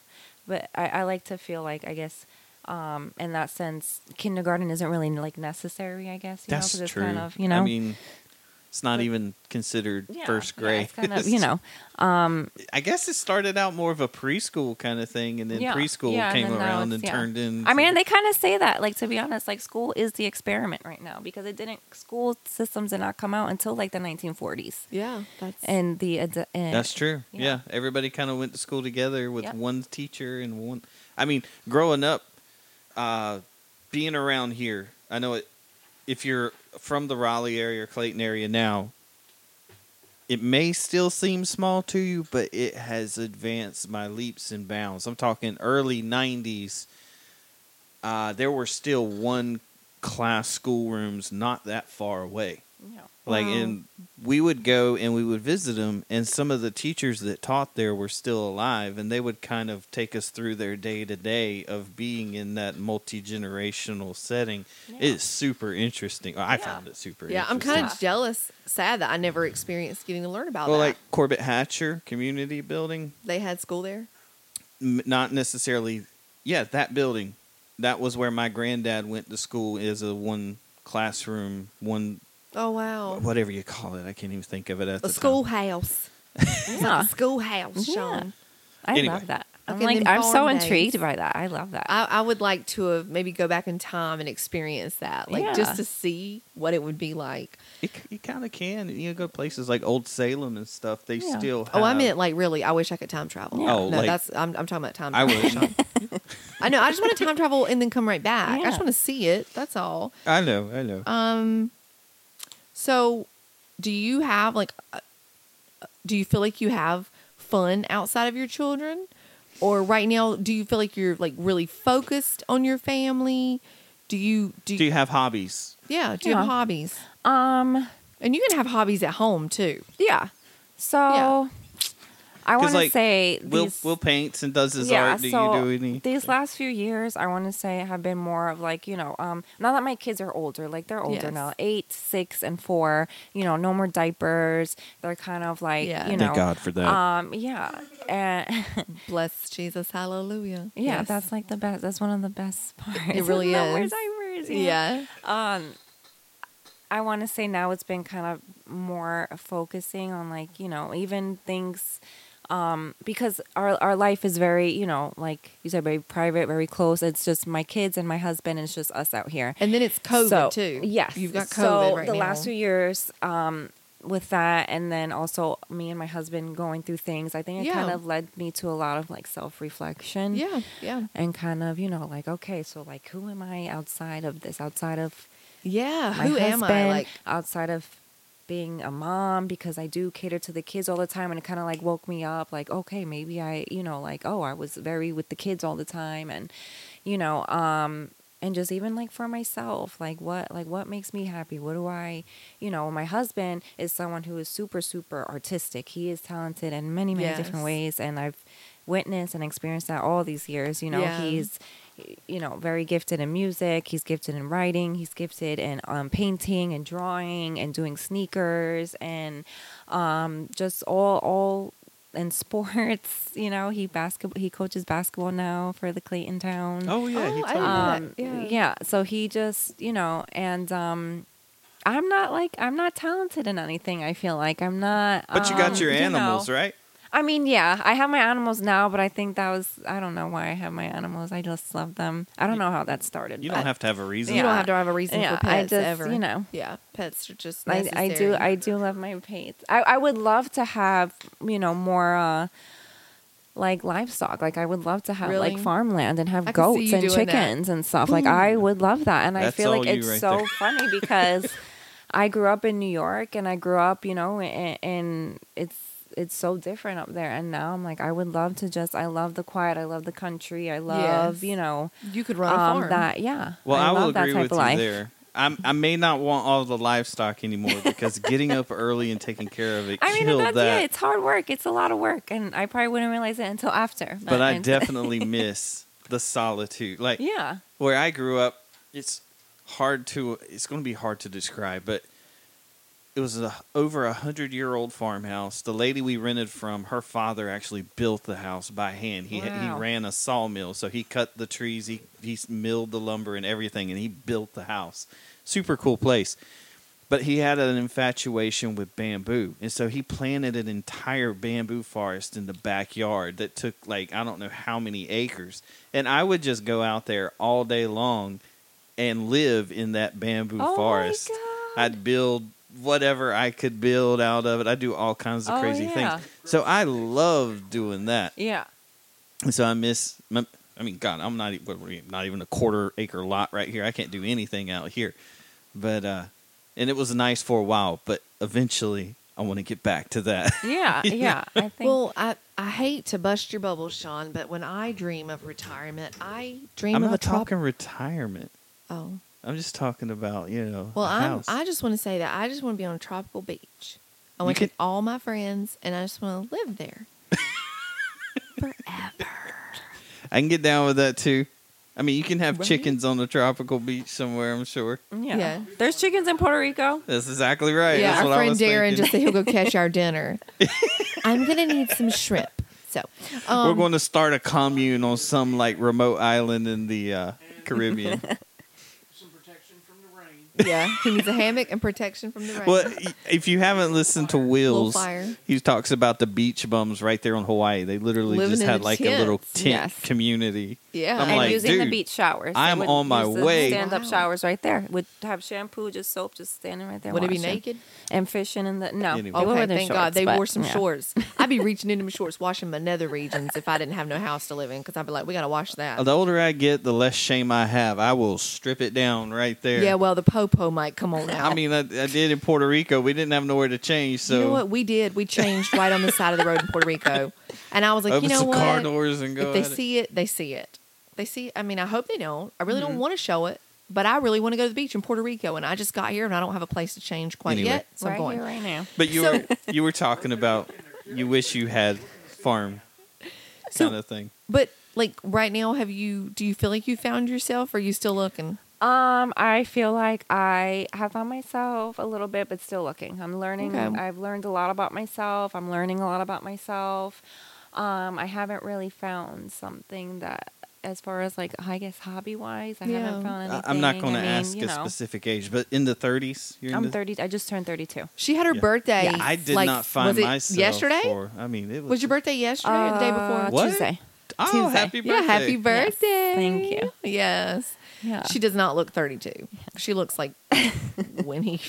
Speaker 3: but I, I like to feel like I guess. Um, in that sense, kindergarten isn't really like necessary. I guess you
Speaker 2: That's
Speaker 3: know, 'cause it's
Speaker 2: true.
Speaker 3: kind of you know.
Speaker 2: I mean, it's not
Speaker 3: But-
Speaker 2: even considered
Speaker 3: yeah,
Speaker 2: first grade.
Speaker 3: it's kind of you know. Um,
Speaker 2: I guess it started out more of a preschool kind of thing, and then
Speaker 3: Yeah,
Speaker 2: preschool
Speaker 3: yeah, and
Speaker 2: came
Speaker 3: then
Speaker 2: around and
Speaker 3: yeah.
Speaker 2: turned in.
Speaker 3: I mean, they kind of say that. Like to be honest, like school is the experiment right now because it didn't. School systems did not come out until like the 1940s,
Speaker 1: yeah, that's
Speaker 3: and the and
Speaker 2: That's true.
Speaker 3: Yeah.
Speaker 2: Yeah, everybody kind of went to school together with
Speaker 3: Yep.
Speaker 2: one teacher and one. I mean, growing up, uh, being around here, I know it. If you're from the Raleigh area or Clayton area now, it may still seem small to you, but it has advanced by leaps and bounds. I'm talking early '90s. Uh, there were still one class schoolrooms not that far away.
Speaker 3: Yeah.
Speaker 2: Like,
Speaker 1: Wow.
Speaker 2: and we would go and we would visit them, and some of the teachers that taught there were still alive, and they would kind of take us through their day to day of being in that multi generational setting. It
Speaker 3: Yeah.
Speaker 2: is super interesting. I
Speaker 3: Yeah.
Speaker 2: found it super.
Speaker 1: yeah, I'm kind of
Speaker 3: Yeah.
Speaker 1: jealous, sad that I never experienced getting to learn about
Speaker 2: well,
Speaker 1: that.
Speaker 2: like Corbett Hatcher Community Building,
Speaker 1: they had school there.
Speaker 2: m- not necessarily. Yeah, that building. That was where my granddad went to school is a one classroom, one
Speaker 1: Oh wow,
Speaker 2: whatever you call it. I can't even think of it at
Speaker 1: a
Speaker 2: the
Speaker 1: schoolhouse.
Speaker 3: Yeah.
Speaker 1: like a schoolhouse,
Speaker 3: Yeah.
Speaker 1: Sean.
Speaker 3: I
Speaker 2: Anyway.
Speaker 3: love that. I'm
Speaker 1: Like
Speaker 3: like, I'm so
Speaker 1: farm
Speaker 3: intrigued by that. I love that.
Speaker 1: I, I would like to have maybe go back in time and experience that, like just to see what it would be like.
Speaker 2: It, you kind of can. You know, go places like Old Salem and stuff. They
Speaker 3: Yeah.
Speaker 2: still. Have,
Speaker 1: Oh, I meant like really. I wish I could time travel.
Speaker 3: Yeah.
Speaker 2: Oh,
Speaker 1: no,
Speaker 2: like-
Speaker 1: that's I'm, I'm talking about time.
Speaker 2: I
Speaker 1: travel,
Speaker 2: would.
Speaker 1: Sean. I know. I just want to time travel and then come right back. I just want to see it. That's all.
Speaker 2: I know. I know.
Speaker 1: Um. So, do you have like? uh, Do you feel like you have fun outside of your children, or right now, do you feel like you're like really focused on your family? Do you do?
Speaker 2: Do you have hobbies?
Speaker 1: yeah. Do you have hobbies?
Speaker 3: um,
Speaker 1: And you can have hobbies at home too.
Speaker 3: yeah. So
Speaker 1: Yeah.
Speaker 3: I
Speaker 2: 'Cause,
Speaker 3: want to
Speaker 2: like,
Speaker 3: say
Speaker 2: Will
Speaker 3: these,
Speaker 2: Will paints and does his
Speaker 3: yeah,
Speaker 2: art. Do
Speaker 3: so
Speaker 2: you do any?
Speaker 3: these last few years, I want to say have been more of like you know, um, now that my kids are older, like they're older
Speaker 1: Yes.
Speaker 3: now, eight, six, and four. You know, no more diapers. They're kind of like
Speaker 1: Yeah.
Speaker 3: you know,
Speaker 2: Thank God for that.
Speaker 3: um, yeah, and
Speaker 1: Bless Jesus, Hallelujah.
Speaker 3: yeah,
Speaker 1: Yes.
Speaker 3: that's like the best. That's one of the best parts.
Speaker 1: It really
Speaker 3: No more
Speaker 1: is.
Speaker 3: diapers,
Speaker 1: yeah.
Speaker 3: um i want to say now it's been kind of more focusing on like you know even things um because our our life is very you know like you said very private very close it's just my kids and my husband and it's just us out here
Speaker 1: And then it's COVID
Speaker 3: so,
Speaker 1: too.
Speaker 3: Yes,
Speaker 1: you've got COVID
Speaker 3: So
Speaker 1: right
Speaker 3: the
Speaker 1: now.
Speaker 3: last few years, um, with that, and then also me and my husband going through things, I think it
Speaker 1: Yeah.
Speaker 3: kind of led me to a lot of like self reflection.
Speaker 1: Yeah, yeah,
Speaker 3: And kind of, you know, like, okay, so like, who am I outside of this? Outside of
Speaker 1: yeah.
Speaker 3: my
Speaker 1: Who am I? Like,
Speaker 3: outside of being a mom because I do cater to the kids all the time and it kind of like woke me up like okay maybe I you know like oh I was very with the kids all the time and you know um and just even like for myself like what like what makes me happy? What do I you know my husband is someone who is super super artistic. He is talented in many many different ways and I've witnessed and experienced that all these years you know?
Speaker 1: Yeah.
Speaker 3: he's you know, very gifted in music. He's gifted in writing. He's gifted in um, painting and drawing and doing sneakers and um, just all all in sports. You know, he basketball. He coaches basketball now for the Clayton Town.
Speaker 2: Oh yeah,
Speaker 1: Oh,
Speaker 2: he
Speaker 1: I
Speaker 2: told me.
Speaker 1: that.
Speaker 3: Um,
Speaker 1: Yeah.
Speaker 3: yeah. So he just, you know, and um, I'm not like I'm not talented in anything. I feel like I'm not.
Speaker 2: But you got
Speaker 3: um,
Speaker 2: your
Speaker 3: know.
Speaker 2: animals, right?
Speaker 3: I mean, yeah, I have my animals now, but I think that was I don't know why I have my animals. I just love them. I don't know how that started.
Speaker 2: You don't have to have a reason.
Speaker 1: You don't have to have a reason
Speaker 3: Yeah,
Speaker 1: for
Speaker 3: I
Speaker 1: pets
Speaker 3: just,
Speaker 1: ever.
Speaker 3: you know.
Speaker 1: Yeah, pets are just
Speaker 3: I. I do I do love my pets. I, I would love to have you know more uh, like livestock. Like I would love to have
Speaker 1: Really?
Speaker 3: like farmland and have
Speaker 1: I
Speaker 3: goats and
Speaker 1: doing that.
Speaker 3: chickens and stuff. Like I would love that, and I feel like it's
Speaker 2: right
Speaker 3: so
Speaker 2: there.
Speaker 3: funny because I grew up in New York and I grew up you know and, and it's it's so different up there and now I'm like I would love to just I love the quiet I love the country I love
Speaker 1: Yes.
Speaker 3: you know
Speaker 1: You could run a
Speaker 3: um,
Speaker 1: farm.
Speaker 3: that yeah
Speaker 2: Well, I,
Speaker 3: I,
Speaker 2: will
Speaker 3: love that
Speaker 2: agree
Speaker 3: type
Speaker 2: with you
Speaker 3: life.
Speaker 2: there. I'm, I may not want all the livestock anymore because getting up early and taking care of it
Speaker 3: I mean,
Speaker 2: killed
Speaker 3: that's
Speaker 2: that.
Speaker 3: yeah, it's hard work. It's a lot of work, and I probably wouldn't realize it until after.
Speaker 2: but I definitely miss the solitude. Like
Speaker 3: yeah,
Speaker 2: where I grew up, it's hard to. It's going to be hard to describe, but it was a over a hundred year old farmhouse. The lady we rented from, her father actually built the house by hand. He
Speaker 3: Wow.
Speaker 2: he ran a sawmill, so he cut the trees, he he milled the lumber and everything, and he built the house. Super cool place. But he had an infatuation with bamboo, and so he planted an entire bamboo forest in the backyard that took like I don't know how many acres. And I would just go out there all day long and live in that bamboo
Speaker 3: Oh my
Speaker 2: forest.
Speaker 3: God.
Speaker 2: I'd build whatever I could build out of it. I do all kinds of
Speaker 3: Oh,
Speaker 2: crazy
Speaker 3: yeah.
Speaker 2: things. So I love doing that.
Speaker 3: yeah.
Speaker 2: So I miss. my- I mean, God, I'm not e- what not even a quarter acre lot right here. I can't do anything out here. But uh, and it was nice for a while, but eventually I want to get back to that.
Speaker 3: Yeah, yeah. I think.
Speaker 1: Well, I, I hate to bust your bubble, Sean, but when I dream of retirement, I dream
Speaker 2: I'm
Speaker 1: of a
Speaker 2: not
Speaker 1: trop-
Speaker 2: talking retirement.
Speaker 1: Oh,
Speaker 2: I'm just talking about you know.
Speaker 1: well,
Speaker 2: a
Speaker 1: I'm. I just want to say that I just want to be on a tropical beach. I
Speaker 2: You
Speaker 1: want to
Speaker 2: could-
Speaker 1: all my friends, and I just want to live there forever.
Speaker 2: I can get down with that too. I mean, you can have
Speaker 1: Right.
Speaker 2: chickens on a tropical beach somewhere. I'm sure.
Speaker 3: yeah.
Speaker 1: yeah.
Speaker 3: There's chickens in Puerto Rico.
Speaker 2: That's exactly right.
Speaker 1: yeah,
Speaker 2: That's
Speaker 1: our
Speaker 2: what I
Speaker 1: friend
Speaker 2: was
Speaker 1: Darren
Speaker 2: thinking.
Speaker 1: just said he'll go catch our dinner. I'm gonna need some shrimp. So, um,
Speaker 2: We're going to start a commune on some like remote island in the uh, Caribbean.
Speaker 4: Some protection from the rain.
Speaker 1: Yeah, he needs a hammock and protection from the rain.
Speaker 2: well, if you haven't listened to Will's,
Speaker 1: fire.
Speaker 2: he talks about the beach bums right there on Hawaii. They literally
Speaker 1: Living
Speaker 2: just had like a little tent
Speaker 3: Yes.
Speaker 2: community.
Speaker 1: Yeah.
Speaker 2: I'm
Speaker 3: and
Speaker 2: like,
Speaker 3: using the beach showers.
Speaker 2: I'm
Speaker 3: would
Speaker 2: on my
Speaker 3: use
Speaker 2: way.
Speaker 3: Stand up
Speaker 1: Wow.
Speaker 3: showers right there. Would have shampoo, just soap, just standing right there.
Speaker 1: Would it be naked?
Speaker 3: And fishing in the no.
Speaker 2: Anyway.
Speaker 3: they were
Speaker 1: Okay,
Speaker 3: in
Speaker 1: thank God they
Speaker 3: but,
Speaker 1: wore some
Speaker 3: yeah.
Speaker 1: shorts. I'd be reaching into my shorts, washing my nether regions if I didn't have no house to live in, because I'd be like, we gotta wash that.
Speaker 2: Oh, the older I get, the less shame I have. I will strip it down right there.
Speaker 1: Yeah, well, the popo might come on out.
Speaker 2: I mean, I, I did in Puerto Rico. We didn't have nowhere to change, so
Speaker 1: you know what we did? We changed right on the side of the road in Puerto Rico, and I was like,
Speaker 2: open
Speaker 1: you know
Speaker 2: some
Speaker 1: what?
Speaker 2: car doors and go.
Speaker 1: if they
Speaker 2: at it.
Speaker 1: see it, they see it. They see. I mean, I hope they don't. I really
Speaker 2: Mm-hmm.
Speaker 1: don't want to show it, but I really want to go to the beach in Puerto Rico, and I just got here and I don't have a place to change quite
Speaker 2: Anyway.
Speaker 1: yet, so
Speaker 3: right
Speaker 1: I'm going.
Speaker 3: here, right now.
Speaker 2: But you
Speaker 1: So-
Speaker 2: were you were talking about you wish you had farm
Speaker 1: So-
Speaker 2: kind of thing.
Speaker 1: But like right now, have you? Do you feel like you found yourself? Or are you still looking?
Speaker 3: Um, I feel like I have found myself a little bit, but still looking. I'm learning.
Speaker 1: Okay.
Speaker 3: I've learned a lot about myself. I'm learning a lot about myself. Um, I haven't really found something that, as far as like I guess hobby wise, I
Speaker 1: Yeah.
Speaker 3: haven't found anything.
Speaker 2: I- I'm not going to
Speaker 3: I mean,
Speaker 2: ask
Speaker 3: you
Speaker 2: a
Speaker 3: know,
Speaker 2: specific age, but in the 30s, you're
Speaker 3: I'm 30. I just turned 32.
Speaker 1: She had her
Speaker 2: Yeah.
Speaker 1: birthday.
Speaker 3: Yeah.
Speaker 2: I did
Speaker 1: like,
Speaker 2: not find
Speaker 1: was it
Speaker 2: myself
Speaker 1: yesterday.
Speaker 2: For, I mean, it was,
Speaker 1: Was your birthday yesterday or the day before?
Speaker 3: Uh,
Speaker 2: What?
Speaker 3: Tuesday.
Speaker 2: Oh,
Speaker 3: Tuesday.
Speaker 2: happy birthday!
Speaker 1: Yeah, happy
Speaker 3: Yes.
Speaker 1: birthday.
Speaker 3: Thank you.
Speaker 1: Yes.
Speaker 3: Yeah.
Speaker 1: She does not look 32. She looks like 20,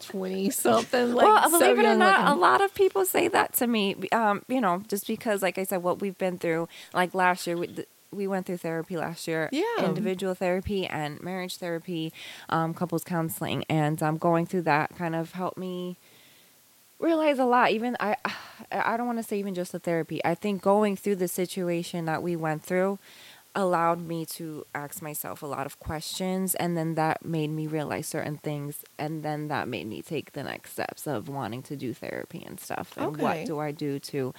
Speaker 1: 20 something. Like
Speaker 3: well,
Speaker 1: so
Speaker 3: believe it or not, a lot of people say that to me. Um, you know, just because, like I said, what we've been through. Like last year, we, we went through therapy last year.
Speaker 1: Yeah.
Speaker 3: individual therapy and marriage therapy, um, couples counseling, and um, going through that kind of helped me realize a lot. Even I, I don't want to say even just the therapy. I think going through the situation that we went through. Allowed me to ask myself a lot of questions and then that made me realize certain things and then that made me take the next steps of wanting to do therapy and stuff and
Speaker 1: Okay.
Speaker 3: what do i do to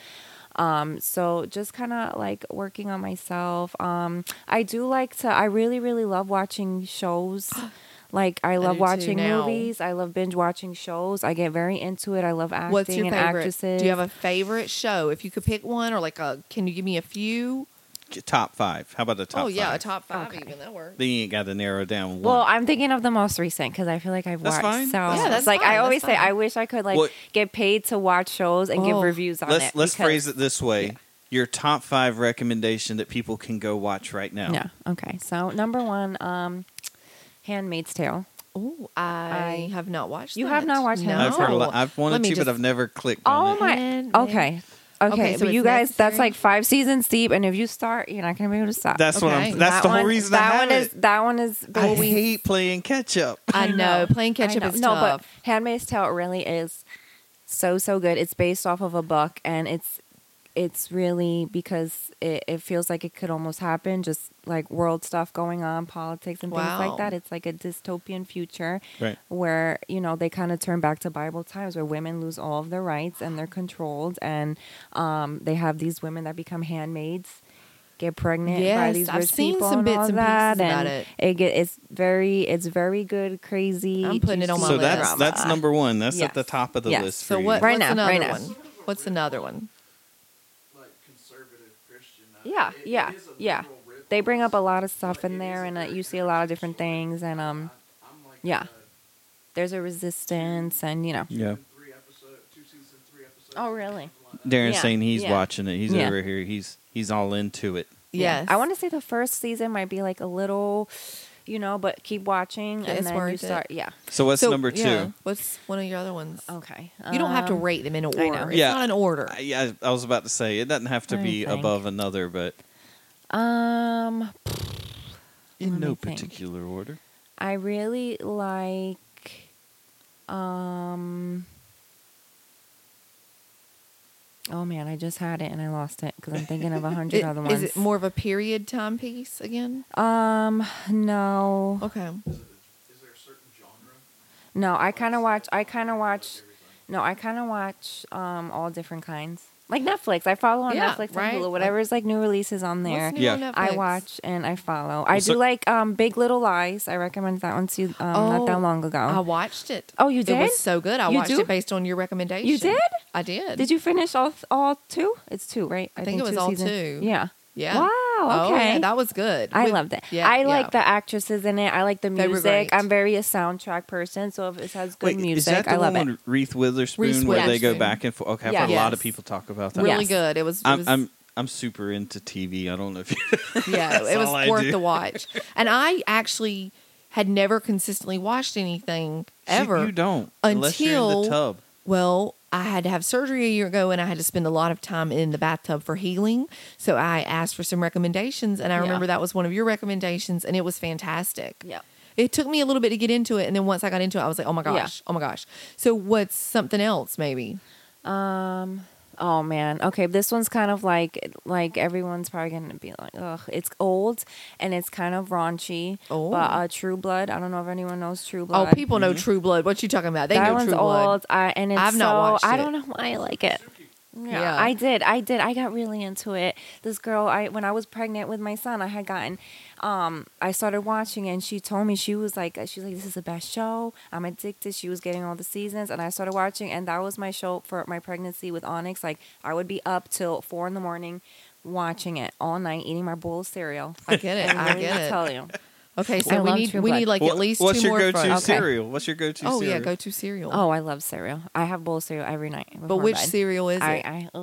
Speaker 3: um so just kind of like working on myself um i do like to i really really love watching shows like i love
Speaker 1: too
Speaker 3: watching movies i love binge watching shows i get very into it i love acting
Speaker 1: What's your
Speaker 3: and
Speaker 1: favorite?
Speaker 3: actresses
Speaker 1: Do you have a favorite show? If you could pick one, or like a, can you give me a few?
Speaker 2: Top five. How about a top
Speaker 1: oh yeah,
Speaker 2: five?
Speaker 1: a top five
Speaker 3: Okay.
Speaker 1: even that works.
Speaker 2: Then you ain't got to narrow down one.
Speaker 3: Well, I'm thinking of the most recent because I feel like I've
Speaker 2: That's
Speaker 3: watched
Speaker 2: fine.
Speaker 3: so.
Speaker 1: Yeah, that's
Speaker 3: like
Speaker 1: fine,
Speaker 3: I
Speaker 1: that's
Speaker 3: always say,
Speaker 1: fine.
Speaker 3: I wish I could like
Speaker 2: What-
Speaker 3: get paid to watch shows and give
Speaker 1: Oh.
Speaker 3: reviews on
Speaker 2: let's
Speaker 3: it.
Speaker 2: let's
Speaker 3: because-
Speaker 2: phrase it this way: your top five recommendation that people can go watch right now.
Speaker 3: Yeah. Okay. So number one, um, Handmaid's Tale.
Speaker 1: Oh, I,
Speaker 3: I-
Speaker 1: have not watched.
Speaker 3: You
Speaker 1: that.
Speaker 3: have not watched
Speaker 1: no.
Speaker 3: Handmaid's
Speaker 2: I've heard a lot. I've wanted
Speaker 1: Let me
Speaker 2: to, but I've never clicked
Speaker 3: Oh
Speaker 2: on it.
Speaker 3: my.
Speaker 1: Handmaid-
Speaker 3: Okay. Okay,
Speaker 1: Okay, so
Speaker 3: but you
Speaker 1: it's
Speaker 3: guys, that's like five seasons deep, and if you start, you're not gonna be able to stop.
Speaker 2: That's what I'm. That's
Speaker 3: That
Speaker 2: the whole
Speaker 3: one-
Speaker 2: reason
Speaker 3: that
Speaker 2: I have
Speaker 3: one is
Speaker 2: it.
Speaker 3: that one is.
Speaker 2: I
Speaker 3: we-
Speaker 2: hate playing catch up.
Speaker 1: I know playing catch up
Speaker 3: know.
Speaker 1: is
Speaker 3: no,
Speaker 1: tough.
Speaker 3: but Handmaid's Tale really is so so good. It's based off of a book, and it's it's really because it, it feels like it could almost happen, just like world stuff going on, politics and things like that. It's like a dystopian future
Speaker 2: Right.
Speaker 3: where you know they kind of turn back to Bible times where women lose all of their rights and they're controlled, and um, they have these women that become handmaids. Get pregnant by
Speaker 1: Yes,
Speaker 3: these
Speaker 1: I've
Speaker 3: rich
Speaker 1: seen
Speaker 3: people
Speaker 1: some
Speaker 3: and
Speaker 1: bits
Speaker 3: all
Speaker 1: and
Speaker 3: that,
Speaker 1: pieces about
Speaker 3: and
Speaker 1: it.
Speaker 3: it get it's very it's very good, crazy.
Speaker 1: I'm putting it on my
Speaker 2: So
Speaker 1: list.
Speaker 2: that's that's number one. That's at the top of the
Speaker 3: Yes.
Speaker 2: list.
Speaker 1: So
Speaker 2: for
Speaker 1: what?
Speaker 2: You.
Speaker 3: Right
Speaker 1: what's
Speaker 3: now,
Speaker 1: another
Speaker 3: right now.
Speaker 1: one? What's another one?
Speaker 4: like conservative Christian. uh,
Speaker 3: Yeah,
Speaker 4: it- it
Speaker 3: yeah,
Speaker 4: is
Speaker 3: yeah. They bring up a lot of stuff in there, and uh, you see a lot of different things, and um,
Speaker 4: I- I'm like,
Speaker 3: yeah. there's a resistance, and you know.
Speaker 2: Yeah.
Speaker 4: three episode, two seasons, three episodes.
Speaker 3: Oh, really?
Speaker 2: Darren's
Speaker 3: Yeah,
Speaker 2: saying he's
Speaker 3: yeah.
Speaker 2: watching it. He's
Speaker 3: Yeah.
Speaker 2: over here. He's he's all into it.
Speaker 1: Yes,
Speaker 3: I want to say the first season might be like a little, you know, but keep watching,
Speaker 1: Yeah,
Speaker 3: and
Speaker 1: it's
Speaker 3: then you
Speaker 1: worth it.
Speaker 3: start. Yeah.
Speaker 2: So what's
Speaker 1: So,
Speaker 2: number two?
Speaker 1: yeah, What's one of your other ones?
Speaker 3: Okay.
Speaker 1: You don't have to
Speaker 3: um,
Speaker 1: rate them in
Speaker 3: I
Speaker 1: order.
Speaker 3: know.
Speaker 1: It's
Speaker 2: Yeah.
Speaker 1: not an order.
Speaker 2: I, yeah, I was about to say it doesn't have to
Speaker 3: Let me
Speaker 2: be
Speaker 3: think.
Speaker 2: above another, but
Speaker 3: Um,
Speaker 2: in
Speaker 3: Let
Speaker 2: no
Speaker 3: me think.
Speaker 2: particular order.
Speaker 3: I really like, um. Oh man, I just had it and I lost it because I'm thinking of a hundred other ones.
Speaker 1: Is it more of a period timepiece again?
Speaker 3: Um, no,
Speaker 1: Okay.
Speaker 4: Is there a certain genre?
Speaker 3: no. I kind of watch. I kind of watch. No, I kind of watch um all different kinds. Like Netflix, I follow on
Speaker 1: Yeah,
Speaker 3: Netflix
Speaker 1: right.
Speaker 3: and Hulu. Whatever's like new releases on there,
Speaker 1: What's new
Speaker 2: Yeah.
Speaker 1: on
Speaker 3: I watch and I follow. I
Speaker 2: so-
Speaker 3: do like um Big Little Lies. I recommend that one to you um, not
Speaker 1: Oh,
Speaker 3: that long ago.
Speaker 1: I watched it.
Speaker 3: Oh, you did?
Speaker 1: It was so good. I
Speaker 3: You
Speaker 1: watched
Speaker 3: do?
Speaker 1: it based on your recommendation.
Speaker 3: You did?
Speaker 1: I did.
Speaker 3: Did you finish all all two? It's two, right?
Speaker 1: I think it was all
Speaker 3: seasons.
Speaker 1: two.
Speaker 3: Yeah.
Speaker 1: Yeah.
Speaker 3: Wow.
Speaker 1: Oh,
Speaker 3: Okay.
Speaker 1: yeah, that was good.
Speaker 3: I
Speaker 1: With-
Speaker 3: loved it.
Speaker 1: Yeah,
Speaker 3: I
Speaker 1: yeah.
Speaker 3: like the actresses in it. I like the music. I'm very a soundtrack person, so if it has good
Speaker 2: Wait,
Speaker 3: music,
Speaker 2: is that the
Speaker 3: I love
Speaker 2: one
Speaker 3: it.
Speaker 2: with Reese Witherspoon
Speaker 1: Reese
Speaker 2: where they go back and forth? Okay, I've
Speaker 3: Yeah.
Speaker 2: heard a lot of people talk about that.
Speaker 1: really
Speaker 3: Yes.
Speaker 1: good. It was. It
Speaker 2: I'm,
Speaker 1: was
Speaker 2: I'm I'm super into TV. I don't know if you.
Speaker 1: yeah, it was worth the watch. And I actually had never consistently watched anything
Speaker 2: See,
Speaker 1: ever.
Speaker 2: you don't unless you're in
Speaker 1: until-
Speaker 2: the tub.
Speaker 1: Well, I had to have surgery a year ago, and I had to spend a lot of time in the bathtub for healing. So I asked for some recommendations, and I
Speaker 3: Yeah.
Speaker 1: remember that was one of your recommendations, and it was fantastic.
Speaker 3: Yeah.
Speaker 1: It took me a little bit to get into it, and then once I got into it, I was like, "Oh my
Speaker 3: Yeah.
Speaker 1: gosh, oh my gosh!" So what's something else? Maybe
Speaker 3: Um. Oh man. Okay, this one's kind of like like everyone's probably gonna be like, ugh. It's old and it's kind of raunchy.
Speaker 1: Oh.
Speaker 3: But uh, True Blood. I don't know if anyone knows True Blood.
Speaker 1: oh, people know True Blood. What you talking about? They
Speaker 3: that
Speaker 1: know
Speaker 3: one's
Speaker 1: True
Speaker 3: old.
Speaker 1: Blood.
Speaker 3: I, and it's
Speaker 1: I've not
Speaker 3: so-
Speaker 1: watched
Speaker 3: I don't know why I like it. Yeah,
Speaker 1: Yeah.
Speaker 3: I did. I did. I got really into it. This girl, I when I was pregnant with my son, I had gotten. Um, I started watching, it and she told me she was like, she's like, this is the best show. I'm addicted. She was getting all the seasons, and I started watching, and that was my show for my pregnancy with Onyx. Like I would be up till four in the morning, watching it all night, eating my bowl of cereal.
Speaker 1: I get it.
Speaker 3: And
Speaker 1: I get it.
Speaker 3: Tell you.
Speaker 1: Okay,
Speaker 3: I
Speaker 1: so we need we
Speaker 3: Blood.
Speaker 1: need like
Speaker 2: What-
Speaker 1: at least
Speaker 2: what's
Speaker 1: two
Speaker 2: your
Speaker 1: more.
Speaker 2: go-to
Speaker 1: fronts.
Speaker 3: Okay.
Speaker 2: cereal? What's your go-to?
Speaker 1: Oh
Speaker 2: cereal?
Speaker 1: yeah, go to cereal.
Speaker 3: Oh, I love cereal. I have bowl of cereal every night.
Speaker 1: but which
Speaker 3: bed.
Speaker 1: cereal is it?
Speaker 3: I, I uh,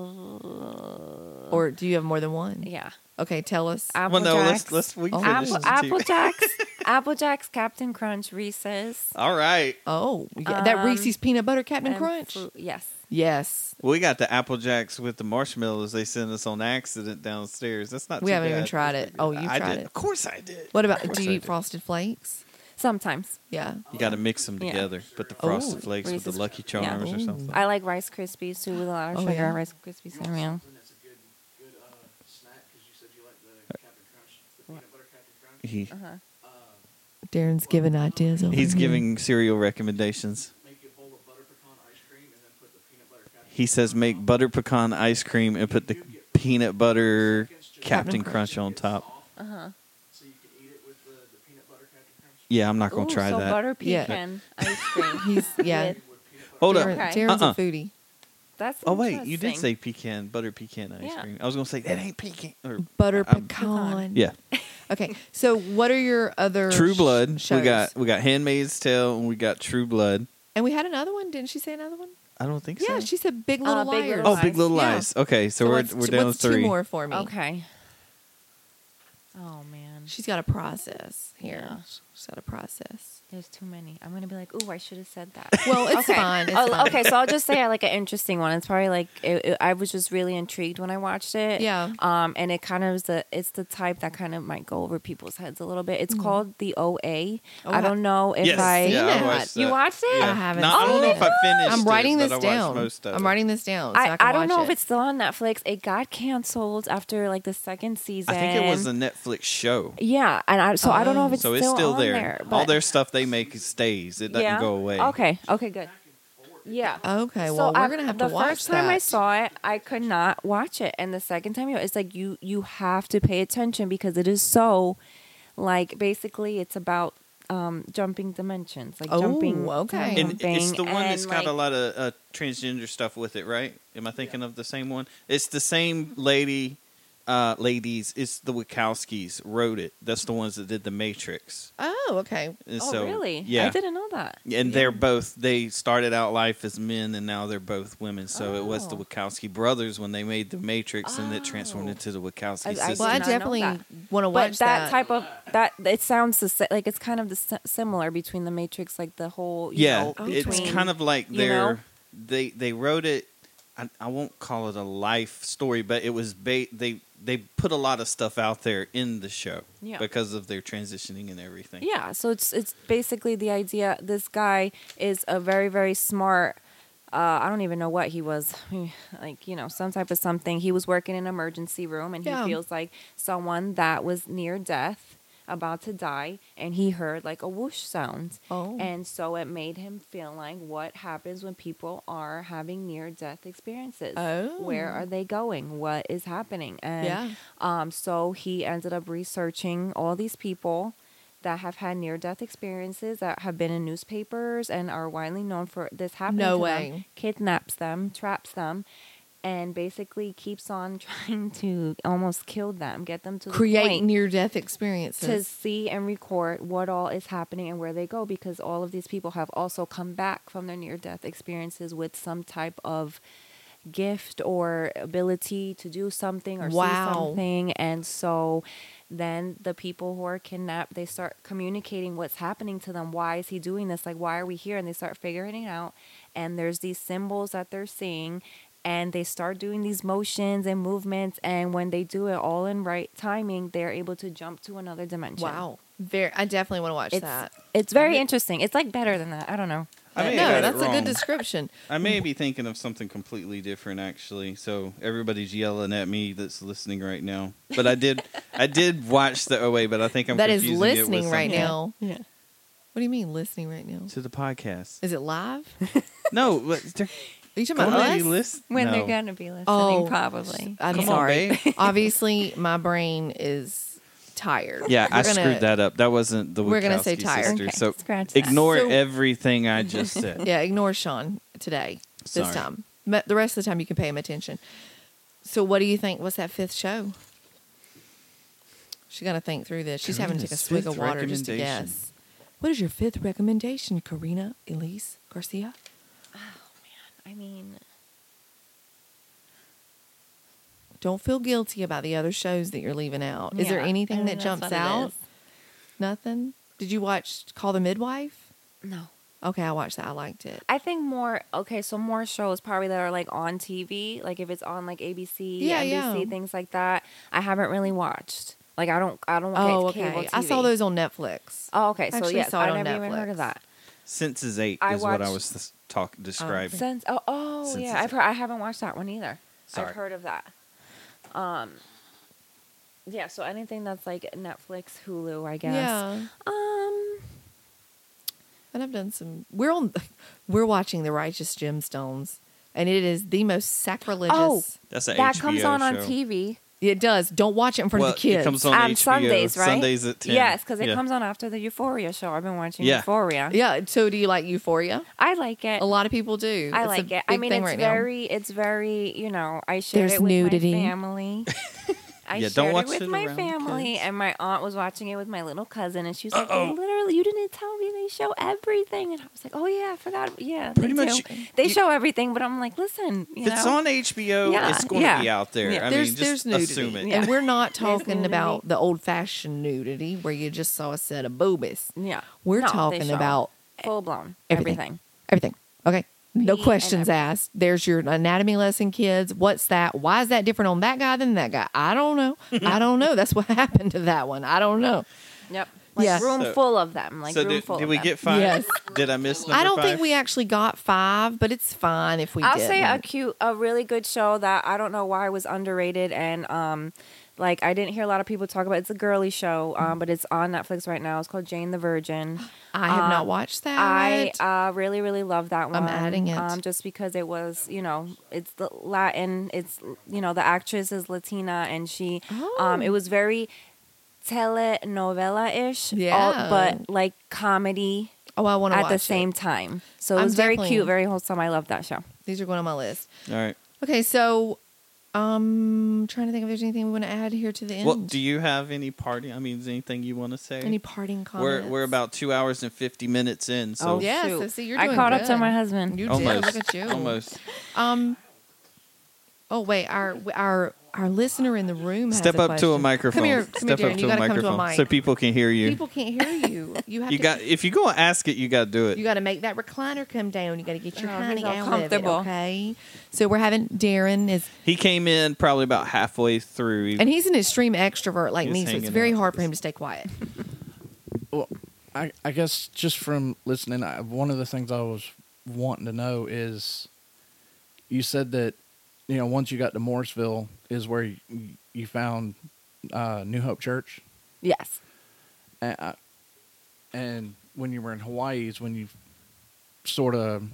Speaker 1: or do you have more than one?
Speaker 3: yeah.
Speaker 1: Okay, tell us.
Speaker 3: Apple
Speaker 2: well, no, let's
Speaker 3: Jacks.
Speaker 2: let's we can
Speaker 1: Oh.
Speaker 2: finish
Speaker 3: Apple,
Speaker 2: the
Speaker 3: Apple
Speaker 2: TV.
Speaker 3: Jacks, Apple Jacks, Captain Crunch, Reese's.
Speaker 2: All right.
Speaker 1: Oh, yeah, that
Speaker 3: Um,
Speaker 1: Reese's peanut butter Captain
Speaker 3: and
Speaker 1: Crunch.
Speaker 3: fruit- yes.
Speaker 1: Yes,
Speaker 2: we got the Apple Jacks with the marshmallows they sent us on accident downstairs. That's not.
Speaker 1: We
Speaker 2: too
Speaker 1: haven't even
Speaker 2: bad.
Speaker 1: tried it. Oh,
Speaker 2: good.
Speaker 1: you
Speaker 2: I
Speaker 1: tried
Speaker 2: did.
Speaker 1: it.
Speaker 2: Of course I did.
Speaker 1: What about?
Speaker 2: Course
Speaker 1: Do you
Speaker 2: I
Speaker 1: eat
Speaker 2: did.
Speaker 1: Frosted Flakes?
Speaker 3: Sometimes.
Speaker 1: Yeah.
Speaker 2: You got to mix them
Speaker 3: Yeah.
Speaker 2: together. Put the
Speaker 1: Oh.
Speaker 2: frosted flakes with the
Speaker 3: Reese's-
Speaker 2: Lucky
Speaker 3: yeah.
Speaker 2: Charms or something.
Speaker 3: I like Rice Krispies too with a lot of
Speaker 1: Oh,
Speaker 3: sugar.
Speaker 1: yeah?
Speaker 3: Rice Krispies cereal.
Speaker 4: And it's a good, good uh, snack because you said you like the Captain Crunch, the
Speaker 2: he
Speaker 1: Darren's giving ideas over
Speaker 2: he's
Speaker 1: here.
Speaker 2: giving cereal recommendations.
Speaker 4: Make a bowl of butter pecan ice cream and then put the peanut butter Captain
Speaker 2: He says make butter pecan ice cream and put the peanut butter Captain Crunch on top.
Speaker 3: Uh huh.
Speaker 4: so you can eat it with the, the peanut butter
Speaker 2: Yeah, I'm not gonna try
Speaker 3: so
Speaker 2: that.
Speaker 3: butter
Speaker 1: Yeah.
Speaker 3: pecan ice cream.
Speaker 1: He's yeah.
Speaker 3: With-
Speaker 2: Hold
Speaker 1: Darren.
Speaker 3: Okay.
Speaker 1: Darren's
Speaker 2: Uh-uh.
Speaker 1: a foodie.
Speaker 3: That's
Speaker 2: Oh wait, you did
Speaker 3: interesting.
Speaker 2: say pecan butter pecan ice
Speaker 3: Yeah.
Speaker 2: cream. I was gonna say that ain't pecan or
Speaker 1: Butter
Speaker 2: um,
Speaker 1: pecan.
Speaker 2: yeah.
Speaker 1: Okay, so what are your other
Speaker 2: True
Speaker 1: sh-
Speaker 2: Blood. We got we got Handmaid's Tale and we got True Blood.
Speaker 1: and we had another one. Didn't she say another one?
Speaker 2: I don't think so.
Speaker 1: Yeah, she said Big
Speaker 3: Uh,
Speaker 1: Little
Speaker 3: Big Little
Speaker 2: oh, Big Little
Speaker 1: Yeah.
Speaker 2: Lies. Okay, so, we're
Speaker 1: what's
Speaker 2: we're down
Speaker 1: what's
Speaker 2: to three.
Speaker 1: Two more for me.
Speaker 3: Okay. Oh man,
Speaker 1: She's got a process here.
Speaker 3: Yeah.
Speaker 1: She's got a process.
Speaker 3: There's too many. I'm gonna be like, ooh, I should have said that.
Speaker 1: Well, it's
Speaker 3: okay.
Speaker 1: fine. It's
Speaker 3: okay, so I'll just say I like an interesting one. It's probably like it, it- I was just really intrigued when I watched it.
Speaker 1: Yeah.
Speaker 3: Um, and it kind of is the it's the type that kind of might go over people's heads a little bit. It's
Speaker 1: Mhm.
Speaker 3: called the OA.
Speaker 1: Oh,
Speaker 3: I don't know if
Speaker 2: yes,
Speaker 3: I
Speaker 1: seen
Speaker 2: yeah,
Speaker 1: that.
Speaker 2: I watched
Speaker 3: you watched it.
Speaker 2: Yeah.
Speaker 1: I haven't
Speaker 2: Not- I don't know if I finished.
Speaker 1: I'm
Speaker 2: it,
Speaker 1: writing
Speaker 2: but
Speaker 1: this
Speaker 2: I
Speaker 1: down.
Speaker 2: Most of
Speaker 1: I'm
Speaker 2: it.
Speaker 1: writing this down. So I,
Speaker 3: I,
Speaker 1: can
Speaker 3: I don't
Speaker 1: watch
Speaker 3: know
Speaker 1: it.
Speaker 3: if it's still on Netflix. It got canceled after like the second season.
Speaker 2: I think it was a Netflix show.
Speaker 3: yeah, and I so I don't know if
Speaker 1: Oh.
Speaker 3: it's
Speaker 2: so it's
Speaker 3: still,
Speaker 2: still there.
Speaker 3: there.
Speaker 2: All their stuff they make stays. It doesn't
Speaker 3: yeah.
Speaker 2: go away.
Speaker 3: Okay. Okay. Good. Yeah.
Speaker 1: Okay,
Speaker 3: So
Speaker 1: well, we're
Speaker 3: I-
Speaker 1: gonna have
Speaker 3: the
Speaker 1: to watch that.
Speaker 3: The first time I saw it, I could not watch it, and the second time, you know, it's like you you have to pay attention because it is so, like basically, it's about um jumping dimensions, like
Speaker 1: Oh,
Speaker 3: jumping.
Speaker 1: okay.
Speaker 2: And
Speaker 3: jumping,
Speaker 2: it's the one that's
Speaker 3: and,
Speaker 2: got a lot of uh, transgender stuff with it, right? Am I thinking of the same one? It's the same lady, uh, ladies. It's the Wachowskis wrote it. That's the ones that did the Matrix.
Speaker 1: Oh, okay.
Speaker 2: And
Speaker 3: Oh
Speaker 2: so,
Speaker 3: really?
Speaker 2: Yeah.
Speaker 3: I didn't know that.
Speaker 2: and they're both. They started out life as men, and now they're both women. So it was the
Speaker 3: Oh.
Speaker 2: Wachowski brothers when they made the Matrix, and it transformed
Speaker 3: Oh.
Speaker 2: into the Wachowski
Speaker 3: I- I
Speaker 2: sisters.
Speaker 1: Well, I
Speaker 3: did not know
Speaker 1: definitely want to watch that.
Speaker 3: But
Speaker 1: watch
Speaker 3: that, type of that it sounds the, sa- like it's kind of the similar between the Matrix, like the whole you
Speaker 2: yeah,
Speaker 3: know,
Speaker 2: it's
Speaker 3: between-
Speaker 2: kind of like
Speaker 3: you
Speaker 2: their
Speaker 3: know?
Speaker 2: they they wrote it. I, I won't call it a life story, but it was ba- they they put a lot of stuff out there in the show
Speaker 3: Yeah.
Speaker 2: because of their transitioning and everything.
Speaker 3: Yeah, so it's it's basically the idea. This guy is a very very smart. Uh, I don't even know what he was, like you know, some type of something. He was working in an emergency room, and he
Speaker 1: Yeah.
Speaker 3: feels like someone that was near death, about to die, and he heard like a whoosh sound,
Speaker 1: Oh.
Speaker 3: and so it made him feel like what happens when people are having near death experiences.
Speaker 1: Oh.
Speaker 3: Where are they going? What is happening? And
Speaker 1: Yeah.
Speaker 3: um, so he ended up researching all these people that have had near death experiences that have been in newspapers and are widely known for this happening.
Speaker 1: No
Speaker 3: to
Speaker 1: way.
Speaker 3: Them, kidnaps them, traps them, and basically keeps on trying to almost kill them, get them to
Speaker 1: create
Speaker 3: point
Speaker 1: near death experiences.
Speaker 3: to see and record what all is happening and where they go because all of these people have also come back from their near death experiences with some type of gift or ability to do something or see something. And so then the people who are kidnapped they start communicating what's happening to them. Why is he doing this? Like why are we here? And they start figuring it out. And there's these symbols that they're seeing and they start doing these motions and movements and when they do it all in right timing they're able to jump to another dimension
Speaker 1: wow. Very. I definitely want to watch
Speaker 3: it's
Speaker 1: that.
Speaker 3: it's very interesting it's like better than that i don't know
Speaker 2: I may have
Speaker 1: no,
Speaker 2: got it
Speaker 1: that's a good description.
Speaker 2: I may be thinking of something completely different actually. So everybody's yelling at me that's listening right now. But I did I did watch the OA, but I think I'm
Speaker 1: That is
Speaker 2: confusing it with
Speaker 1: listening right now.
Speaker 3: yeah
Speaker 1: What do you mean listening right now?
Speaker 2: to the podcast.
Speaker 1: Is it live?
Speaker 2: No, but they're
Speaker 1: Are you talking about
Speaker 2: already
Speaker 1: us?
Speaker 2: listen.
Speaker 3: when
Speaker 2: no.
Speaker 3: they're gonna be listening
Speaker 1: Oh,
Speaker 3: probably
Speaker 1: I'm
Speaker 2: Come on,
Speaker 1: sorry.
Speaker 2: babe.
Speaker 1: Obviously, my brain is tired.
Speaker 2: Yeah, I
Speaker 1: We're gonna-
Speaker 2: screwed that up. That wasn't the
Speaker 1: We're gonna say tired.
Speaker 3: Okay,
Speaker 2: So
Speaker 3: scratch that.
Speaker 2: ignore
Speaker 1: So-
Speaker 2: everything I just said.
Speaker 1: Yeah, ignore Sean today. This
Speaker 2: Sorry.
Speaker 1: time. Ma- The rest of the time, you can pay him attention. So, what do you think? What's that fifth show? She's got to think through this. She's having to take a swig of water just to guess. What is your fifth recommendation, Carina Elise Garcia?
Speaker 3: I mean
Speaker 1: Don't feel guilty about the other shows that you're leaving out. Is there
Speaker 3: Yeah,
Speaker 1: anything that jumps out? Nothing. Did you watch Call the Midwife?
Speaker 3: no
Speaker 1: Okay, I watched that. I liked it.
Speaker 3: I think more okay, so more shows probably that are like on TV, like if it's on like ABC,
Speaker 1: Yeah,
Speaker 3: NBC,
Speaker 1: yeah.
Speaker 3: things like that. I haven't really watched. Like I don't, I don't.
Speaker 1: Oh, okay. I saw those on Netflix.
Speaker 3: Oh, okay. So
Speaker 1: Actually
Speaker 3: yes,
Speaker 1: saw it
Speaker 3: I
Speaker 1: on
Speaker 3: never even heard of that.
Speaker 2: Sense8
Speaker 3: I
Speaker 2: is what I
Speaker 3: watched-
Speaker 2: was th- talk describing.
Speaker 3: Since oh, oh
Speaker 2: Since
Speaker 3: yeah,
Speaker 2: it's-
Speaker 3: I've heard. I haven't watched that one either.
Speaker 2: Sorry.
Speaker 3: I've heard of that. Um, Yeah, so anything that's like Netflix, Hulu, I guess.
Speaker 1: Yeah.
Speaker 3: Um,
Speaker 1: And I've done some. We're on. We're watching The Righteous Gemstones, and it is the most sacrilegious.
Speaker 3: Oh.
Speaker 2: That's a
Speaker 3: that
Speaker 2: HBO
Speaker 3: comes on on. TV
Speaker 1: It does. Don't watch it in front
Speaker 2: Well,
Speaker 1: of the kids.
Speaker 2: it comes on
Speaker 3: on
Speaker 2: HBO
Speaker 3: Sundays, right?
Speaker 2: Sundays at ten.
Speaker 3: Yes, because it
Speaker 2: Yeah.
Speaker 3: comes on after the Euphoria show. I've been watching
Speaker 2: Yeah.
Speaker 3: Euphoria.
Speaker 1: yeah. So, do you like Euphoria?
Speaker 3: I like it.
Speaker 1: A lot of people do.
Speaker 3: I
Speaker 1: It's a
Speaker 3: like it. I mean,
Speaker 1: thing
Speaker 3: it's
Speaker 1: right now.
Speaker 3: very, it's very, you know, I shared
Speaker 1: There's
Speaker 3: it with
Speaker 1: nudity.
Speaker 3: my family. I
Speaker 2: Yeah,
Speaker 3: shared
Speaker 2: don't watch
Speaker 3: it with
Speaker 2: it
Speaker 3: my family,
Speaker 2: kids.
Speaker 3: and my aunt was watching it with my little cousin, and she was like,
Speaker 2: Uh-oh.
Speaker 3: "Literally, you didn't tell me they show everything," and I was like, "Oh yeah, I forgot. Yeah,
Speaker 2: Pretty
Speaker 3: they
Speaker 2: much,
Speaker 3: do. they
Speaker 2: you-
Speaker 3: show everything." But I'm like, "Listen, you
Speaker 2: If it's
Speaker 3: know,
Speaker 2: on HBO,
Speaker 3: Yeah,
Speaker 2: it's going to be out there.
Speaker 3: Yeah.
Speaker 2: I
Speaker 1: there's
Speaker 2: mean, just
Speaker 1: there's nudity,
Speaker 2: assume it.
Speaker 3: Yeah.
Speaker 1: and we're not talking about the old fashioned nudity where you just saw a set of boobies.
Speaker 3: yeah."
Speaker 1: We're
Speaker 3: No,
Speaker 1: talking about
Speaker 3: full blown
Speaker 1: everything.
Speaker 3: everything.
Speaker 1: everything. Okay. No questions asked. There's your anatomy lesson, kids. What's that? Why is that different on that guy than that guy? I don't know. I don't know. That's what happened to that one. I don't know.
Speaker 3: Yep. Like
Speaker 1: Yeah.
Speaker 3: room
Speaker 2: So-
Speaker 3: full of them. Like
Speaker 2: so
Speaker 3: room
Speaker 2: did,
Speaker 3: full
Speaker 2: did
Speaker 3: of
Speaker 2: we
Speaker 3: them.
Speaker 2: get five?
Speaker 1: Yes.
Speaker 2: Did I miss number
Speaker 1: I don't
Speaker 2: five?
Speaker 1: think we actually got five, but it's fine if we
Speaker 3: I'll
Speaker 1: did.
Speaker 3: say a cute, a really good show that I don't know why was underrated and um, like I didn't hear a lot of people talk about. It's a girly show, um, but it's on Netflix right now. It's called Jane the Virgin.
Speaker 1: I have not
Speaker 3: um,
Speaker 1: watched that.
Speaker 3: I uh, really, really love that one.
Speaker 1: I'm adding it.
Speaker 3: um, just because it was, you know, it's the Latin. It's you know the actress is Latina and she, um, it
Speaker 1: Oh.
Speaker 3: was very telenovela ish,
Speaker 1: Yeah.
Speaker 3: but like comedy
Speaker 1: oh, I want to
Speaker 3: at
Speaker 1: watch
Speaker 3: the
Speaker 1: it.
Speaker 3: same time. So it
Speaker 1: I'm
Speaker 3: was very
Speaker 1: definitely-
Speaker 3: cute, very wholesome. I love that show.
Speaker 1: These are going on my list.
Speaker 2: All right.
Speaker 1: Okay, so um, trying to think if there's anything we want to add here to the end.
Speaker 2: Well, do you have any party? I mean, is anything you want to say?
Speaker 1: any parting comments?
Speaker 2: we're we're about two hours and fifty minutes in. So
Speaker 3: Oh,
Speaker 1: yeah.
Speaker 3: shoot.
Speaker 1: So see, you're
Speaker 3: I
Speaker 1: doing
Speaker 3: caught up to my husband.
Speaker 1: You
Speaker 2: almost,
Speaker 1: did. Look at you.
Speaker 2: almost.
Speaker 1: Um. Oh wait, our our our listener in the room. Has
Speaker 2: Step
Speaker 1: a
Speaker 2: up to a microphone.
Speaker 1: Come here, come
Speaker 2: Step
Speaker 1: here,
Speaker 2: up
Speaker 1: Darren.
Speaker 2: to
Speaker 1: You
Speaker 2: a
Speaker 1: gotta come to a mic.
Speaker 2: so people can hear you.
Speaker 1: People can't hear you. You have
Speaker 2: you
Speaker 1: to.
Speaker 2: got if you go ask it, you got to do it.
Speaker 1: You got to make that recliner come down. You got to get your
Speaker 3: Oh,
Speaker 1: honey
Speaker 3: he's all
Speaker 1: out of it. Okay. So we're having Darren is,
Speaker 2: he came in probably about halfway through.
Speaker 1: and he's an extreme extrovert like me, so it's very hard for him to stay quiet.
Speaker 4: Well, I, I guess just from listening, I, one of the things I was wanting to know is you said that, you know, once you got to Morrisville is where you, you found uh, New Hope Church.
Speaker 3: Yes.
Speaker 4: And, I, and when you were in Hawaii is when you sort of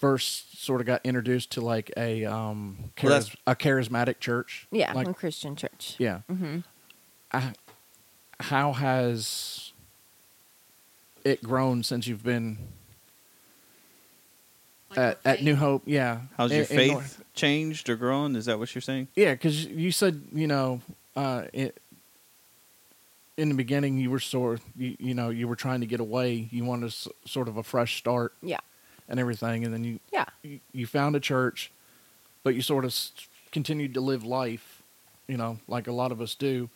Speaker 4: first sort of got introduced to like a um
Speaker 2: Well,
Speaker 4: a charismatic church.
Speaker 3: Yeah.
Speaker 4: Like
Speaker 3: a Christian church.
Speaker 4: yeah.
Speaker 3: hmm
Speaker 4: I, how has it grown since you've been at, at New Hope? Yeah.
Speaker 2: How's your
Speaker 4: In- in
Speaker 2: faith
Speaker 4: North-
Speaker 2: changed or grown? Is that what you're saying?
Speaker 4: yeah, because you said you know, uh, it, in the beginning you were sort you, you know you were trying to get away. You wanted s- sort of a fresh start
Speaker 3: Yeah.
Speaker 4: and everything, and then you
Speaker 3: Yeah.
Speaker 4: you, you found a church, but you sort of s- continued to live life, you know, like a lot of us do.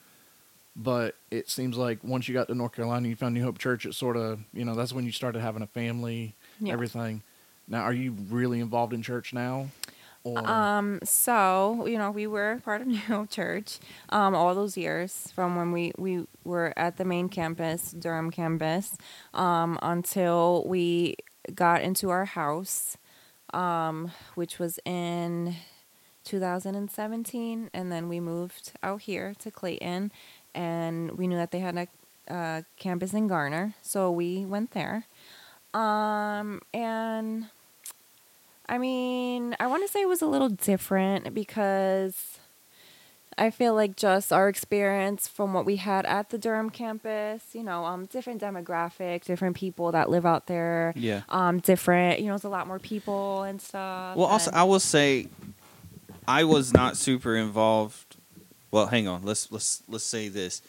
Speaker 4: But it seems like once you got to North Carolina, you found New Hope Church. It sort of, you know, that's when you started having a family,
Speaker 3: Yeah.
Speaker 4: everything. Now, are you really involved in church now? Or
Speaker 3: Um, so, you know, we were part of New Church um, all those years from when we, we were at the main campus, Durham campus, um, until we got into our house, um, which was in 2017. And then we moved out here to Clayton, and we knew that they had a uh, campus in Garner. So we went there. Um, and I mean, I want to say it was a little different because I feel like just our experience from what we had at the Durham campus, you know, um, different demographic, different people that live out there,
Speaker 2: Yeah.
Speaker 3: um, different, you know, it's a lot more people and stuff.
Speaker 2: Well, also I will say, I was not super involved. Well, hang on. Let's let's let's say this: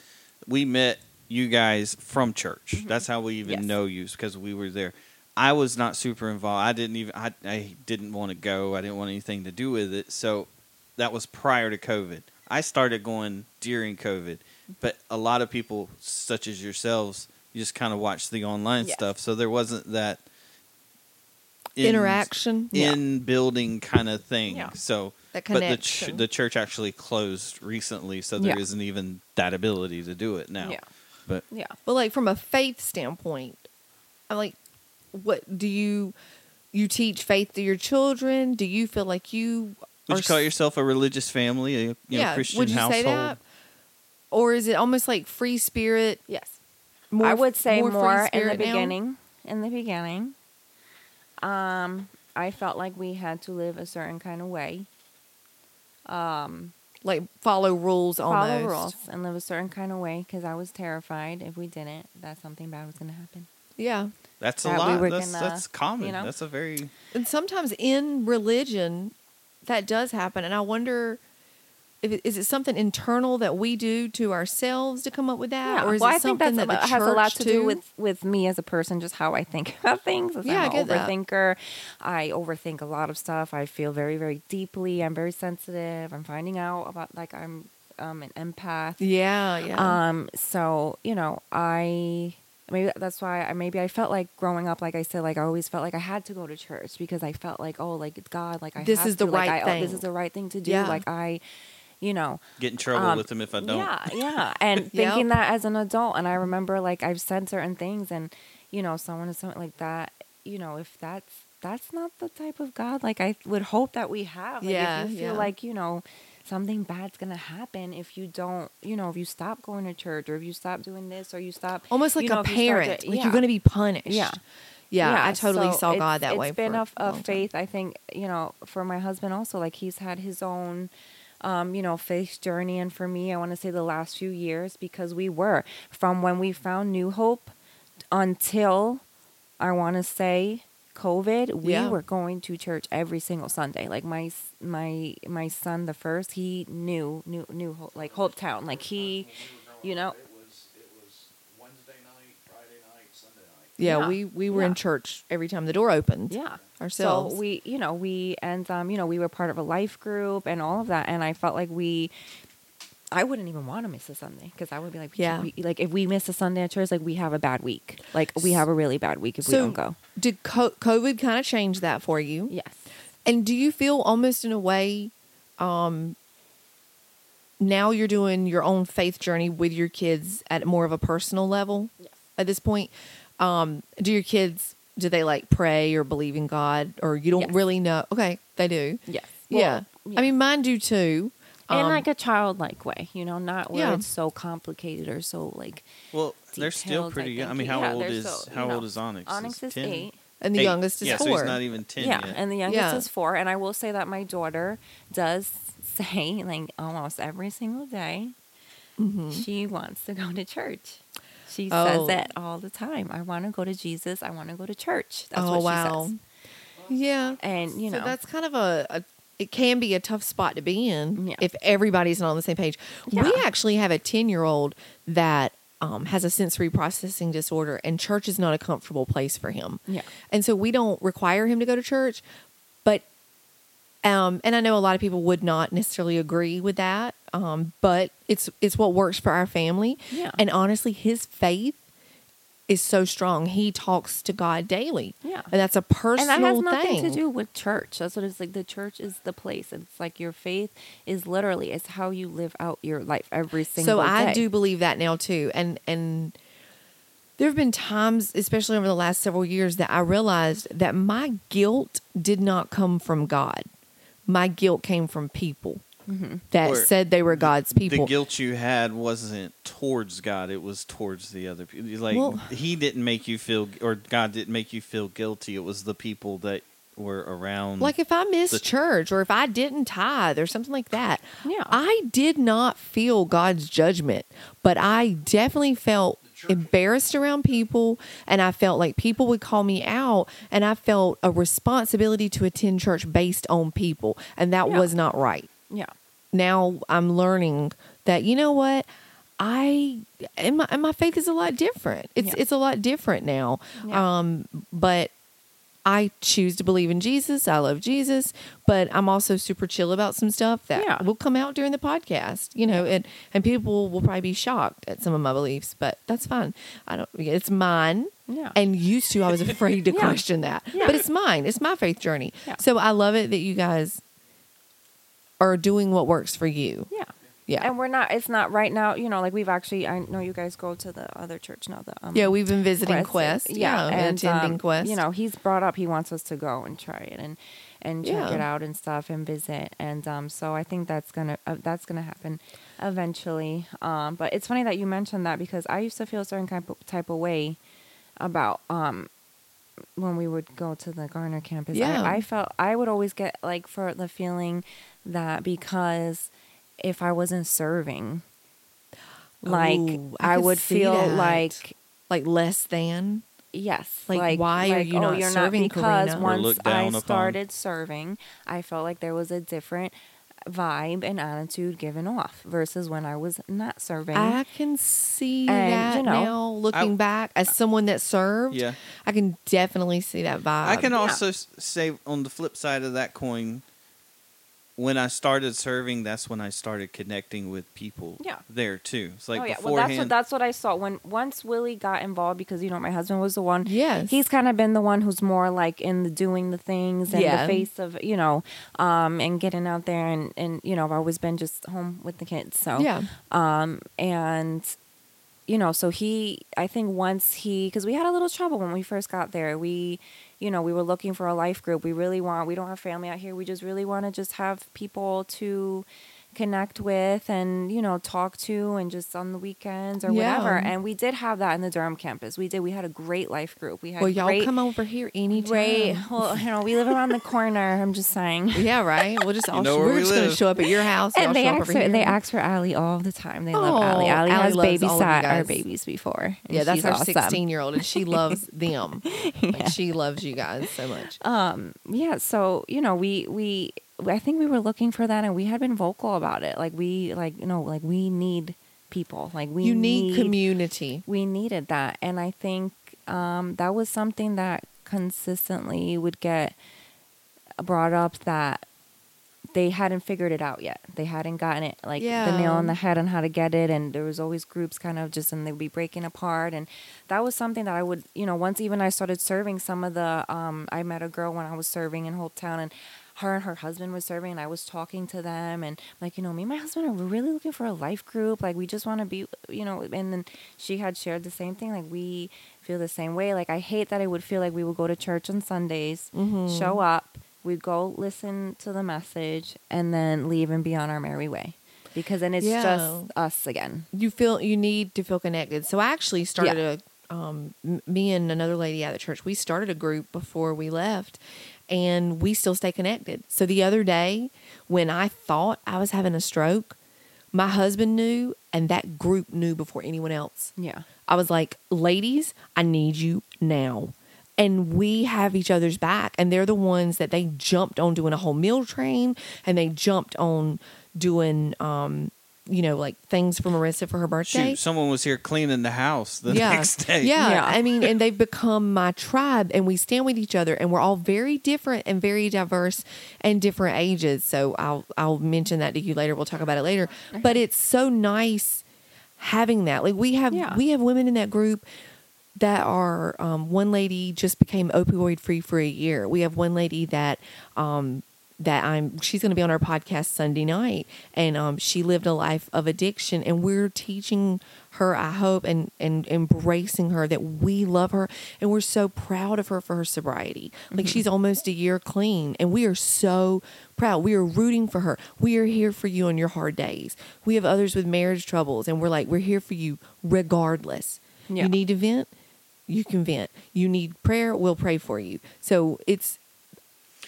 Speaker 2: we met you guys from church. Mm-hmm. That's how we even
Speaker 3: Yes.
Speaker 2: know you because we were there. I was not super involved. I didn't even. I I didn't want to go. I didn't want anything to do with it. So that was prior to COVID. I started going during COVID, but a lot of people, such as yourselves, you just kind of watched the online
Speaker 3: Yes.
Speaker 2: stuff. So there wasn't that in-
Speaker 1: Interaction.
Speaker 2: in building kind of thing.
Speaker 3: Yeah.
Speaker 2: So,
Speaker 1: That
Speaker 2: but the ch- the church actually closed recently, so there
Speaker 3: Yeah.
Speaker 2: not even that ability to do it now.
Speaker 3: Yeah.
Speaker 2: But
Speaker 3: yeah.
Speaker 1: But like from a faith standpoint, I'm like, what do you you teach faith to your children? Do you feel like you
Speaker 2: Would you call yourself a religious family, a you know,
Speaker 1: yeah,
Speaker 2: Christian
Speaker 1: would you
Speaker 2: household?
Speaker 1: say that? Or is it almost like free spirit?
Speaker 3: Yes.
Speaker 1: More,
Speaker 3: I would say
Speaker 1: free
Speaker 3: more, in the
Speaker 1: now?
Speaker 3: beginning. In the beginning, um, I felt like we had to live a certain kind of way. Um,
Speaker 1: like follow rules almost.
Speaker 3: follow rules and live a certain kind of way because I was terrified if we didn't that something bad was going to happen.
Speaker 1: Yeah.
Speaker 2: That's a
Speaker 3: that we
Speaker 2: lot.
Speaker 3: were
Speaker 2: that's,
Speaker 3: gonna,
Speaker 2: that's common.
Speaker 3: you know?
Speaker 2: That's a very
Speaker 1: And sometimes in religion, that does happen. And I wonder if it, is it something internal that we do to ourselves to come up with that, or is
Speaker 3: well,
Speaker 1: it
Speaker 3: I think
Speaker 1: something that
Speaker 3: about- has a lot to
Speaker 1: too?
Speaker 3: do with with me as a person, just how I think about things. As
Speaker 1: Yeah, I
Speaker 3: I'm an
Speaker 1: that.
Speaker 3: overthinker. I overthink a lot of stuff. I feel very, very deeply. I'm very sensitive. I'm finding out about like I'm um, an empath.
Speaker 1: Yeah, yeah.
Speaker 3: Um, so you know, I maybe that's why I maybe I felt like growing up, like I said, like I always felt like I had to go to church because I felt like, oh, like God, like I
Speaker 1: This
Speaker 3: have
Speaker 1: is the
Speaker 3: like,
Speaker 1: right
Speaker 3: I- oh, This
Speaker 1: thing.
Speaker 3: is the right thing to do.
Speaker 1: Yeah.
Speaker 3: Like I, you know,
Speaker 2: get in trouble
Speaker 3: um,
Speaker 2: with them if I don't.
Speaker 3: yeah, yeah. And
Speaker 1: Yep.
Speaker 3: thinking that as an adult, and I remember like I've said certain things, and you know, someone is something like that. You know, if that's that's not the type of God, like I would hope that we have. Like,
Speaker 1: Yeah,
Speaker 3: if you feel
Speaker 1: yeah.
Speaker 3: like you know something bad's gonna happen if you don't, you know, if you stop going to church or if you stop doing this or you stop,
Speaker 1: almost like
Speaker 3: you know,
Speaker 1: a
Speaker 3: if you start
Speaker 1: parent.
Speaker 3: to-
Speaker 1: like you're going to be punished.
Speaker 3: Yeah.
Speaker 1: Yeah, I totally
Speaker 3: so
Speaker 1: saw God that way.
Speaker 3: It's been
Speaker 1: for
Speaker 3: a,
Speaker 1: a
Speaker 3: a
Speaker 1: long time.
Speaker 3: faith. I think you know, for my husband also, like he's had his own, um, you know, faith journey, and for me, I want to say the last few years because we were from when we found New Hope until I want to say COVID, we
Speaker 1: Yeah.
Speaker 3: were going to church every single Sunday. Like my my my son, the first, he knew knew knew Hope- like Hope Town. Like he, you know,
Speaker 4: It was it was Wednesday night, Friday night, Sunday night.
Speaker 1: Yeah,
Speaker 3: Yeah.
Speaker 1: we we were in church every time the door opened.
Speaker 3: yeah
Speaker 1: ourselves.
Speaker 3: So we, you know, we and um, you know, we were part of a life group and all of that, and I felt like we. I wouldn't even want to miss a Sunday because I would be like,
Speaker 1: Yeah.
Speaker 3: we, like if we miss a Sunday at church, like we have a bad week. Like we have a really bad week if we don't go.
Speaker 1: did COVID kind of change that for you?
Speaker 3: Yes.
Speaker 1: And do you feel almost in a way, um, now you're doing your own faith journey with your kids at more of a personal level
Speaker 3: Yes.
Speaker 1: at this point? Um, do your kids do they like pray or believe in God or you don't
Speaker 3: Yes.
Speaker 1: really know? Okay, they do.
Speaker 3: Yes.
Speaker 1: yeah.
Speaker 3: Well,
Speaker 1: I mean, mine do too.
Speaker 3: in
Speaker 1: Um,
Speaker 3: like a childlike way, you know, not where
Speaker 1: Yeah.
Speaker 3: it's so complicated or so like.
Speaker 2: Well, they're still pretty
Speaker 3: I
Speaker 2: young. I mean, how
Speaker 3: Yeah,
Speaker 2: old is
Speaker 3: so-
Speaker 2: how
Speaker 3: you know,
Speaker 2: old is Onyx?
Speaker 3: Onyx is
Speaker 2: 10?
Speaker 3: eight.
Speaker 1: and the
Speaker 2: Eight.
Speaker 1: youngest is
Speaker 2: yeah,
Speaker 1: four.
Speaker 2: so he's not even ten
Speaker 3: yeah,
Speaker 2: yet.
Speaker 3: and the youngest
Speaker 1: Yeah.
Speaker 3: is four. And I will say that my daughter does say like almost every single day
Speaker 1: Mhm.
Speaker 3: she wants to go to church. She
Speaker 1: Oh.
Speaker 3: says that all the time. I want to go to Jesus. I want to go to church. That's
Speaker 1: oh
Speaker 3: what
Speaker 1: wow.
Speaker 3: says.
Speaker 1: Yeah.
Speaker 3: And you
Speaker 1: so
Speaker 3: know,
Speaker 1: that's kind of a, a it can be a tough spot to be in
Speaker 3: Yeah.
Speaker 1: if everybody's not on the same page. We actually have a 10 year old that um, has a sensory processing disorder, and church is not a comfortable place for him.
Speaker 3: Yeah.
Speaker 1: And so we don't require him to go to church, but um, and I know a lot of people would not necessarily agree with that, um, but it's it's what works for our family.
Speaker 3: Yeah.
Speaker 1: And honestly, his faith is so strong. He talks to God daily.
Speaker 3: Yeah.
Speaker 1: And that's a personal
Speaker 3: and that has nothing
Speaker 1: thing.
Speaker 3: to do with church. That's what it's like. The church is the place. It's like your faith is literally it's how you live out your life every single
Speaker 1: so
Speaker 3: day.
Speaker 1: So I do believe that now too, and and there have been times, especially over the last several years, that I realized that my guilt did not come from God. My guilt came from people that
Speaker 2: Or
Speaker 1: said they were God's people.
Speaker 2: The guilt you had wasn't towards God; it was towards the other people. Like
Speaker 1: Well-
Speaker 2: He didn't make you feel, or God didn't make you feel guilty. It was the people that were around.
Speaker 1: like if I missed
Speaker 2: the-
Speaker 1: church or if I didn't tithe or something like that,
Speaker 3: Yeah.
Speaker 1: I did not feel God's judgment, but I definitely felt embarrassed around people and I felt like people would call me out and I felt a responsibility to attend church based on people and that
Speaker 3: Yeah.
Speaker 1: was not right.
Speaker 3: Yeah.
Speaker 1: Now I'm learning that you know what? I and my, and my faith is a lot different. It's
Speaker 3: Yeah.
Speaker 1: it's a lot different now.
Speaker 3: Yeah.
Speaker 1: Um but I choose to believe in Jesus. I love Jesus, but I'm also super chill about some stuff that
Speaker 3: Yeah.
Speaker 1: will come out during the podcast, you know, and and people will probably be shocked at some of my beliefs, but that's fine. I don't it's mine.
Speaker 3: Yeah.
Speaker 1: And used to I was afraid to
Speaker 3: Yeah.
Speaker 1: question that.
Speaker 3: Yeah.
Speaker 1: But it's mine. It's my faith journey. So I love it that you guys are doing what works for you.
Speaker 3: Yeah.
Speaker 1: Yeah.
Speaker 3: And we're not. It's not right now. You know, like we've actually. I know you guys go to the other church now. The um,
Speaker 1: yeah, we've been visiting
Speaker 3: Quest.
Speaker 1: Quest. Yeah, and attending
Speaker 3: um,
Speaker 1: Quest.
Speaker 3: You know, he's brought up he wants us to go and try it, and and check
Speaker 1: Yeah.
Speaker 3: it out and stuff and visit. And um, so I think that's gonna uh, that's gonna happen eventually. Um, but it's funny that you mentioned that because I used to feel a certain type of, type of way about um when we would go to the Garner campus.
Speaker 1: Yeah.
Speaker 3: I, I felt I would always get like for the feeling that because if I wasn't serving, like
Speaker 1: Ooh, I
Speaker 3: I, would feel
Speaker 1: that.
Speaker 3: like
Speaker 1: Like less than.
Speaker 3: yes,
Speaker 1: Like, why are you
Speaker 3: oh,
Speaker 1: not
Speaker 3: you're
Speaker 1: serving,
Speaker 3: not because
Speaker 1: Carina?
Speaker 2: Or
Speaker 3: once
Speaker 2: looked
Speaker 3: I
Speaker 2: down upon.
Speaker 3: started serving, I felt like there was a different vibe and attitude given off versus when I was not serving.
Speaker 1: I can see
Speaker 3: And,
Speaker 1: that
Speaker 3: you know,
Speaker 1: now, looking
Speaker 2: I-
Speaker 1: back as someone that served.
Speaker 2: Yeah.
Speaker 1: I can definitely see that vibe.
Speaker 2: I can also s say on the flip side of that coin, when I started serving, that's when I started connecting with people.
Speaker 3: Yeah.
Speaker 2: there too. It's like
Speaker 3: oh yeah, well that's what
Speaker 2: beforehand.
Speaker 3: that's what I saw when once Willie got involved because you know my husband was the one.
Speaker 1: Yes.
Speaker 3: he's kind of been the one who's more like in the doing the things and
Speaker 1: Yeah.
Speaker 3: the face of you know, um, and getting out there and and you know I've always been just home with the kids. So
Speaker 1: Yeah.
Speaker 3: um, and you know, so he, I think once he, because we had a little trouble when we first got there. We, you know, we were looking for a life group. We really want, we don't have family out here. We just really want to just have people to connect with and, you know, talk to and just on the weekends or
Speaker 1: Yeah.
Speaker 3: whatever. And we did have that in the Durham campus. We did. We had a great life group. We had
Speaker 1: Well, y'all
Speaker 3: great,
Speaker 1: come over here anytime.
Speaker 3: great, well, you know, we live around the corner. I'm just saying.
Speaker 1: Yeah, right. We'll just all
Speaker 2: know where
Speaker 1: we're
Speaker 2: we
Speaker 1: just gonna show up at your house.
Speaker 3: And they
Speaker 1: show
Speaker 3: ask, for,
Speaker 1: here.
Speaker 3: they ask for Allie all the time. They love
Speaker 1: Oh,
Speaker 3: Allie. Allie,
Speaker 1: Allie
Speaker 3: has
Speaker 1: loves all of you
Speaker 3: babysat our babies before.
Speaker 1: Yeah, that's
Speaker 3: she's
Speaker 1: our
Speaker 3: awesome.
Speaker 1: 16 year old, and she loves them. Like, she loves you guys so much.
Speaker 3: um yeah so you know we we i think we were looking for that and we had been vocal about it like we like you know like we need people like we
Speaker 1: you need, community.
Speaker 3: we needed that and i think um that was something that consistently would get brought up that they hadn't figured it out yet. They hadn't gotten it like the nail on the head on how to get it, and there was always groups kind of just and they'd be breaking apart, and that was something that I would, you know, once even I started serving some of the, um, I met a girl when I was serving in Hope Town, and her and her husband was serving, and I was talking to them, and like, you know, me and my husband are really looking for a life group, like we just want to be, you know, and then she had shared the same thing, like we feel the same way, like I hate that I would feel like we would go to church on Sundays,
Speaker 1: Mhm.
Speaker 3: show up, we'd go listen to the message, and then leave and be on our merry way. Because then it's
Speaker 1: Yeah.
Speaker 3: just us again.
Speaker 1: you feel you need to feel connected. So I actually started a um, me and another lady at the church. We started a group before we left, and we still stay connected. So the other day, when I thought I was having a stroke, my husband knew, and that group knew before anyone else.
Speaker 3: Yeah.
Speaker 1: I was like, ladies, I need you now. And we have each other's back. And they're the ones that they jumped on doing a whole meal train and they jumped on doing, um, you know, like things for Marissa for her birthday.
Speaker 2: Shoot, someone was here cleaning the house the
Speaker 1: yeah.
Speaker 2: next day.
Speaker 1: Yeah.
Speaker 3: Yeah.
Speaker 1: I mean, and they've become my tribe and we stand with each other and we're all very different and very diverse and different ages. So I'll I'll mention that to you later. We'll talk about it later. But it's so nice having that. Like we have
Speaker 3: Yeah.
Speaker 1: we have women in that group that are um, one lady just became opioid free for a year. We have one lady that um, that I'm she's going to be on our podcast Sunday night, and um, she lived a life of addiction, and we're teaching her. I hope and and embracing her that we love her, and we're so proud of her for her sobriety. Like she's almost a year clean, and we are so proud. We are rooting for her. We are here for you on your hard days. We have others with marriage troubles, and we're like we're here for you regardless.
Speaker 3: Yeah.
Speaker 1: You need to vent, you can vent. You need prayer, we'll pray for you. So it's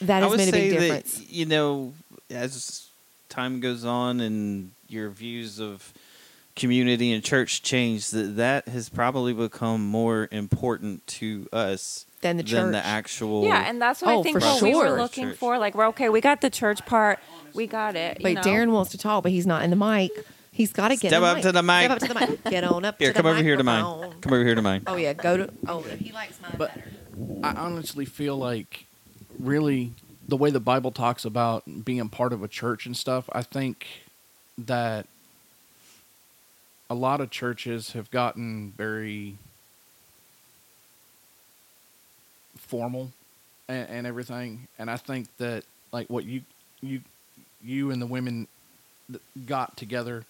Speaker 1: that
Speaker 2: I
Speaker 1: has
Speaker 2: would
Speaker 1: made a
Speaker 2: say
Speaker 1: big difference.
Speaker 2: that you know, as time goes on and your views of community and church change, that that has probably become more important to us
Speaker 1: Than the
Speaker 2: than the actual.
Speaker 3: Yeah, and that's what
Speaker 1: Oh,
Speaker 3: I think
Speaker 1: for
Speaker 3: what we were looking
Speaker 2: Church.
Speaker 3: for. Like, we're okay, we got the church part, we got it.
Speaker 1: But
Speaker 3: know?
Speaker 1: Darren wants to talk, but he's not in the mic. He's got to get
Speaker 2: Step up
Speaker 1: mic.
Speaker 2: to the mic.
Speaker 1: Step up to the mic. Get on up.
Speaker 2: here,
Speaker 1: to the
Speaker 2: come over here to mine.
Speaker 1: microphone.
Speaker 2: Come over here to mine.
Speaker 1: Oh yeah, go to. Oh, he likes mine
Speaker 4: But-
Speaker 1: better.
Speaker 4: I honestly feel like really the way the Bible talks about being part of a church and stuff, I think that a lot of churches have gotten very formal and, and everything. And I think that like what you you you and the women got together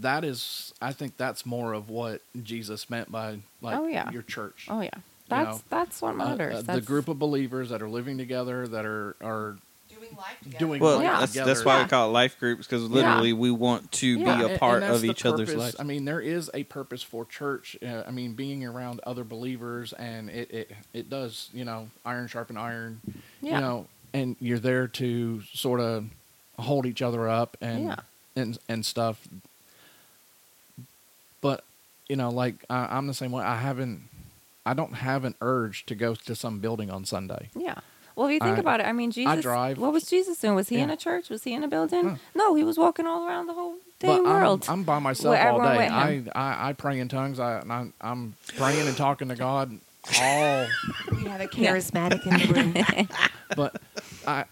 Speaker 4: that is I think that's more of what Jesus meant by like
Speaker 3: Oh, yeah.
Speaker 4: your church.
Speaker 3: Oh, yeah. That's
Speaker 4: know,
Speaker 3: that's what
Speaker 4: uh,
Speaker 3: matters.
Speaker 4: uh, the
Speaker 3: That's-
Speaker 4: group of believers that are living together that are are
Speaker 1: Doing life
Speaker 4: doing
Speaker 2: Well,
Speaker 3: Yeah.
Speaker 2: that's,
Speaker 4: together.
Speaker 2: that's why
Speaker 3: Yeah.
Speaker 2: we call it life groups because literally we want to
Speaker 3: Yeah.
Speaker 2: be
Speaker 4: And-
Speaker 2: a
Speaker 4: and
Speaker 2: part of
Speaker 4: the
Speaker 2: each other's
Speaker 4: purpose.
Speaker 2: lives.
Speaker 4: I mean, there is a purpose for church. Uh, I mean, being around other believers, and it, it it does, you know, iron sharpen iron.
Speaker 3: Yeah.
Speaker 4: You know, and you're there to sort of hold each other up and
Speaker 3: Yeah.
Speaker 4: and and stuff. But you know, like I, I'm the same way. I haven't, I don't have an urge to go to some building on Sunday.
Speaker 3: Yeah. Well, if you think
Speaker 4: I-
Speaker 3: about it, I mean, Jesus.
Speaker 4: I drive.
Speaker 3: What was Jesus doing? Was he in a church? Was he in a building?
Speaker 4: Huh.
Speaker 3: No, he was walking all around the whole day
Speaker 4: But
Speaker 3: world.
Speaker 4: I'm, I'm by myself
Speaker 3: Where
Speaker 4: all day. I. I I pray in tongues. I I'm, I'm praying and talking to God all
Speaker 1: We have a charismatic in the room.
Speaker 4: but I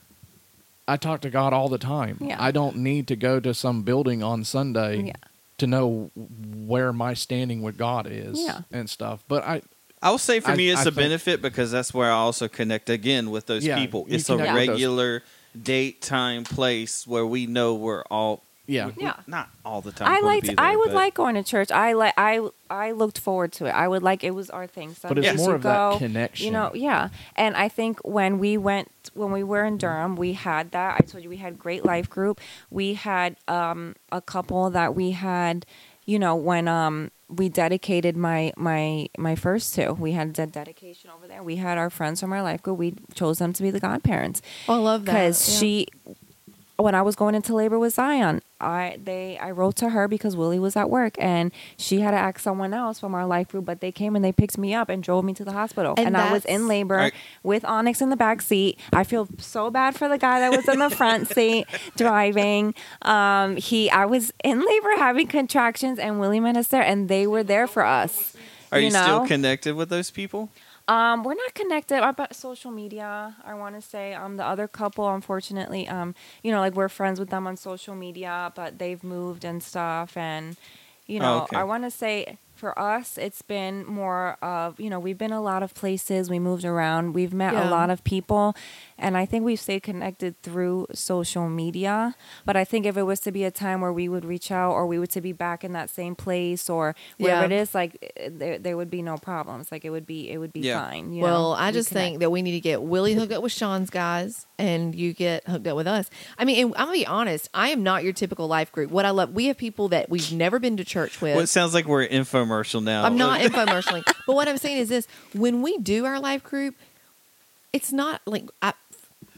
Speaker 4: I talk to God all the time.
Speaker 3: Yeah.
Speaker 4: I don't need to go to some building on Sunday
Speaker 3: Yeah.
Speaker 4: to know where my standing with God is
Speaker 3: Yeah.
Speaker 4: and stuff. But I
Speaker 2: I will say for
Speaker 4: I-
Speaker 2: me, it's
Speaker 4: I
Speaker 2: a
Speaker 4: think-
Speaker 2: benefit because that's where I also connect again with those
Speaker 4: Yeah,
Speaker 2: people. It's a
Speaker 4: connect those-
Speaker 2: regular date, time, place where we know we're all.
Speaker 4: yeah.
Speaker 2: we-
Speaker 3: Yeah.
Speaker 2: Not all the time.
Speaker 3: I
Speaker 2: gonna
Speaker 3: liked.
Speaker 2: be
Speaker 3: I would
Speaker 2: but-
Speaker 3: like going to church. I like. I I looked forward to it. I would like. It was our thing.
Speaker 4: But it's more
Speaker 3: we
Speaker 4: of that connection.
Speaker 3: You know. Yeah. And I think when we went when we were in Durham, we had that. I told you we had great life group. We had um a couple that we had. You know when um we dedicated my my my first two. We had a dedication over there. We had our friends from our life group. We chose them to be the godparents
Speaker 1: Oh, I love that.
Speaker 3: because
Speaker 1: Yeah.
Speaker 3: she when I was going into labor with Zion, I they I wrote to her because Willie was at work and she had to ask someone else from our life group, but they came and they picked me up and drove me to the hospital.
Speaker 1: And
Speaker 3: And, I was in labor
Speaker 2: Right.
Speaker 3: with Onyx in the back seat. I feel so bad for the guy that was in the front seat driving. Um, he I was in labor having contractions and Willie met us there and they were there for us.
Speaker 2: Are you,
Speaker 3: know?
Speaker 2: still connected with those people?
Speaker 3: Um, we're not connected about social media. I want to say um the other couple, unfortunately, um, you know, like we're friends with them on social media, but they've moved and stuff, and you
Speaker 2: Oh,
Speaker 3: know,
Speaker 2: okay.
Speaker 3: I want to say for us, it's been more of you know we've been a lot of places, we moved around, we've met
Speaker 1: Yeah.
Speaker 3: a lot of people, and I think we've stayed connected through social media. But I think if it was to be a time where we would reach out, or we would to be back in that same place, or wherever
Speaker 1: Yeah.
Speaker 3: it is, like there there would be no problems. Like it would be it would be
Speaker 2: Yeah.
Speaker 3: fine. You
Speaker 1: well,
Speaker 3: know?
Speaker 1: I
Speaker 3: We
Speaker 1: just
Speaker 3: connect.
Speaker 1: think that we need to get Willie hooked up with Sean's guys, and you get hooked up with us. I mean, and I'm gonna be honest. I am not your typical life group. What I love, we have people that we've never been to church with.
Speaker 2: Well, it sounds like we're infomercial now.
Speaker 1: I'm not infomercialing, but what I'm saying is this: when we do our life group, it's not like I,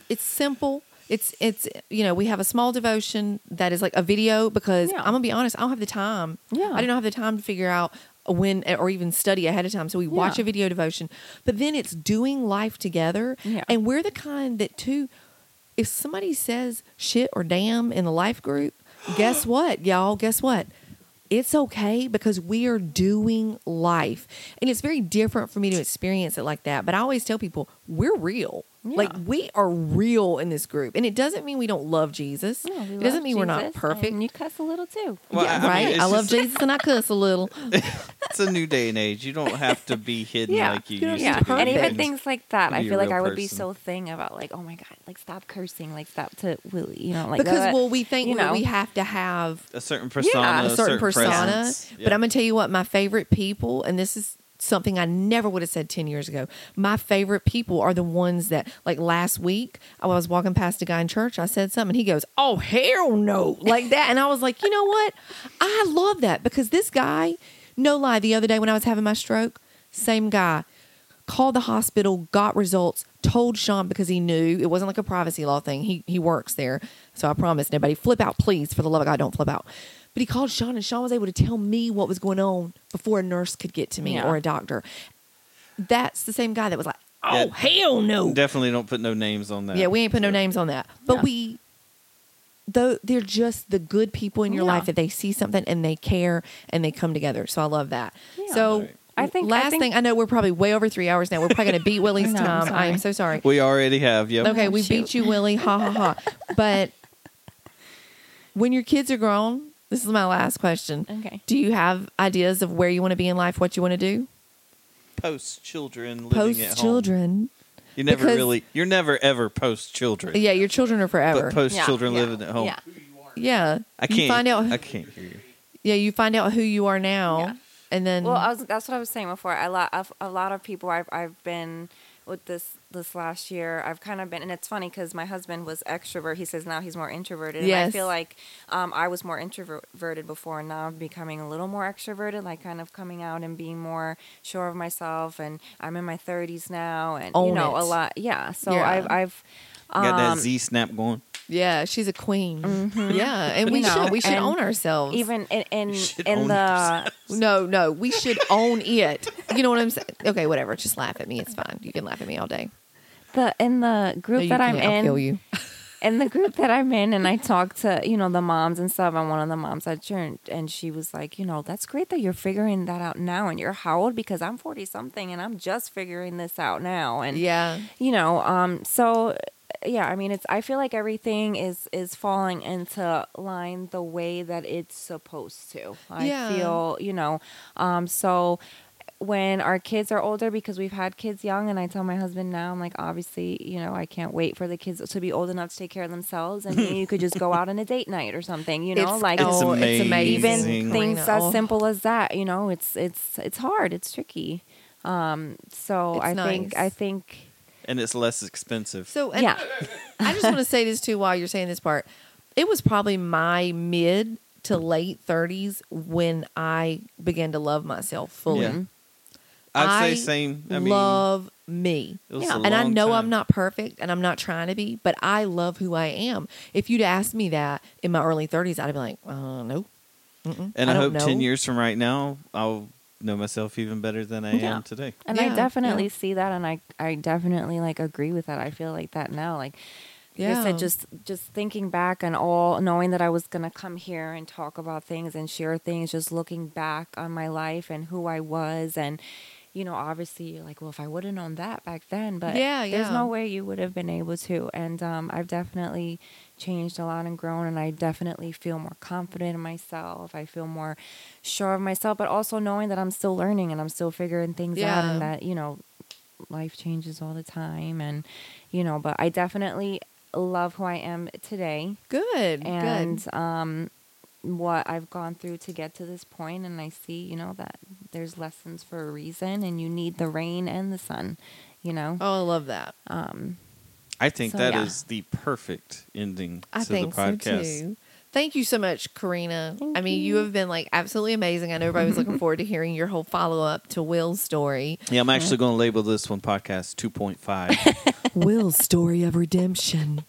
Speaker 1: it's simple. It's it's you know we have a small devotion that is like a video because
Speaker 3: Yeah.
Speaker 1: I'm gonna be honest, I don't have the time.
Speaker 3: Yeah.
Speaker 1: I don't have the time to figure out when or even study ahead of time. So we watch a video devotion, but then it's doing life together,
Speaker 3: Yeah.
Speaker 1: and we're the kind that too. If somebody says shit or damn in the life group, guess what, y'all? Guess what? It's okay because we are doing life. And it's very different for me to experience it like that. But I always tell people, we're real.
Speaker 3: Yeah.
Speaker 1: Like we are real in this group. And it doesn't mean we don't love Jesus.
Speaker 3: No, we
Speaker 1: it
Speaker 3: love
Speaker 1: doesn't mean we're not perfect.
Speaker 3: And you cuss a little too.
Speaker 2: Well,
Speaker 1: yeah,
Speaker 2: I mean,
Speaker 1: right.
Speaker 2: it's
Speaker 1: I love
Speaker 2: just-
Speaker 1: Jesus and I cuss a little.
Speaker 2: It's a new day and age. You don't have to be hidden
Speaker 3: Yeah,
Speaker 2: like you,
Speaker 1: you
Speaker 2: used
Speaker 3: yeah,
Speaker 1: to
Speaker 2: to. be.
Speaker 3: and even things like that, I feel like I would be so thing about like, oh my god, like stop cursing, like stop to Willie, you know, like
Speaker 1: because
Speaker 3: that.
Speaker 1: well, we think
Speaker 3: you
Speaker 1: that
Speaker 3: know.
Speaker 1: we have to have
Speaker 2: a certain persona,
Speaker 1: a certain, persona.
Speaker 2: presence.
Speaker 1: But
Speaker 2: Yeah.
Speaker 1: I'm gonna tell you what, my favorite people, and this is something I never would have said ten years ago. My favorite people are the ones that, like last week, I was walking past a guy in church. I said something. He goes, "Oh hell no!" like that, and I was like, you know what? I love that because this guy, no lie, the other day when I was having my stroke, same guy called the hospital, got results, told Sean because he knew it wasn't like a privacy law thing. He he works there, so I promised nobody flip out, please, for the love of God, don't flip out. But he called Sean, and Sean was able to tell me what was going on before a nurse could get to me
Speaker 3: Yeah.
Speaker 1: or a doctor. That's the same guy that was like, "Oh
Speaker 2: Yeah.
Speaker 1: hell no!"
Speaker 2: Definitely don't put no names on that.
Speaker 1: Yeah, we ain't put no names on that, but
Speaker 3: Yeah.
Speaker 1: we. Though they're just the good people in your
Speaker 3: Yeah.
Speaker 1: life that they see something and they care and they come together. So I love that.
Speaker 3: Yeah.
Speaker 1: So
Speaker 2: Right.
Speaker 3: I think- I
Speaker 1: last
Speaker 3: think-
Speaker 1: thing I know we're probably way over three hours now. We're probably going to beat Willie's
Speaker 3: I
Speaker 1: time. I am so sorry.
Speaker 2: We already have. Yep.
Speaker 1: Okay,
Speaker 3: Oh,
Speaker 1: we
Speaker 3: shoot.
Speaker 1: beat you, Willie. Ha ha ha. But when your kids are grown, this is my last question.
Speaker 3: Okay.
Speaker 1: Do you have ideas of where you want to be in life, what you want to do?
Speaker 2: Post children living
Speaker 1: Post
Speaker 2: at home.
Speaker 1: children.
Speaker 2: You never
Speaker 1: Because-
Speaker 2: really. You're never ever post children.
Speaker 1: Yeah, your children are forever.
Speaker 2: But post
Speaker 3: Yeah,
Speaker 2: children
Speaker 3: yeah,
Speaker 2: living at home.
Speaker 3: Yeah.
Speaker 1: yeah.
Speaker 2: I can't.
Speaker 1: find out
Speaker 2: I can't hear you.
Speaker 1: Yeah, you find out who you are now.
Speaker 3: Yeah.
Speaker 1: and then
Speaker 3: Well, I was, that's what I was saying before. A lot of a lot of people I've I've been with this this last year. I've kind of been, and it's funny because my husband was extrovert. He says now he's more introverted. And I feel like um, I was more introverted before, and now I'm becoming a little more extroverted. Like kind of coming out and being more sure of myself. And I'm in my 30s now, and you know
Speaker 1: it.
Speaker 3: a lot. Yeah. So
Speaker 1: Yeah.
Speaker 3: I've I've
Speaker 2: Got that
Speaker 3: um,
Speaker 2: Z snap going.
Speaker 1: yeah, she's a queen. Yeah, and
Speaker 3: You
Speaker 1: we
Speaker 3: know,
Speaker 1: should we should own ourselves.
Speaker 3: even in in, in
Speaker 2: own
Speaker 3: the
Speaker 1: no, no, we should own it. You know what I'm saying? Okay, whatever. Just laugh at me. It's fine. You can laugh at me all day.
Speaker 3: The in the group
Speaker 1: you
Speaker 3: that I'm.
Speaker 1: I'll
Speaker 3: in.
Speaker 1: kill you.
Speaker 3: in the group that I'm in, and I talked to you know the moms and stuff. And one of the moms at church, and she was like, you know, that's great that you're figuring that out now. And you're how old? Because I'm forty something, and I'm just figuring this out now. And
Speaker 1: Yeah,
Speaker 3: you know, um, so yeah, I mean, it's. I feel like everything is is falling into line the way that it's supposed to. I
Speaker 1: Yeah.
Speaker 3: feel, you know, um, so when our kids are older because we've had kids young and I tell my husband now I'm like obviously you know I can't wait for the kids to be old enough to take care of themselves and you could just go out on a date night or something you know
Speaker 1: It's-
Speaker 3: like
Speaker 2: It's
Speaker 1: oh,
Speaker 2: amazing.
Speaker 3: even
Speaker 2: Amazing.
Speaker 3: things as simple as that you know it's it's it's hard it's tricky um so
Speaker 1: It's
Speaker 3: I think. I think
Speaker 2: And it's less expensive.
Speaker 1: So and
Speaker 3: yeah
Speaker 1: I just want to say this too while you're saying this part. It was probably my mid to late 30s when I began to love myself fully.
Speaker 2: Yeah. I'd
Speaker 1: I
Speaker 2: say same. I mean,
Speaker 1: love me.
Speaker 3: Yeah.
Speaker 1: And I know
Speaker 2: time.
Speaker 1: I'm not perfect and I'm not trying to be, but I love who I am. If you'd asked me that in my early 30s, I'd be like, uh, no. Mm-mm.
Speaker 2: And I,
Speaker 1: don't
Speaker 2: hope ten years from right now, I'll know myself even better than I
Speaker 3: Yeah.
Speaker 2: am today.
Speaker 3: And
Speaker 1: Yeah,
Speaker 3: I definitely
Speaker 1: yeah.
Speaker 3: see that, and I I definitely like agree with that. I feel like that now, like. Like I said, just just thinking back and all knowing that I was gonna come here and talk about things and share things, just looking back on my life and who I was, and you know, obviously, you're like, well, if I would have known that back then, but
Speaker 1: Yeah,
Speaker 3: there's no way you would have been able to. And um, I've definitely changed a lot and grown, and I definitely feel more confident in myself. I feel more sure of myself, but also knowing that I'm still learning and I'm still figuring things out, and that you know, life changes all the time, and you know, but I definitely love who I am today
Speaker 1: Good.
Speaker 3: and
Speaker 1: good.
Speaker 3: um, what I've gone through to get to this point, and I see, you know, that there's lessons for a reason, and you need the rain and the sun, you know.
Speaker 1: Oh, I love that.
Speaker 3: Um,
Speaker 2: I think
Speaker 3: So,
Speaker 2: that is
Speaker 3: yeah.
Speaker 2: the perfect ending
Speaker 1: I
Speaker 2: to
Speaker 1: think
Speaker 2: the podcast.
Speaker 1: so too. Thank you so much, Carina.
Speaker 3: Thank
Speaker 1: I mean, you.
Speaker 3: you.
Speaker 1: have been like absolutely amazing. I know everybody was looking forward to hearing your whole follow up to Will's story.
Speaker 2: Yeah, I'm actually going to label this one podcast 2.5.
Speaker 1: Will's story of redemption.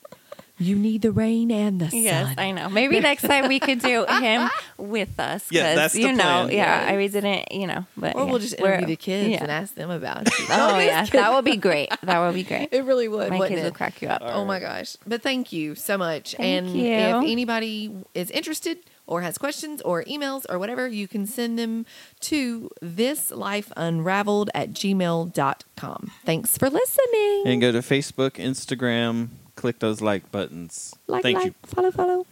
Speaker 1: You need the rain and the
Speaker 3: yes,
Speaker 1: sun.
Speaker 3: Yes, I know. Maybe next time we could do him with us.
Speaker 2: Yeah,
Speaker 3: 'cause,
Speaker 2: that's the
Speaker 3: you know,
Speaker 2: plan.
Speaker 3: yeah, I didn't, you know, but
Speaker 1: or
Speaker 3: yeah,
Speaker 1: we'll just interview the kids
Speaker 3: yeah.
Speaker 1: and ask them about it.
Speaker 3: Oh yeah, that would be great. That would be great.
Speaker 1: It really would.
Speaker 3: My kids
Speaker 1: it?
Speaker 3: would crack you up.
Speaker 1: Oh my gosh. But thank you so much.
Speaker 3: Thank
Speaker 1: and
Speaker 3: you.
Speaker 1: if anybody is interested or has questions or emails or whatever, you can send them to thislifeunraveled at gmail.com. Thanks for listening.
Speaker 2: and go to Facebook, Instagram, click those like buttons.
Speaker 1: like,
Speaker 2: Thank
Speaker 1: like,
Speaker 2: you.
Speaker 1: follow, follow.